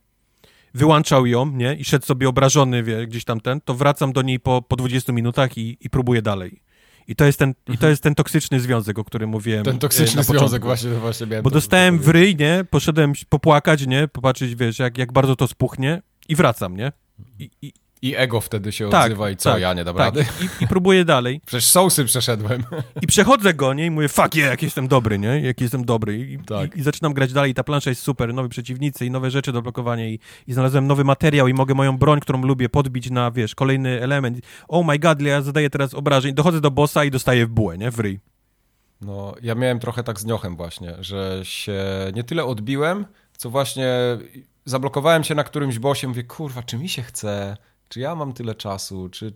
wyłączał ją, nie, i szedł sobie obrażony, wie, gdzieś tam ten, to wracam do niej po, po 20 minutach i, i próbuję dalej. I to, jest ten, I to jest ten toksyczny związek, o którym mówiłem. Mhm. Ten e, toksyczny związek właśnie, właśnie miałem Bo dostałem w ryj, nie, poszedłem popłakać, nie, popatrzeć, wiesz, jak, jak bardzo to spuchnie i wracam, nie. I, i, I ego wtedy się tak, odzywa i co, tak, ja nie dam tak, rady? i, i próbuję dalej. Przecież sousy przeszedłem. I przechodzę go, nie? I mówię, fuck yeah, jak jestem dobry, nie? Jak jestem dobry. I, Tak. i, i zaczynam grać dalej. Ta plansza jest super, nowi przeciwnicy i nowe rzeczy do blokowania i, i znalazłem nowy materiał i mogę moją broń, którą lubię, podbić na, wiesz, kolejny element. Oh my god, ja zadaję teraz obrażeń. Dochodzę do bossa i dostaję w bułę, nie? W ryj. No, ja miałem trochę tak z Niochem właśnie, że się nie tyle odbiłem, co właśnie zablokowałem się na którymś bosie, mówię, kurwa, czy mi się chce? Czy ja mam tyle czasu? Czy,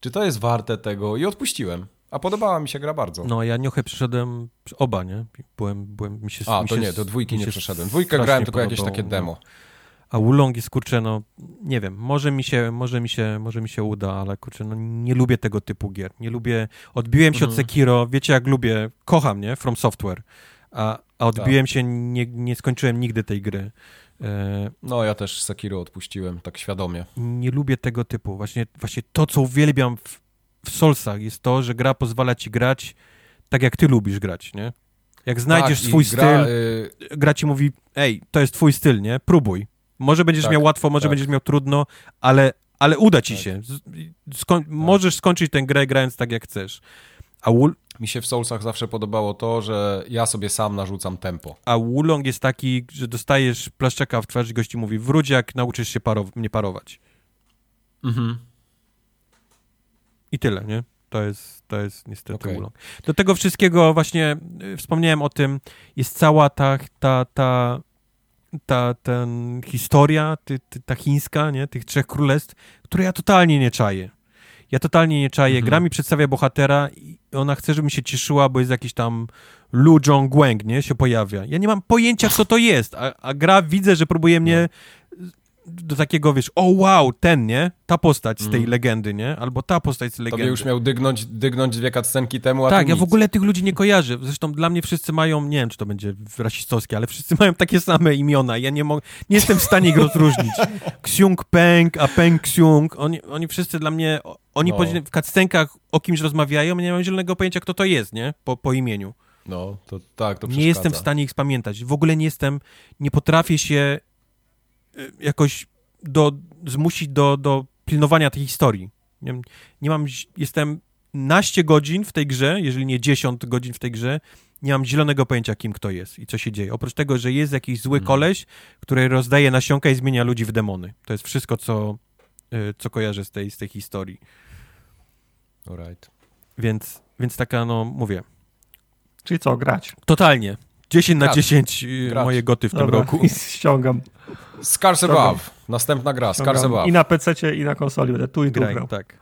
czy to jest warte tego? I odpuściłem. A podobała mi się gra bardzo. No, ja niochę przeszedłem oba, nie? Byłem, byłem, mi się A, mi to się, nie, do dwójki nie przeszedłem. Dwójkę grałem tylko jakieś podobało, takie no. demo. A Wulong jest, kurczę, no, nie wiem, może mi się, może mi się, może mi się uda, ale kurczę, no nie lubię tego typu gier. Nie lubię, odbiłem się od Mhm. Sekiro, wiecie jak lubię, kocham, nie, From Software, a, a odbiłem Tak. się, nie, nie skończyłem nigdy tej gry. E, No, ja też Sekiro odpuściłem, tak świadomie. nie lubię tego typu. Właśnie, właśnie to, co uwielbiam w, w Soulsach jest to, że gra pozwala ci grać tak, jak ty lubisz grać, nie? Jak znajdziesz tak, swój gra, styl, y, gra ci mówi, ej, to jest twój styl, nie? Próbuj. Może będziesz Tak, miał łatwo, może tak. będziesz miał trudno, ale, ale uda ci Tak. się. Skoń, Możesz skończyć tę grę grając tak, jak chcesz. A, mi się w Soulsach zawsze podobało to, że ja sobie sam narzucam tempo. a Wulong jest taki, że dostajesz plaszczaka w twarz i gości mówi, wróć jak nauczysz się parow- nie parować. Mhm. I tyle, nie? To jest, to jest niestety Okej. Wulong. Do tego wszystkiego właśnie y, wspomniałem o tym, jest cała ta, ta, ta, ta ten historia, ty, ty, ta chińska, nie? Tych trzech królestw, które ja totalnie nie czaję. Ja totalnie nie czaję. Mhm. Gra mi przedstawia bohatera i ona chce, żebym się cieszyła, bo jest jakiś tam Lu Zhongguang, nie? Się pojawia. Ja nie mam pojęcia, co to jest, a, a gra widzę, że próbuje mnie. Do takiego, wiesz, o wow, ten, nie? Ta postać z tej Mhm. legendy, nie? Albo ta postać z legendy. Tobie już miał dygnąć, dygnąć dwie cutscenki temu, a Tak, ja nic. w ogóle tych ludzi nie kojarzę. Zresztą dla mnie wszyscy mają, nie wiem, czy to będzie rasistowskie, ale wszyscy mają takie same imiona. Ja nie mogę, nie jestem w stanie ich rozróżnić. Ksiung Peng, a Peng Ksiung, oni, oni wszyscy dla mnie, oni No. po, w cutscenkach o kimś rozmawiają, ja nie mam zielonego pojęcia, kto to jest, nie? Po, po imieniu. No, to tak, to nie jestem w stanie ich spamiętać. W ogóle nie jestem, nie potrafię się jakoś do, zmusić do, do pilnowania tej historii. Nie, nie mam, jestem naście godzin w tej grze, jeżeli nie 10 godzin w tej grze, nie mam zielonego pojęcia, kim kto jest i co się dzieje. Oprócz tego, że jest jakiś zły Mhm. koleś, który rozdaje nasionka i zmienia ludzi w demony. To jest wszystko, co, y, co kojarzę z tej, z tej historii. Alright. Więc, więc taka, no, mówię, Czyli co, grać? totalnie. 10 na Grać. 10 y, moje goty w tym Dobra, roku. I ściągam. Scars. Above. Następna gra, Scars. Above. I na PC i na konsoli będę tu i tu Graj, grał. tak.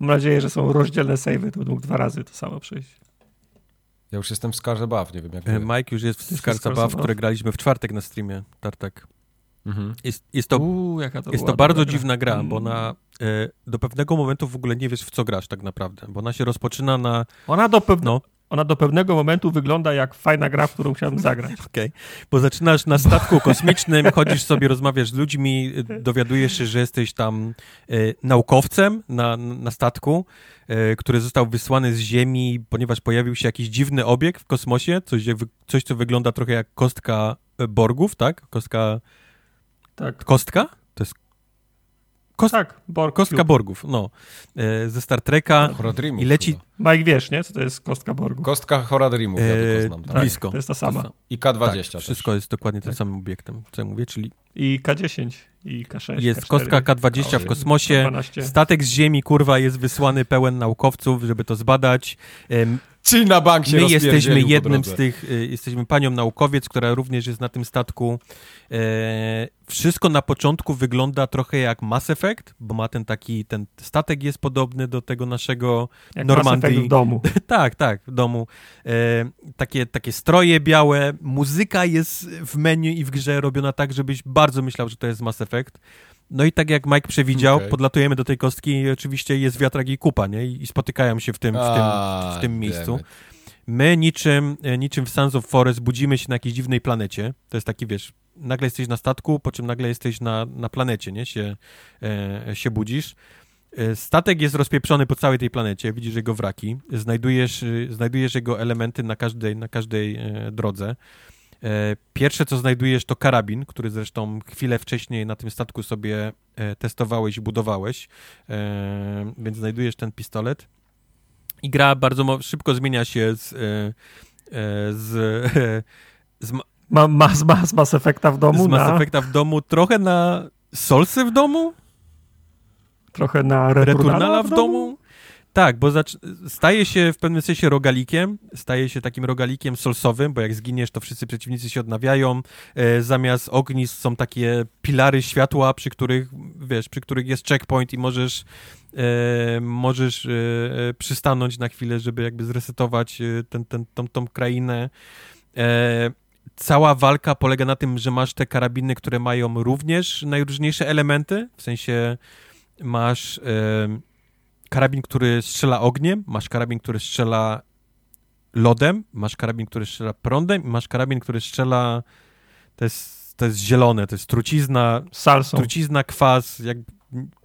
Mam nadzieję, że są rozdzielne savey, to będę mógł dwa razy to samo przejść. Ja już jestem w Scars Above, nie wiem jak E. Mike już jest w Baw, Baw. które graliśmy w czwartek na streamie, Tartak. Mhm. Jest, jest to, jaka to jest to bardzo dobra dziwna gra, bo Mm. na, e, do pewnego momentu w ogóle nie wiesz, w co grasz tak naprawdę, bo ona się rozpoczyna na... Ona do, pewne, No, ona do pewnego momentu wygląda jak fajna gra, w którą chciałbym zagrać. okej. Bo zaczynasz na statku kosmicznym, chodzisz sobie, rozmawiasz z ludźmi, dowiadujesz się, że jesteś tam e, naukowcem na, na statku, e, który został wysłany z Ziemi, ponieważ pojawił się jakiś dziwny obiekt w kosmosie, coś, coś co wygląda trochę jak kostka e, Borgów, tak? Kostka... Tak, Kostka? Kost- tak Borg Kostka Cube. Borgów, no. E, ze Star Treka. Dreamów I leci- chyba. Mike, wiesz, nie? Co to jest kostka Borgu? Kostka Horror Dreamów, ja E, tylko znam. tak. Tak. blisko. To jest ta sama. I K20 Tak, też. wszystko jest dokładnie tym Tak. samym obiektem, co ja mówię, czyli I K10, i K6, jest K4, kostka K20 w K8, kosmosie, 12. statek z Ziemi, kurwa, jest wysłany pełen naukowców, żeby to zbadać. Em, Czyli na bank się My jesteśmy jednym z tych, y, jesteśmy panią naukowiec, która również jest na tym statku. E, wszystko na początku wygląda trochę jak Mass Effect, bo ma ten taki, ten statek jest podobny do tego naszego jak Normandii. Mass w domu. Tak, tak, w domu. E, takie, takie stroje białe, muzyka jest w menu i w grze robiona tak, żebyś bardzo myślał, że to jest Mass Effect. No i tak jak Mike przewidział, Okej. podlatujemy do tej kostki i oczywiście jest wiatrak i kupa, nie? I, spotykają się w tym, w tym, A, w tym miejscu. My niczym, e, niczym w Sons of Forest budzimy się na jakiejś dziwnej planecie. To jest taki, wiesz, nagle jesteś na statku, po czym nagle jesteś na, na planecie, nie? Się, e, się budzisz. E, Statek jest rozpieprzony po całej tej planecie, widzisz jego wraki, znajdujesz, y, znajdujesz jego elementy na każdej, na każdej e, drodze. E, Pierwsze, co znajdujesz, to karabin, który zresztą chwilę wcześniej na tym statku sobie e, testowałeś i budowałeś, e, więc znajdujesz ten pistolet. I gra bardzo szybko zmienia się z, z, z, ma- Ma, ma, z Mass Effecta w domu z Mass na Effecta w domu trochę na Solsy w domu? trochę na Returnala, Returnala w domu? Tak, bo staje się w pewnym sensie rogalikiem, staje się takim rogalikiem solsowym, bo jak zginiesz, to wszyscy przeciwnicy się odnawiają. E, zamiast ognisk są takie pilary światła, przy których, wiesz, przy których jest checkpoint i możesz, e, możesz e, e, przystanąć na chwilę, żeby jakby zresetować e, ten, ten, tą, tą krainę. E, cała walka polega na tym, że masz te karabiny, które mają również najróżniejsze elementy, w sensie masz karabin, który strzela ogniem, masz karabin, który strzela lodem, masz karabin, który strzela prądem i masz karabin, który strzela to jest, to jest zielone, to jest trucizna, Salsą. trucizna, kwas, jak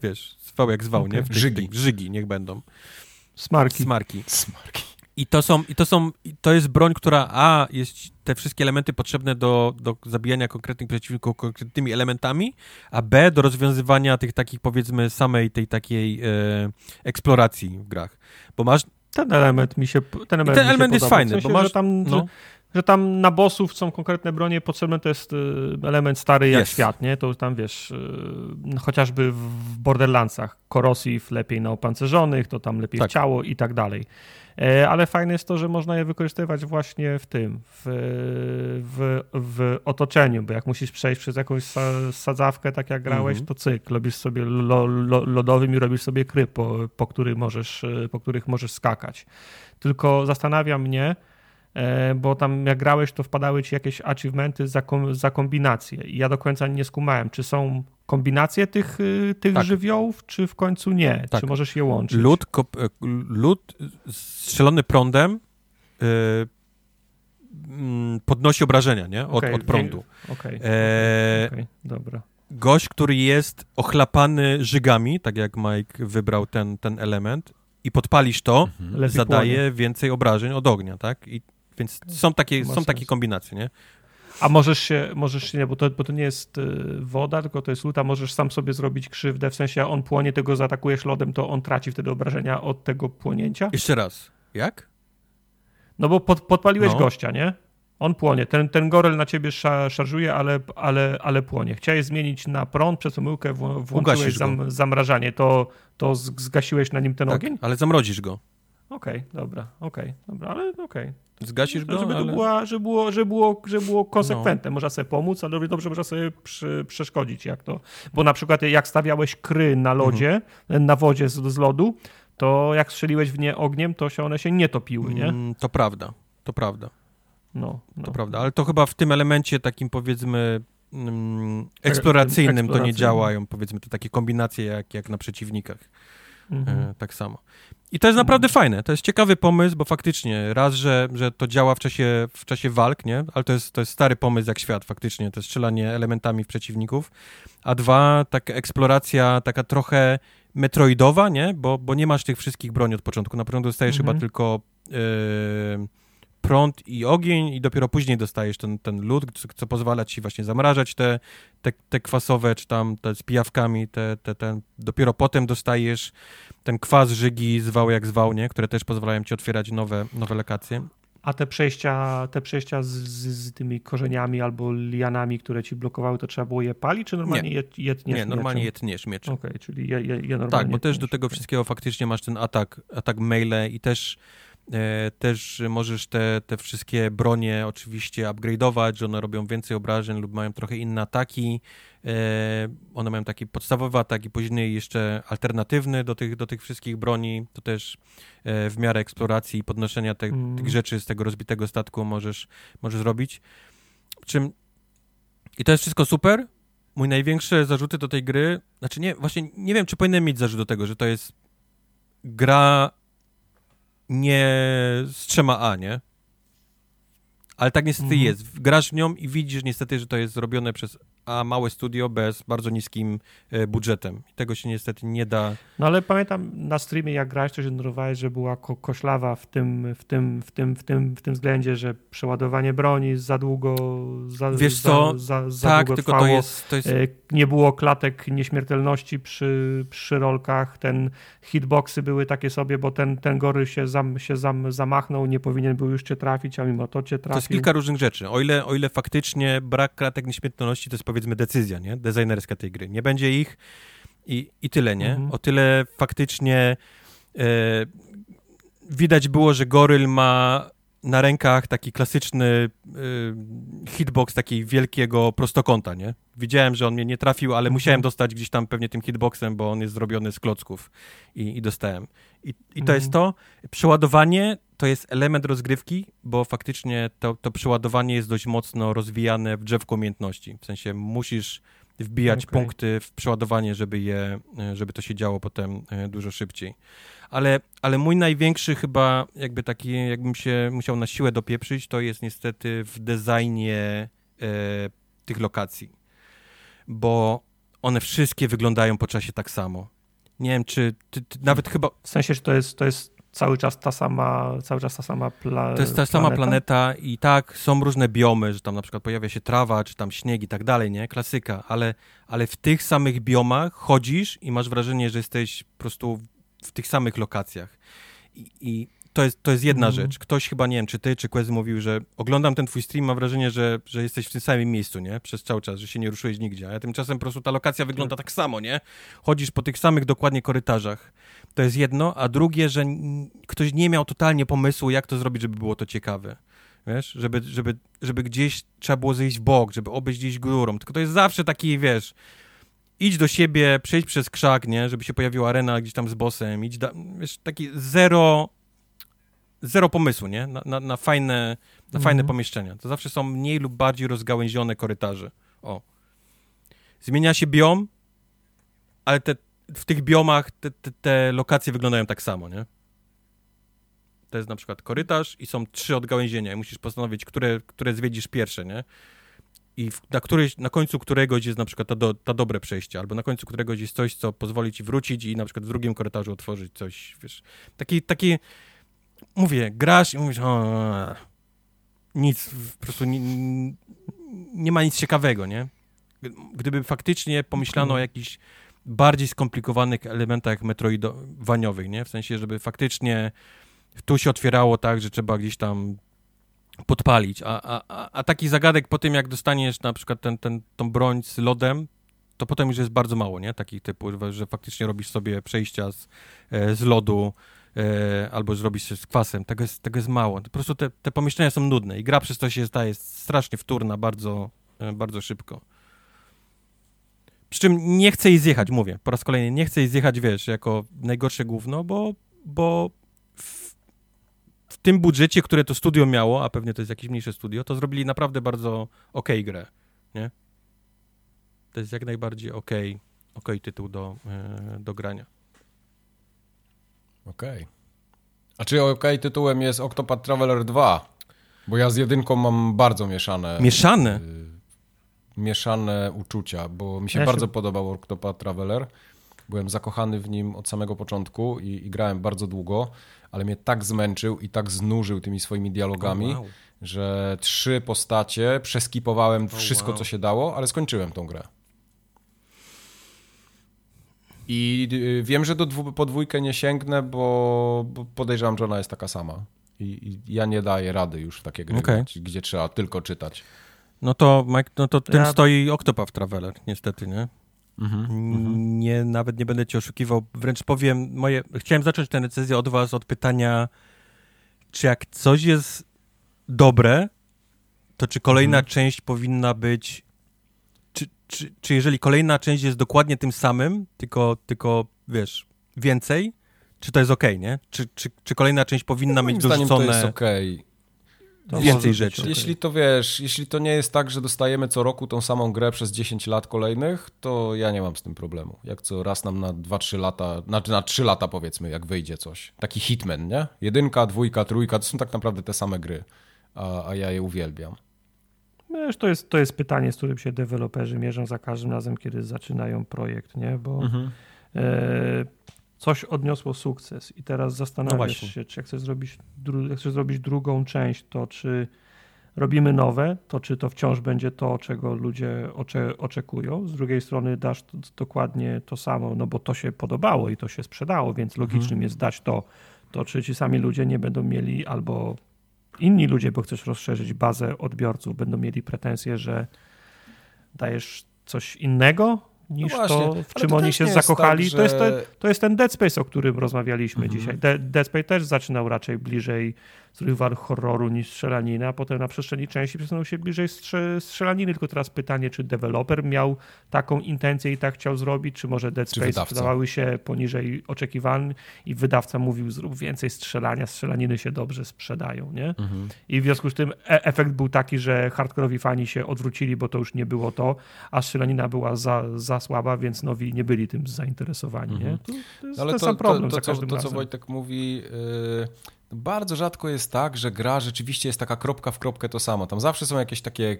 wiesz, zwał jak zwał, nie? Okej. W tych- Żygi. tych- Żygi, niech będą. Smarki. Smarki. Smarki. I to są, i to są, to jest broń, która a, jest te wszystkie elementy potrzebne do, do zabijania konkretnych przeciwników konkretnymi elementami, a b, do rozwiązywania tych takich, powiedzmy, samej tej takiej e, eksploracji w grach. Bo masz, Ten element mi się ten element, ten element jest fajny, w sensie, bo masz- że tam, no. że, że tam na bossów są konkretne bronie potrzebne, to jest y, element stary jak Jest. świat, nie? To tam wiesz, y, no, chociażby w Borderlandsach korosif lepiej na opancerzonych, to tam lepiej Tak. ciało i tak dalej. E, Ale fajne jest to, że można je wykorzystywać właśnie w tym, w, w, w otoczeniu, bo jak musisz przejść przez jakąś sa- sadzawkę, tak jak grałeś, Mhm. to cyk, robisz sobie lo, lo, lodowym i robisz sobie kryp, po, po, który możesz, e, po których możesz skakać. Tylko zastanawia mnie, e, bo tam jak grałeś, to wpadały ci jakieś achievementy za, kom, za kombinacje i ja do końca nie skumałem, czy są kombinację tych, y, tych Tak. żywiołów, czy w końcu nie? Tak. Czy możesz je łączyć? Lód, kop, e, lód strzelony prądem e, mm, podnosi obrażenia, nie? Od, Okej, od prądu. Okej, E, okej, dobra. gość, który jest ochlapany żygami, tak jak Mike wybrał ten, ten element, i podpalisz to, Mhm. Zadaje więcej obrażeń od ognia, tak? I, więc są takie, są takie kombinacje, nie? A możesz się, możesz się, nie, bo to, bo to nie jest y, woda, tylko to jest lód, a możesz sam sobie zrobić krzywdę, w sensie on płonie, tego zaatakujesz lodem, to on traci wtedy obrażenia od tego płonięcia? Jeszcze raz. Jak? No bo pod, podpaliłeś No. gościa, nie? On płonie. Ten, ten gorel na ciebie sza, szarżuje, ale, ale, ale płonie. Chciałeś zmienić na prąd, przez pomyłkę wło- włączyłeś zam, zamrażanie. To, to zgasiłeś na nim ten Tak, ogień? ale zamrozisz go. Okej, dobra, okej, dobra, ale okej. Zgasisz go, żeby, to ale... była, żeby, było, żeby, było, żeby było konsekwentne. Można sobie pomóc, ale dobrze, można sobie przy, przeszkodzić. Jak to. Bo na przykład jak stawiałeś kry na lodzie, na wodzie z, z lodu, to jak strzeliłeś w nie ogniem, to się one się nie topiły, nie? Mm, to prawda, to prawda, No, no. to prawda. Ale to chyba w tym elemencie takim powiedzmy mm, eksploracyjnym to nie eksploracyjnym. działają, powiedzmy, te takie kombinacje jak, jak na przeciwnikach. Mhm. E, tak samo. I to jest naprawdę fajne, to jest ciekawy pomysł, bo faktycznie raz, że, że to działa w czasie, w czasie walk, nie? Ale to jest, to jest stary pomysł jak świat, faktycznie, to jest strzelanie elementami w przeciwników, a dwa, taka eksploracja taka trochę metroidowa, nie? Bo, bo nie masz tych wszystkich broni od początku, na początku dostajesz Mhm. chyba tylko e, prąd i ogień i dopiero później dostajesz ten, ten lód, co, co pozwala ci właśnie zamrażać te, te, te kwasowe, czy tam te z pijawkami, te, te, ten, dopiero potem dostajesz ten kwas żygi zwał jak zwał, nie? które też pozwalają ci otwierać nowe, nowe lokacje. A te przejścia, te przejścia z, z, z tymi korzeniami albo lianami, które ci blokowały, to trzeba było je palić, czy normalnie je, je tniesz Nie, normalnie je mieczem? tniesz mieczem. Okej, czyli je, je, je normalnie Tak, bo też do tego wszystkiego faktycznie masz ten atak, atak melee i też, też możesz te, te wszystkie bronie oczywiście upgrade'ować, że one robią więcej obrażeń lub mają trochę inne ataki. E, one mają taki podstawowy atak i później jeszcze alternatywny do tych, do tych wszystkich broni. To też e, w miarę eksploracji i podnoszenia te, Mm. tych rzeczy z tego rozbitego statku możesz, możesz zrobić. Czym... I to jest wszystko super. Mój największe zarzuty do tej gry, znaczy nie, właśnie nie wiem, czy powinienem mieć zarzut do tego, że to jest gra nie z trzema A, nie? Ale tak niestety Mhm. jest. Grasz w nią i widzisz niestety, że to jest zrobione przez A małe studio bez bardzo niskim e, budżetem. I tego się niestety nie da. No ale pamiętam na streamie, jak grałeś, to się że była ko koślawa w tym, w, tym, w, tym, w, tym, w tym względzie, że przeładowanie broni za długo za, Wiesz za, co? Za, za tak, długo tylko trwało. to jest, to jest E, Nie było klatek nieśmiertelności przy, przy rolkach, ten hitboxy były takie sobie, bo ten, ten gory się, zam, się zam, zamachnął, nie powinien był już cię trafić, a mimo to cię To trafił. jest kilka różnych rzeczy. O ile, o ile faktycznie brak kratek nieśmiertelności to jest powiedzmy decyzja, nie? Designerska tej gry. Nie będzie ich i, i tyle, nie? Mhm. O tyle faktycznie e, widać było, że Goryl ma na rękach taki klasyczny e, hitbox takiej wielkiego prostokąta, nie? Widziałem, że on mnie nie trafił, ale Mhm. musiałem dostać gdzieś tam pewnie tym hitboxem, bo on jest zrobiony z klocków i, i dostałem. I, i to Mhm. jest to. Przeładowanie to jest element rozgrywki, bo faktycznie to, to przeładowanie jest dość mocno rozwijane w drzewku umiejętności. W sensie musisz wbijać Okej. punkty w przeładowanie, żeby, je, e, żeby to się działo potem e, dużo szybciej. Ale, ale mój największy chyba jakby taki, jakbym się musiał na siłę dopieprzyć, to jest niestety w designie e, tych lokacji. Bo one wszystkie wyglądają po czasie tak samo. Nie wiem, czy ty, ty nawet chyba W sensie, że to jest, to jest cały czas ta sama, cały czas ta sama pla, To jest ta sama planeta i tak, są różne biomy, że tam na przykład pojawia się trawa, czy tam śnieg i tak dalej, nie? Klasyka, ale, ale w tych samych biomach chodzisz i masz wrażenie, że jesteś po prostu w tych samych lokacjach. I, i to, jest, to jest jedna Mhm. rzecz. Ktoś chyba, nie wiem, czy ty, czy Quez mówił, że oglądam ten twój stream, mam wrażenie, że, że jesteś w tym samym miejscu, nie? Przez cały czas, że się nie ruszyłeś nigdzie. A tymczasem po prostu ta lokacja wygląda tak samo, nie? Chodzisz po tych samych dokładnie korytarzach. To jest jedno, a drugie, że ktoś nie miał totalnie pomysłu, jak to zrobić, żeby było to ciekawe. Wiesz, żeby, żeby, żeby gdzieś trzeba było zejść w bok, żeby obejść gdzieś górą. Tylko to jest zawsze taki, wiesz, idź do siebie, przejdź przez krzak, nie? Żeby się pojawiła arena gdzieś tam z bossem, idź, da, wiesz, taki zero, zero pomysłu, nie? Na, na, na fajne, na Mhm. fajne pomieszczenia. To zawsze są mniej lub bardziej rozgałęzione korytarze. O. Zmienia się biom, ale te, w tych biomach te, te, te lokacje wyglądają tak samo, nie? To jest na przykład korytarz i są trzy odgałęzienia i musisz postanowić, które, które zwiedzisz pierwsze, nie? I na, któryś, na końcu któregoś jest na przykład ta, do, ta dobre przejście, albo na końcu któregoś jest coś, co pozwoli ci wrócić i na przykład w drugim korytarzu otworzyć coś, wiesz. Taki, taki mówię, grasz i mówisz, o, nic, po prostu nie, nie ma nic ciekawego, nie? Gdyby faktycznie pomyślano o jakichś bardziej skomplikowanych elementach metroidowaniowych, nie? W sensie, żeby faktycznie tu się otwierało tak, że trzeba gdzieś tam podpalić, a, a, a taki zagadek po tym, jak dostaniesz na przykład ten, ten, tą broń z lodem, to potem już jest bardzo mało, nie? Takich typu, że faktycznie robisz sobie przejścia z, e, z lodu e, albo zrobisz się z kwasem. Tego jest, tego jest mało. Po prostu te, te pomieszczenia są nudne i gra przez to się staje strasznie wtórna bardzo, e, bardzo szybko. Przy czym nie chcę jej zjechać, mówię, po raz kolejny, nie chcę jej zjechać, wiesz, jako najgorsze główno, bo, bo w tym budżecie, które to studio miało, a pewnie to jest jakieś mniejsze studio, to zrobili naprawdę bardzo ok grę, nie? To jest jak najbardziej ok, okay tytuł do, e, do grania. Okej. Okay. A czy ok tytułem jest Octopath Traveler 2? Bo ja z jedynką mam bardzo mieszane... Mieszane? Y, mieszane uczucia, bo mi się ja bardzo się... podobał Octopath Traveler. Byłem zakochany w nim od samego początku i, i grałem bardzo długo ale mnie tak zmęczył i tak znużył tymi swoimi dialogami, oh, wow. że trzy postacie przeskipowałem oh, wszystko, wow. co się dało, ale skończyłem tą grę. I y, wiem, że do dwu, podwójkę nie sięgnę, bo, bo podejrzewam, że ona jest taka sama. I, I, ja nie daję rady już w takie gry, okay. gdzie, gdzie, trzeba tylko czytać. No to, Mike, no to tym ja... stoi Octopath Traveler, niestety, nie? Mhm, mhm, nie, nawet nie będę cię oszukiwał, wręcz powiem, moje, chciałem zacząć tę decyzję od was, od pytania, czy jak coś jest dobre, to czy kolejna mhm. część powinna być, czy, czy, czy jeżeli kolejna część jest dokładnie tym samym, tylko, tylko wiesz, więcej, czy to jest ok, nie? Czy, czy, czy kolejna część powinna no, mieć dorzucone... to jest okej. Okay. To więcej rzeczy. Jeśli to wiesz, jeśli to nie jest tak, że dostajemy co roku tą samą grę przez 10 lat kolejnych, to ja nie mam z tym problemu. Jak co raz nam na 2-3 lata, znaczy na 3 lata powiedzmy, jak wyjdzie coś. Taki hitman, nie? Jedynka, dwójka, trójka, to są tak naprawdę te same gry, a, a ja je uwielbiam. Wiesz, to jest, to jest pytanie, z którym się deweloperzy mierzą za każdym razem, kiedy zaczynają projekt, nie? Bo mhm. e, coś odniosło sukces i teraz zastanawiasz no się, czy jak chcesz, zrobić, jak chcesz zrobić drugą część, to czy robimy nowe, to czy to wciąż będzie to, czego ludzie ocze, oczekują. Z drugiej strony dasz to, dokładnie to samo, no bo to się podobało i to się sprzedało, więc logicznym mhm. jest dać to, to czy ci sami ludzie nie będą mieli albo inni ludzie, bo chcesz rozszerzyć bazę odbiorców, będą mieli pretensje, że dajesz coś innego, niż no to, w czym to oni się zakochali. Tak, że... to, jest te, to jest ten Dead Space, o którym rozmawialiśmy mhm. dzisiaj. De, Dead Space też zaczynał raczej bliżej survival horroru niż strzelaniny, a potem na przestrzeni części przesunął się bliżej strzelaniny. Tylko teraz pytanie, czy deweloper miał taką intencję i tak chciał zrobić, czy może Dead Space wydawały się poniżej oczekiwań i wydawca mówił, zrób więcej strzelania, strzelaniny się dobrze sprzedają, nie? Mhm. I w związku z tym e efekt był taki, że hardkorowi fani się odwrócili, bo to już nie było to, a strzelanina była za, za słaba, więc nowi nie byli tym zainteresowani, mhm. nie? To, to jest Ale ten to, sam problem to, to, za każdym to, to, co Wojtek mówi... Yy bardzo rzadko jest tak, że gra rzeczywiście jest taka kropka w kropkę to samo. Tam zawsze są jakieś takie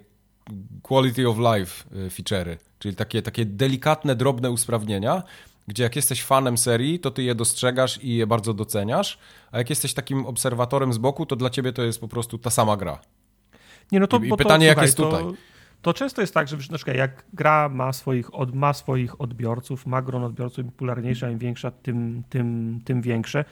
quality of life y, feature'y, czyli takie, takie delikatne, drobne usprawnienia, gdzie jak jesteś fanem serii, to ty je dostrzegasz i je bardzo doceniasz, a jak jesteś takim obserwatorem z boku, to dla ciebie to jest po prostu ta sama gra. Nie, no to, I, i pytanie, to, jak jest tutaj. To, to często jest tak, że na przykład jak gra ma swoich, od, ma swoich odbiorców, ma gron odbiorców, im popularniejsza, im większa, tym, tym, tym większe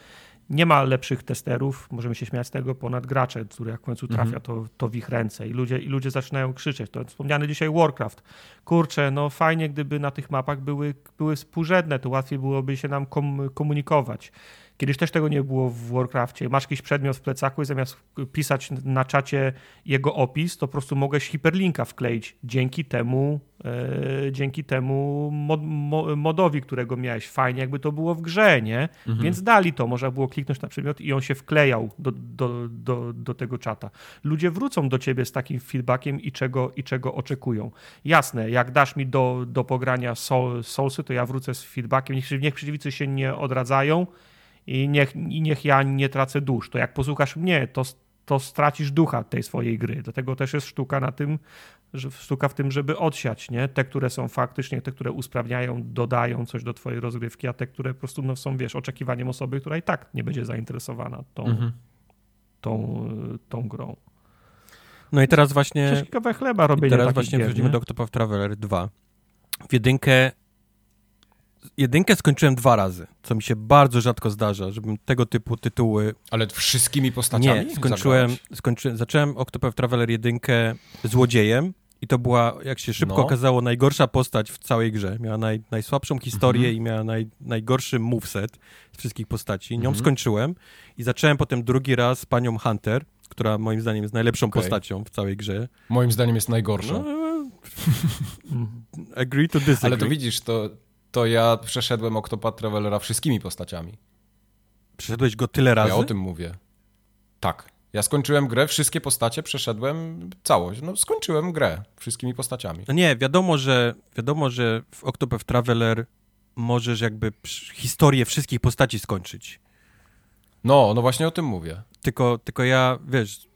nie ma lepszych testerów, możemy się śmiać z tego, ponad gracze, który jak w końcu trafia mhm. to, to w ich ręce i ludzie, i ludzie zaczynają krzyczeć. To wspomniany dzisiaj Warcraft. Kurczę, no fajnie, gdyby na tych mapach były, były współrzędne, to łatwiej byłoby się nam kom, komunikować. Kiedyś też tego nie było w Warcraftie. Masz jakiś przedmiot w plecaku i zamiast pisać na czacie jego opis, to po prostu mogłeś hiperlinka wkleić. Dzięki temu e, dzięki temu mod, mo, modowi, którego miałeś. Fajnie, jakby to było w grze, nie? Mhm. Więc dali to, można było kliknąć na przedmiot i on się wklejał do, do, do, do tego czata. Ludzie wrócą do ciebie z takim feedbackiem i czego, i czego oczekują. Jasne, jak dasz mi do, do pogrania soul, Soulsy, to ja wrócę z feedbackiem. Niech, niech przeciwnicy się nie odradzają i niech, i niech ja nie tracę dusz. To jak posłuchasz mnie, to, to stracisz ducha tej swojej gry. Dlatego też jest sztuka na tym, że, sztuka w tym, żeby odsiać, nie? Te, które są faktycznie, te, które usprawniają, dodają coś do twojej rozgrywki, a te, które po prostu no, są, wiesz, oczekiwaniem osoby, która i tak nie będzie zainteresowana tą, Mhm. tą, tą grą. No i teraz właśnie... Przecież kawę chleba I robienie teraz takich właśnie nie? do Octopath Traveler 2. W jedynkę... Jedynkę skończyłem dwa razy, co mi się bardzo rzadko zdarza, żebym tego typu tytuły... Ale wszystkimi postaciami? Nie, skończyłem, skończyłem, zacząłem Octopath Traveler jedynkę złodziejem i to była, jak się szybko No. okazało, najgorsza postać w całej grze. Miała naj, najsłabszą historię Mhm. i miała naj, najgorszy moveset z wszystkich postaci. Nią Mhm. skończyłem i zacząłem potem drugi raz panią Hunter, która moim zdaniem jest najlepszą Okej. postacią w całej grze. Moim zdaniem jest najgorsza. No, agree to disagree. Ale to widzisz, to, to ja przeszedłem Octopath Travelera wszystkimi postaciami. Przeszedłeś go tyle razy? Ja o tym mówię. Tak. Ja skończyłem grę, wszystkie postacie przeszedłem całość. No, skończyłem grę wszystkimi postaciami. No nie, wiadomo, że wiadomo, że w Octopath Traveler możesz jakby historię wszystkich postaci skończyć. No, no właśnie o tym mówię. Tylko, tylko ja, wiesz,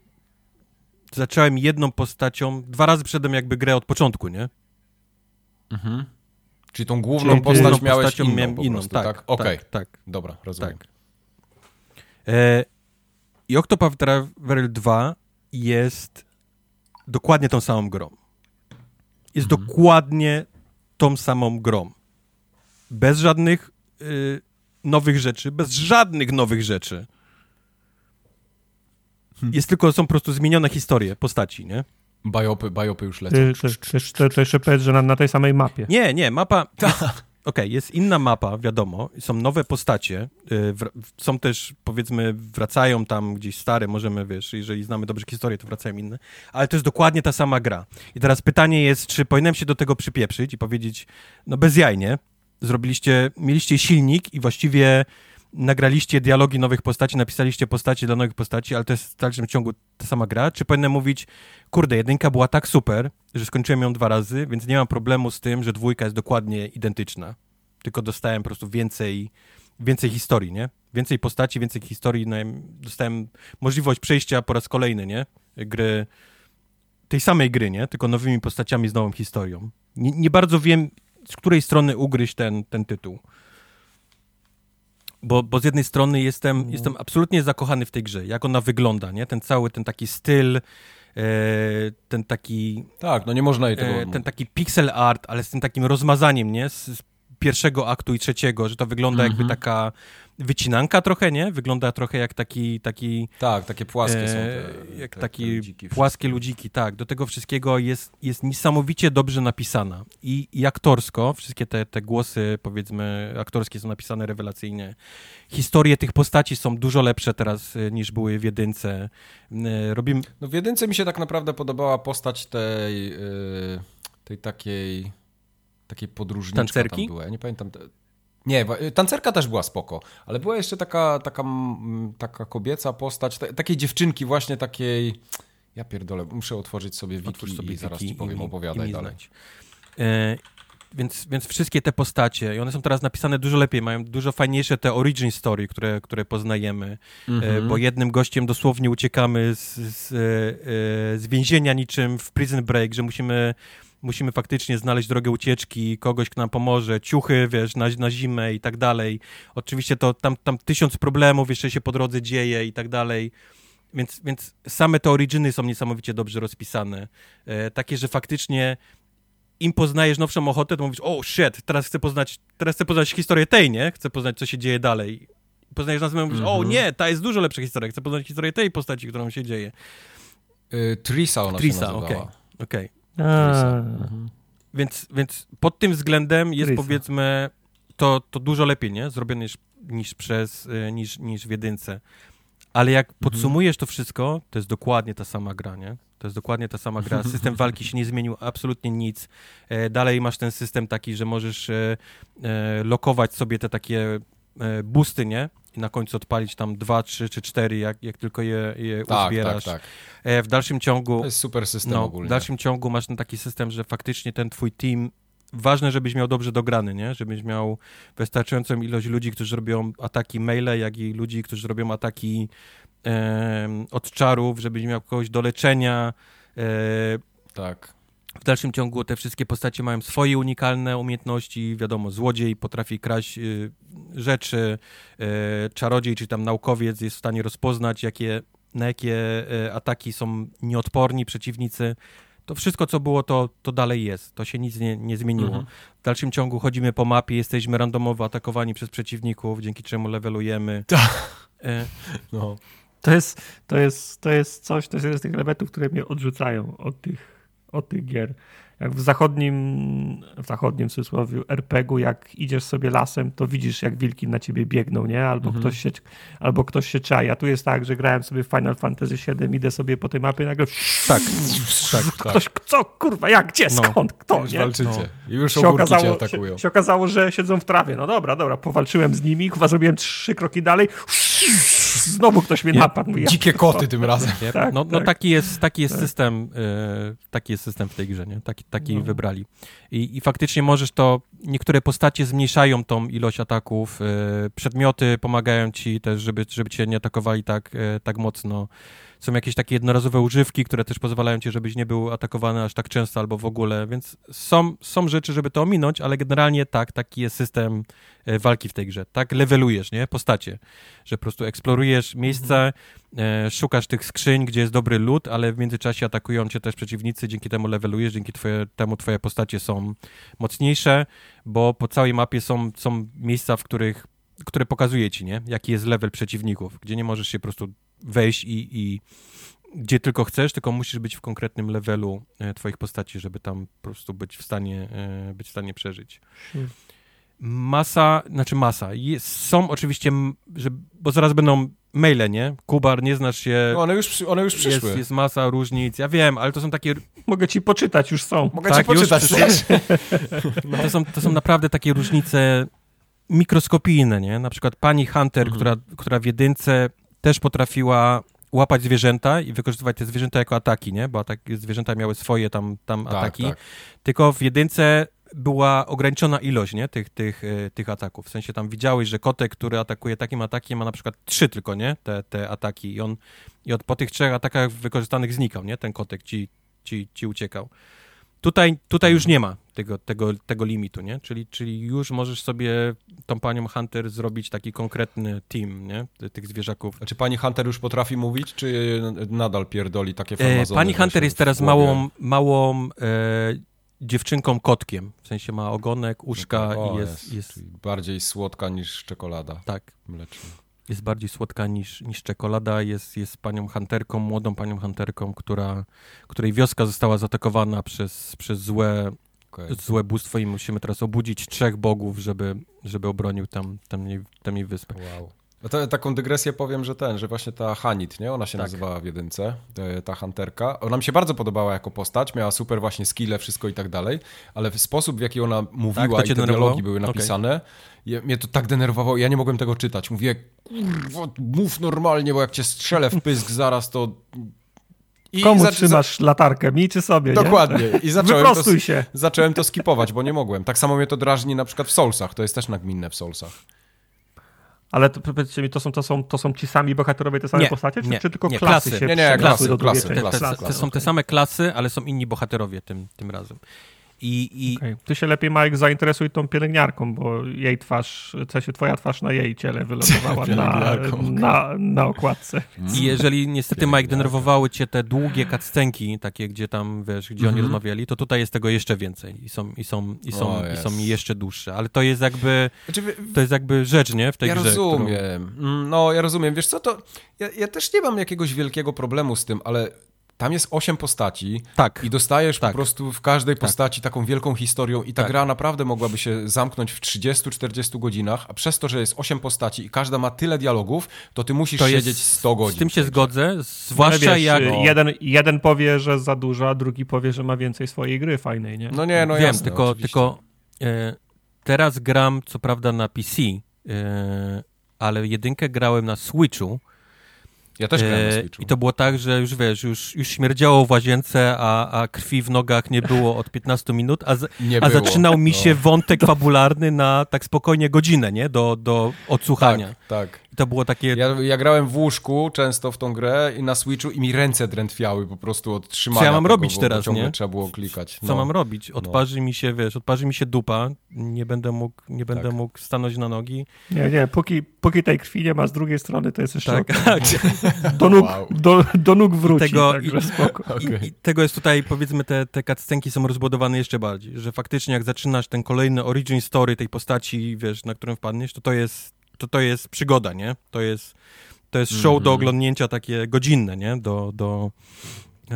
zacząłem jedną postacią, dwa razy przedem jakby grę od początku, nie? Mhm. Czyli tą główną Czyli postać Główną miałeś postacią inną miałem inną, prostu, tak, tak? Okej, tak, tak, dobra, rozumiem. tak. E, I Octopath Traveler 2 jest dokładnie tą samą grą. Jest Mhm. dokładnie tą samą grą. Bez żadnych y, nowych rzeczy, bez żadnych nowych rzeczy. Hmm. Jest tylko, są po prostu zmienione historie postaci, nie? Bajopy, bajopy już lecą. Ty, ty, ty, jeszcze powiedz, że na, na tej samej mapie. Nie, nie, mapa... Okej, jest inna mapa, wiadomo, są nowe postacie, y, są też, powiedzmy, wracają tam gdzieś stare, możemy, wiesz, jeżeli znamy dobrze historię, to wracają inne, ale to jest dokładnie ta sama gra. I teraz pytanie jest, czy powinienem się do tego przypieprzyć i powiedzieć, no bez jaj, nie? Zrobiliście, mieliście silnik i właściwie nagraliście dialogi nowych postaci, napisaliście postacie dla nowych postaci, ale to jest w dalszym ciągu ta sama gra, czy powinienem mówić, kurde, jedynka była tak super, że skończyłem ją dwa razy, więc nie mam problemu z tym, że dwójka jest dokładnie identyczna. Tylko dostałem po prostu więcej, więcej historii, nie? Więcej postaci, więcej historii. No, dostałem możliwość przejścia po raz kolejny, nie? Gry, tej samej gry, nie? Tylko nowymi postaciami z nową historią. Nie, nie bardzo wiem, z której strony ugryźć ten, ten tytuł. Bo, bo z jednej strony jestem, jestem absolutnie zakochany w tej grze, jak ona wygląda, nie? Ten cały, ten taki styl, e, ten taki Tak, no nie można jej tego e, ten taki pixel art, ale z tym takim rozmazaniem, nie? Z, z pierwszego aktu i trzeciego, że to wygląda jakby Mhm. taka wycinanka trochę, nie? Wygląda trochę jak taki, taki Tak, takie płaskie są e, te, jak te, takie te ludziki płaskie ludziki, tak. Do tego wszystkiego jest, jest niesamowicie dobrze napisana. I, i aktorsko, wszystkie te, te głosy, powiedzmy, aktorskie są napisane rewelacyjnie. Historie tych postaci są dużo lepsze teraz e, niż były w jedynce. E, Robimy... No w jedynce mi się tak naprawdę podobała postać tej, yy, tej takiej, takiej podróżniczki tam była. Ja nie pamiętam. Nie, y, tancerka też była spoko, ale była jeszcze taka, taka, taka kobieca postać, ta, takiej dziewczynki właśnie takiej... Ja pierdolę, muszę otworzyć sobie wiki Otwórz sobie i zaraz wiki ci powiem, i opowiadaj i dalej. E, więc, więc wszystkie te postacie, i one są teraz napisane dużo lepiej, mają dużo fajniejsze te origin story, które, które poznajemy, e, Mhm. bo jednym gościem dosłownie uciekamy z, z, e, z więzienia niczym w Prison Break, że musimy, musimy faktycznie znaleźć drogę ucieczki, kogoś, kto nam pomoże, ciuchy, wiesz, na, na zimę i tak dalej. Oczywiście to tam, tam tysiąc problemów jeszcze się po drodze dzieje i tak dalej. Więc, więc same te originy są niesamowicie dobrze rozpisane. E, takie, że faktycznie im poznajesz nowszą ochotę, to mówisz, o shit, teraz chcę poznać, teraz chcę poznać historię tej, nie? Chcę poznać, co się dzieje dalej. Poznajesz następną, mówisz, o Mhm. nie, ta jest dużo lepsza historia, chcę poznać historię tej postaci, którą się dzieje. Y, Trisa ona Trisa, się nazywała. okej. Okej. A, Mhm. Więc, więc pod tym względem jest powiedzmy to, to dużo lepiej, nie? Zrobione niż, niż przez, y, niż, niż w jedynce. Ale jak podsumujesz to wszystko, to jest dokładnie ta sama gra, nie? To jest dokładnie ta sama gra. System walki się nie zmienił absolutnie nic. E, dalej masz ten system taki, że możesz e, e, lokować sobie te takie e, boosty, nie? I na końcu odpalić tam dwa, trzy czy cztery, jak, jak tylko je, je Tak, uzbierasz. tak, tak. E, w dalszym ciągu To jest super system no, ogólnie. w dalszym ciągu masz ten taki system, że faktycznie ten twój team, ważne, żebyś miał dobrze dograny, nie? Żebyś miał wystarczającą ilość ludzi, którzy robią ataki maile, jak i ludzi, którzy robią ataki em, od czarów, żebyś miał kogoś do leczenia. E, Tak. W dalszym ciągu te wszystkie postacie mają swoje unikalne umiejętności. Wiadomo, złodziej potrafi kraść y, rzeczy, y, czarodziej czy tam naukowiec jest w stanie rozpoznać, jakie, na jakie y, ataki są nieodporni przeciwnicy. To wszystko, co było, to, to dalej jest. To się nic nie, nie zmieniło. Mhm. W dalszym ciągu chodzimy po mapie, jesteśmy randomowo atakowani przez przeciwników, dzięki czemu levelujemy. E, No. To jest, to jest, to jest coś, to jest jeden z tych elementów, które mnie odrzucają od tych, od tych gier. Jak w zachodnim, w zachodnim w cudzysłowie RPG-u, jak idziesz sobie lasem, to widzisz, jak wilki na ciebie biegną, nie? Albo, Mhm. ktoś, się, albo ktoś się czai. A tu jest tak, że grałem sobie w Final Fantasy VII, idę sobie po tej mapie i nagle tak, tak. ktoś, co, kurwa, jak, gdzie, No. skąd, kto, Już nie? walczycie. I już się ogórki cię okazało, atakują. się, się okazało, że siedzą w trawie. No dobra, dobra, powalczyłem z nimi, chyba zrobiłem trzy kroki dalej. Znowu ktoś mnie Nie, napadł. Ja, Dzikie koty tym razem. Nie? Tak, no, no tak. taki jest, taki jest system, e, taki jest system w tej grze, nie? Taki, taki No. wybrali. I, I faktycznie możesz to, niektóre postacie zmniejszają tą ilość ataków, e, przedmioty pomagają ci też, żeby, żeby cię nie atakowali tak, e, tak mocno. Są jakieś takie jednorazowe używki, które też pozwalają ci, żebyś nie był atakowany aż tak często albo w ogóle, więc są, są rzeczy, żeby to ominąć, ale generalnie tak, taki jest system e, walki w tej grze. Tak levelujesz, nie? Postacie. Że po prostu eksplorujesz miejsce, e, szukasz tych skrzyń, gdzie jest dobry lód, ale w międzyczasie atakują cię też przeciwnicy, dzięki temu levelujesz, dzięki twoje, temu twoje postacie są mocniejsze, bo po całej mapie są, są miejsca, w których które pokazuje ci, nie? Jaki jest level przeciwników, gdzie nie możesz się po prostu wejść i, i gdzie tylko chcesz, tylko musisz być w konkretnym levelu e, twoich postaci, żeby tam po prostu być w stanie, e, być w stanie przeżyć. Hmm. Masa, znaczy masa. Jest, są oczywiście, że, bo zaraz będą maile, nie? Kubar, nie znasz się. No, one, już, one już przyszły. Jest, jest masa różnic. Ja wiem, ale to są takie. Mogę ci poczytać, już są. Mogę Tak, ci już poczytać też. To, są, to są naprawdę takie różnice mikroskopijne, nie? Na przykład pani Hunter, Mhm. która, która w jedynce też potrafiła łapać zwierzęta i wykorzystywać te zwierzęta jako ataki, nie? Bo atak, zwierzęta miały swoje tam, tam Tak, ataki. tak. Tylko w jedynce była ograniczona ilość, nie? Tych, tych, e, tych ataków. W sensie tam widziałeś, że kotek, który atakuje takim atakiem, ma na przykład trzy tylko, nie? Te, te ataki i on i od, po tych trzech atakach wykorzystanych znikał, nie? Ten kotek ci, ci, ci uciekał. Tutaj, tutaj już nie ma tego, tego, tego limitu, nie? Czyli, czyli już możesz sobie tą panią Hunter zrobić taki konkretny team, nie? Ty- Tych zwierzaków. A czy pani Hunter już potrafi mówić, czy nadal pierdoli takie E, farmazony? pani Hunter jest teraz małą, małą e, dziewczynką kotkiem. W sensie ma ogonek, uszka O, i jest, jest, czyli Bardziej słodka niż czekolada tak, mleczna. jest bardziej słodka niż, niż czekolada. Jest, jest panią hunterką, młodą panią hunterką, która, której wioska została zaatakowana przez, przez złe, Okej. złe bóstwo i musimy teraz obudzić trzech bogów, żeby, żeby obronił tam, tam, jej, tam jej wyspę. Wow. A to, taką dygresję powiem, że ten, że właśnie ta Hanit, nie? Ona się Tak. nazywała w jedynce, e, ta hunterka. Ona mi się bardzo podobała jako postać, miała super właśnie skille, wszystko i tak dalej, ale w sposób, w jaki ona mówiła to i te denerwowało? dialogi były napisane, je, mnie to tak denerwowało, ja nie mogłem tego czytać. Mówię, kurwa, mów normalnie, bo jak cię strzelę w pysk zaraz, to... I Komu trzymasz latarkę? Mi czy sobie? nie? Dokładnie. I zacząłem to, się. zacząłem to skipować, bo nie mogłem. Tak samo mnie to drażni na przykład w Soulsach, to jest też nagminne w Soulsach. Ale to, powiedzcie mi, to są, to, są, to są ci sami bohaterowie, te same Nie, postacie? Czy, nie, czy tylko nie, klasy, klasy. się Nie, nie, klasy, do drugiej klasy, części? Te, klasy, te, te są te same klasy, ale są inni bohaterowie tym, tym razem. I, i Okej. Ty się lepiej, Mike, zainteresuj tą pielęgniarką, bo jej twarz, w sensie twoja twarz na jej ciele wylądowała na, na, na okładce. I jeżeli niestety, Mike, denerwowały cię te długie cutscenki, takie, gdzie tam, wiesz, gdzie oni Mhm. rozmawiali, to tutaj jest tego jeszcze więcej i są, i są, i są, O, i są jeszcze dłuższe. Ale to jest jakby, Znaczy, to jest jakby rzecz, nie? W tej ja grze. którą- rozumiem. Mm, No, ja rozumiem. Wiesz co, to ja, ja też nie mam jakiegoś wielkiego problemu z tym, ale tam jest osiem postaci Tak. i dostajesz Tak. po prostu w każdej postaci taką wielką historią i ta Tak. gra naprawdę mogłaby się zamknąć w 30-40 godzinach, a przez to, że jest osiem postaci i każda ma tyle dialogów, to ty musisz To jest- siedzieć 100 godzin. Z tym się zgodzę, zwłaszcza wiesz, jak... jeden, jeden powie, że za dużo, a drugi powie, że ma więcej swojej gry fajnej, nie? No nie, no Wiem, jasne, tylko, oczywiście. tylko e, teraz gram co prawda na PC, e, ale jedynkę grałem na Switchu. Ja też grałem na e, Switchu. I to było tak, że już wiesz, już, już śmierdziało w łazience, a, a krwi w nogach nie było od 15 minut, a, z, a zaczynał mi No. się wątek fabularny na tak spokojnie godzinę, nie? Do, do odsłuchania. Tak, tak. I to było takie... Ja, ja grałem w łóżku często w tą grę i na Switchu i mi ręce drętwiały po prostu od trzymania Co ja mam tego, robić bo, teraz, nie? trzeba było klikać. Co No. mam robić? Odparzy mi się, wiesz, odparzy mi się dupa, nie będę mógł, nie będę Tak. mógł stanąć na nogi. Nie, nie, póki, póki tej krwi nie ma z drugiej strony, to jest jeszcze Tak, tak. do, nóg, Wow. do, do nóg wróci, Tego- także i- spoko. I, Okej. I tego jest tutaj, powiedzmy, te, te cutscenki są rozbudowane jeszcze bardziej, że faktycznie jak zaczynasz ten kolejny origin story tej postaci, wiesz, na którym wpadniesz, to to jest, to, to jest przygoda, nie? To jest, to jest show Mhm. do oglądnięcia takie godzinne, nie? Do, do,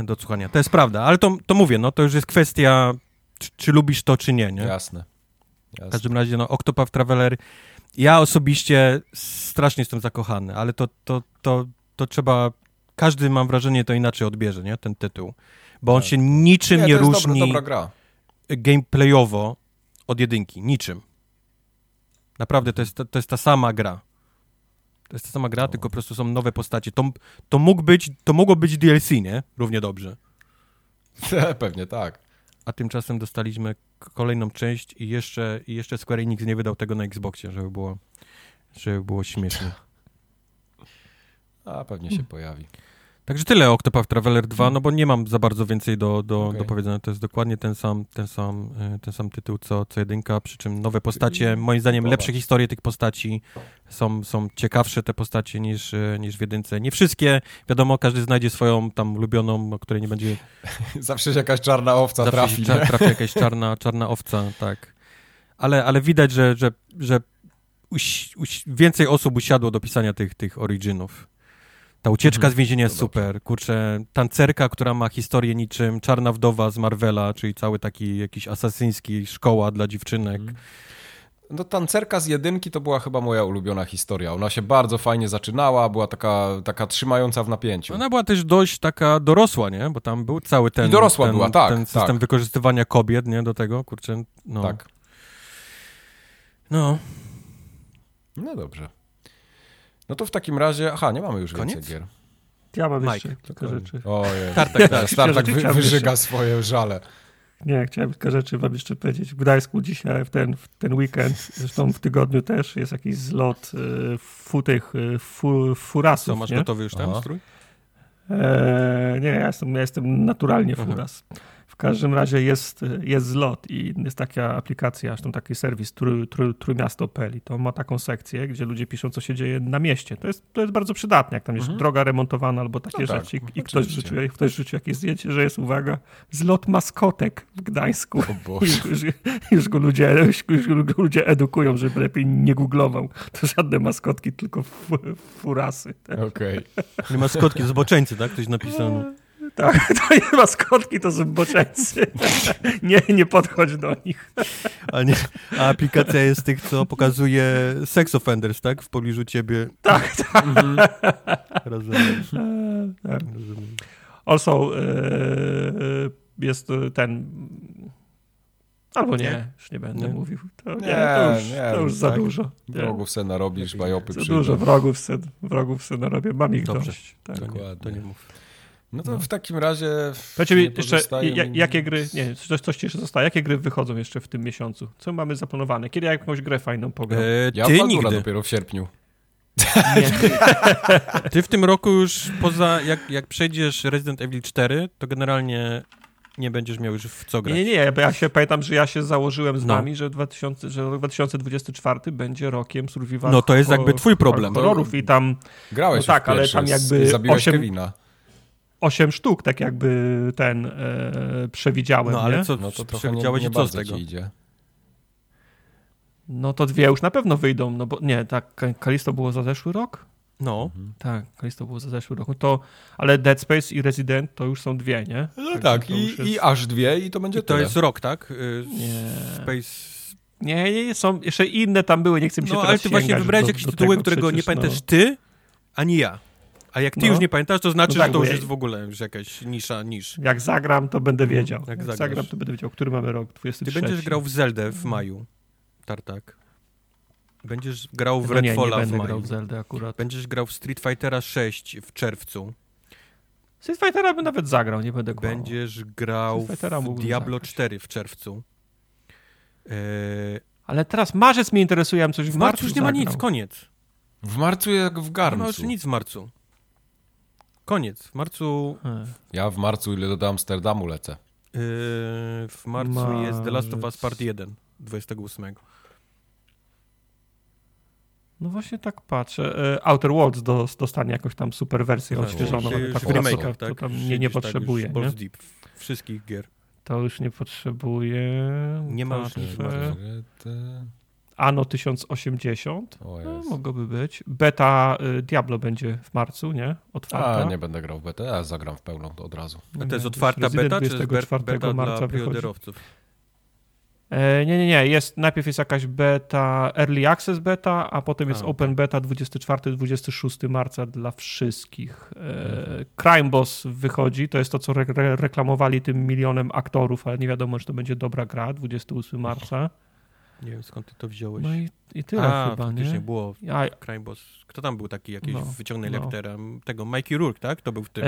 do słuchania. To jest prawda, ale to, to mówię, no to już jest kwestia, czy, czy lubisz to, czy nie, nie? Jasne. W Jasne. każdym razie, no, Octopath Traveler, ja osobiście strasznie jestem zakochany, ale to, to, to, to trzeba, każdy, mam wrażenie, to inaczej odbierze, nie, ten tytuł. Bo on Tak. się niczym nie, to jest różni Dobra, dobra gra. gameplayowo od jedynki, niczym. Naprawdę, to jest, to, to jest ta sama gra. To jest ta sama gra, No. tylko po prostu są nowe postacie. To, to, mógł być, to mogło być DLC, nie? Równie dobrze. Pewnie tak. A tymczasem dostaliśmy kolejną część i jeszcze, i jeszcze Square Enix nie wydał tego na Xboxie, żeby było, żeby było śmiesznie. A pewnie się pojawi. Także tyle o Octopath Traveler 2, no bo nie mam za bardzo więcej do, do, Okej. do powiedzenia. To jest dokładnie ten sam, ten sam, e, ten sam tytuł co, co jedynka, przy czym nowe postacie, moim zdaniem lepsze historie tych postaci, są, są ciekawsze te postacie niż, e, niż w jedynce. Nie wszystkie, wiadomo, każdy znajdzie swoją tam ulubioną, o której nie będzie Zawsze się jakaś czarna owca zawsze trafi. się tra- trafi jakaś czarna, czarna owca, tak. Ale, ale widać, że, że, że uś, uś, więcej osób usiadło do pisania tych, tych originów. Ta ucieczka Mhm. z więzienia jest super. Kurczę, tancerka, która ma historię niczym Czarna Wdowa z Marvela, czyli cały taki jakiś asasyński szkoła dla dziewczynek. Mhm. No tancerka z jedynki to była chyba moja ulubiona historia. Ona się bardzo fajnie zaczynała, była taka, taka trzymająca w napięciu. Ona była też dość taka dorosła, nie? Bo tam był cały ten, I dorosła ten, była, tak, ten system tak. wykorzystywania kobiet, nie? Do tego, kurczę, no. Tak. No, No dobrze. No to w takim razie, aha, nie mamy już Koniec? więcej gier. Ja mam Mike, jeszcze kilka rzeczy. Ojej. Tartak, Teraz Tartak wy, wyżyga swoje żale. Nie, chciałem kilka rzeczy wam jeszcze powiedzieć. W Gdańsku dzisiaj, w ten, w ten weekend, zresztą w tygodniu też, jest jakiś zlot y, fu, tych y, fu, furasów, co, masz nie? gotowy już ten Aha. strój? Eee, nie, ja jestem, ja jestem naturalnie Aha. W każdym razie jest, jest zlot i jest taka aplikacja, zresztą taki serwis trój, trój, trójmiasto.pl i to ma taką sekcję, gdzie ludzie piszą, co się dzieje na mieście. To jest, to jest bardzo przydatne, jak tam jest Mhm. droga remontowana albo takie No tak, rzeczy i, i ktoś, wrzucił, ktoś wrzucił jakieś zdjęcie, że jest, uwaga, zlot maskotek w Gdańsku. O Boże. Już, już, już, go ludzie, już, go ludzie edukują, żeby lepiej nie googlował. To żadne maskotki, tylko fu, furasy. Okej. Nie maskotki, zboczeńcy, tak? Ktoś napisał. Tak, to nie maskotki, to są boczeńcy. Nie, nie podchodź do nich. A, nie, a aplikacja jest tych, co pokazuje sex offenders, tak? W pobliżu ciebie. Tak, tak. Rozumiem. E, tak. rozumiem. Also, e, jest ten... Albo nie, Nie? już nie będę Nie? mówił. To, nie, Nie, to już, nie, to już za tak. dużo. Nie. Wrogów se narobisz, bajopy Za przyjdą. dużo wrogów se, wrogów se narobię. Mam ich Dobrze. dość. Tak. To nie, to Dokładnie. nie mów. No to No. w takim razie... Mi nie jeszcze, ja, jakie gry, nie, coś, coś ci jeszcze zostaje, jakie gry wychodzą jeszcze w tym miesiącu? Co mamy zaplanowane? Kiedy ja jakąś grę fajną pogram? E, Ja ty nigdy. dopiero w sierpniu. Ty w tym roku już poza, jak, jak przejdziesz Resident Evil 4, to generalnie nie będziesz miał już w co Nie, grać. nie, nie, bo ja się pamiętam, że ja się założyłem z No. wami, że, 2000, że rok 2024 będzie rokiem survival No to jest jakby twój problem. horrorów i tam Grałeś No tak, ale tam jakby Zabiłeś osiem- Kevina. 8 sztuk tak jakby ten e, przewidziałem, No ale nie? co, No to nie, przewidziałeś nie i co z bardzo tego? idzie. No to dwie już na pewno wyjdą, no bo nie, tak, Kalisto było za zeszły rok? No, Tak, koniec to było za zeszły rok. To, ale Dead Space i Resident to już są dwie, nie? No tak, to i, jest- i aż dwie i to będzie I to tyle. jest rok, tak? Y, Nie. Space... Nie, nie, nie, są jeszcze inne tam były, nie chcę mi się No, teraz ale ty właśnie wybrałeś jakieś tytuły, którego nie przecież, pamiętasz no. ty, ani ja. A jak ty No. już nie pamiętasz, to znaczy, No tak, że to już jest w ogóle już jakaś nisza niż. Jak zagram, to będę wiedział. Jak Jak, zagram, to będę wiedział, który mamy rok, Ty 23. będziesz grał w Zeldę w maju, Tartak. Będziesz grał w no nie, nie Redfalla w maju. grał w Zeldę akurat. Będziesz grał w Street Fightera 6 w czerwcu. Street Fightera bym nawet zagrał, nie będę kłamał. Będziesz grał w Diablo zagrać. 4 w czerwcu. Eee, Ale teraz marzec mnie interesuje, ja coś w, w marcu już nie ma zagrał. nic, koniec. W marcu jak w Nie garncu. ma już nic w marcu. Koniec. W marcu, Ja w marcu ile do Amsterdamu lecę. yy, w marcu Marzec. jest The Last of Us Part 1, 28. No właśnie tak patrzę. E, Outer Worlds dos- dostanie jakąś tam super wersję Tak, odświeżoną, się ale już ta w klasyka remake'ach, to tak? tam nie, nie tak potrzebuje. już nie? deep. Wszystkich gier. To już nie potrzebuje. Nie ma już nic. Ano 1080. O No, jest. mogłoby być. Beta y, Diablo będzie w marcu, nie? Otwarta. A, nie będę grał w betę, ja zagram w pełną to od razu. A to jest Nie, otwarta Resident beta, czy jest be- 24 beta marca dla? E, nie, nie, nie. Jest, najpierw jest jakaś beta, Early Access beta, a potem jest A, Open Beta 24-26 marca dla wszystkich. E, Crime Boss wychodzi, to jest to, co re re reklamowali tym milionem aktorów, ale nie wiadomo, czy to będzie dobra gra, 28 marca. Nie wiem skąd ty to wziąłeś. No i, i tyle A, chyba, faktycznie nie? było A, Crime Boss. Kto tam był taki, jakiś No, wyciągnęli no. aktera? Tego Mikey Rourke, tak? To był w tym. E,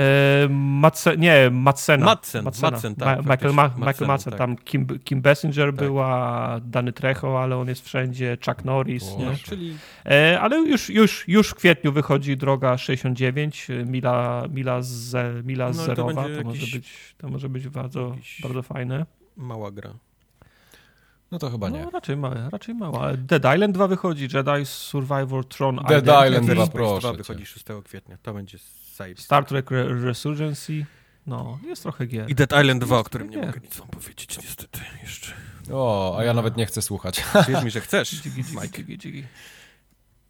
Matse, nie, Madsena. Madsen, Madsena. Madsen, tak, Ma, Michael. Ma, Michael Madsen, tak. tam Kim, Kim Basinger była, Danny Trejo, ale on jest wszędzie, Chuck Norris, O, nie? No, czyli E, ale już, już, już w kwietniu wychodzi Droga 69, e, Mila, Mila, z, Mila No, to Zerowa, to, będzie może jakiś- być, to może być bardzo, jakiś- bardzo fajne. mała gra. No to chyba nie. No, raczej małe, raczej małe. Ale Dead Island 2 wychodzi, Jedi Survivor Tron Dead Island Dead 2, Space proszę 2 cię. wychodzi 6 kwietnia. To będzie zajebiste. Star Trek Re Resurgency, no, jest trochę gier. I Dead Island 2, o którym nie Nie. mogę nic wam powiedzieć niestety jeszcze. O, a ja nawet nie chcę słuchać. Wierz mi, że chcesz, Mike.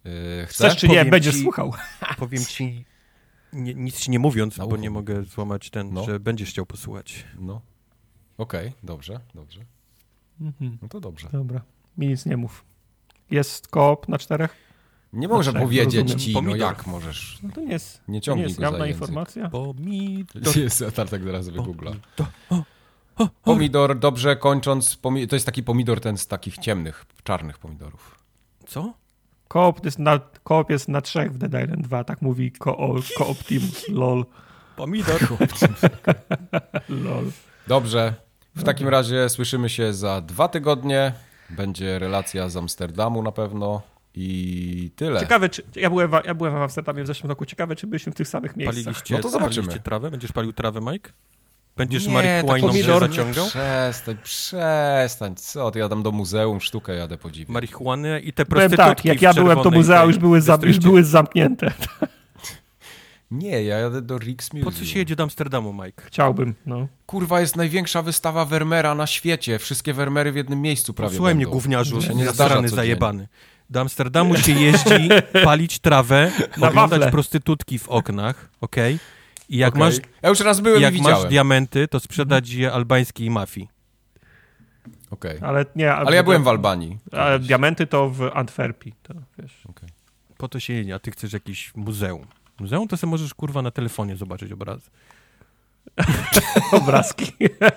Yy, Chcesz chcę? czy nie, Powiem będziesz ci- słuchał. Powiem ci, nie, nic ci nie mówiąc, bo nie mogę złamać ten, No. że będziesz chciał posłuchać. No. Okej, dobrze, dobrze. Mhm. No to dobrze. Dobra, mi nic nie mów. Jest koop na czterech? Nie może trzech, powiedzieć rozumiem. ci, no Pomidor. jak możesz. No to nie jest, Nie to nie ciągnij jest jawna informacja. Pomidor. Jest, tak zaraz wygoogla. Pomidor, dobrze kończąc, pomi- to jest taki pomidor ten z takich ciemnych, czarnych pomidorów. Co? Koop jest na, koop jest na trzech w Dead Island 2, tak mówi ko, Kooptimus, lol, Pomidor. lol. Dobrze, w takim razie słyszymy się za dwa tygodnie. Będzie relacja z Amsterdamu na pewno i tyle. Ciekawe, czy, ja byłem, w- ja byłem w Amsterdamie w zeszłym roku, ciekawe, czy byliśmy w tych samych miejscach. Paliliście, No to zobaczymy. paliliście trawę? Będziesz palił trawę, Mike? Będziesz Nie, marihuaną tak się pomidor- zaciągał? Przestań, przestań. Co, ty jadam do muzeum, sztukę jadę podziwiać. Marihuanę i te Byłem prostytutki tak, jak ja byłem, to muzea już były, za, już były zamknięte. Nie, ja jadę do Rix Museum. Po co się jedzie do Amsterdamu, Mike? Chciałbym, no. Kurwa, jest największa wystawa Vermeera na świecie. Wszystkie Vermeery w jednym miejscu prawie Słuchaj mnie, gówniarzu, nie zdarza codziennie. zajebany. Do Amsterdamu się jeździ, palić trawę, Na oglądać wafle. prostytutki w oknach, okej? I jak, Okej. masz, Ja już raz byłem jak i masz widziałem. diamenty, to sprzedać je albańskiej mafii. Okej. Ale nie. Ale ja byłem w Albanii. Ale diamenty to w Antwerpii, to wiesz. Po to się jedzie, a ty chcesz jakieś muzeum. Muzeum to sobie możesz, kurwa, na telefonie zobaczyć obrazy. Obrazki.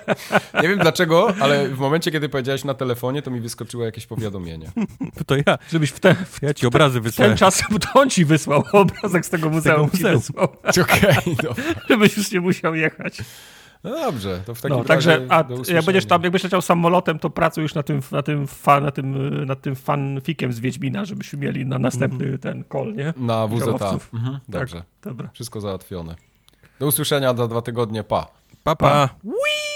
Nie wiem dlaczego, ale w momencie, kiedy powiedziałeś na telefonie, to mi wyskoczyło jakieś powiadomienie. To ja, Żebyś w, te, w ja ci obrazy ten wysłałem. czas to on ci wysłał obrazek z tego muzeum. ci muzeum. wysłał, Okej, no. żebyś już nie musiał jechać. No dobrze, to w takim No, razie także, a do jak będziesz tam, jak będziesz leciał samolotem, to pracuj już na tym, na tym, fa, na tym, nad tym fanfikiem z Wiedźmina, żebyśmy mieli na następny ten call, nie? Na WZA. Mhm, dobrze, Tak, dobra. wszystko załatwione. Do usłyszenia za dwa tygodnie, pa. Papa. Pa. Wiecie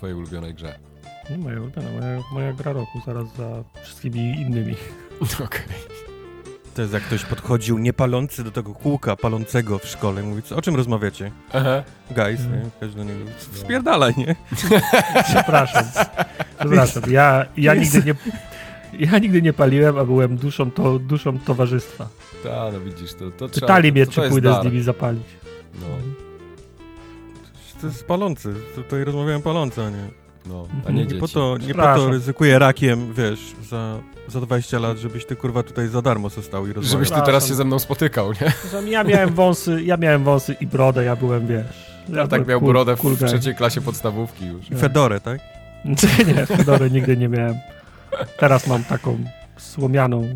twojej ulubionej grze? Nie, moja ulubiona, moja, moja gra roku, zaraz za wszystkimi innymi. Okej. To jest jak ktoś podchodził niepalący do tego kółka palącego w szkole i mówi, co, o czym rozmawiacie? Aha. Guys, Mhm. nie? Każdy do niego, spierdalaj, nie? Przepraszam. Przepraszam. Ja, ja, nigdy nie, ja nigdy nie paliłem, a byłem duszą, to, duszą towarzystwa. Ta, no widzisz, to, to trzeba... Pytali mnie, to, to czy pójdę dar. z nimi zapalić. No, To jest palący, tutaj rozmawiałem palący, a nie. no, a nie Nie dzieci. po, to, nie po to ryzykuję rakiem, wiesz, za, za 20 lat, żebyś ty kurwa tutaj za darmo został i rozmawiał. Żebyś ty teraz się ze mną spotykał, nie? Ja miałem wąsy, ja miałem wąsy i brodę, ja byłem, wiesz... Ja byłem tak miał cool- brodę w cool guy. trzeciej klasie podstawówki już. I Fedorę, tak? Nie, Fedory nigdy nie miałem. Teraz mam taką słomianą.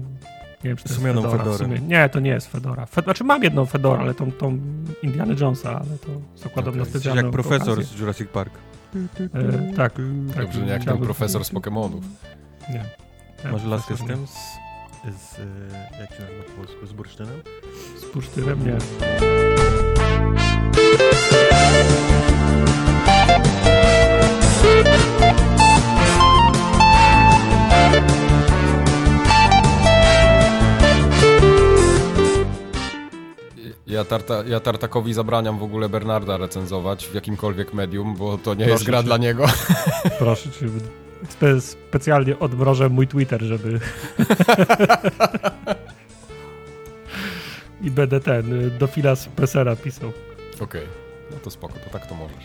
Nie wiem, czy to jest Słomianą Fedora w sumie. Nie, to nie jest Fedora. Fed... Znaczy mam jedną Fedorę, ale tą, tą Indiana Jonesa, ale to zakładam Okej. na specjalną jak profesor okazję. z Jurassic Park. E, tak, tak. Dobrze, nie jak ten profesor z Pokemonów. Nie. Ja Masz laskę z tym? Z, z, e, jak się nazywa po polsku? Z bursztynem? Z bursztynem nie. Ja, tarta, ja Tartakowi zabraniam w ogóle Bernarda recenzować w jakimkolwiek medium, bo to nie Proszę jest gra cię. dla niego. Proszę cię. Spe specjalnie odmrożę mój Twitter, żeby... I będę ten, y, do fila z Pesera pisał. Okej, no to spoko, to tak to możesz.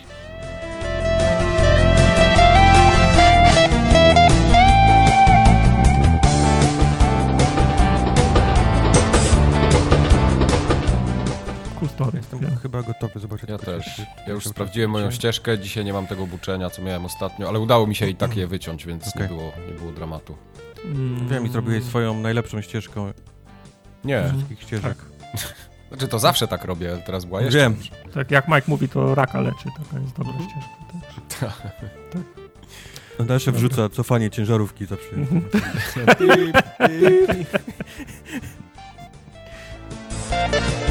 Story. Jestem Ja. chyba gotowy zobaczyć. Ja też. się- Ja już sprawdziłem moją ścieżkę, dzisiaj nie mam tego buczenia, co miałem ostatnio, ale udało mi się i tak je wyciąć, więc Okej. nie, było, nie było dramatu. Mm. Wiem, i zrobiłeś swoją najlepszą ścieżką Nie, wszystkich ścieżek. znaczy to zawsze tak robię, ale teraz była jeszcze Wiem. Tak jak Mike mówi, to raka leczy. Taka jest dobra ścieżka. Tak. No Dalsze wrzuca cofanie ciężarówki zawsze. Mhm.